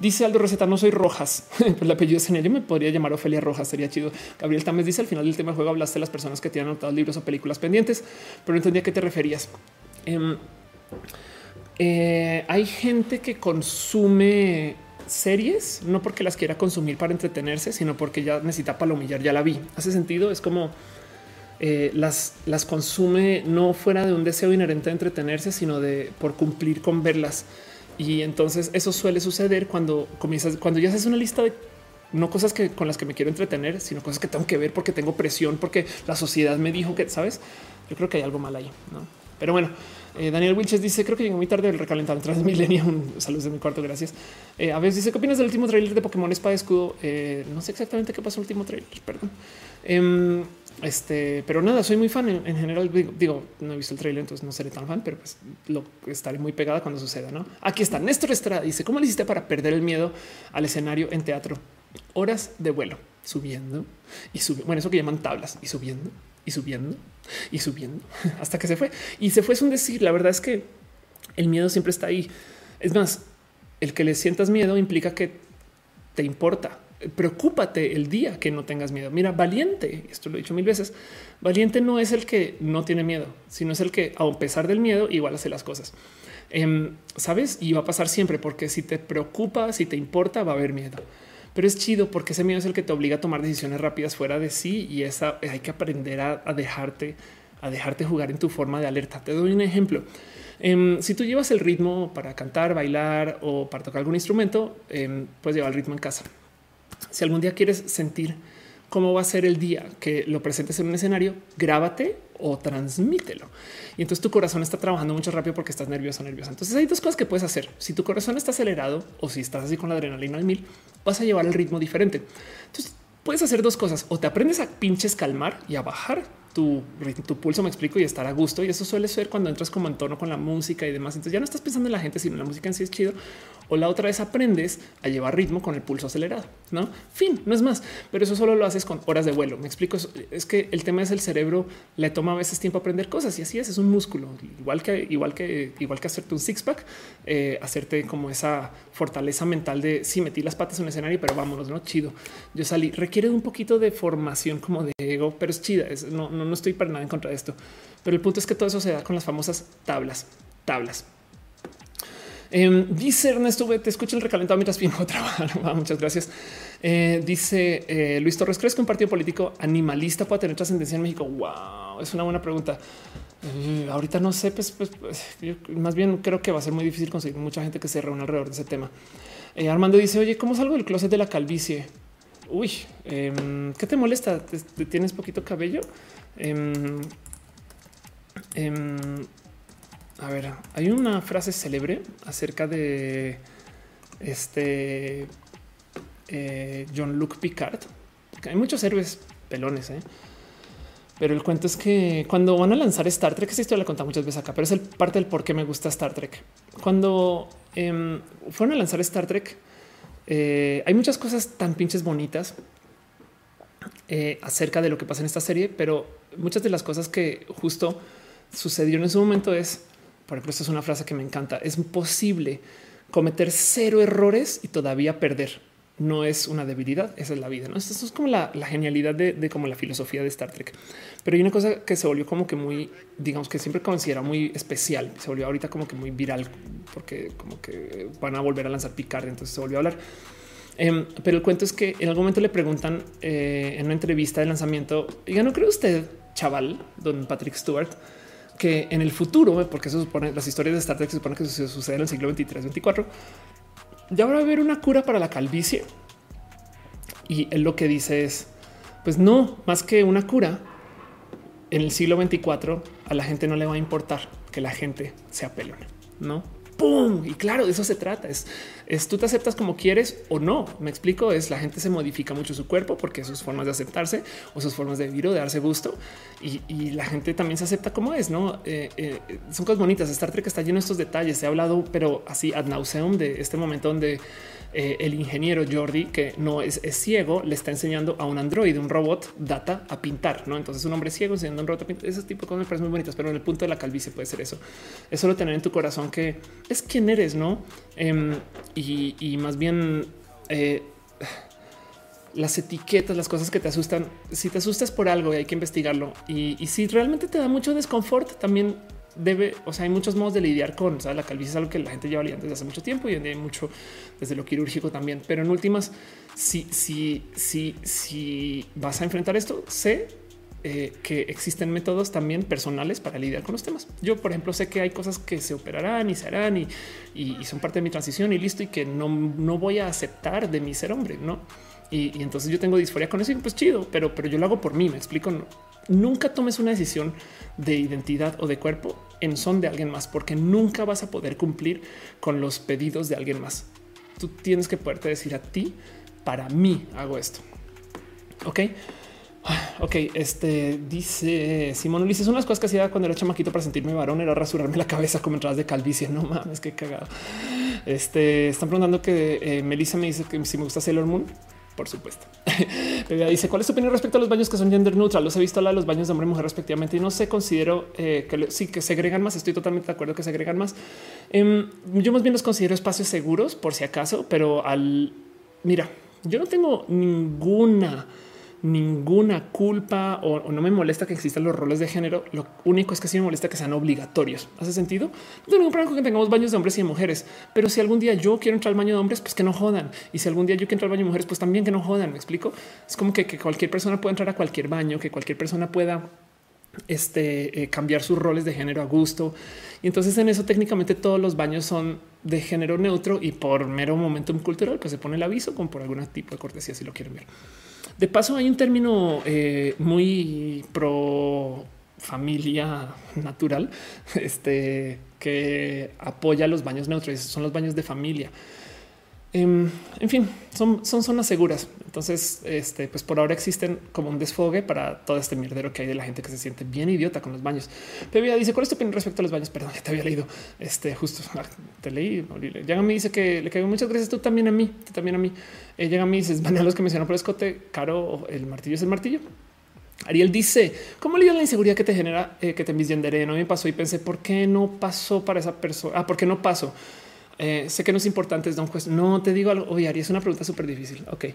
A: Dice Aldo Receta, no soy Rojas. el apellido es genial. Yo me podría llamar Ofelia Rojas, sería chido. Gabriel Tamés dice al final del tema de juego hablaste de las personas que tienen anotado libros o películas pendientes, pero no entendía a qué te referías. Em, eh, hay gente que consume series, no porque las quiera consumir para entretenerse, sino porque ya necesita palomillar, ya la vi. Hace sentido, es como eh, las, las consume no fuera de un deseo inherente de entretenerse, sino de por cumplir con verlas. Y entonces eso suele suceder cuando comienzas, cuando ya haces una lista de no cosas que con las que me quiero entretener, sino cosas que tengo que ver porque tengo presión, porque la sociedad me dijo que, sabes, yo creo que hay algo mal ahí. ¿no? Pero bueno, eh, Daniel Wilches dice: Creo que llegó muy tarde el recalentado Transmilenio. Saludos de mi cuarto. Gracias. Eh, a veces dice: ¿Qué opinas del último trailer de Pokémon Espada Escudo? Eh, no sé exactamente qué pasó el último trailer, perdón. Em, este, pero nada, soy muy fan en, general. Digo, no he visto el trailer, entonces no seré tan fan, pero pues lo estaré muy pegada cuando suceda. No, aquí está Néstor Estrada. Dice: ¿Cómo le hiciste para perder el miedo al escenario en teatro? Horas de vuelo subiendo y subiendo. Bueno, eso que llaman tablas y subiendo y subiendo y subiendo hasta que se fue. Y se fue es un decir. La verdad es que el miedo siempre está ahí. Es más, el que le sientas miedo implica que te importa. Preocúpate el día que no tengas miedo. Mira, valiente, esto lo he dicho mil veces, valiente no es el que no tiene miedo, sino es el que a pesar del miedo igual hace las cosas. Em, Sabes, y va a pasar siempre porque si te preocupa, si te importa, va a haber miedo pero es chido porque ese miedo es el que te obliga a tomar decisiones rápidas fuera de sí y esa hay que aprender a, dejarte, a dejarte jugar en tu forma de alerta. Te doy un ejemplo. Em, si tú llevas el ritmo para cantar, bailar o para tocar algún instrumento, em, puedes llevar el ritmo en casa. Si algún día quieres sentir cómo va a ser el día que lo presentes en un escenario, grábate o transmítelo. Y entonces tu corazón está trabajando mucho rápido porque estás nervioso, nerviosa. Entonces hay dos cosas que puedes hacer. Si tu corazón está acelerado o si estás así con la adrenalina al mil, vas a llevar el ritmo diferente. Entonces puedes hacer dos cosas. O te aprendes a pinches calmar y a bajar tu, tu pulso, me explico, y estar a gusto. Y eso suele ser cuando entras como en tono con la música y demás. Entonces ya no estás pensando en la gente, sino en la música en sí es chido o la otra vez aprendes a llevar ritmo con el pulso acelerado. No fin, no es más, pero eso solo lo haces con horas de vuelo. Me explico. Es que el tema es el cerebro le toma a veces tiempo aprender cosas y así es. Es un músculo igual que igual que igual que hacerte un six pack, eh, hacerte como esa fortaleza mental de si sí, metí las patas en un escenario, pero vámonos, no chido. Yo salí. Requiere un poquito de formación como de ego, pero es chida. no, no, no estoy para nada en contra de esto, pero el punto es que todo eso se da con las famosas tablas, tablas. Eh, dice Ernesto, te escucho el recalentado mientras a trabajar. Muchas gracias. Eh, dice eh, Luis Torres, ¿crees que un partido político animalista puede tener trascendencia en México? Wow, es una buena pregunta. Eh, ahorita no sé, pues, pues, pues más bien creo que va a ser muy difícil conseguir mucha gente que se reúna alrededor de ese tema. Armando dice, oye, ¿cómo salgo del closet de la calvicie? Uy, em, ¿qué te molesta? ¿Tienes poquito cabello? Em, em, a ver, hay una frase célebre acerca de este eh, John Luke Picard. Hay muchos héroes pelones, ¿eh? Pero el cuento es que cuando van a lanzar Star Trek, esta historia la contado muchas veces acá, pero es el parte del por qué me gusta Star Trek. Cuando em, fueron a lanzar Star Trek, eh, hay muchas cosas tan pinches bonitas acerca de lo que pasa en esta serie, pero muchas de las cosas que justo sucedió en ese momento es, por ejemplo, esta es una frase que me encanta, es posible cometer cero errores y todavía perder. No es una debilidad, esa es la vida. ¿no? Esto es como la, genialidad de, como la filosofía de Star Trek. Pero hay una cosa que se volvió como que muy, digamos que siempre considera muy especial. Se volvió ahorita como que muy viral porque como que van a volver a lanzar Picard. Entonces se volvió a hablar. Em, pero el cuento es que en algún momento le preguntan eh, en una entrevista de lanzamiento, ya no cree usted, chaval, don Patrick Stewart, que en el futuro, porque eso supone las historias de Star Trek se supone que sucede en el siglo 23, 24, ya habrá haber una cura para la calvicie. Y él lo que dice es, pues no, más que una cura, en el siglo 24 a la gente no le va a importar que la gente sea pelona, ¿no? ¡Pum! Y claro, de eso se trata. Es, es tú te aceptas como quieres o no. Me explico, es la gente se modifica mucho su cuerpo porque sus formas de aceptarse o sus formas de vivir o de darse gusto. Y, la gente también se acepta como es, ¿no? Eh, eh, son cosas bonitas. Star Trek está lleno de estos detalles. He hablado, pero así ad nauseum de este momento donde eh, el ingeniero Jordi, que no es, ciego, le está enseñando a un androide, un robot data a pintar. No, entonces un hombre ciego enseñando un robot a pintar. Ese tipo de cosas me muy bonitas, pero en el punto de la calvicie puede ser eso. Es solo tener en tu corazón que es quien eres, no? Em, y, más bien eh, las etiquetas, las cosas que te asustan. Si te asustas por algo, hay que investigarlo. Y, y si realmente te da mucho desconfort, también debe, o sea, hay muchos modos de lidiar con la calvicie, es algo que la gente lleva lidiando desde hace mucho tiempo y hay mucho desde lo quirúrgico también. Pero en últimas, si, si, si, si vas a enfrentar esto, sé eh, que existen métodos también personales para lidiar con los temas. Yo, por ejemplo, sé que hay cosas que se operarán y se harán y, son parte de mi transición y listo y que no, no voy a aceptar de mi ser hombre, no? Y, entonces yo tengo disforia con eso y pues chido, pero, pero yo lo hago por mí. Me explico. Nunca tomes una decisión de identidad o de cuerpo en son de alguien más, porque nunca vas a poder cumplir con los pedidos de alguien más. Tú tienes que poderte decir a ti, para mí hago esto. Ok. Ok, este dice Simón Ulises. Una de las cosas que hacía cuando era chamaquito para sentirme varón era rasurarme la cabeza como entradas de calvicie. No mames, qué cagado. Este están preguntando que eh, Melissa me dice que si me gusta Sailor Moon por supuesto. dice cuál es tu opinión respecto a los baños que son gender neutral. Los he visto hablar de los baños de hombre y mujer respectivamente y no sé, considero eh, que sí que se agregan más. Estoy totalmente de acuerdo que se agregan más. Em, yo más bien los considero espacios seguros por si acaso, pero al mira, yo no tengo ninguna ninguna culpa o, no me molesta que existan los roles de género. Lo único es que sí me molesta que sean obligatorios. ¿Hace sentido? No tengo ningún problema con que tengamos baños de hombres y de mujeres, pero si algún día yo quiero entrar al baño de hombres, pues que no jodan. Y si algún día yo quiero entrar al baño de mujeres, pues también que no jodan. Me explico. Es como que, cualquier persona pueda entrar a cualquier baño, que cualquier persona pueda este, eh, cambiar sus roles de género a gusto. Y entonces en eso técnicamente todos los baños son de género neutro y por mero momentum cultural, pues se pone el aviso como por algún tipo de cortesía si lo quieren ver. De paso, hay un término eh, muy pro familia natural, este que apoya los baños neutros, son los baños de familia. Em, en fin, son, zonas seguras. Entonces, este, pues por ahora existen como un desfogue para todo este mierdero que hay de la gente que se siente bien idiota con los baños. Pero dice: ¿Cuál es tu opinión respecto a los baños? Perdón, ya te había leído. Este justo ah, te leí. Llega me dice que le caigo muchas gracias. Tú también a mí, tú también a mí. Eh, llega a mí dices: Van a los que mencionó por escote. Caro, el martillo es el martillo. Ariel dice cómo lidia la inseguridad que te genera eh, que te misgenderé. No me pasó y pensé por qué no pasó para esa persona. Ah, por qué no pasó. Eh, sé que no es importante, es don juez. No te digo algo. Oye, Ari, es una pregunta súper difícil. Ok.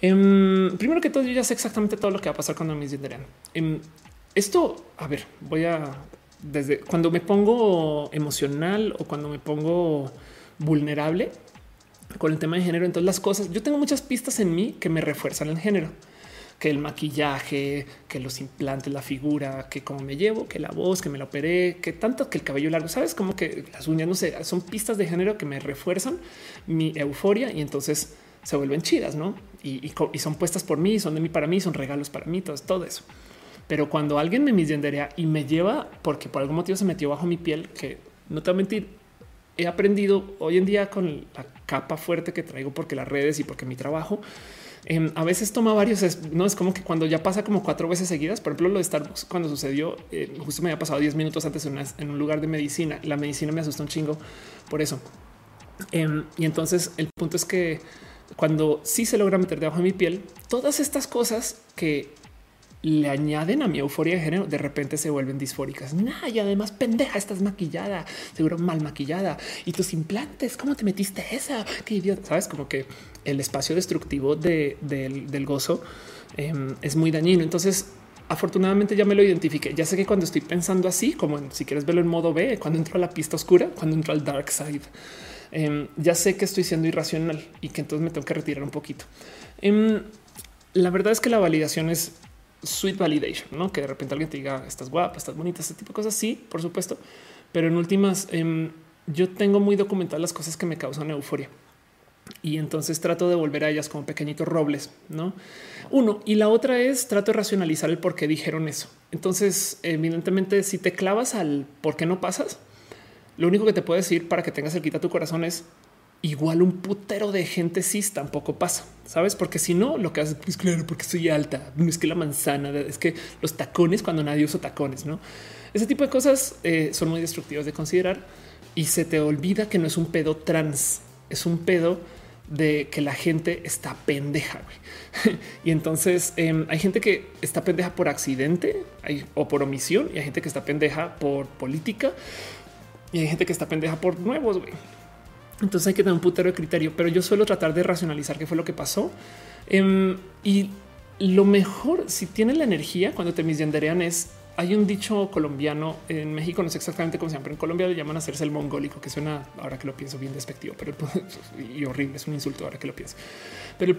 A: Em, primero que todo, yo ya sé exactamente todo lo que va a pasar cuando me genderan. Em, esto, a ver, voy a desde cuando me pongo emocional o cuando me pongo vulnerable con el tema de género. Entonces, las cosas yo tengo muchas pistas en mí que me refuerzan el género que el maquillaje, que los implantes, la figura, que cómo me llevo, que la voz, que me la operé, que tanto que el cabello largo, sabes como que las uñas, no sé, son pistas de género que me refuerzan mi euforia y entonces se vuelven chidas, no? Y, son puestas por mí, son de mí para mí, son regalos para mí, todo, eso. Pero cuando alguien me misgenderea y me lleva porque por algún motivo se metió bajo mi piel, que no te voy a mentir, he aprendido hoy en día con la capa fuerte que traigo porque las redes y porque mi trabajo Em, a veces toma varios, no es como que cuando ya pasa como cuatro veces seguidas, por ejemplo, lo de Starbucks, cuando sucedió, eh, justo me había pasado 10 minutos antes en, un lugar de medicina. La medicina me asustó un chingo por eso. Em, y entonces el punto es que cuando sí se logra meter debajo de mi piel, todas estas cosas que le añaden a mi euforia de género, de repente se vuelven disfóricas. Nah, y además, pendeja, estás maquillada, seguro mal maquillada. Y tus implantes, ¿cómo te metiste esa? Qué idiota. Sabes, como que el espacio destructivo del, gozo em, es muy dañino. Entonces, afortunadamente ya me lo identifiqué. Ya sé que cuando estoy pensando así, como si quieres verlo en modo B, cuando entro a la pista oscura, cuando entro al dark side, em, ya sé que estoy siendo irracional y que entonces me tengo que retirar un poquito. Em, la verdad es que la validación es sweet validation, no que de repente alguien te diga estás guapa, estás bonita, ese tipo de cosas. Sí, por supuesto, pero en últimas, em, yo tengo muy documentadas las cosas que me causan euforia y entonces trato de volver a ellas como pequeñitos robles, no uno y la otra es trato de racionalizar el por qué dijeron eso. Entonces, evidentemente, si te clavas al por qué no pasas, lo único que te puedo decir para que tengas cerquita tu corazón es igual un putero de gente cis tampoco pasa, sabes? Porque si no, lo que haces es claro, porque soy alta, es que la manzana, es que los tacones cuando nadie usa tacones, no? Ese tipo de cosas eh, son muy destructivas de considerar y se te olvida que no es un pedo trans, es un pedo de que la gente está pendeja. y entonces em, hay gente que está pendeja por accidente o por omisión y hay gente que está pendeja por política y hay gente que está pendeja por nuevos. Entonces hay que tener un putero de criterio, pero yo suelo tratar de racionalizar qué fue lo que pasó. Em, y lo mejor, si tienen la energía cuando te misgenderean, es hay un dicho colombiano en México, no sé exactamente cómo se llama, pero en Colombia le llaman hacerse el mongólico, que suena ahora que lo pienso bien despectivo, pero y horrible. Es un insulto ahora que lo pienso, pero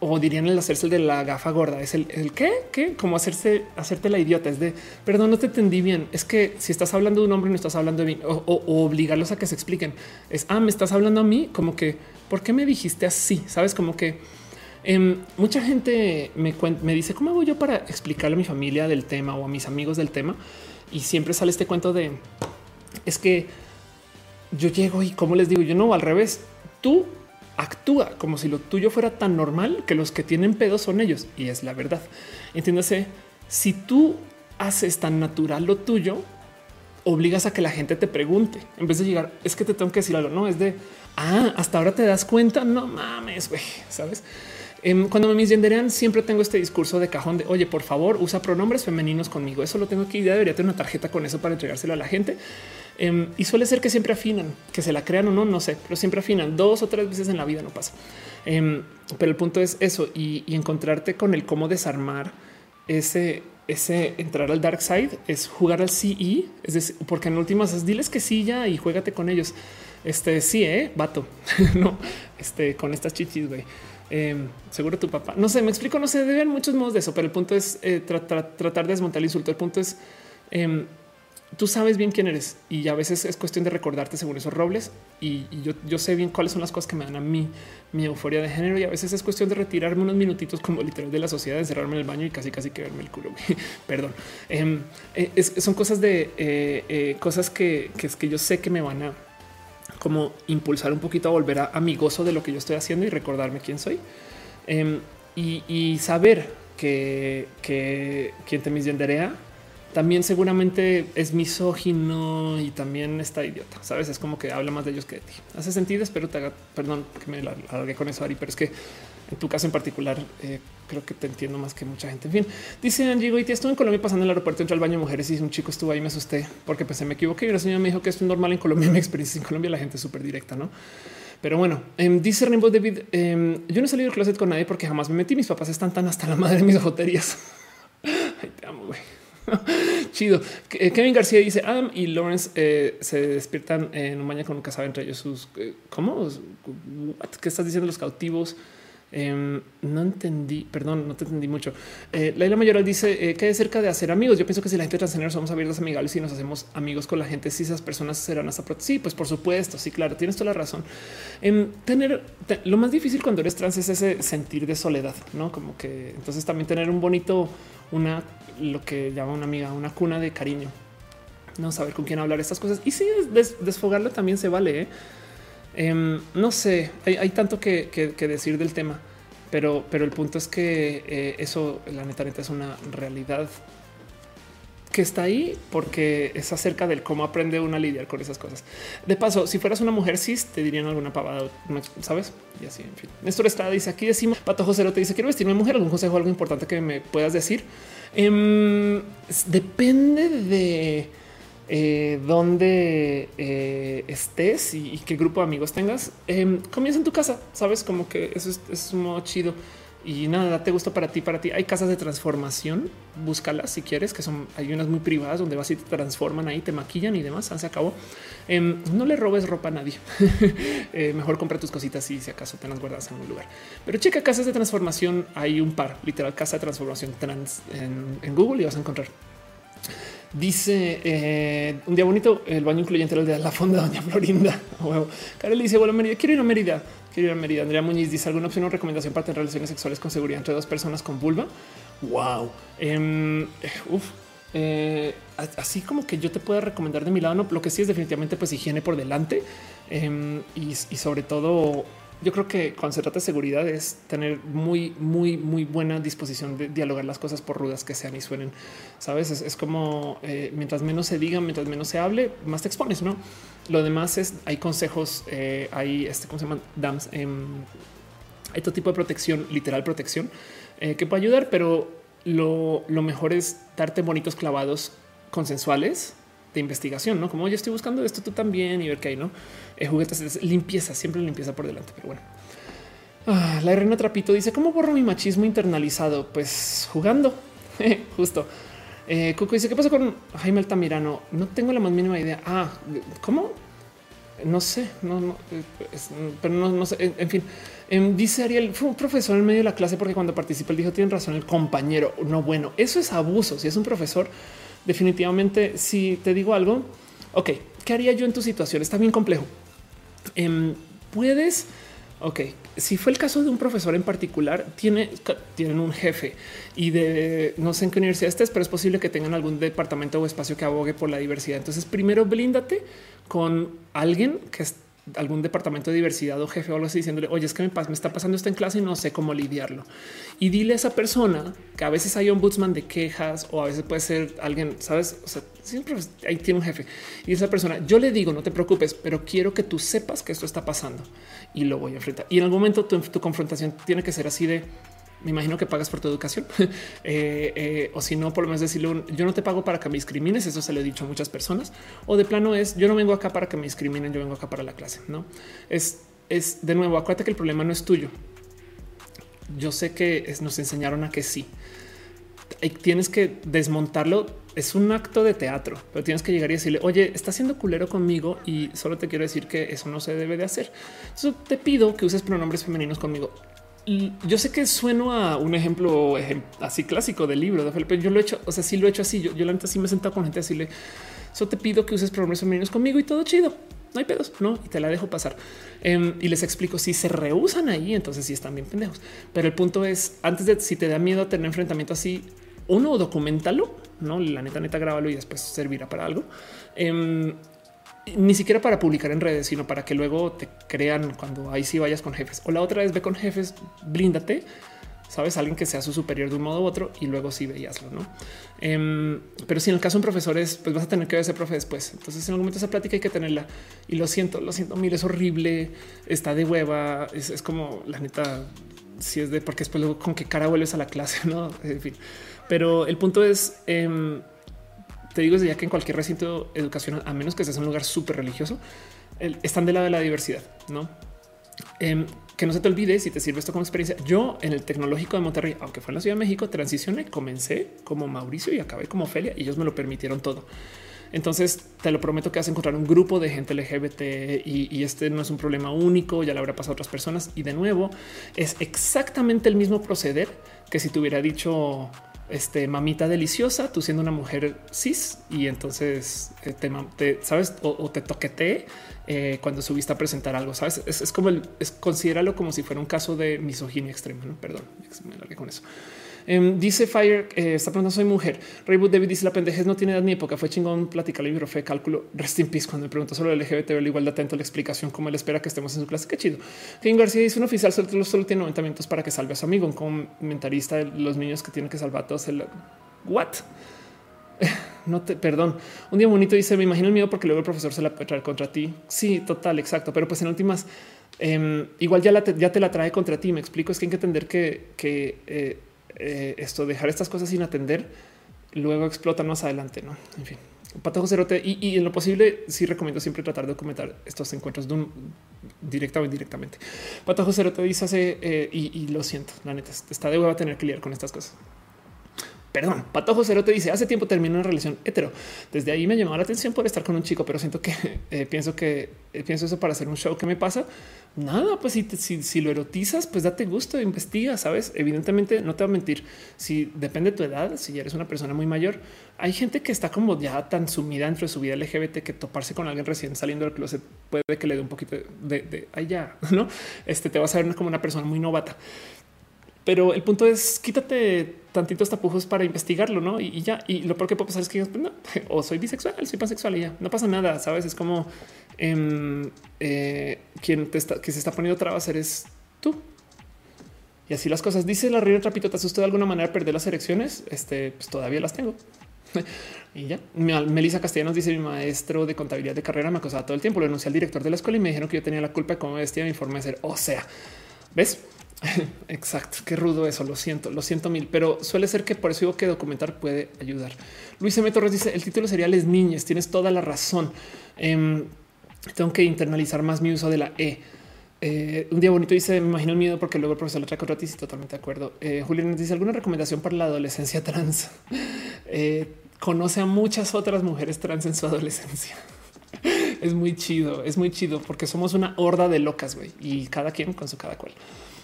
A: o dirían el hacerse el de la gafa gorda. Es el, el qué, qué, como hacerse, hacerte la idiota. Es de perdón, no te entendí bien. Es que si estás hablando de un hombre, no estás hablando de mí o obligarlos a que se expliquen. Es ah, me estás hablando a mí, como que por qué me dijiste así? Sabes, como que Em, mucha gente me, me dice cómo hago yo para explicarle a mi familia del tema o a mis amigos del tema. Y siempre sale este cuento de es que yo llego y como les digo, yo no al revés. Tú actúa como si lo tuyo fuera tan normal que los que tienen pedos son ellos. Y es la verdad. Entiéndase, si tú haces tan natural lo tuyo, obligas a que la gente te pregunte en vez de llegar. Es que te tengo que decir algo. No es de ah, hasta ahora te das cuenta. No mames, güey, sabes? Em, cuando me misgenderean, siempre tengo este discurso de cajón de oye, por favor, usa pronombres femeninos conmigo. Eso lo tengo aquí. Ya debería tener una tarjeta con eso para entregárselo a la gente. Em, y suele ser que siempre afinan, que se la crean o no, no sé, pero siempre afinan dos o tres veces en la vida, no pasa. Em, pero el punto es eso y, encontrarte con el cómo desarmar ese, ese entrar al dark side es jugar al CE, es decir, porque en últimas es diles que sí ya y juégate con ellos. Este sí, eh, vato, no, este con estas chichis, güey. Em, seguro tu papá. No sé, me explico, no sé, deben muchos modos de eso, pero el punto es eh, tratar de desmontar el insulto. El punto es em, tú sabes bien quién eres y a veces es cuestión de recordarte según esos robles. Y, yo, sé bien cuáles son las cosas que me dan a mí mi euforia de género. Y a veces es cuestión de retirarme unos minutitos como literal de la sociedad, encerrarme en el baño y casi, casi que verme el culo. Perdón. Em, eh, son cosas de eh, cosas que, que, que yo sé que me van a como impulsar un poquito a volver a, a, mi gozo de lo que yo estoy haciendo y recordarme quién soy em, y, saber que, que quien te misgenderea también seguramente es misógino y también está idiota. Sabes, es como que habla más de ellos que de ti. Hace sentido. Espero te haga, perdón que me alargué con eso, Ari, pero es que en tu caso en particular, eh, creo que te entiendo más que mucha gente. En fin, dice Angie y estuve en Colombia pasando el aeropuerto, entré al baño de mujeres y un chico estuvo ahí, me asusté porque pensé me equivoqué y una señora me dijo que esto es normal en Colombia. Mi experiencia en Colombia, la gente es súper directa, no? Pero bueno, em, dice Rainbow David, em, yo no he salido del closet con nadie porque jamás me metí. Mis papás están tan hasta la madre de mis joterías. Ay, te amo, güey. Chido. Eh, Kevin García dice Adam y Lawrence eh, se despiertan en un baño con un casado entre ellos sus cómo qué estás diciendo los cautivos Em, no entendí, perdón, no te entendí mucho. Eh, Laila Mayoral dice eh, que cerca de hacer amigos. Yo pienso que si la gente transgénero somos abiertos, amigables y nos hacemos amigos con la gente, si esas personas serán hasta sí, pues por supuesto. Sí, claro, tienes toda la razón. En em, tener lo más difícil cuando eres trans es ese sentir de soledad, no como que entonces también tener un bonito, una lo que llama una amiga, una cuna de cariño, no saber con quién hablar estas cosas y sí, desfogarlo también se vale. Em, no sé, hay, tanto que, decir del tema, pero, el punto es que eh, eso, la neta, neta, es una realidad que está ahí porque es acerca del cómo aprende una a lidiar con esas cosas. De paso, si fueras una mujer cis, te dirían alguna pavada, sabes? Y así, en fin. Néstor Estrada dice aquí decimos, Pato José te dice quiero vestirme mujer, algún consejo, algo importante que me puedas decir. Em, depende de eh, dónde eh, estés y, qué grupo de amigos tengas. Em, comienza en tu casa, sabes como que eso es, es un modo chido y nada, te gusta para ti, para ti. Hay casas de transformación, búscalas si quieres, que son, hay unas muy privadas donde vas y te transforman ahí, te maquillan y demás, se acabó. Em, no le robes ropa a nadie. Eh, mejor compra tus cositas y si acaso te las guardas en un lugar. Pero checa casas de transformación, hay un par, literal, casa de transformación trans en, Google y vas a encontrar. Dice eh, un día bonito, el baño incluyente de la fonda Doña Florinda. Karel dice: Bueno, Mérida, quiero ir a Mérida. Quiero ir a Mérida. Andrea Muñiz dice: ¿Alguna opción o recomendación para tener relaciones sexuales con seguridad entre dos personas con vulva? Wow. Em, uf, eh, así como que yo te puedo recomendar de mi lado, no, lo que sí es definitivamente pues higiene por delante em, y sobre todo yo creo que cuando se trata de seguridad es tener muy, muy, muy buena disposición de dialogar las cosas por rudas que sean y suenen. Sabes, es, como eh, mientras menos se diga, mientras menos se hable, más te expones. No, lo demás es hay consejos, eh, hay este, ¿cómo se llaman? Dams. Em, hay todo tipo de protección, literal protección eh, que puede ayudar, pero lo, lo mejor es darte bonitos clavados consensuales de investigación, no como yo estoy buscando esto, tú también y ver qué hay, no juguetes, limpieza, siempre limpieza por delante. Pero bueno, ah, la reina Trapito dice cómo borro mi machismo internalizado? Pues jugando, justo. Eh, Cuco dice qué pasa con Jaime Altamirano? No tengo la más mínima idea. Ah, cómo? No sé, no, no pero no, no, sé. En fin, em, dice Ariel, fue un profesor en medio de la clase porque cuando participa él dijo, tiene razón el compañero. No, bueno, eso es abuso. Si es un profesor, definitivamente, si te digo algo, ok, ¿qué haría yo en tu situación? Está bien complejo. Em, puedes, ok, si fue el caso de un profesor en particular, tiene, tienen un jefe y de no sé en qué universidad estés, pero es posible que tengan algún departamento o espacio que abogue por la diversidad. Entonces, primero blíndate con alguien que es algún departamento de diversidad o jefe o algo así diciéndole, oye, es que me, me, está pasando esto en clase y no sé cómo lidiarlo. Y dile a esa persona que a veces hay ombudsman de quejas o a veces puede ser alguien, sabes, o sea, siempre ahí tiene un jefe y esa persona, yo le digo, no te preocupes, pero quiero que tú sepas que esto está pasando y lo voy a enfrentar. Y en algún momento tu confrontación tiene que ser así de, me imagino que pagas por tu educación eh, eh, o si no, por lo menos decirle yo no te pago para que me discrimines. Eso se le he dicho a muchas personas o de plano es yo no vengo acá para que me discriminen, yo vengo acá para la clase. No es, es de nuevo. Acuérdate que el problema no es tuyo. Yo sé que nos enseñaron a que sí tienes que desmontarlo. Es un acto de teatro, pero tienes que llegar y decirle, oye, está siendo culero conmigo y solo te quiero decir que eso no se debe de hacer. Te pido que uses pronombres femeninos conmigo yo sé que sueno a un ejemplo así clásico del libro de Felipe. Yo lo he hecho, o sea, sí lo he hecho así. Yo, yo la neta sí me he sentado con gente así. Le so te pido que uses pronombres femeninos conmigo y todo chido. No hay pedos, no? Y te la dejo pasar. Em, y les explico si se rehusan ahí, entonces sí están bien pendejos. Pero el punto es antes de si te da miedo tener enfrentamiento así, uno documentalo, no la neta, neta, grábalo y después servirá para algo. Em, ni siquiera para publicar en redes, sino para que luego te crean cuando ahí sí vayas con jefes. O la otra vez ve con jefes, blíndate, sabes, alguien que sea su superior de un modo u otro y luego sí veíaslo, no? Em, pero si en el caso de profesores, pues vas a tener que ver ese profe después. Entonces, en algún momento esa plática hay que tenerla y lo siento, lo siento. Mira, es horrible, está de hueva. Es, como la neta, si es de porque después luego con qué cara vuelves a la clase, no? En fin, pero el punto es, em, te digo desde ya que en cualquier recinto educacional, a menos que seas un lugar súper religioso, están del lado de la diversidad, no? Em, que no se te olvide si te sirve esto como experiencia. Yo en el tecnológico de Monterrey, aunque fue en la Ciudad de México, transicioné, comencé como Mauricio y acabé como Ophelia y ellos me lo permitieron todo. Entonces te lo prometo que vas a encontrar un grupo de gente LGBT y, y, este no es un problema único, ya le habrá pasado a otras personas. Y de nuevo es exactamente el mismo proceder que si te hubiera dicho este mamita deliciosa, tú siendo una mujer cis y entonces eh, te, sabes o, te toquete eh, cuando subiste a presentar algo. Sabes, es, como el es considéralo como si fuera un caso de misoginia extrema. ¿no? Perdón, me largué con eso. Em, dice Fire, eh, está preguntando, soy mujer. Raywood David dice la pendejez no tiene edad ni época. Fue chingón platicar profe de cálculo. Rest in peace. Cuando me preguntó sobre el LGBT, la igualdad, atento a la explicación, cómo él espera que estemos en su clase. Qué chido. King García dice un oficial solo, solo tiene 90 minutos para que salve a su amigo. Un comentarista de los niños que tienen que salvar a todos. El what? No te perdón. Un día bonito dice: Me imagino el miedo porque luego el profesor se la puede traer contra ti. Sí, total, exacto. Pero pues en últimas, em, igual ya, la ya te la trae contra ti. Me explico. Es que hay que entender que, que eh, eh, esto, dejar estas cosas sin atender, luego explotan más adelante, ¿no? En fin. Patojo Cerote y, en lo posible sí recomiendo siempre tratar de documentar estos encuentros de un directa o indirectamente. Cerote dice hace eh, y, lo siento, la neta está de a tener que lidiar con estas cosas. Perdón, Patojo Cerote dice hace tiempo terminó una relación hetero. Desde ahí me llamó la atención por estar con un chico, pero siento que eh, pienso que eh, pienso eso para hacer un show. ¿Qué me pasa? Nada, pues si, si, lo erotizas, pues date gusto, investiga, sabes? Evidentemente no te va a mentir. Si depende de tu edad, si eres una persona muy mayor, hay gente que está como ya tan sumida dentro de su vida LGBT que toparse con alguien recién saliendo del closet puede que le dé un poquito de, de, allá, no? Este te vas a ver como una persona muy novata. Pero el punto es quítate tantitos tapujos para investigarlo, ¿no? Y, ya, y lo peor que puede pasar es que pues, no, o soy bisexual, soy pansexual y ya, no pasa nada, ¿sabes? Es como em, eh, quien te está, que se está poniendo trabas eres tú. Y así las cosas. Dice la Río Trapito, ¿te asustó de alguna manera perder las elecciones? Este, pues todavía las tengo. y ya. Melissa Castellanos dice mi maestro de contabilidad de carrera me acosaba todo el tiempo. Lo denuncié al director de la escuela y me dijeron que yo tenía la culpa de cómo vestía mi forma de ser. O sea, ves? Exacto, qué rudo eso, lo siento, lo siento mil, pero suele ser que por eso digo que documentar puede ayudar. Luis M. Torres dice, el título sería Les Niñes, tienes toda la razón. Em, tengo que internalizar más mi uso de la E. Eh, un día bonito dice, me imagino el miedo porque luego el profesor lo trae gratis y totalmente de acuerdo. Eh, Julián dice, ¿alguna recomendación para la adolescencia trans? Eh, conoce a muchas otras mujeres trans en su adolescencia. es muy chido, es muy chido porque somos una horda de locas, güey, y cada quien con su cada cual.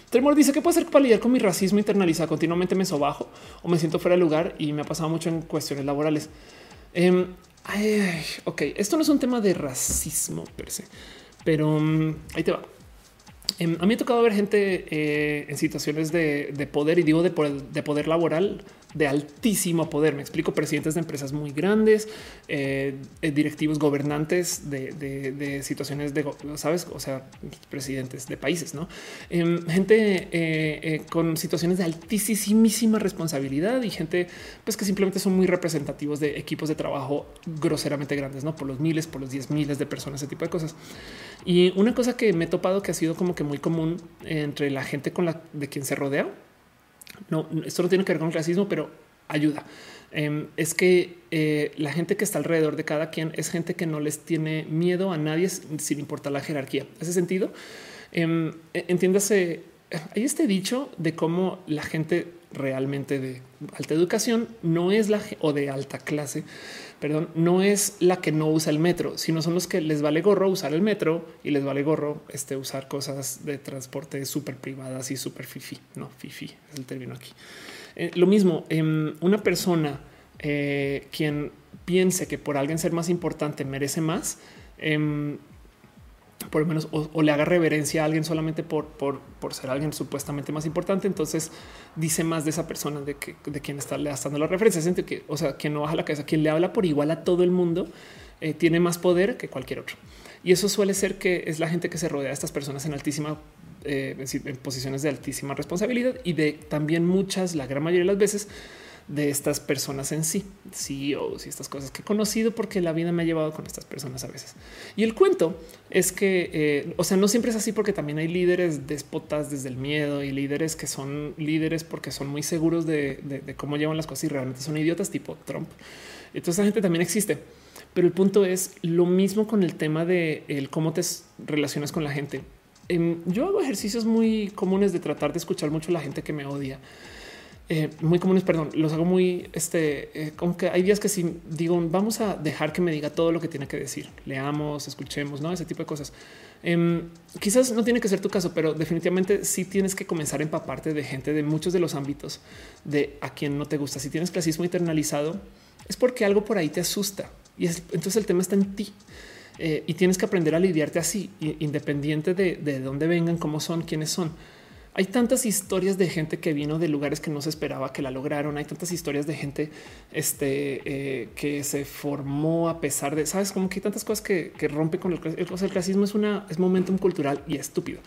A: Tremor dice que puede ser para lidiar con mi racismo internalizado. Continuamente me sobajo o me siento fuera de lugar y me ha pasado mucho en cuestiones laborales. Em, ok, esto no es un tema de racismo per se, pero um, ahí te va. Em, a mí me ha tocado ver gente eh, en situaciones de, poder y digo de poder laboral de altísimo poder. Me explico, presidentes de empresas muy grandes, eh, eh, directivos gobernantes de, situaciones de, sabes, o sea, presidentes de países, no em, gente eh, con situaciones de altísima responsabilidad y gente pues que simplemente son muy representativos de equipos de trabajo groseramente grandes, no por los miles, por los diez miles de personas, ese tipo de cosas. Y una cosa que me he topado que ha sido como que muy común entre la gente con la de quien se rodea no, esto no tiene que ver con el racismo, pero ayuda. Em, es que eh, la gente que está alrededor de cada quien es gente que no les tiene miedo a nadie sin importar la jerarquía. ¿Hace sentido? Em, e, entiéndase, hay este dicho de cómo la gente realmente de alta educación no es la o de alta clase, perdón, no es la que no usa el metro, sino son los que les vale gorro usar el metro y les vale gorro este, usar cosas de transporte súper privadas y súper fifi. No, fifi es el término aquí. Eh, lo mismo, em, una persona eh, quien piense que por alguien ser más importante merece más, em, por lo menos o, le haga reverencia a alguien solamente por, por, por, ser alguien supuestamente más importante, entonces dice más de esa persona de, que, de quien está le dando la referencia. Siente que, o sea, quien no baja la cabeza, quien le habla por igual a todo el mundo, eh, tiene más poder que cualquier otro. Y eso suele ser que es la gente que se rodea a estas personas en altísima, eh, en posiciones de altísima responsabilidad y de también muchas, la gran mayoría de las veces, de estas personas en sí, CEOs y estas cosas que he conocido porque la vida me ha llevado con estas personas a veces. Y el cuento es que, eh, o sea, no siempre es así porque también hay líderes déspotas desde el miedo y líderes que son líderes porque son muy seguros de, cómo llevan las cosas y realmente son idiotas tipo Trump. Entonces esa gente también existe. Pero el punto es lo mismo con el tema de el cómo te relacionas con la gente. Em, yo hago ejercicios muy comunes de tratar de escuchar mucho a la gente que me odia eh, muy comunes, perdón, los hago muy, este, eh, como que hay días que si digo, vamos a dejar que me diga todo lo que tiene que decir, leamos, escuchemos, ¿no? Ese tipo de cosas. Em, quizás no tiene que ser tu caso, pero definitivamente sí tienes que comenzar a empaparte de gente de muchos de los ámbitos de a quien no te gusta. Si tienes clasismo internalizado, es porque algo por ahí te asusta y entonces el tema está en ti. Eh, y tienes que aprender a lidiarte así, independiente de, de dónde vengan, cómo son, quiénes son. Hay tantas historias de gente que vino de lugares que no se esperaba que la lograron. Hay tantas historias de gente este, eh, que se formó a pesar de, sabes, como que hay tantas cosas que, que rompen con el, clasismo. Es una es momentum cultural y estúpido.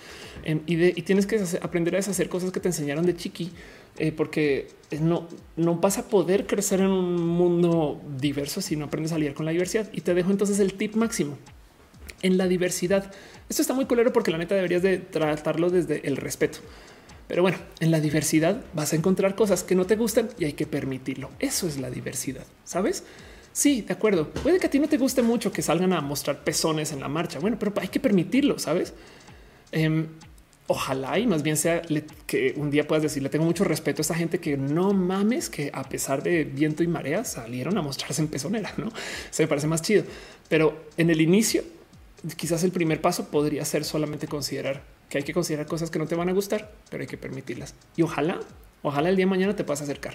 A: Em, y, tienes que aprender a deshacer cosas que te enseñaron de chiqui, eh, porque no, no vas a poder crecer en un mundo diverso si no aprendes a lidiar con la diversidad. Y te dejo entonces el tip máximo en la diversidad esto está muy culero porque la neta deberías de tratarlo desde el respeto. Pero bueno, en la diversidad vas a encontrar cosas que no te gustan y hay que permitirlo. Eso es la diversidad, ¿sabes? Sí, de acuerdo. Puede que a ti no te guste mucho que salgan a mostrar pezones en la marcha. Bueno, pero hay que permitirlo, ¿sabes? Em, ojalá y más bien sea que un día puedas decirle tengo mucho respeto a esta gente que no mames que a pesar de viento y marea salieron a mostrarse en pezonera, ¿no? Se me parece más chido. Pero en el inicio, quizás el primer paso podría ser solamente considerar que hay que considerar cosas que no te van a gustar, pero hay que permitirlas. Y ojalá, ojalá el día de mañana te puedas acercar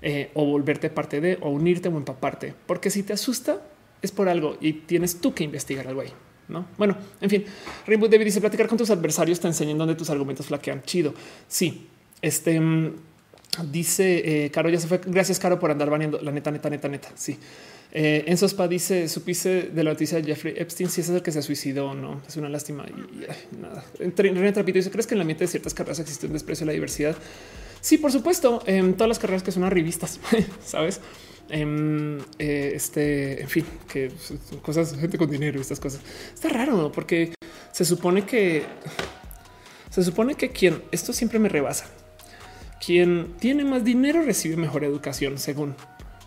A: eh, o volverte parte de o unirte o empaparte, porque si te asusta es por algo y tienes tú que investigar algo ahí. No, bueno, en fin, Rainbow David dice platicar con tus adversarios te enseñan dónde tus argumentos flaquean. Chido. Sí, este mm, dice eh, Caro, ya se fue. Gracias, Caro, por andar baneando. La neta, neta, neta, neta. Sí. Eh, en Sospa dice: Supiste de la noticia de Jeffrey Epstein. Si es el que se suicidó o no, es una lástima. Y, nada. René Trapito dice: ¿Crees que en el ambiente de ciertas carreras existe un desprecio a la diversidad? Sí, por supuesto. En todas las carreras que son revistas, sabes? Em, eh, este, en fin, que cosas, gente con dinero estas cosas. Está raro porque se supone que se supone que quien esto siempre me rebasa, quien tiene más dinero recibe mejor educación, según.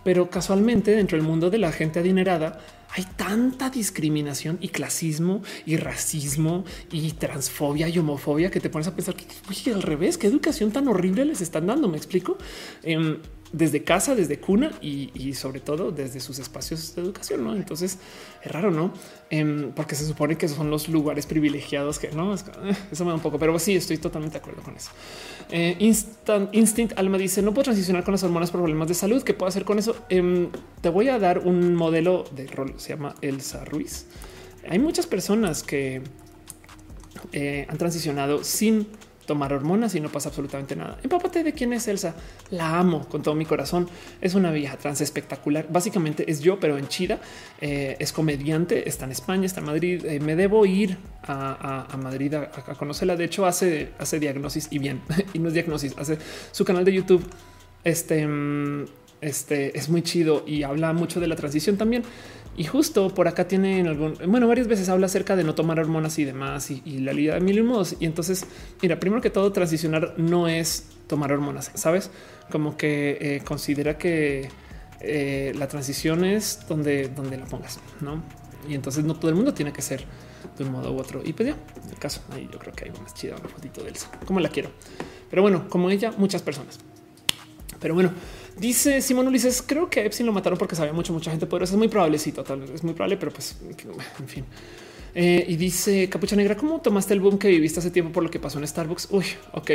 A: Pero casualmente dentro del mundo de la gente adinerada hay tanta discriminación y clasismo y racismo y transfobia y homofobia que te pones a pensar que al revés, qué educación tan horrible les están dando. Me explico. Em, desde casa, desde cuna y, sobre todo desde sus espacios de educación. ¿no? Entonces es raro, no? Em, porque se supone que son los lugares privilegiados que no, eh, eso me da un poco, pero sí estoy totalmente de acuerdo con eso. Eh, Instant, Instinct Alma dice no puedo transicionar con las hormonas por problemas de salud. ¿Qué puedo hacer con eso? Em, te voy a dar un modelo de rol, se llama Elsa Ruiz. Hay muchas personas que eh, han transicionado sin tomar hormonas y no pasa absolutamente nada. Empápate de quién es Elsa. La amo con todo mi corazón. Es una vieja trans espectacular. Básicamente es yo, pero en chida. Eh, es comediante, está en España, está en Madrid. Eh, me debo ir a, Madrid a, conocerla. De hecho, hace, hace diagnosis y bien, y no es diagnosis, hace su canal de YouTube. Este, mm, este es muy chido y habla mucho de la transición también. Y justo por acá tienen algún, bueno, varias veces habla acerca de no tomar hormonas y demás y, la vida de mil modos. Y entonces, mira, primero que todo, transicionar no es tomar hormonas, sabes? Como que eh, considera que eh, la transición es donde, donde la pongas, no? Y entonces no todo el mundo tiene que ser de un modo u otro. Y pues ya, el caso, ahí yo creo que hay más chida una fotito de Elsa, como la quiero. Pero bueno, como ella, muchas personas. Pero bueno, dice Simón Ulises, creo que Epstein lo mataron porque sabía mucho, mucha gente poderosa. Es muy probable, sí, total, es muy probable, pero pues, en fin. Eh, y dice Capucha Negra, ¿cómo tomaste el boom que viviste hace tiempo por lo que pasó en Starbucks? Uy, ok.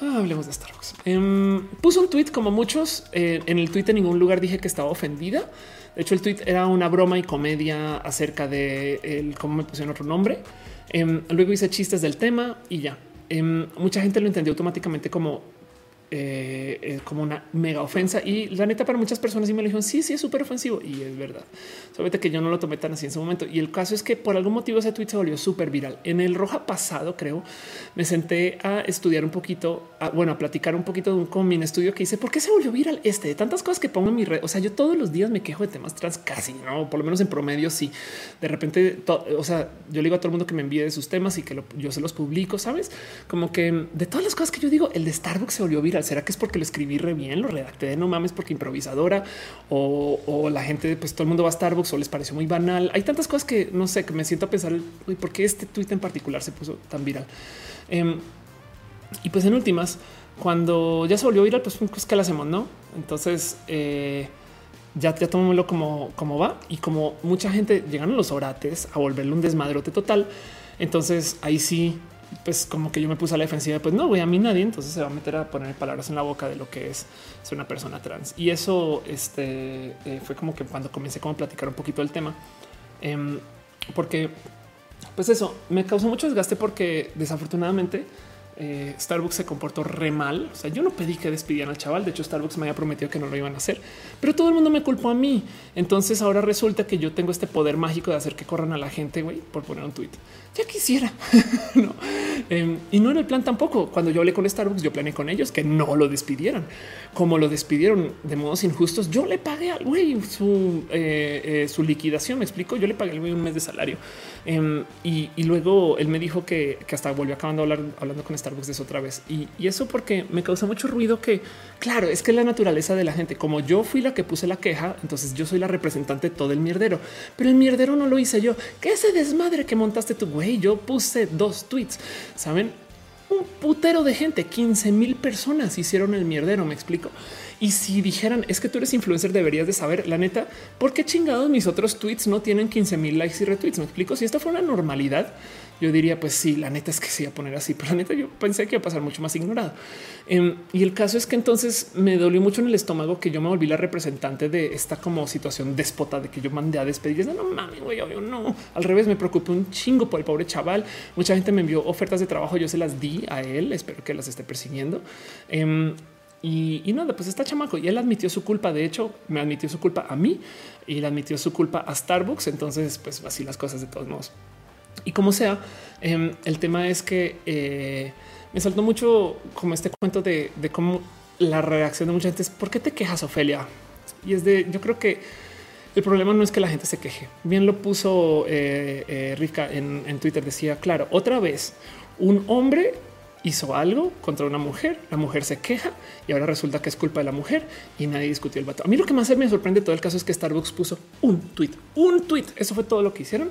A: Ah, hablemos de Starbucks. Em, puso un tweet como muchos. Eh, en el tweet en ningún lugar dije que estaba ofendida. De hecho, el tweet era una broma y comedia acerca de el, cómo me pusieron otro nombre. Em, luego hice chistes del tema y ya. Em, mucha gente lo entendió automáticamente como eh, como una mega ofensa. Y la neta, para muchas personas y me dijeron, sí, sí, es súper ofensivo. Y es verdad. Solamente que yo no lo tomé tan así en ese momento. Y el caso es que por algún motivo ese tweet se volvió súper viral. En el Roja pasado, creo, me senté a estudiar un poquito, bueno, a platicar un poquito de un con mi estudio que hice, ¿por qué se volvió viral este? De tantas cosas que pongo en mi red. O sea, yo todos los días me quejo de temas trans casi, no, por lo menos en promedio, sí. De repente, o sea, yo le digo a todo el mundo que me envíe de sus temas y que yo se los publico, sabes? Como que de todas las cosas que yo digo, el de Starbucks se volvió viral ¿Será que es porque lo escribí re bien? Lo redacté de no mames porque improvisadora o, la gente, pues todo el mundo va a Starbucks o les pareció muy banal. Hay tantas cosas que no sé, que me siento a pensar por qué este tweet en particular se puso tan viral. Em, y pues en últimas, cuando ya se volvió viral, pues, pues que la hacemos, no? Entonces, eh, ya, ya tomémoslo como, como va y como mucha gente llegan a los orates a volverle un desmadrote total. Entonces ahí sí pues como que yo me puse a la defensiva, pues no voy a mí nadie, entonces se va a meter a poner palabras en la boca de lo que es ser una persona trans. Y eso este, eh, fue como que cuando comencé como a platicar un poquito del tema, em, porque pues eso me causó mucho desgaste porque desafortunadamente eh, Starbucks se comportó re mal. O sea, yo no pedí que despidieran al chaval. De hecho, Starbucks me había prometido que no lo iban a hacer, pero todo el mundo me culpó a mí. Entonces ahora resulta que yo tengo este poder mágico de hacer que corran a la gente por poner un tweet. Ya quisiera. Em, y no era el plan tampoco. Cuando yo hablé con Starbucks, yo planeé con ellos que no lo despidieran. Como lo despidieron de modos injustos, yo le pagué al güey su, eh, eh, su liquidación. Me explico. Yo le pagué un mes de salario. Em, y, luego él me dijo que, hasta volvió acabando hablar, hablando con Starbucks de eso otra vez. Y, eso porque me causa mucho ruido que, claro, es que la naturaleza de la gente. Como yo fui la que puse la queja, entonces yo soy la representante de todo el mierdero. Pero el mierdero no lo hice yo. ¿Qué ese desmadre que montaste tu güey? Yo puse dos tweets, ¿saben? Un putero de gente, 15 mil personas hicieron el mierdero, me explico. Y si dijeran es que tú eres influencer, deberías de saber la neta por qué chingados mis otros tweets no tienen 15 mil likes y retweets. Me explico. Si esto fue una normalidad, yo diría, pues sí, la neta es que sí a poner así, pero la neta yo pensé que iba a pasar mucho más ignorado. Em, y el caso es que entonces me dolió mucho en el estómago que yo me volví la representante de esta como situación déspota de que yo mandé a despedir. No, no mames, güey, yo no. Al revés, me preocupé un chingo por el pobre chaval. Mucha gente me envió ofertas de trabajo, yo se las di a él. Espero que las esté persiguiendo. Em, y, nada, pues está chamaco y él admitió su culpa. De hecho, me admitió su culpa a mí y le admitió su culpa a Starbucks. Entonces, pues así las cosas de todos modos. Y como sea, em, el tema es que eh, me saltó mucho como este cuento de, cómo la reacción de mucha gente es ¿por qué te quejas, Ofelia? Y es de yo creo que el problema no es que la gente se queje. Bien lo puso eh, eh, Rica en, en Twitter. Decía, claro, otra vez un hombre hizo algo contra una mujer, la mujer se queja y ahora resulta que es culpa de la mujer y nadie discutió el vato. A mí lo que más me sorprende todo el caso es que Starbucks puso un tweet, un tweet. Eso fue todo lo que hicieron.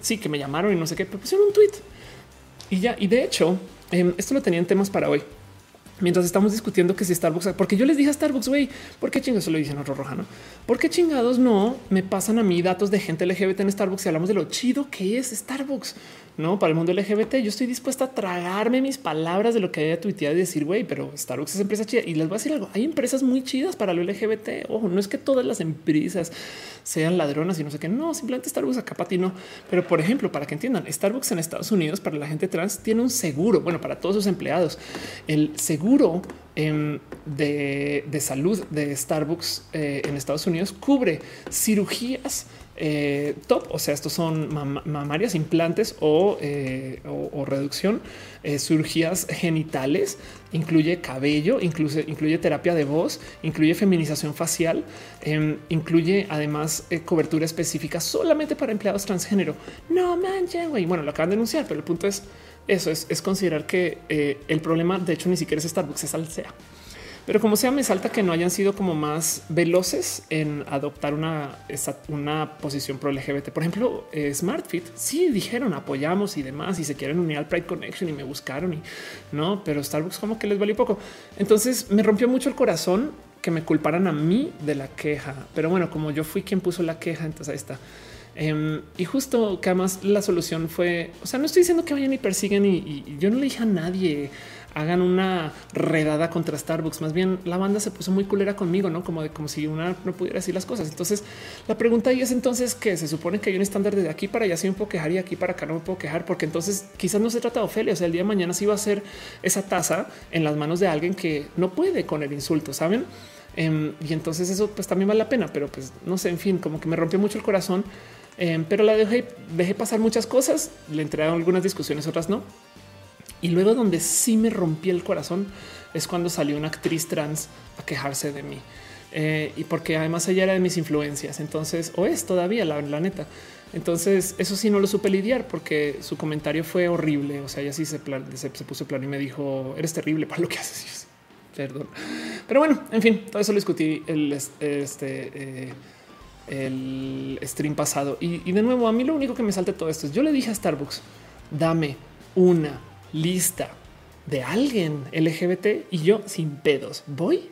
A: Sí, que me llamaron y no sé qué, pero pusieron un tweet y ya. Y de hecho, em, esto lo tenían temas para hoy. Mientras estamos discutiendo que si Starbucks, porque yo les dije a Starbucks, güey, ¿por qué chingados lo dicen otro rojano? ¿Por qué chingados no me pasan a mí datos de gente LGBT en Starbucks y hablamos de lo chido que es Starbucks? No para el mundo LGBT. Yo estoy dispuesta a tragarme mis palabras de lo que haya tuiteado y decir, güey, pero Starbucks es empresa chida. Y les voy a decir algo: hay empresas muy chidas para lo LGBT. Ojo, no es que todas las empresas sean ladronas y no sé qué. No, simplemente Starbucks acá patino. Pero por ejemplo, para que entiendan, Starbucks en Estados Unidos para la gente trans tiene un seguro. Bueno, para todos sus empleados, el seguro em, de, salud de Starbucks eh, en Estados Unidos cubre cirugías eh, top, o sea, estos son mamarias, implantes o, eh, reducción, eh, cirugías genitales, incluye cabello, incluye, terapia de voz, incluye feminización facial, em, incluye además cobertura específica solamente para empleados transgénero. No manches, güey. Bueno, lo acaban de denunciar, pero el punto es eso es, es considerar que el problema, de hecho, ni siquiera es Starbucks, es Alsea. Pero como sea, me salta que no hayan sido como más veloces en adoptar una, una posición pro LGBT. Por ejemplo, eh, SmartFit sí dijeron apoyamos y demás y se quieren unir al Pride Connection y me buscaron y no, pero Starbucks como que les valió poco. Entonces me rompió mucho el corazón que me culparan a mí de la queja. Pero bueno, como yo fui quien puso la queja, entonces ahí está. Em, y justo que además la solución fue, o sea, no estoy diciendo que vayan y persigan y, y yo no le dije a nadie hagan una redada contra Starbucks. Más bien la banda se puso muy culera conmigo, no como de como si una no pudiera decir las cosas. Entonces la pregunta ahí es entonces que se supone que hay un estándar de aquí para allá sí me puedo quejar y aquí para acá no me puedo quejar, porque entonces quizás no se trata de Ofelia. O sea, el día de mañana sí va a ser esa taza en las manos de alguien que no puede con el insulto, saben? Em, y entonces eso pues también vale la pena, pero pues no sé, en fin, como que me rompió mucho el corazón, em, pero la dejé, dejé pasar muchas cosas, le entregaron algunas discusiones, otras no. Y luego donde sí me rompí el corazón es cuando salió una actriz trans a quejarse de mí. Eh, y porque además ella era de mis influencias, entonces, o es todavía la, neta. Entonces, eso sí no lo supe lidiar porque su comentario fue horrible. O sea, ella sí se, se, puso plan y me dijo, eres terrible para lo que haces. Perdón. Pero bueno, en fin, todo eso lo discutí el, este, eh, el stream pasado. Y, y de nuevo, a mí lo único que me salta todo esto es yo le dije a Starbucks, dame una lista de alguien LGBT y yo sin pedos voy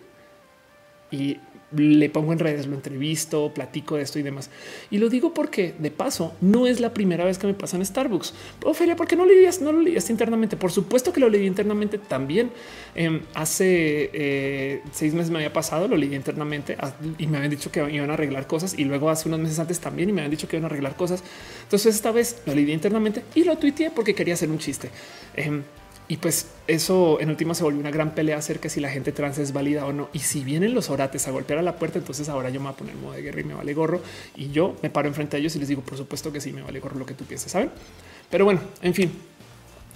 A: y le pongo en redes, lo entrevisto, platico de esto y demás. Y lo digo porque de paso no es la primera vez que me pasa en Starbucks. Ophelia, ¿por qué no lo leías? No lo leías internamente. Por supuesto que lo leí internamente también. Em, hace eh, seis meses me había pasado, lo leí internamente ah, y me habían dicho que iban a arreglar cosas. Y luego hace unos meses antes también y me habían dicho que iban a arreglar cosas. Entonces esta vez lo leí internamente y lo tuiteé porque quería hacer un chiste. Em, y pues eso en última se volvió una gran pelea acerca de si la gente trans es válida o no. Y si vienen los orates a golpear a la puerta, entonces ahora yo me voy a poner modo de guerra y me vale gorro. Y yo me paro enfrente a ellos y les digo, por supuesto que sí, me vale gorro lo que tú pienses, ¿saben? Pero bueno, en fin,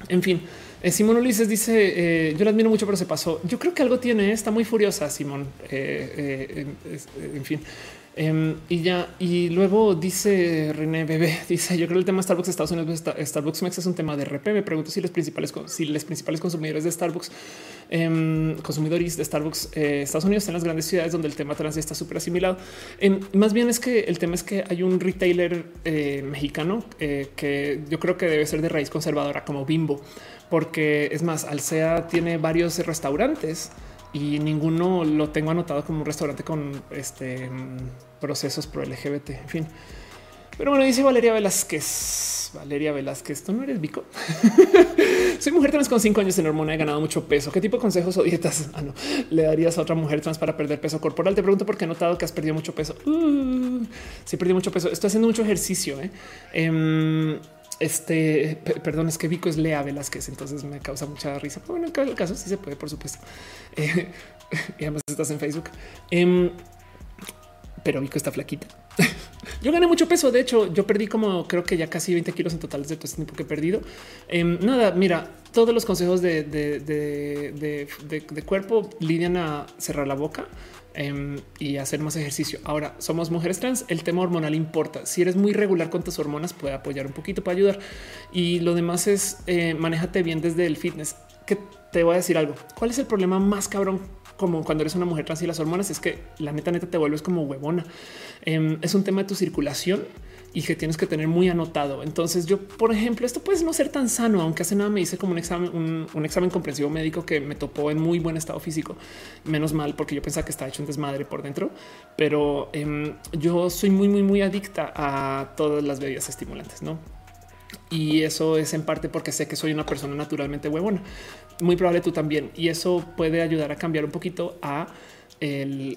A: en fin. Eh, Simón Ulises dice: eh, Yo la admiro mucho, pero se pasó. Yo creo que algo tiene. Está muy furiosa, Simón. Eh, en fin, Em, y ya, y luego dice René Bebé, dice yo creo que el tema Starbucks Estados Unidos, Starbucks Mex es un tema de RP. Me pregunto si los principales, si los principales consumidores de Starbucks, em, consumidores de Starbucks eh, Estados Unidos en las grandes ciudades donde el tema trans está súper asimilado. Em, más bien es que el tema es que hay un retailer eh, mexicano eh, que yo creo que debe ser de raíz conservadora como Bimbo, porque es más, Alsea tiene varios restaurantes y ninguno lo tengo anotado como un restaurante con este procesos pro LGBT. En fin, pero bueno, dice Valeria Velázquez. Valeria Velázquez, tú no eres bico. Soy mujer trans con cinco años en hormona. He ganado mucho peso. ¿Qué tipo de consejos o dietas ah, no, le darías a otra mujer trans para perder peso corporal? Te pregunto porque he notado que has perdido mucho peso. Uh, sí, perdí mucho peso. Estoy haciendo mucho ejercicio. ¿eh? Em, este, perdón, es que Vico es Lea Velázquez, entonces me causa mucha risa. Pero bueno, en el caso sí se puede, por supuesto. Eh, y además estás en Facebook. Em, pero Vico está flaquita. yo gané mucho peso. De hecho, yo perdí como creo que ya casi 20 kilos en total de todo este tiempo que he perdido. Em, nada, mira, todos los consejos de, de cuerpo lidian a cerrar la boca Em, y hacer más ejercicio. Ahora somos mujeres trans. El tema hormonal importa. Si eres muy regular con tus hormonas, puede apoyar un poquito para ayudar. Y lo demás es eh, manéjate bien desde el fitness. Que te voy a decir algo. ¿Cuál es el problema más cabrón? Como cuando eres una mujer trans y las hormonas es que la neta neta te vuelves como huevona. Em, es un tema de tu circulación y que tienes que tener muy anotado. Entonces yo, por ejemplo, esto puede no ser tan sano, aunque hace nada me hice como un examen, un, examen comprensivo médico que me topó en muy buen estado físico. Menos mal, porque yo pensaba que estaba hecho un desmadre por dentro, pero em, yo soy muy, muy, muy adicta a todas las bebidas estimulantes, ¿no? Y eso es en parte porque sé que soy una persona naturalmente huevona. Muy probable tú también. Y eso puede ayudar a cambiar un poquito a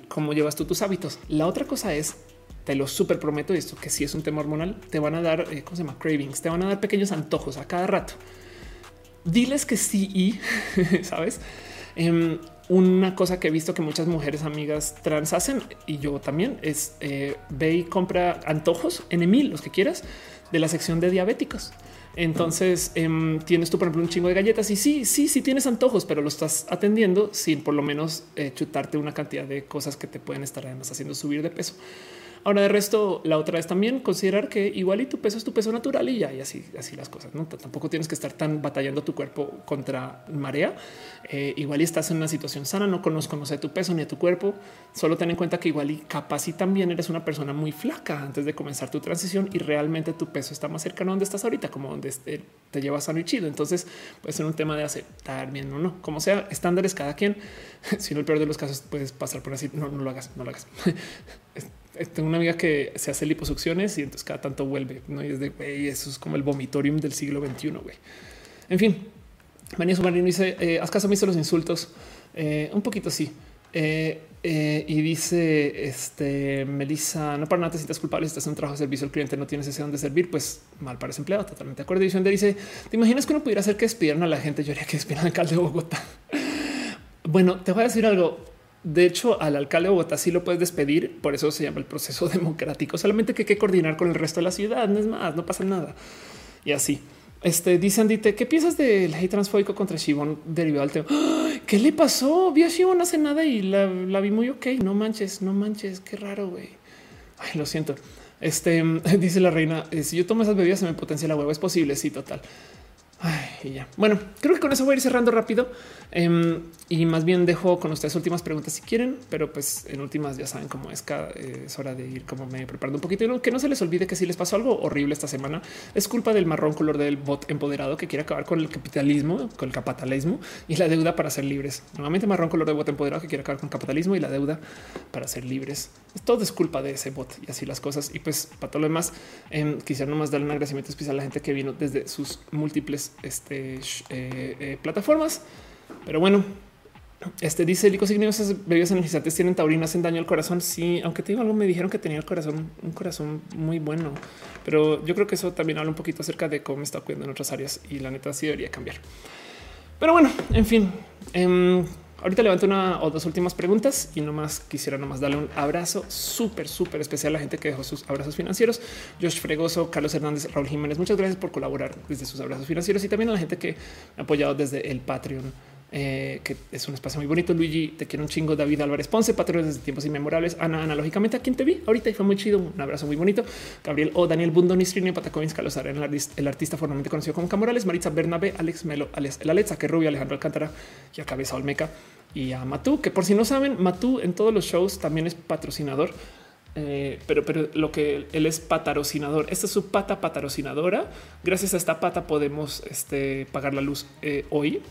A: cómo llevas tú tus hábitos. La otra cosa es te lo súper prometo esto, que si es un tema hormonal, te van a dar, eh, ¿cómo se llama? Cravings, te van a dar pequeños antojos a cada rato. Diles que sí y, ¿sabes? Em, una cosa que he visto que muchas mujeres amigas trans hacen, y yo también, es eh, ve y compra antojos en Emil, los que quieras, de la sección de diabéticos. Entonces em, tienes tú, por ejemplo, un chingo de galletas y sí, sí, sí tienes antojos, pero lo estás atendiendo sin por lo menos eh, chutarte una cantidad de cosas que te pueden estar además haciendo subir de peso. Ahora de resto, la otra es también considerar que igual y tu peso es tu peso natural y ya y así, así las cosas. No tampoco tienes que estar tan batallando tu cuerpo contra marea. Eh, igual y estás en una situación sana, no conozco no sé tu peso ni a tu cuerpo. Solo ten en cuenta que igual y capaz y también eres una persona muy flaca antes de comenzar tu transición y realmente tu peso está más cercano a donde estás ahorita, como donde te llevas sano y chido. Entonces puede ser un tema de aceptar bien o no, como sea, estándares cada quien. Si no, el peor de los casos puedes pasar por así. No, no lo hagas, no lo hagas. Eh, tengo una amiga que se hace liposucciones y entonces cada tanto vuelve. ¿no? Y es de eso es como el vomitorium del siglo XXI. Güey. En fin, María Submarino dice: eh, Haz caso mí los insultos. Eh, un poquito sí. y dice este Melissa, no para nada te sientas culpable si estás en un trabajo de servicio al cliente, no tienes ese donde servir, pues mal para ese empleado. Totalmente de acuerdo. Y dice: Te imaginas que uno pudiera hacer que despidieran a la gente? Yo haría que despidieran al alcalde de Bogotá. bueno, te voy a decir algo. De hecho, al alcalde de Bogotá sí lo puedes despedir, por eso se llama el proceso democrático, solamente que hay que coordinar con el resto de la ciudad, no es más, no pasa nada. Y así. Este dice Andite, ¿qué piensas del hate transfóbico contra Shibon derivado del tema? ¿Qué le pasó? Vi a Shibon hace nada y la, vi muy ok. No manches, no manches, qué raro, güey. Ay, lo siento. Este dice la reina: eh, Si yo tomo esas bebidas, se me potencia la huevo. Es posible. Sí, total. Ay, y ya. Bueno, creo que con eso voy a ir cerrando rápido em, y más bien dejo con ustedes últimas preguntas si quieren, pero pues en últimas ya saben cómo es cada es hora de ir como me preparando un poquito y que no se les olvide que si les pasó algo horrible esta semana es culpa del marrón color del bot empoderado que quiere acabar con el capitalismo, con el capitalismo y la deuda para ser libres. Nuevamente marrón color de bot empoderado que quiere acabar con capitalismo y la deuda para ser libres. Todo es culpa de ese bot y así las cosas. Y pues para todo lo demás, eh, quisiera nomás darle un agradecimiento especial a la gente que vino desde sus múltiples este, eh, eh, plataformas. Pero bueno, este dice el esas bebidas energizantes tienen taurina, hacen daño al corazón. Sí, aunque te digo algo, me dijeron que tenía el corazón, un corazón muy bueno, pero yo creo que eso también habla un poquito acerca de cómo me está cuidando en otras áreas y la neta sí debería cambiar. Pero bueno, en fin, em, Ahorita levanto una o dos últimas preguntas y nomás quisiera nomás darle un abrazo súper, súper especial a la gente que dejó sus abrazos financieros. Josh Fregoso, Carlos Hernández, Raúl Jiménez, muchas gracias por colaborar desde sus abrazos financieros y también a la gente que ha apoyado desde el Patreon eh, que es un espacio muy bonito. Luigi, te quiero un chingo. David Álvarez Ponce, patrones desde tiempos inmemorables. Ana, analógicamente, a quien te vi ahorita y fue muy chido. Un abrazo muy bonito. Gabriel O, Daniel Bundo, Nistrini, Patacoins, Carlos Arena, el artista formalmente conocido como Camorales, Maritza Bernabe, Alex Melo, Alex, el Alexa, que rubio, Alejandro Alcántara y a Cabeza Olmeca y a Matú, que por si no saben, Matú en todos los shows también es patrocinador. Eh, pero, pero lo que él es patrocinador. Esta es su pata patrocinadora. Gracias a esta pata podemos este, pagar la luz eh, hoy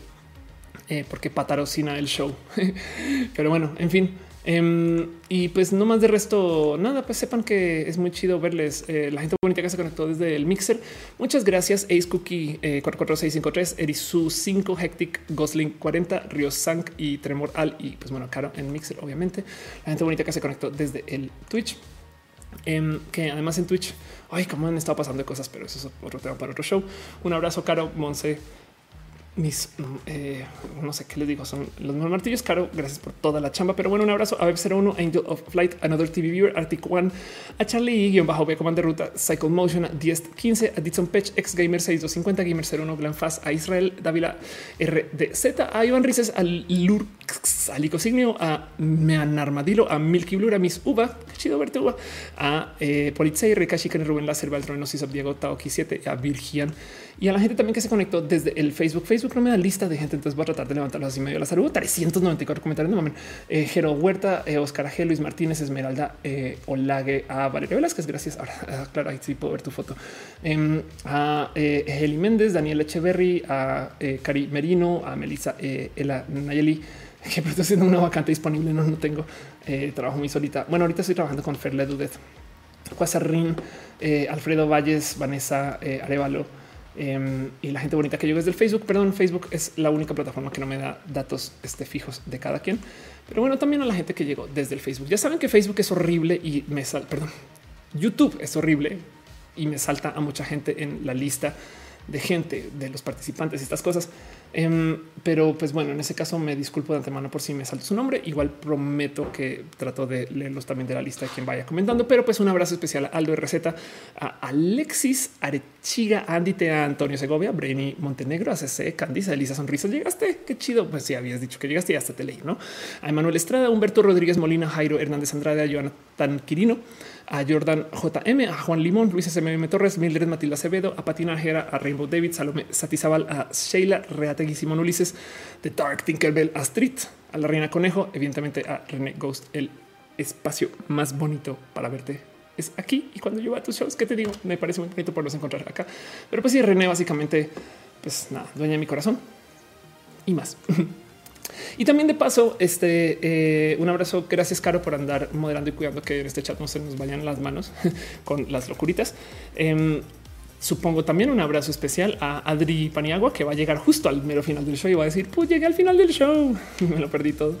A: eh, porque patarocina el show. Pero bueno, en fin. Em, y pues no más de resto, nada, pues sepan que es muy chido verles eh, la gente bonita que se conectó desde el mixer. Muchas gracias. Ace Cookie eh, 44653, Erisu 5, Hectic, Gosling 40, Rio Sank y Tremor Al. Y pues bueno, Caro en mixer, obviamente. La gente bonita que se conectó desde el Twitch. Em, que además en Twitch, ay, cómo han estado pasando cosas, pero eso es otro tema para otro show. Un abrazo, Caro, Monse, mis eh, no sé qué les digo, son los martillos caro. Gracias por toda la chamba. Pero bueno, un abrazo a Web01, Angel of Flight, Another TV Viewer, Arctic One, a Charlie, guion bajo, Comando de Ruta, Cycle Motion, 1015, a Ditson Pech, Ex Gamer 6250, Gamer 01, Glenn Fast, a Israel, Dávila, RDZ, a Iván Rices, al Lurx, a Licosignio, a Mean Armadillo, a Milky Blur, a Miss Uva, qué chido verte Uva, a eh, Polizei, Rekashi, Rubén Láser, Valtron, Nosis, Diego, Taoki 7, a Virgian y a la gente también que se conectó desde el Facebook. Facebook no me da lista de gente, entonces voy a tratar de levantarlos así medio la salud. 394 comentarios. No mames. Eh, Jero Huerta, eh, Oscar G, Luis Martínez, Esmeralda, eh, Olague, a Valeria Velázquez. Gracias. Ahora, ah, claro, ahí sí puedo ver tu foto. Em, a eh, Eli Méndez, Daniel Echeverry, a eh, Cari Merino, a Melissa, eh, Ela Nayeli que estoy haciendo una vacante disponible. No, no tengo eh, trabajo muy solita. Bueno, ahorita estoy trabajando con Ferle Dudet, Cuasarrin, eh, Alfredo Valles, Vanessa eh, Arevalo, Em, y la gente bonita que llega desde el Facebook. Perdón, Facebook es la única plataforma que no me da datos este, fijos de cada quien. Pero bueno, también a la gente que llegó desde el Facebook. Ya saben que Facebook es horrible y me sal, perdón, YouTube es horrible y me salta a mucha gente en la lista de gente, de los participantes y estas cosas. Em, pero pues bueno, en ese caso me disculpo de antemano por si me salto su nombre. Igual prometo que trato de leerlos también de la lista de quien vaya comentando. Pero pues un abrazo especial a Aldo RZ, a Alexis Arechiga, Andy Tea, Antonio Segovia, Brainy Montenegro, ACC, Candice, Elisa Sonrisa. Llegaste, qué chido. Pues si habías dicho que llegaste y hasta te leí, no? A Emanuel Estrada, Humberto Rodríguez Molina, Jairo Hernández Andrade, a Joana Tan Quirino, a Jordan JM, a Juan Limón, Luis SMM Torres, Mildred Matilda Acevedo, a Patina Jera, a Rainbow David, Salome Satizabal, a Sheila Reategui Simón Ulises, de Dark Tinkerbell Astrid, a la Reina Conejo, evidentemente a René Ghost, el espacio más bonito para verte es aquí. Y cuando yo voy a tus shows, ¿qué te digo? Me parece muy bonito por los encontrar acá. Pero pues sí, René básicamente, pues nada, dueña de mi corazón y más. Y también de paso, este eh, un abrazo. Gracias, Caro, por andar moderando y cuidando que en este chat no se nos vayan las manos con las locuritas. Eh, Supongo también un abrazo especial a Adri Paniagua, que va a llegar justo al mero final del show y va a decir, pues llegué al final del show. Me lo perdí todo.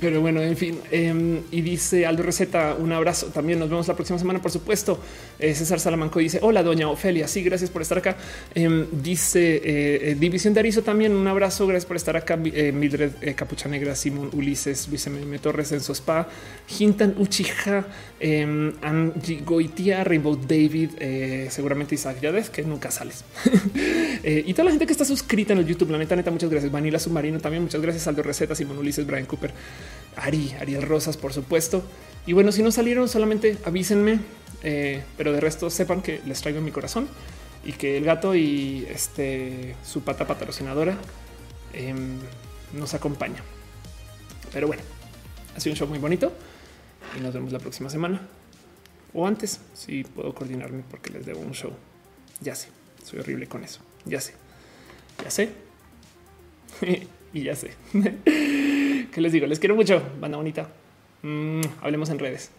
A: Pero bueno, en fin. Eh, y dice Aldo Receta, un abrazo. También nos vemos la próxima semana, por supuesto. Eh, César Salamanco dice, hola, doña Ofelia. Sí, gracias por estar acá. Eh, dice eh, División de Arizo también, un abrazo. Gracias por estar acá. Mildred Capucha Negra, Simón Ulises, Luis M. Torres en spa, Hintan Uchiha, Angie Goitia, Rainbow David, seguramente Ya ves que nunca sales. eh, y toda la gente que está suscrita en el YouTube, la neta, neta, muchas gracias. Vanilla Submarino también, muchas gracias. Aldo Recetas, Simón Ulises, Brian Cooper, Ari, Ariel Rosas, por supuesto. Y bueno, si no salieron, solamente avísenme. Eh, pero de resto, sepan que les traigo mi corazón y que el gato y este su pata patrocinadora eh, nos acompaña. Pero bueno, ha sido un show muy bonito y nos vemos la próxima semana o antes si puedo coordinarme porque les debo un show. Ya sé, soy horrible con eso. Ya sé, ya sé. y ya sé. ¿Qué les digo? Les quiero mucho, banda bonita. Mm, hablemos en redes.